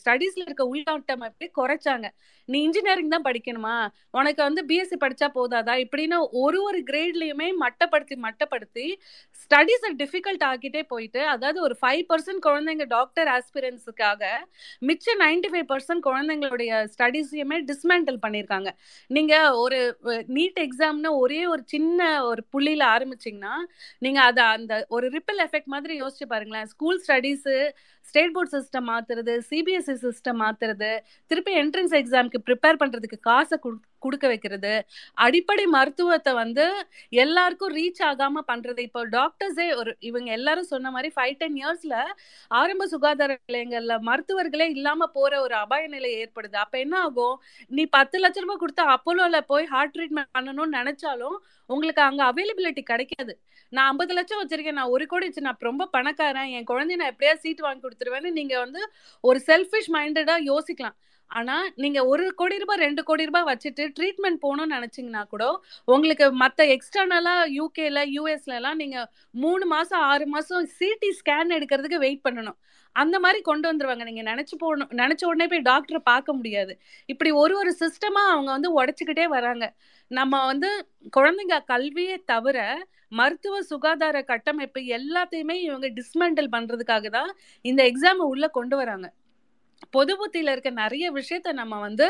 ஸ்டடீஸ்ல இருக்க உள்கட்டமைப்பை குறைச்சாங்க. நீ இன்ஜினியரிங் தான் படிக்கணுமா? உனக்கு வந்து பிஎஸ்சி படிச்சா போதாதா? இப்படின்னு ஒரு ஒரு கிரேட்லயுமே மட்டப்படுத்தி மட்டப்படுத்தி ஸ்டடீஸை டிஃபிகல்ட் ஆக்கிட்டே போயிட்டு அதாவது ஒரு ஃபைவ் பர்சன்ட் குழந்தைங்க டாக்டர் ஆஸ்பிரன்ஸுக்காக மிச்ச நைன்டி ஃபைவ் பர்சன்ட் குழந்தைங்களுடைய ஸ்டடீஸையுமே டிஸ்மேண்டில் பண்ணியிருக்காங்க நீங்க ஒரு நீட் எக்ஸாம்னு ஒரே ஒரு சின்ன ஒரு புள்ளியில ஆரம்பிச்சீங்கன்னா நீங்க அதை அந்த ஒரு ரிப்பிள் எஃபெக்ட் மாதிரி யோசிச்சு பாருங்களேன். School studies state board system மாத்துறது சிபிஎஸ்சி சிஸ்டம் மாத்துறது திருப்பி என்ட்ரன்ஸ் எக்ஸாம்க்கு ப்ரிப்பேர் பண்றதுக்கு காசை குடு- கொடுக்க வைக்கிறது. அடிப்படை மருத்துவத்தை வந்து எல்லாருக்கும் ரீச் ஆகாம பண்றது. இப்போ டாக்டர்ஸே ஒரு இவங்க எல்லாரும் சொன்ன மாதிரி ஃபைவ் டென் இயர்ஸ்ல ஆரம்ப சுகாதார நிலையங்கள்ல மருத்துவர்களே இல்லாம போற ஒரு அபாய நிலை ஏற்படுது. அப்ப என்ன ஆகும்? நீ பத்து லட்ச ரூபாய் கொடுத்தா அப்போலோல போய் ஹார்ட் ட்ரீட்மெண்ட் பண்ணணும்னு நினைச்சாலும் உங்களுக்கு அங்க அவைலபிலிட்டி கிடைக்காது. நான் ஐம்பது லட்சம் வச்சிருக்கேன். நான் ஒரு கோடி வச்சு நான் ரொம்ப பணக்காரன். என் குழந்தைய நான் எப்படியாவது சீட் வாங்கி கொடுத்துருவேன்னு நீங்க வந்து ஒரு செல்ஃபிஷ் மைண்டடா யோசிக்கலாம். ஆனா நீங்க ஒரு கோடி ரூபாய் ரெண்டு கோடி ரூபாய் வச்சுட்டு ட்ரீட்மெண்ட் போகணும்னு நினைச்சீங்கன்னா கூட உங்களுக்கு மத்த எக்ஸ்டர்னலா யூகேல யூஎஸ்ல எல்லாம் நீங்க மூணு மாசம் ஆறு மாசம் சிடி ஸ்கேன் எடுக்கிறதுக்கு வெயிட் பண்ணணும். அந்த மாதிரி கொண்டு வந்துருவாங்க. நீங்க நினைச்சு போகணும் நினைச்ச உடனே போய் டாக்டரை பார்க்க முடியாது. இப்படி ஒரு ஒரு சிஸ்டமா அவங்க வந்து உடைச்சுக்கிட்டே வராங்க. நம்ம வந்து குழந்தைங்க கல்வியை தவிர மருத்துவ சுகாதார கட்டமைப்பு எல்லாத்தையுமே இவங்க டிஸ்மெண்டல் பண்றதுக்காக தான் இந்த எக்ஸாம் உள்ள கொண்டு வராங்க. பொது புத்தியில இருக்க நிறைய விஷயத்த நம்ம வந்து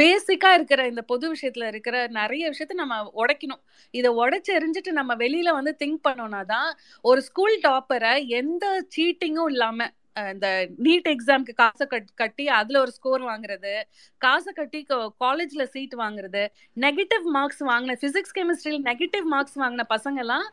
பேசிக்கா இருக்கிற இந்த பொது விஷயத்துல இருக்கிற நிறைய விஷயத்த நம்ம உடைக்கணும். இதை உடைச்சு எரிஞ்சிட்டு நம்ம வெளியில வந்து திங்க் பண்ணோம்னா தான் ஒரு ஸ்கூல் டாப்பரை எந்த சீட்டிங்கும் இல்லாம இந்த நீட் எக்ஸாம்க்கு காசை கட் கட்டி அதுல ஒரு ஸ்கோர் வாங்குறது காசை கட்டி காலேஜ்ல சீட் வாங்குறது நெகட்டிவ் மார்க்ஸ் வாங்கின பிசிக்ஸ் கெமிஸ்ட்ரியில் நெகட்டிவ் மார்க்ஸ் வாங்கின பசங்க எல்லாம்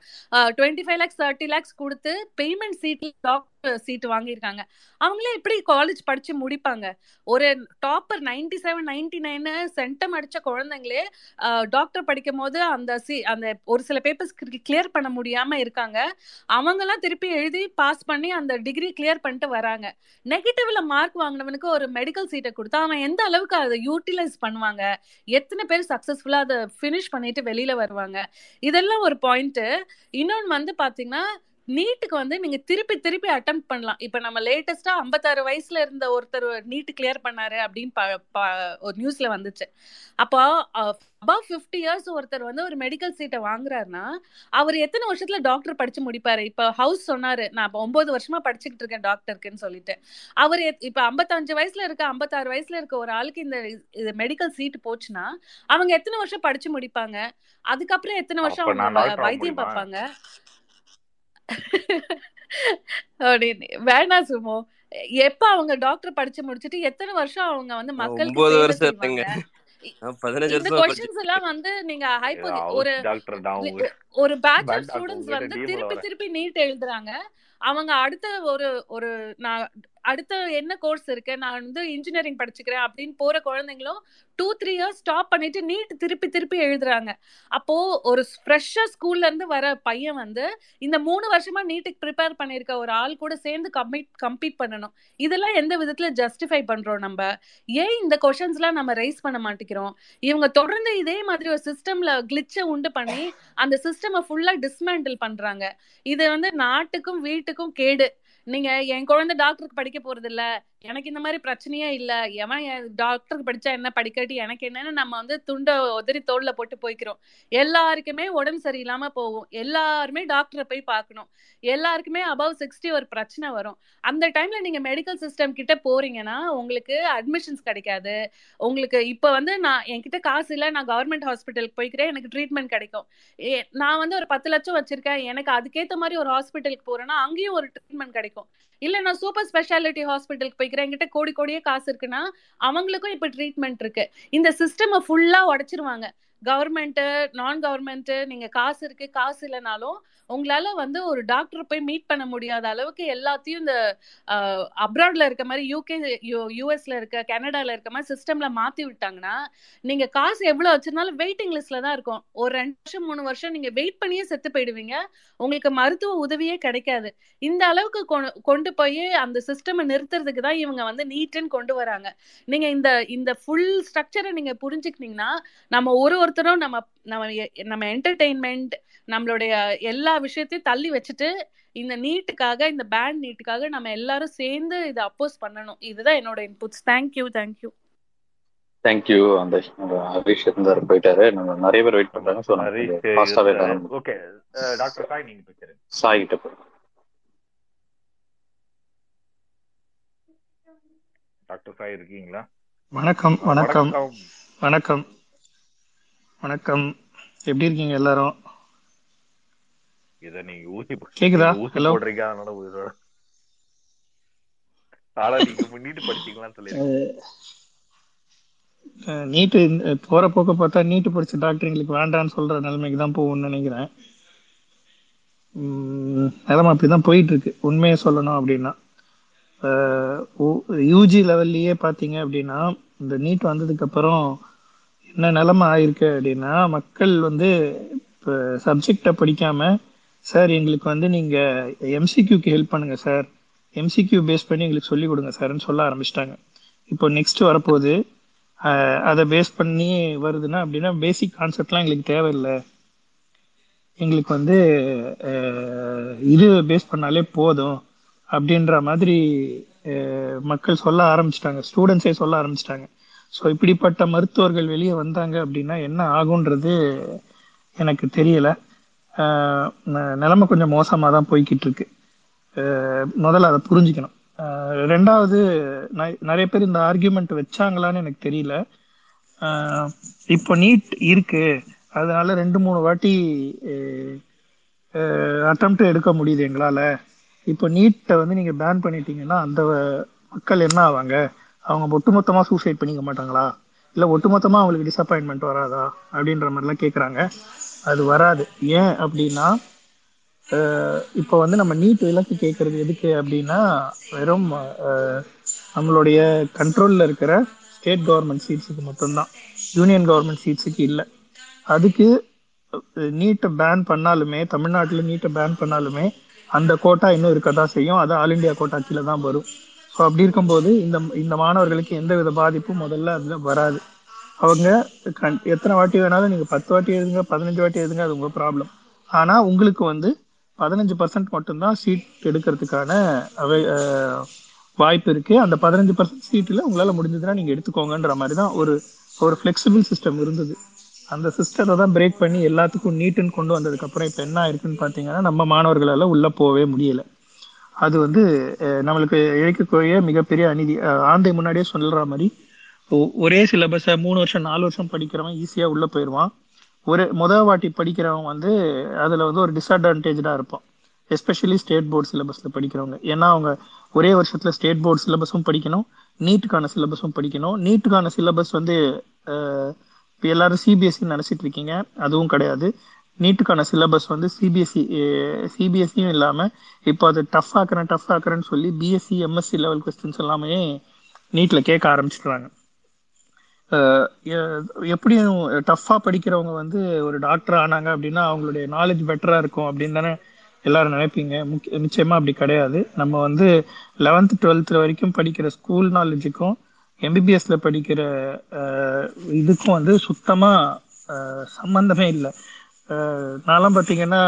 twenty five lakhs thirty lakhs கொடுத்து பேமெண்ட் சீட்ல லாக் சீட் வாங்கியிருக்காங்க. அவங்களே எப்படி காலேஜ் படிச்சு முடிப்பாங்க? ஒரு topper ninety seven ninety nine centum அடிச்ச குழந்தைங்களே டாக்டர் படிக்கும் போது அந்த சி அந்த ஒரு சில பேப்பர்ஸ் கிளியர் பண்ண முடியாம இருக்காங்க. அவங்கெல்லாம் திருப்பி எழுதி பாஸ் பண்ணி அந்த டிகிரி கிளியர் பண்ணிட்டு வராங்க. நெகட்டிவ்ல மார்க் வாங்கினவனுக்கு ஒரு மெடிக்கல் சீட்டை கொடுத்தா அவன் எந்த அளவுக்கு அதை யூட்டிலைஸ் பண்ணுவாங்க? எத்தனை பேர் சக்சஸ்ஃபுல்லா அதை ஃபினிஷ் பண்ணிட்டு வெளியில வருவாங்க? இதெல்லாம் ஒரு பாயிண்ட் இன்னொன்று வந்து பாத்தீங்கன்னா நீட்டுக்கு வந்து நீங்க திருப்பி திருப்பி அட்டம் பண்ணலாம். இப்ப நம்ம லேட்டஸ்டா ஐம்பத்தாறு வயசுல இருந்த ஒருத்தர் நீட் கிளியர் பண்ணாரு அப்படின்னு ஒரு நியூஸ்ல வந்துச்சு. அப்போ அபவ் ஃபிஃப்டி இயர்ஸ் ஒருத்தர் வந்து ஒரு மெடிக்கல் சீட்டை வாங்குறாருன்னா அவர் எத்தனை வருஷத்துல டாக்டர் படிச்சு முடிப்பாரு? இப்ப ஹவுஸ் சொன்னாரு நான் இப்ப ஒன்பது வருஷமா படிச்சுக்கிட்டு இருக்கேன் டாக்டருக்குன்னு சொல்லிட்டு. அவர் இப்ப ஐம்பத்தஞ்சு வயசுல இருக்க ஐம்பத்தாறு வயசுல இருக்க ஒரு ஆளுக்கு இந்த இது மெடிக்கல் சீட் போச்சுன்னா அவங்க எத்தனை வருஷம் படிச்சு முடிப்பாங்க? அதுக்கப்புறம் எத்தனை வருஷம் அவங்க வைத்தியம் பார்ப்பாங்க? அப்படின்னு வேணாம் சுமோ. எப்ப அவங்க டாக்டர் படிச்சு முடிச்சிட்டு எத்தனை வருஷம் அவங்க வந்து மக்களுக்கு வருஷம் இந்த எல்லாம் வந்து நீங்க ஹைப்போ ஒரு ஒரு டாக்டர் ஸ்டூடெண்ட்ஸ் வந்து திருப்பி திருப்பி நீட் எழுதுறாங்க. அவங்க அடுத்த ஒரு ஒரு நான் அடுத்த என்ன கோர்ஸ் இருக்கு? நான் வந்து இன்ஜினியரிங் படிச்சுக்கிறேன் அப்படின்னு போற குழந்தைங்களும் டூ த்ரீ இயர்ஸ் ஸ்டாப் பண்ணிட்டு நீட் திருப்பி திருப்பி எழுதுறாங்க. அப்போ ஒரு ஃப்ரெஷ்ஷா ஸ்கூல்ல இருந்து வர பையன் வந்து இந்த மூணு வருஷமா நீட்டுக்கு ப்ரிப்பேர் பண்ணிருக்க ஒரு ஆள் கூட சேர்ந்து கம்ப்ளீட் கம்ப்ளீட் பண்ணணும். இதெல்லாம் எந்த விதத்துல ஜஸ்டிஃபை பண்றோம் நம்ம? ஏன் இந்த கொஷின்ஸ்லாம் நம்ம ரைஸ் பண்ண மாட்டேங்கிறோம்? இவங்க தொடர்ந்து இதே மாதிரி ஒரு சிஸ்டம்ல கிளிச்சை உண்டு பண்ணி அந்த சிஸ்டமை ஃபுல்லா டிஸ்மேண்டில் பண்றாங்க. இது வந்து நாட்டுக்கும் வீட்டுக்கும் கேடு. நீங்க என் குழந்தை டாக்டருக்கு படிக்க போறது இல்ல எனக்கு இந்த மாதிரி பிரச்சனையே இல்ல. எவன் டாக்டருக்கு படிச்சா என்ன? படிக்காட்டி எனக்கு என்னன்னு நம்ம வந்து துண்டை உதறி தோல்ல போட்டு போய்க்கிறோம். எல்லாருக்குமே உடம்பு சரியில்லாம போகும். எல்லாருமே டாக்டரை போய் பார்க்கணும். எல்லாருக்குமே அபவ் சிக்ஸ்டி ஒரு பிரச்சனை வரும். அந்த டைம்ல நீங்க மெடிக்கல் சிஸ்டம் கிட்ட போறீங்கன்னா உங்களுக்கு அட்மிஷன்ஸ் கிடைக்காது. உங்களுக்கு இப்ப வந்து நான் என்கிட்ட காசு இல்ல நான் கவர்மெண்ட் ஹாஸ்பிட்டலுக்கு போய்க்கிறேன். எனக்கு ட்ரீட்மெண்ட் கிடைக்கும். ஏ- நான் வந்து ஒரு பத்து லட்சம் வச்சிருக்கேன். எனக்கு அதுக்கேத்த மாதிரி ஒரு ஹாஸ்பிட்டலுக்கு போறேன்னா அங்கேயும் ஒரு ட்ரீட்மெண்ட் கிடைக்கும். இல்ல நான் சூப்பர் ஸ்பெஷாலிட்டி ஹாஸ்பிட்டலுக்கு போய் போய்க்கிறேன் என்கிட்ட கோடி கோடியே காசு இருக்குன்னா அவங்களுக்கும் இப்ப ட்ரீட்மெண்ட் இருக்கு. இந்த சிஸ்டம் ஃபுல்லா உடைச்சிருவாங்க. கவர்மெண்ட் நான் கவர்மெண்ட் நீங்க காசு இருக்கு காசு இல்லைனாலும் உங்களால வந்து ஒரு டாக்டர் போய் மீட் பண்ண முடியாத அளவுக்கு எல்லாத்தையும் இந்த அப்ராட்ல இருக்க மாதிரி யூகே யூஎஸ்ல இருக்க கனடால இருக்க மாதிரி சிஸ்டம்ல மாத்தி விட்டாங்கன்னா நீங்க காசு எவ்வளவு வச்சிருந்தாலும் வெயிட்டிங் லிஸ்ட்ல தான் இருக்கும். ஒரு ரெண்டு வருஷம் மூணு வருஷம் நீங்க வெயிட் பண்ணியே செத்து போயிடுவீங்க. உங்களுக்கு மருத்துவ உதவியே கிடைக்காது. இந்த அளவுக்கு கொ- கொண்டு போய் அந்த சிஸ்டம் நிறுத்துறதுக்கு தான் இவங்க வந்து நீட்டுன்னு கொண்டு வராங்க. நீங்க இந்த இந்த ஃபுல் ஸ்ட்ரக்சரை நீங்க புரிஞ்சுக்கிட்டீங்கன்னா நம்ம ஒரு ஒருத்தரும் நம்ம நம்ம நம்ம என்டர்டெயின்மெண்ட் நம்மளுடைய எல்லா விஷயத்தையும் தள்ளி வச்சுட்டு இந்த நீட்டுக்காக இந்த பேண்ட் நீட்டுக்காக நம்ம எல்லாரும் சேர்ந்து இதை அப்போஸ் பண்ணணும். இதுதான் என்னோட இன்புட்ஸ் தேங்க்யூ தேங்க்யூ தேங்க்யூ அந்த ஹரிஷ் இருந்தார் போயிட்டாரு. நம்ம நிறைய பேர் வெயிட் பண்றாங்க. ஹரிஷ் ஃபாஸ்டாவே ஓகே டாக்டர் சாய் நீங்க பேசுறீங்க சாய் கிட்ட போய் டாக்டர் சாய் இருக்கீங்களா? வணக்கம். வணக்கம். வணக்கம். வணக்கம். எப்படி இருக்கீங்க எல்லாரும்? இத நீங்க ஊசி கேக்குதா? ஊசி போடுறீங்க அதனால உயிரோட ஆனா நீங்க முன்னிட்டு படிச்சீங்களான்னு சொல்லிருக்கீங்க நீட்டு போற போக்க பார்த்தா நீட்டு படிச்ச டாக்டர் எங்களுக்கு வேண்டாம்னு சொல்ற நிலைமைக்கு தான் போகும்னு நினைக்கிறேன். நிலைமை அப்படிதான் போயிட்டு இருக்கு உண்மையை சொல்லணும் அப்படின்னா. யூஜி லெவல்லையே பார்த்தீங்க அப்படின்னா இந்த நீட் வந்ததுக்கு அப்புறம் என்ன நிலமை ஆயிருக்கு அப்படின்னா மக்கள் வந்து இப்போ சப்ஜெக்டை படிக்காம சார் எங்களுக்கு வந்து நீங்கள் எம்சிக்யூக்கு ஹெல்ப் பண்ணுங்க சார் எம்சிக்யூ பேஸ் பண்ணி எங்களுக்கு சொல்லிக் கொடுங்க சார்ன்னு சொல்ல ஆரம்பிச்சிட்டாங்க. இப்போ நெக்ஸ்ட் வரப்போகுது. அதை பேஸ் பண்ணி வருதுன்னா அப்படின்னா பேசிக் கான்செப்ட்லாம் எங்களுக்கு தேவையில்லை. எங்களுக்கு வந்து இது பேஸ் பண்ணாலே போதும் அப்படின்ற மாதிரி மக்கள் சொல்ல ஆரம்பிச்சிட்டாங்க. ஸ்டூடெண்ட்ஸே சொல்ல ஆரம்பிச்சிட்டாங்க. ஸோ இப்படிப்பட்ட மருத்துவர்கள் வெளியே வந்தாங்க அப்படின்னா என்ன ஆகுன்றது எனக்கு தெரியல. நிலைமை கொஞ்சம் மோசமாக தான் போய்கிட்டு இருக்கு முதல்ல அதை புரிஞ்சுக்கணும். ரெண்டாவது ந- நிறைய பேர் இந்த ஆர்கியூமெண்ட் வச்சாங்களான்னு எனக்கு தெரியல. இப்போ நீட் இருக்கு. அதனால ரெண்டு மூணு வாட்டி அட்டம் எடுக்க முடியுது எங்களால். இப்போ நீட்டை வந்து நீங்கள் பேன் பண்ணிட்டீங்கன்னா அந்த மக்கள் என்ன ஆவாங்க? அவங்க ஒட்டுமொத்தமா சூசைட் பண்ணிக்க மாட்டாங்களா? இல்ல ஒட்டுமொத்தமா அவங்களுக்கு டிசப்பாயின்மெண்ட் வராதா? அப்படின்ற மாதிரிலாம் கேக்குறாங்க. அது வராது. ஏன் அப்படின்னா இப்போ வந்து நம்ம நீட் இலக்கு கேட்கறது எதுக்கு அப்படின்னா வெறும் நம்மளுடைய கண்ட்ரோல்ல இருக்கிற ஸ்டேட் கவர்மெண்ட் சீட்ஸுக்கு மட்டும்தான். யூனியன் கவர்மெண்ட் சீட்ஸுக்கு இல்லை. அதுக்கு நீட்டை பேன் பண்ணாலுமே தமிழ்நாட்டில் நீட்டை பேன் பண்ணாலுமே அந்த கோட்டா இன்னும் இருக்க தான் செய்யும். அது ஆல் இண்டியா கோட்டா கீழே தான் வரும். ஸோ அப்படி இருக்கும்போது இந்த இந்த மாணவர்களுக்கு எந்த வித பாதிப்பும் முதல்ல அதுல வராது. அவங்க கண் எத்தனை வாட்டி வேணாலும் நீங்க பத்து வாட்டி எழுதுங்க பதினஞ்சு வாட்டி எழுதுங்க அது உங்க ப்ராப்ளம் ஆனா உங்களுக்கு வந்து பதினஞ்சு பர்சன்ட் மட்டும்தான் சீட் எடுக்கிறதுக்கான அவை வாய்ப்பு இருக்கு. அந்த பதினஞ்சு பர்சன்ட் சீட்டில் உங்களால் முடிஞ்சதுன்னா நீங்கள் எடுத்துக்கோங்கன்ற மாதிரி தான் ஒரு ஒரு ஃப்ளெக்சிபிள் சிஸ்டம் இருந்தது. அந்த சிஸ்டத்தை தான் பிரேக் பண்ணி எல்லாத்துக்கும் நீட்டுன்னு கொண்டு வந்ததுக்கப்புறம் இப்போ என்ன ஆயிருக்குன்னு பார்த்தீங்கன்னா நம்ம மாணவர்களால் உள்ளே போகவே முடியலை. அது வந்து நம்மளுக்கு இழைக்கக்கூடிய மிகப்பெரிய அநீதி. ஆந்தை முன்னாடியே சொல்ற மாதிரி ஒரே சிலபஸை மூணு வருஷம் நாலு வருஷம் படிக்கிறவன் ஈஸியாக உள்ள போயிடுவான் ஒரு முத வாட்டி படிக்கிறவன் வந்து அதில் வந்து ஒரு டிஸ்அட்வான்டேஜாக இருப்பான். எஸ்பெஷலி ஸ்டேட் போர்டு சிலபஸில் படிக்கிறவங்க. ஏன்னா அவங்க ஒரே வருஷத்தில் ஸ்டேட் போர்டு சிலபஸும் படிக்கணும் நீட்டுக்கான சிலபஸும் படிக்கணும். நீட்டுக்கான சிலபஸ் வந்து எல்லாரும் சிபிஎஸ்சின்னு நினச்சிட்டு இருக்கீங்க அதுவும் கிடையாது. நீட்டுக்கான சிலபஸ் வந்து சிபிஎஸ்சி சிபிஎஸ்சியும் இல்லாமல் இப்போ அது டஃப் ஆக்குறேன் டஃப் ஆக்குறேன்னு சொல்லி பிஎஸ்சி எம்எஸ்சி லெவல் கொஸ்டின்ஸ் எல்லாமே நீட்டில் கேட்க ஆரம்பிச்சிடுறாங்க. எப்படியும் டஃப்பாக படிக்கிறவங்க வந்து ஒரு டாக்டர் ஆனாங்க அப்படின்னா அவங்களுடைய நாலேஜ் பெட்டராக இருக்கும் அப்படின்னு தானே எல்லாரும் நினைப்பீங்க. முக்கிய நிச்சயமாக அப்படி கிடையாது. நம்ம வந்து லெவன்த்து டுவெல்த்து வரைக்கும் படிக்கிற ஸ்கூல் நாலேஜுக்கும் எம்பிபிஎஸ்ல படிக்கிற இதுக்கும் வந்து சுத்தமாக சம்மந்தமே இல்லை. நான்லாம் பார்த்தீங்கன்னா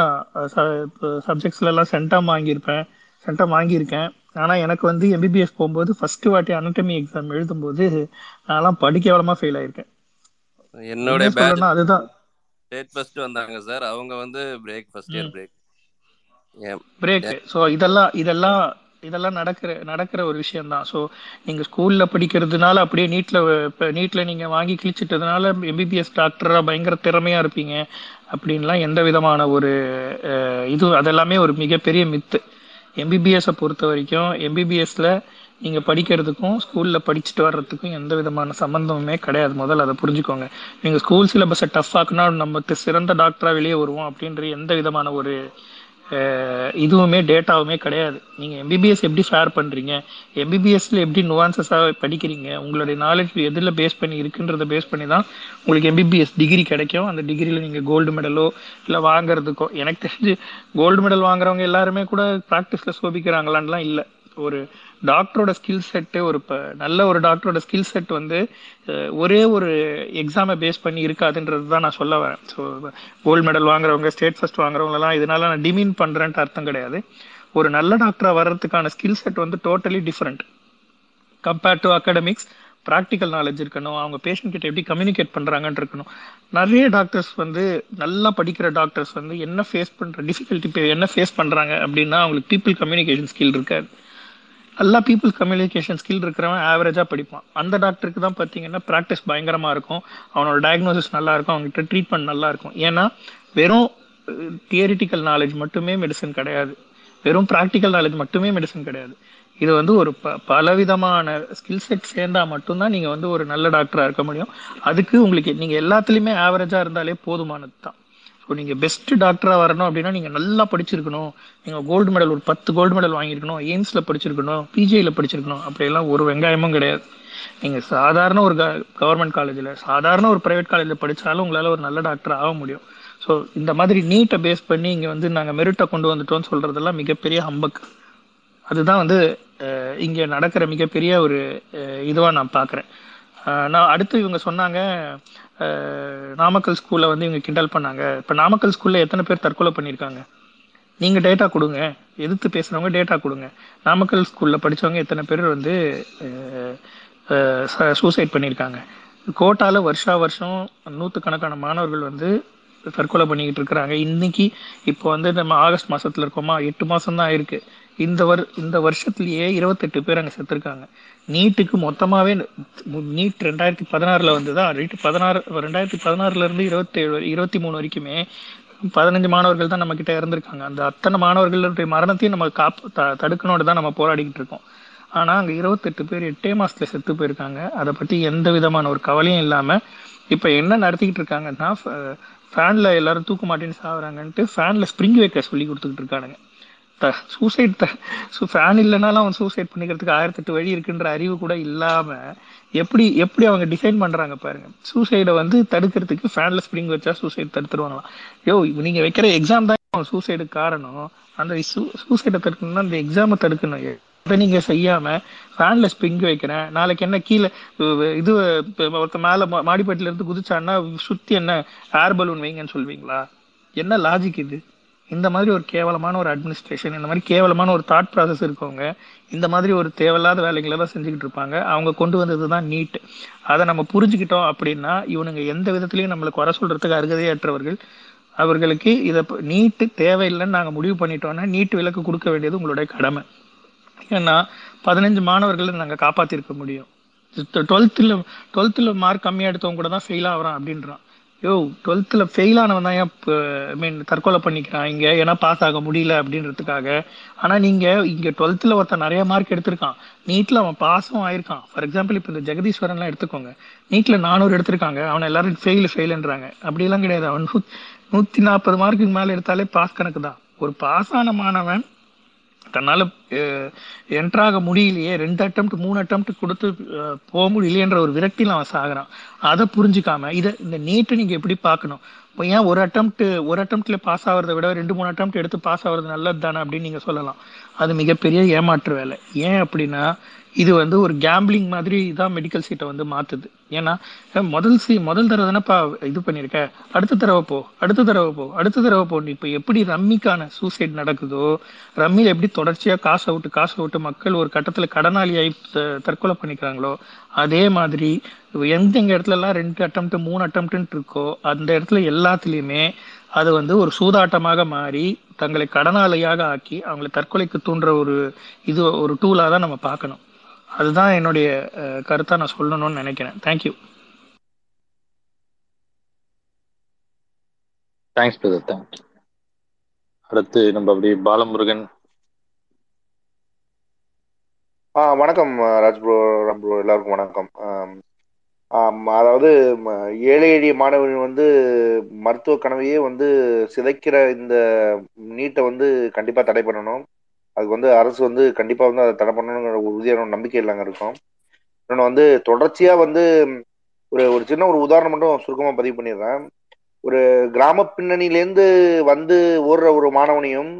சப்ஜெக்ட்ஸ்ல எல்லாம் சென்டம் வாங்கியிருப்பேன். சென்டம் வாங்கியிருக்கேன். ஆனா எனக்கு வந்து எம்பிபிஎஸ் போகும்போது ஃபர்ஸ்ட் வாட்டி அனட்டமி எக்ஸாம் எழுதும்போது நான்லாம் படிக்கவலமா ஃபெயில் ஆயிருக்கேன். சொல்லணும்னா அதுதான். ஸ்டேட் ஃபர்ஸ்ட் வந்தாங்க சார் அவங்க வந்து break first year break break so இதெல்லாம் இதெல்லாம் இதெல்லாம் நடக்கிற நடக்கிற ஒரு விஷயம் தான் ஸோ நீங்க ஸ்கூல்ல படிக்கிறதுனால அப்படியே நீட்ல இப்போ நீட்ல நீங்க வாங்கி கிழிச்சிட்டதுனால எம்பிபிஎஸ் டாக்டரா பயங்கர திறமையா இருப்பீங்க. அப்படின்லாம் எந்த விதமான ஒரு இது அதெல்லாமே ஒரு மிகப்பெரிய மித்து எம்பிபிஎஸ்ஸை பொறுத்த வரைக்கும் எம்பிபிஎஸ்ல நீங்கள் படிக்கிறதுக்கும் ஸ்கூலில் படிச்சுட்டு வர்றதுக்கும் எந்த விதமான சம்மந்தமுமே கிடையாது. முதல்ல அதை புரிஞ்சுக்கோங்க. நீங்கள் ஸ்கூல் சிலபஸை டஃப் ஆக்குனா நமக்கு சிறந்த டாக்டராக வெளியே வருவோம் அப்படின்ற எந்த விதமான ஒரு இதுவுமே டேட்டாவுமே கிடையாது. நீங்கள் எம்பிபிஎஸ் எப்படி ஷேர் பண்ணுறீங்க எம்பிபிஎஸ்ல எப்படி நுவான்சஸாக படிக்கிறீங்க? உங்களுடைய நாலேஜ் எதில் பேஸ் பண்ணி இருக்குன்றத பேஸ் பண்ணி தான் உங்களுக்கு எம்பிபிஎஸ் டிகிரி கிடைக்கும். அந்த டிகிரியில் நீங்கள் கோல்டு மெடலோ இல்லை வாங்குறதுக்கோ எனக்கு தெரிஞ்சு கோல்டு மெடல் வாங்குறவங்க எல்லாருமே கூட ப்ராக்டிஸில் சோபிக்கிறாங்களான்லாம் இல்லை. ஒரு டாக்டரோட ஸ்கில் செட்டு ஒரு இப்போ நல்ல ஒரு டாக்டரோட ஸ்கில் செட் வந்து ஒரே ஒரு எக்ஸாமை பேஸ் பண்ணி இருக்காதுன்றது தான் நான் சொல்ல வரேன். ஸோ கோல்டு மெடல் வாங்குறவங்க ஸ்டேட் ஃபர்ஸ்ட் வாங்குறவங்கலாம் இதனால நான் டிமீன் பண்ணுறேன்ட்டு அர்த்தம் கிடையாது. ஒரு நல்ல டாக்டராக வர்றதுக்கான ஸ்கில் செட் வந்து totally different compared to academics practical knowledge இருக்கணும். அவங்க பேஷண்ட் கிட்ட எப்படி கம்யூனிகேட் பண்ணுறாங்கன்னு இருக்கணும். நிறைய டாக்டர்ஸ் வந்து நல்லா படிக்கிற டாக்டர்ஸ் வந்து என்ன ஃபேஸ் பண்ணுற டிஃபிகல்ட்டி என்ன ஃபேஸ் பண்ணுறாங்க அப்படின்னா அவங்களுக்கு பீப்புள் கம்யூனிகேஷன் ஸ்கில் இருக்காது. நல்லா பீப்புள் கம்யூனிகேஷன் ஸ்கில் இருக்கிறவன் ஆவரேஜாக படிப்பான். அந்த டாக்டருக்கு தான் பார்த்தீங்கன்னா ப்ராக்டிஸ் பயங்கரமாக இருக்கும். அவனோட டயக்னோசிஸ் நல்லா இருக்கும். அவங்ககிட்ட ட்ரீட்மெண்ட் நல்லா இருக்கும். ஏன்னா வெறும் தியரிட்டிக்கல் நாலேஜ் மட்டுமே மெடிசன் கிடையாது. வெறும் ப்ராக்டிக்கல் நாலேஜ் மட்டுமே மெடிசன் கிடையாது. இது வந்து ஒரு ப பலவிதமான ஸ்கில் செட் சேர்ந்தா மட்டும்தான் நீங்கள் வந்து ஒரு நல்ல டாக்டராக இருக்க முடியும். அதுக்கு உங்களுக்கு நீங்கள் எல்லாத்துலேயுமே ஆவரேஜாக இருந்தாலே போதுமானது தான் ஸோ நீங்கள் பெஸ்ட் டாக்டராக வரணும் அப்படின்னா நீங்கள் நல்லா படிச்சிருக்கணும். நீங்கள் கோல்டு மெடல் ஒரு பத்து கோல்டு மெடல் வாங்கியிருக்கணும். எய்ம்ஸில் படிச்சிருக்கணும் பிஜேயில் படிச்சிருக்கணும். அப்படியெல்லாம் ஒரு வெங்காயமும் கிடையாது. நீங்கள் சாதாரண ஒரு கவர்மெண்ட் காலேஜில் சாதாரண ஒரு ப்ரைவேட் காலேஜில் படித்தாலும் உங்களால் ஒரு நல்ல டாக்டர் ஆக முடியும். ஸோ இந்த மாதிரி நீட்டை பேஸ் பண்ணி இங்கே வந்து நாங்கள் மெரிட்டை கொண்டு வந்துட்டோம்னு சொல்கிறதெல்லாம் மிகப்பெரிய ஹம்பக் அதுதான் வந்து இங்கே நடக்கிற மிகப்பெரிய ஒரு இதுவாக நான் பார்க்குறேன் நான் அடுத்து இவங்க சொன்னாங்க நாமக்கல் ஸ்கூலில் வந்து இவங்க கிண்டல் பண்ணாங்க. இப்போ நாமக்கல் ஸ்கூலில் எத்தனை பேர் தற்கொலை பண்ணியிருக்காங்க? நீங்கள் டேட்டா கொடுங்க. எதிர்த்து பேசுகிறவங்க டேட்டா கொடுங்க. நாமக்கல் ஸ்கூலில் படிச்சவங்க எத்தனை பேர் வந்து சூசைட் பண்ணியிருக்காங்க? கோட்டாவில் வருஷா வருஷம் நூற்றுக்கணக்கான மாணவர்கள் வந்து தற்கொலை பண்ணிக்கிட்டு இருக்கிறாங்க. இன்னைக்கு இப்போ வந்து நம்ம ஆகஸ்ட் மாதத்தில் இருக்கோமா? எட்டு மாதம் தான் ஆயிருக்கு இந்த வர் இந்த வருஷத்துலயே இருபத்தெட்டு பேர் அங்கே செத்துருக்காங்க. நீட்டுக்கு மொத்தமாகவே நீட் ரெண்டாயிரத்தி பதினாறில் வந்து தான் நீட் பதினாறு ரெண்டாயிரத்தி பதினாறுலேருந்து இருபத்தேழு இருபத்தி மூணு வரைக்குமே பதினஞ்சு மாணவர்கள் தான் நம்ம கிட்ட அந்த அத்தனை மாணவர்களுடைய மரணத்தையும் நம்ம காப்பு த- தடுக்கணும்னு தான் நம்ம போராடிக்கிட்டு இருக்கோம். ஆனால் அங்கே இருபத்தெட்டு பேர் எட்டே மாதத்தில் செத்து போயிருக்காங்க. அதை பற்றி எந்த விதமான ஒரு கவலையும் இல்லாமல் இப்போ என்ன நடத்திக்கிட்டு இருக்காங்கன்னா ஃபேனில் எல்லாரும் தூக்க மாட்டேன்னு சாகுறாங்கன்ட்டு ஃபேனில் ஸ்ப்ரிங் வைக்க சொல்லி கொடுத்துக்கிட்டு இருக்கானுங்க. சூசைட் ஸோ ஃபேன் இல்லைனாலும் அவன் சூசைட் பண்ணிக்கிறதுக்கு ஆயிரத்தெட்டு வழி இருக்குன்ற அறிவு கூட இல்லாம எப்படி எப்படி அவங்க டிசைன் பண்றாங்க பாருங்க. சூசைடை வந்து தடுக்கிறதுக்கு ஃபேன்ல ஸ்ப்ரிங் வச்சா சூசைட் தடுத்துருவாங்களாம் யோ நீங்க வைக்கிற எக்ஸாம் தான் சூசைடு காரணம். அந்த சூசைடை தடுக்கணும்னா அந்த எக்ஸாமை தடுக்கணும். அதை நீங்க செய்யாம ஃபேன்ல ஸ்ப்ரிங் வைக்கிறேன். நாளைக்கு என்ன கீழே இது ஒருத்த மேல மா- மாடிப்பட்டில இருந்து குதிச்சான்னா சுத்தி என்ன ஏர் பலூன் வைங்கன்னு சொல்வீங்களா? என்ன லாஜிக் இது? இந்த மாதிரி ஒரு கேவலமான ஒரு அட்மினிஸ்ட்ரேஷன் இந்த மாதிரி கேவலமான ஒரு தாட் ப்ராசஸ் இருக்கவங்க இந்த மாதிரி ஒரு தேவையில்லாத வேலைகளை தான் செஞ்சுக்கிட்டு இருப்பாங்க. அவங்க கொண்டு வந்தது தான் நீட் அதை நம்ம புரிஞ்சுக்கிட்டோம் அப்படின்னா இவனுங்க எந்த விதத்துலையும் நம்மளை குறை சொல்றதுக்கு அருகதையற்றவர்கள். அவர்களுக்கு இதை நீட்டு தேவையில்லைன்னு நாங்கள் முடிவு பண்ணிட்டோம்னா நீட் விலக்கு கொடுக்க வேண்டியது உங்களுடைய கடமை. ஏன்னா பதினஞ்சு மாணவர்களை நாங்கள் காப்பாற்றிருக்க முடியும். டுவெல்த்தில் டுவெல்த்தில் மார்க் கம்மியாக எடுத்தவங்க கூட தான் ஃபெயில் ஆகிறான் அப்படின்றான். யோ டுவெல்த்தில் ஃபெயில் ஆனவன் தான் ஏன் ஐ மீன் தற்கொலை பண்ணிக்கிறான் இங்கே? ஏன்னா பாஸ் ஆக முடியல அப்படின்றதுக்காக. ஆனால் நீங்கள் இங்கே டுவெல்த்தில் ஒருத்தன் நிறைய மார்க் எடுத்திருக்கான். நீட்டில் அவன் பாஸும் ஆயிருக்கான். ஃபார் எக்ஸாம்பிள் இப்போ இந்த ஜெகதீஸ்வரன்லாம் எடுத்துக்கோங்க. நீட்டில் நானூறு எடுத்திருக்காங்க. அவனை எல்லாரும் ஃபெயில் ஃபெயிலுன்றாங்க அப்படிலாம் கிடையாது. அவன் நூ நூற்றி நாற்பது மார்க்குக்கு மேலே எடுத்தாலே பாஸ் கணக்கு தான். ஒரு பாஸ் ஆன மாணவன் தன்னால் என்ட்ராக முடியலையே ரெண்டு அட்டம்ப்ட் மூணு அட்டம்ப்ட் கொடுத்து போக முடியலையன்ற ஒரு விரக்தியில் அவன் சாகிறான். அதை புரிஞ்சுக்காம இதை இந்த நீட்டை நீங்கள் எப்படி பார்க்கணும்? இப்போ ஏன் ஒரு அட்டம்ப்ட் ஒரு அட்டம்ப்ட்ல பாஸ் ஆகிறத விட ரெண்டு மூணு அட்டம்ப்ட் எடுத்து பாஸ் ஆகிறது நல்லது தானே அப்படின்னு நீங்கள் சொல்லலாம். அது மிகப்பெரிய ஏமாற்று வேலை. ஏன் அப்படின்னா இது வந்து ஒரு கேம்பிளிங் மாதிரி தான் மெடிக்கல் சீட்டை வந்து மாற்றுது ஏன்னா முதல் சீ முதல் தடவை தானேப்பா இது பண்ணியிருக்க அடுத்த தடவை போ அடுத்த தடவை போ அடுத்த தடவை போ. இப்போ எப்படி ரம்மிக்கான சூசைட் நடக்குதோ ரம்மியில் எப்படி தொடர்ச்சியாக காசை விட்டு காசை விட்டு மக்கள் ஒரு கட்டத்தில் கடனாளியாகி தற்கொலை பண்ணிக்கிறாங்களோ அதே மாதிரி எந்த இடத்துலலாம் ரெண்டு அட்டம்ப்ட் மூணு அட்டம்ப்ட் இருக்கோ அந்த இடத்துல எல்லாத்துலேயுமே அது வந்து ஒரு சூதாட்டமாக மாறி தங்களை கடனாளியாக ஆக்கி அவங்களை தற்கொலைக்கு தூண்டுற ஒரு இது ஒரு டூலாக தான் நம்ம பார்க்கணும். அதுதான் என்னுடைய கருத்தா நான் சொல்லணும்னு நினைக்கிறேன். தேங்க்யூ தேங்க்ஸ் பிரதர் தேங்க்ஸ் அடுத்து நம்ம அப்படியே பாலமுருகன். ஆ வணக்கம் ராஜ் ப்ரோ ராம் ப்ரோ எல்லாருக்கும் வணக்கம். அதாவது ஏழை எளிய மாணவர்கள் வந்து மருத்துவ கனவையே வந்து சிதைக்கிற இந்த நீட்டை வந்து கண்டிப்பா தடை பண்ணணும். அதுக்கு வந்து அரசு வந்து கண்டிப்பா வந்து அதை தடை பண்ணணுங்கிற ஒரு உறுதியான நம்பிக்கை நாங்கள் இருக்கும். இன்னொன்று வந்து தொடர்ச்சியா வந்து ஒரு ஒரு சின்ன ஒரு உதாரணம் மட்டும் சுருக்கமா பதிவு பண்ணிடுறேன். ஒரு கிராம பின்னணியிலேருந்து வந்து ஓடுற ஒரு மாணவனையும்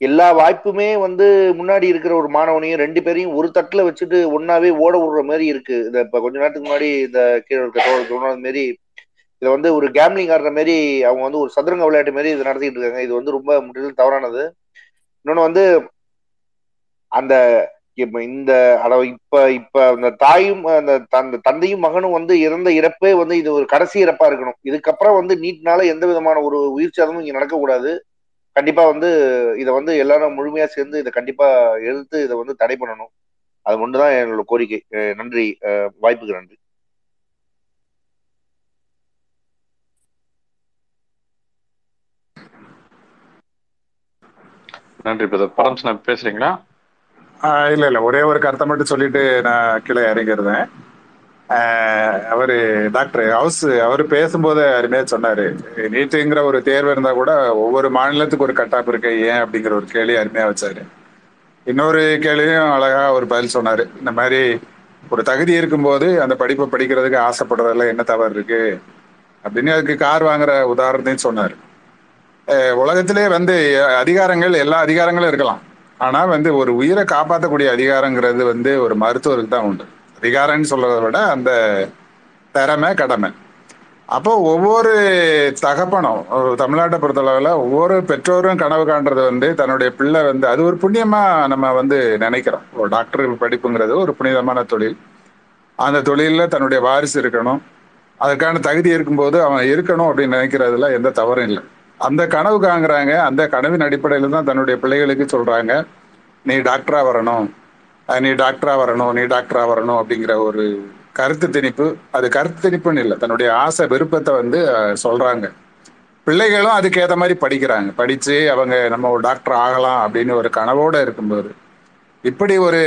எல்லா வாய்ப்புமே வந்து முன்னாடி இருக்கிற ஒரு மாணவனையும் ரெண்டு பேரையும் ஒரு தட்டுல வச்சுட்டு ஒன்னாவே ஓட விடுற மாதிரி இருக்கு. இந்த இப்ப கொஞ்ச நேரத்துக்கு முன்னாடி இந்த கீழே இருக்க மாரி இதை வந்து ஒரு கேம்லிங் ஆடுற மாதிரி அவங்க வந்து ஒரு சதுரங்க விளையாட்டு மாதிரி இதை நடத்திட்டு இருக்காங்க. இது வந்து ரொம்ப முற்றிலும் தவறானது. இன்னொன்னு வந்து அந்த இந்த அளவு இப்ப இப்ப அந்த தாயும் அந்த அந்த தந்தையும் மகனும் வந்து இறந்த இறப்பே வந்து இது ஒரு கடைசி இறப்பா இருக்கணும். இதுக்கப்புறம் வந்து நீட்னால எந்த விதமான ஒரு உயிர் சேதமும் இங்க நடக்கக்கூடாது. கண்டிப்பா வந்து இதை வந்து எல்லாரும் முழுமையா சேர்ந்து இதை கண்டிப்பா எழுத்து இதை வந்து தடை பண்ணணும். அது ஒன்றுதான் என்னோட கோரிக்கை. நன்றி. வாய்ப்புக்கு நன்றி. நன்றி பிரதர் பரம்ஸ் நான் பேசுறீங்களா? இல்ல இல்ல. ஒரே ஒரு கருத்தை மட்டும் சொல்லிட்டு நான் கீழே இறங்கிருந்தேன். அவரு டாக்டர் ஹவுஸ் அவர் பேசும்போது அருமையா சொன்னாரு. நீட்டுங்கிற ஒரு தேர்வு இருந்தா கூட ஒவ்வொரு மாநிலத்துக்கு ஒரு கட்டாப்பு இருக்கு. ஏன் அப்படிங்கிற ஒரு கேள்வி அருமையா வச்சாரு. இன்னொரு கேள்வியும் அழகா ஒரு பதில் சொன்னாரு. இந்த மாதிரி ஒரு தகுதி இருக்கும்போது அந்த படிப்பை படிக்கிறதுக்கு ஆசைப்படுறதுல என்ன தவறு இருக்கு அப்படின்னு அதுக்கு கார் வாங்குற உதாரணத்தையும் சொன்னார். உலகத்திலே வந்து அதிகாரங்கள் எல்லா அதிகாரங்களும் இருக்கலாம். ஆனா வந்து ஒரு உயிரை காப்பாற்றக்கூடிய அதிகாரங்கிறது வந்து ஒரு மருத்துவருக்கு தான் உண்டு. அதிகாரம்னு சொல்றதை விட அந்த திறமை கடமை. அப்போ ஒவ்வொரு தகப்பனும் தமிழ்நாட்டை பொறுத்தளவில் ஒவ்வொரு பெற்றோரும் கனவு காண்றது வந்து தன்னுடைய பிள்ளை வந்து அது ஒரு புண்ணியமா நம்ம வந்து நினைக்கிறோம். ஒரு டாக்டர் படிப்புங்கிறது ஒரு புனிதமான தொழில். அந்த தொழிலில் தன்னுடைய வாரிசு இருக்கணும். அதற்கான தகுதி இருக்கும்போது அவன் இருக்கணும் அப்படின்னு நினைக்கிறதுல எந்த தவறும் இல்லை. அந்த கனவு காங்குறாங்க அந்த கனவின் அடிப்படையில் தான் தன்னுடைய பிள்ளைகளுக்கு சொல்றாங்க. நீ டாக்டரா வரணும். நீ டாக்டரா வரணும். நீ டாக்டரா வரணும் அப்படிங்கிற ஒரு கருத்து திணிப்பு. அது கருத்து திணிப்புன்னு இல்லை. தன்னுடைய ஆசை விருப்பத்தை வந்து சொல்றாங்க. பிள்ளைகளும் அதுக்கு ஏற்ற மாதிரி படிக்கிறாங்க. படிச்சு அவங்க நம்ம ஒரு டாக்டர் ஆகலாம் அப்படின்னு ஒரு கனவோட இருக்கும்போது. இப்படி ஒரு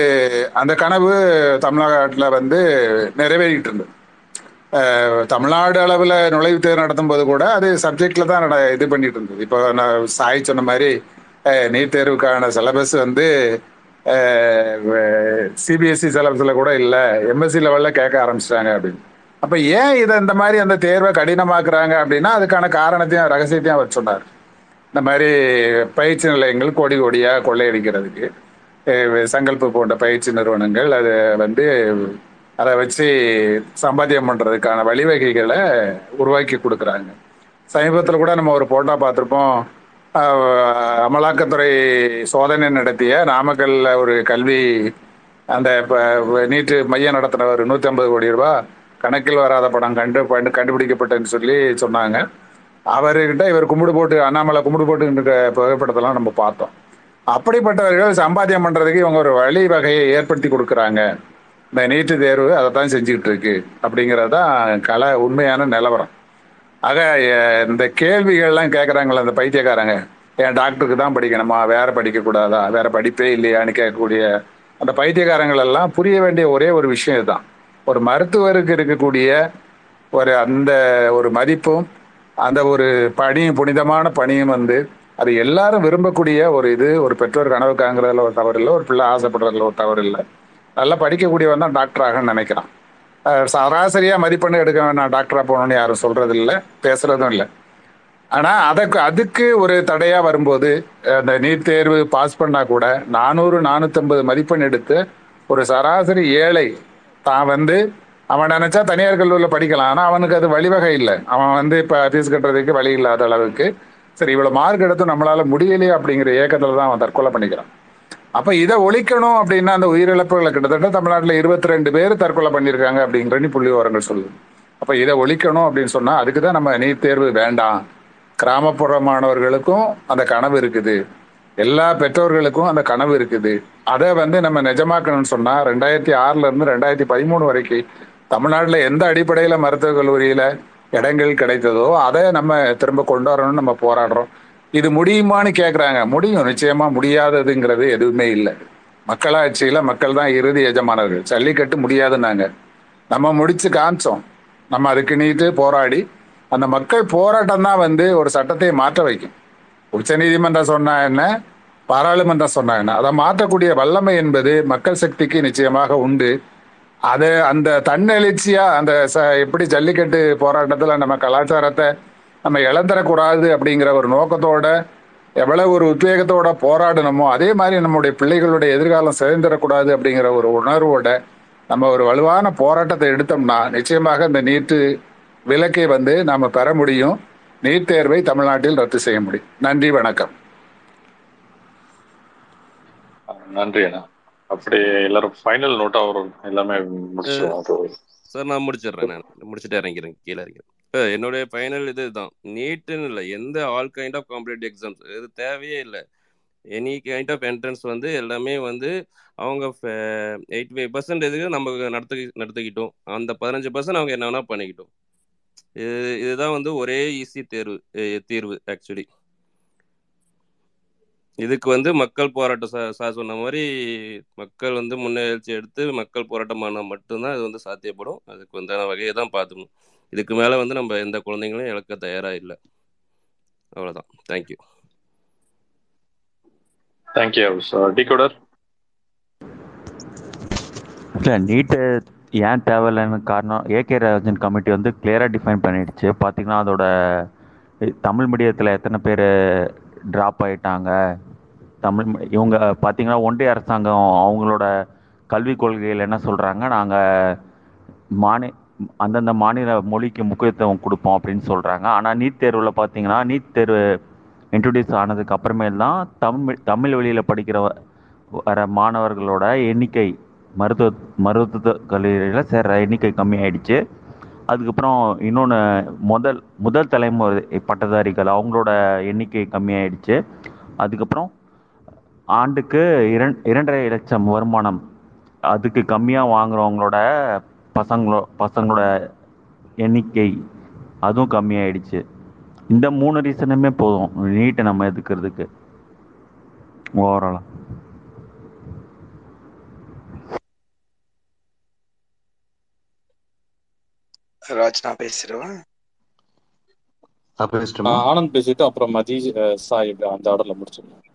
அந்த கனவு தமிழ்நாட்டில் வந்து நிறைவேறிட்டு இருந்தது. தமிழ்நாடு அளவில் நுழைவுத் தேர்வு நடத்தும் போது கூட அது சப்ஜெக்டில் தான் நட- இது பண்ணிட்டு இருந்தது. இப்போ நான் சாய் சொன்ன மாதிரி நீட் தேர்வுக்கான சிலபஸ் வந்து சிபிஎஸ்சி சிலபஸில் கூட இல்லை எம்எஸ்சி லெவலில் கேட்க ஆரம்பிச்சிட்டாங்க அப்படின்னு. அப்போ ஏன் இதை இந்த மாதிரி அந்த தேர்வை கடினமாக்குறாங்க அப்படின்னா அதுக்கான காரணத்தையும் ரகசியத்தையும் அவர் சொன்னார். இந்த மாதிரி பயிற்சி நிலையங்கள் கோடி கோடியாக கொள்ளையடிக்கிறதுக்கு சங்கல்பு போன்ற பயிற்சி நிறுவனங்கள் அது வந்து அதை வச்சு சம்பாத்தியம் பண்ணுறதுக்கான வழிவகைகளை உருவாக்கி கொடுக்குறாங்க. சமீபத்தில் கூட நம்ம ஒரு போட்டோ பார்த்துருப்போம். அமலாக்கத்துறை சோதனை நடத்திய நாமக்கல்ல ஒரு கல்வி அந்த இப்போ நீட்டு மையம் நடத்தினவர் நூற்றி ஐம்பது கோடி ரூபா கணக்கில் வராத படம் கண்டு கண்டு- கண்டுபிடிக்கப்பட்டதுன்னு சொல்லி சொன்னாங்க. அவர்கிட்ட இவர் கும்பிடு போட்டு அண்ணாமலை கும்பிடு போட்டு புகைப்படத்தெல்லாம் நம்ம பார்த்தோம். அப்படிப்பட்டவர்கள் சம்பாத்தியம் பண்ணுறதுக்கு இவங்க ஒரு வழி வகையை ஏற்படுத்தி கொடுக்குறாங்க. இந்த நீட்டு தேர்வு அதை தான் செஞ்சுக்கிட்டு இருக்கு அப்படிங்கிறது தான் கலை உண்மையான நிலவரம். ஆக இந்த கேள்விகள்லாம் கேட்குறாங்களே அந்த பைத்தியக்காரங்க. ஏன் டாக்டருக்கு தான் படிக்கணுமா? வேற படிக்கக்கூடாதா? வேற படிப்பே இல்லையான்னு கேட்கக்கூடிய அந்த பைத்தியக்காரங்கள் எல்லாம் புரிய வேண்டிய ஒரே ஒரு விஷயம் இதுதான். ஒரு மருத்துவருக்கு இருக்கக்கூடிய ஒரு அந்த ஒரு மதிப்பும் அந்த ஒரு பணியும் புனிதமான பணியும் வந்து அது எல்லாரும் விரும்பக்கூடிய ஒரு இது ஒரு பெற்றோர் கனவு காங்கிறதுல ஒரு தவறு இல்லை ஒரு பிள்ளை ஆசைப்படுறதுல ஒரு தவறு இல்லை. நல்லா படிக்கக்கூடியவன் தான் டாக்டர் நினைக்கிறான். சராசரியாக சராசரியா மதிப்பெண் எடுக்க வேணாம் டாக்டரா போகணும்னு யாரும் சொல்றது இல்லை பேசுறதும் இல்லை. ஆனா அதற்கு அதுக்கு ஒரு தடையா வரும்போது அந்த நீட் தேர்வு பாஸ் பண்ணா கூட நானூறு நானூத்தம்பது மதிப்பெண் எடுத்து ஒரு சராசரி ஏழை தான் வந்து அவன் நினைச்சா தனியார் கல்லூரியில் படிக்கலாம். ஆனா அவனுக்கு அது வழிவகை இல்லை. அவன் வந்து இப்ப ஃபீஸ் கட்டுறதுக்கு வழி இல்லாத அளவுக்கு. சரி இவ்வளவு மார்க் எடுத்தும் நம்மளால முடியலையே அப்படிங்கிற ஏக்கத்துல தான் அவன் தற்கொலை பண்ணிக்கிறான். அப்ப இதை ஒழிக்கணும் அப்படின்னா அந்த உயிரிழப்புகளை கிட்டத்தட்ட தமிழ்நாட்டில் இருபத்தி ரெண்டு பேர் தற்கொலை பண்ணியிருக்காங்க அப்படிங்கிற புள்ளி விவரங்கள் சொல்லுது. அப்ப இதை ஒழிக்கணும் அப்படின்னு சொன்னா அதுக்கு தான் நம்ம நீட் தேர்வு வேண்டாம். கிராமப்புற மாணவர்களுக்கும் அந்த கனவு இருக்குது. எல்லா பெற்றோர்களுக்கும் அந்த கனவு இருக்குது. அதை வந்து நம்ம நிஜமாக்கணும்னு சொன்னா ரெண்டாயிரத்தி ஆறுல இருந்து ரெண்டாயிரத்தி பதிமூணு வரைக்கும் தமிழ்நாட்டில் எந்த அடிப்படையில மருத்துவக் கல்லூரியில இடங்கள் கிடைத்ததோ அதை நம்ம திரும்ப கொண்டு வரணும்னு நம்ம போராடுறோம். இது முடியுமான்னு கேட்குறாங்க முடியும். நிச்சயமா முடியாததுங்கிறது எதுவுமே இல்லை. மக்களாட்சியில மக்கள் தான் இறுதி எஜமானர்கள். ஜல்லிக்கட்டு முடியாதுன்னாங்க. நம்ம முடிச்சு காமிச்சோம். நம்ம அதுக்கு நீட்டு போராடி அந்த மக்கள் போராட்டம் தான் வந்து ஒரு சட்டத்தை மாற்ற வைக்கும். உச்சநீதிமன்றம் சொன்னா என்ன? பாராளுமன்றம் சொன்னா என்ன? அதை மாற்றக்கூடிய வல்லமை என்பது மக்கள் சக்திக்கு நிச்சயமாக உண்டு. அது அந்த தன்னெழுச்சியா அந்த ச- எப்படி ஜல்லிக்கட்டு போராட்டத்துல நம்ம கலாச்சாரத்தை நம்ம இழந்துடக்கூடாது அப்படிங்கிற ஒரு நோக்கத்தோட எவ்வளவு ஒரு உத்வேகத்தோட போராடணுமோ அதே மாதிரி நம்முடைய பிள்ளைகளுடைய எதிர்காலம் சிதைந்துடக்கூடாது அப்படிங்கிற ஒரு உணர்வோட நம்ம ஒரு வலுவான போராட்டத்தை எடுத்தோம்னா நிச்சயமாக இந்த நீட்டு விலக்கை வந்து நாம பெற முடியும். நீட் தேர்வை தமிழ்நாட்டில் ரத்து செய்ய முடியும். நன்றி வணக்கம். நன்றி அண்ணா. அப்படி எல்லாரும் ஃபைனல் நோட்டா ஒரு எல்லாமே முடிச்சிருவோம் சார் நான் முடிச்சிடுறேன் நான். முடிச்சுட்டு இறங்கிறேன் கீழே இறங்கிறேன் என்னுடைய ஃபைனல் இதுதான். நீட்டுன்னு இல்லை எந்த all kind of competitive exams இது தேவையே இல்லை. எனி கைண்ட் ஆஃப் என்ட்ரன்ஸ் வந்து எல்லாமே வந்து அவங்க எயிட்டி ஃபைவ் பர்சன்ட் இதுக்கு நம்ம நடத்து நடத்திக்கிட்டோம். அந்த பதினஞ்சு பர்சன்ட் அவங்க என்ன வேணா பண்ணிக்கிட்டோம். இது இதுதான் வந்து ஒரே ஈஸி தேர்வு தீர்வு ஆக்சுவலி இதுக்கு வந்து மக்கள் போராட்டம் சா சார் சொன்ன மாதிரி மக்கள் வந்து முன்னெழுச்சி எடுத்து மக்கள் போராட்டம் பண்ணால் மட்டும்தான் இது வந்து சாத்தியப்படும். அதுக்கு வந்தான வகையை தான் பார்த்துக்கணும். இதுக்கு மேலே வந்து நம்ம எந்த குழந்தைங்களையும் இழக்க தயாராக இல்லை. அவ்வளோதான் தேங்க்யூ தேங்க்யூ டிகோடர் இல்லை நீட்டு ஏன் தேவையில்லைன்னு காரணம் ஏகே ராஜன் கமிட்டி வந்து கிளியராக டிஃபைன் பண்ணிடுச்சு. பார்த்தீங்கன்னா அதோட தமிழ் மீடியத்தில் எத்தனை பேர் ட்ராப் ஆயிட்டாங்க? தமிழ் இவங்க பார்த்தீங்கன்னா ஒன்றிய அரசாங்கம் அவங்களோட கல்விக் கொள்கையில் என்ன சொல்கிறாங்க நாங்கள் மாநி அந்தந்த மாநில மொழிக்கு முக்கியத்துவம் கொடுப்போம் அப்படின்னு சொல்கிறாங்க ஆனால் நீட் தேர்வில் பார்த்தீங்கன்னா நீட் தேர்வு இன்ட்ரடியூஸ் ஆனதுக்கு அப்புறமேல் தான் தமிழ் தமிழ் வழியில் படிக்கிற வர மாணவர்களோட எண்ணிக்கை மருத்துவ மருத்துவ கல்லூரியில் சேர்கிற எண்ணிக்கை கம்மியாயிடுச்சு. அதுக்கப்புறம் இன்னொன்று முதல் முதல் தலைமுறை பட்டதாரிகள் அவங்களோட எண்ணிக்கை கம்மியாயிடுச்சு. அதுக்கப்புறம் ஆண்டுக்கு இரண் இரண்டரை லட்சம் வருமானம் அதுக்கு கம்மியாக வாங்குறவங்களோட பசங்களோ பசங்களோட எண்ணிக்கை அதுவும் கம்மியாயிடுச்சு. இந்த மூணு ரீசனுமே போதும். நீட்டை நம்ம எதுக்கிறதுக்கு? ஓவராலாக ராஜ் நான் பேசிடுவேன் ஆனந்த் பேசிட்டு அப்புறம் மதி அஹ், சாய் அந்த ஆர்டர்ல முடிச்சிடலாம்.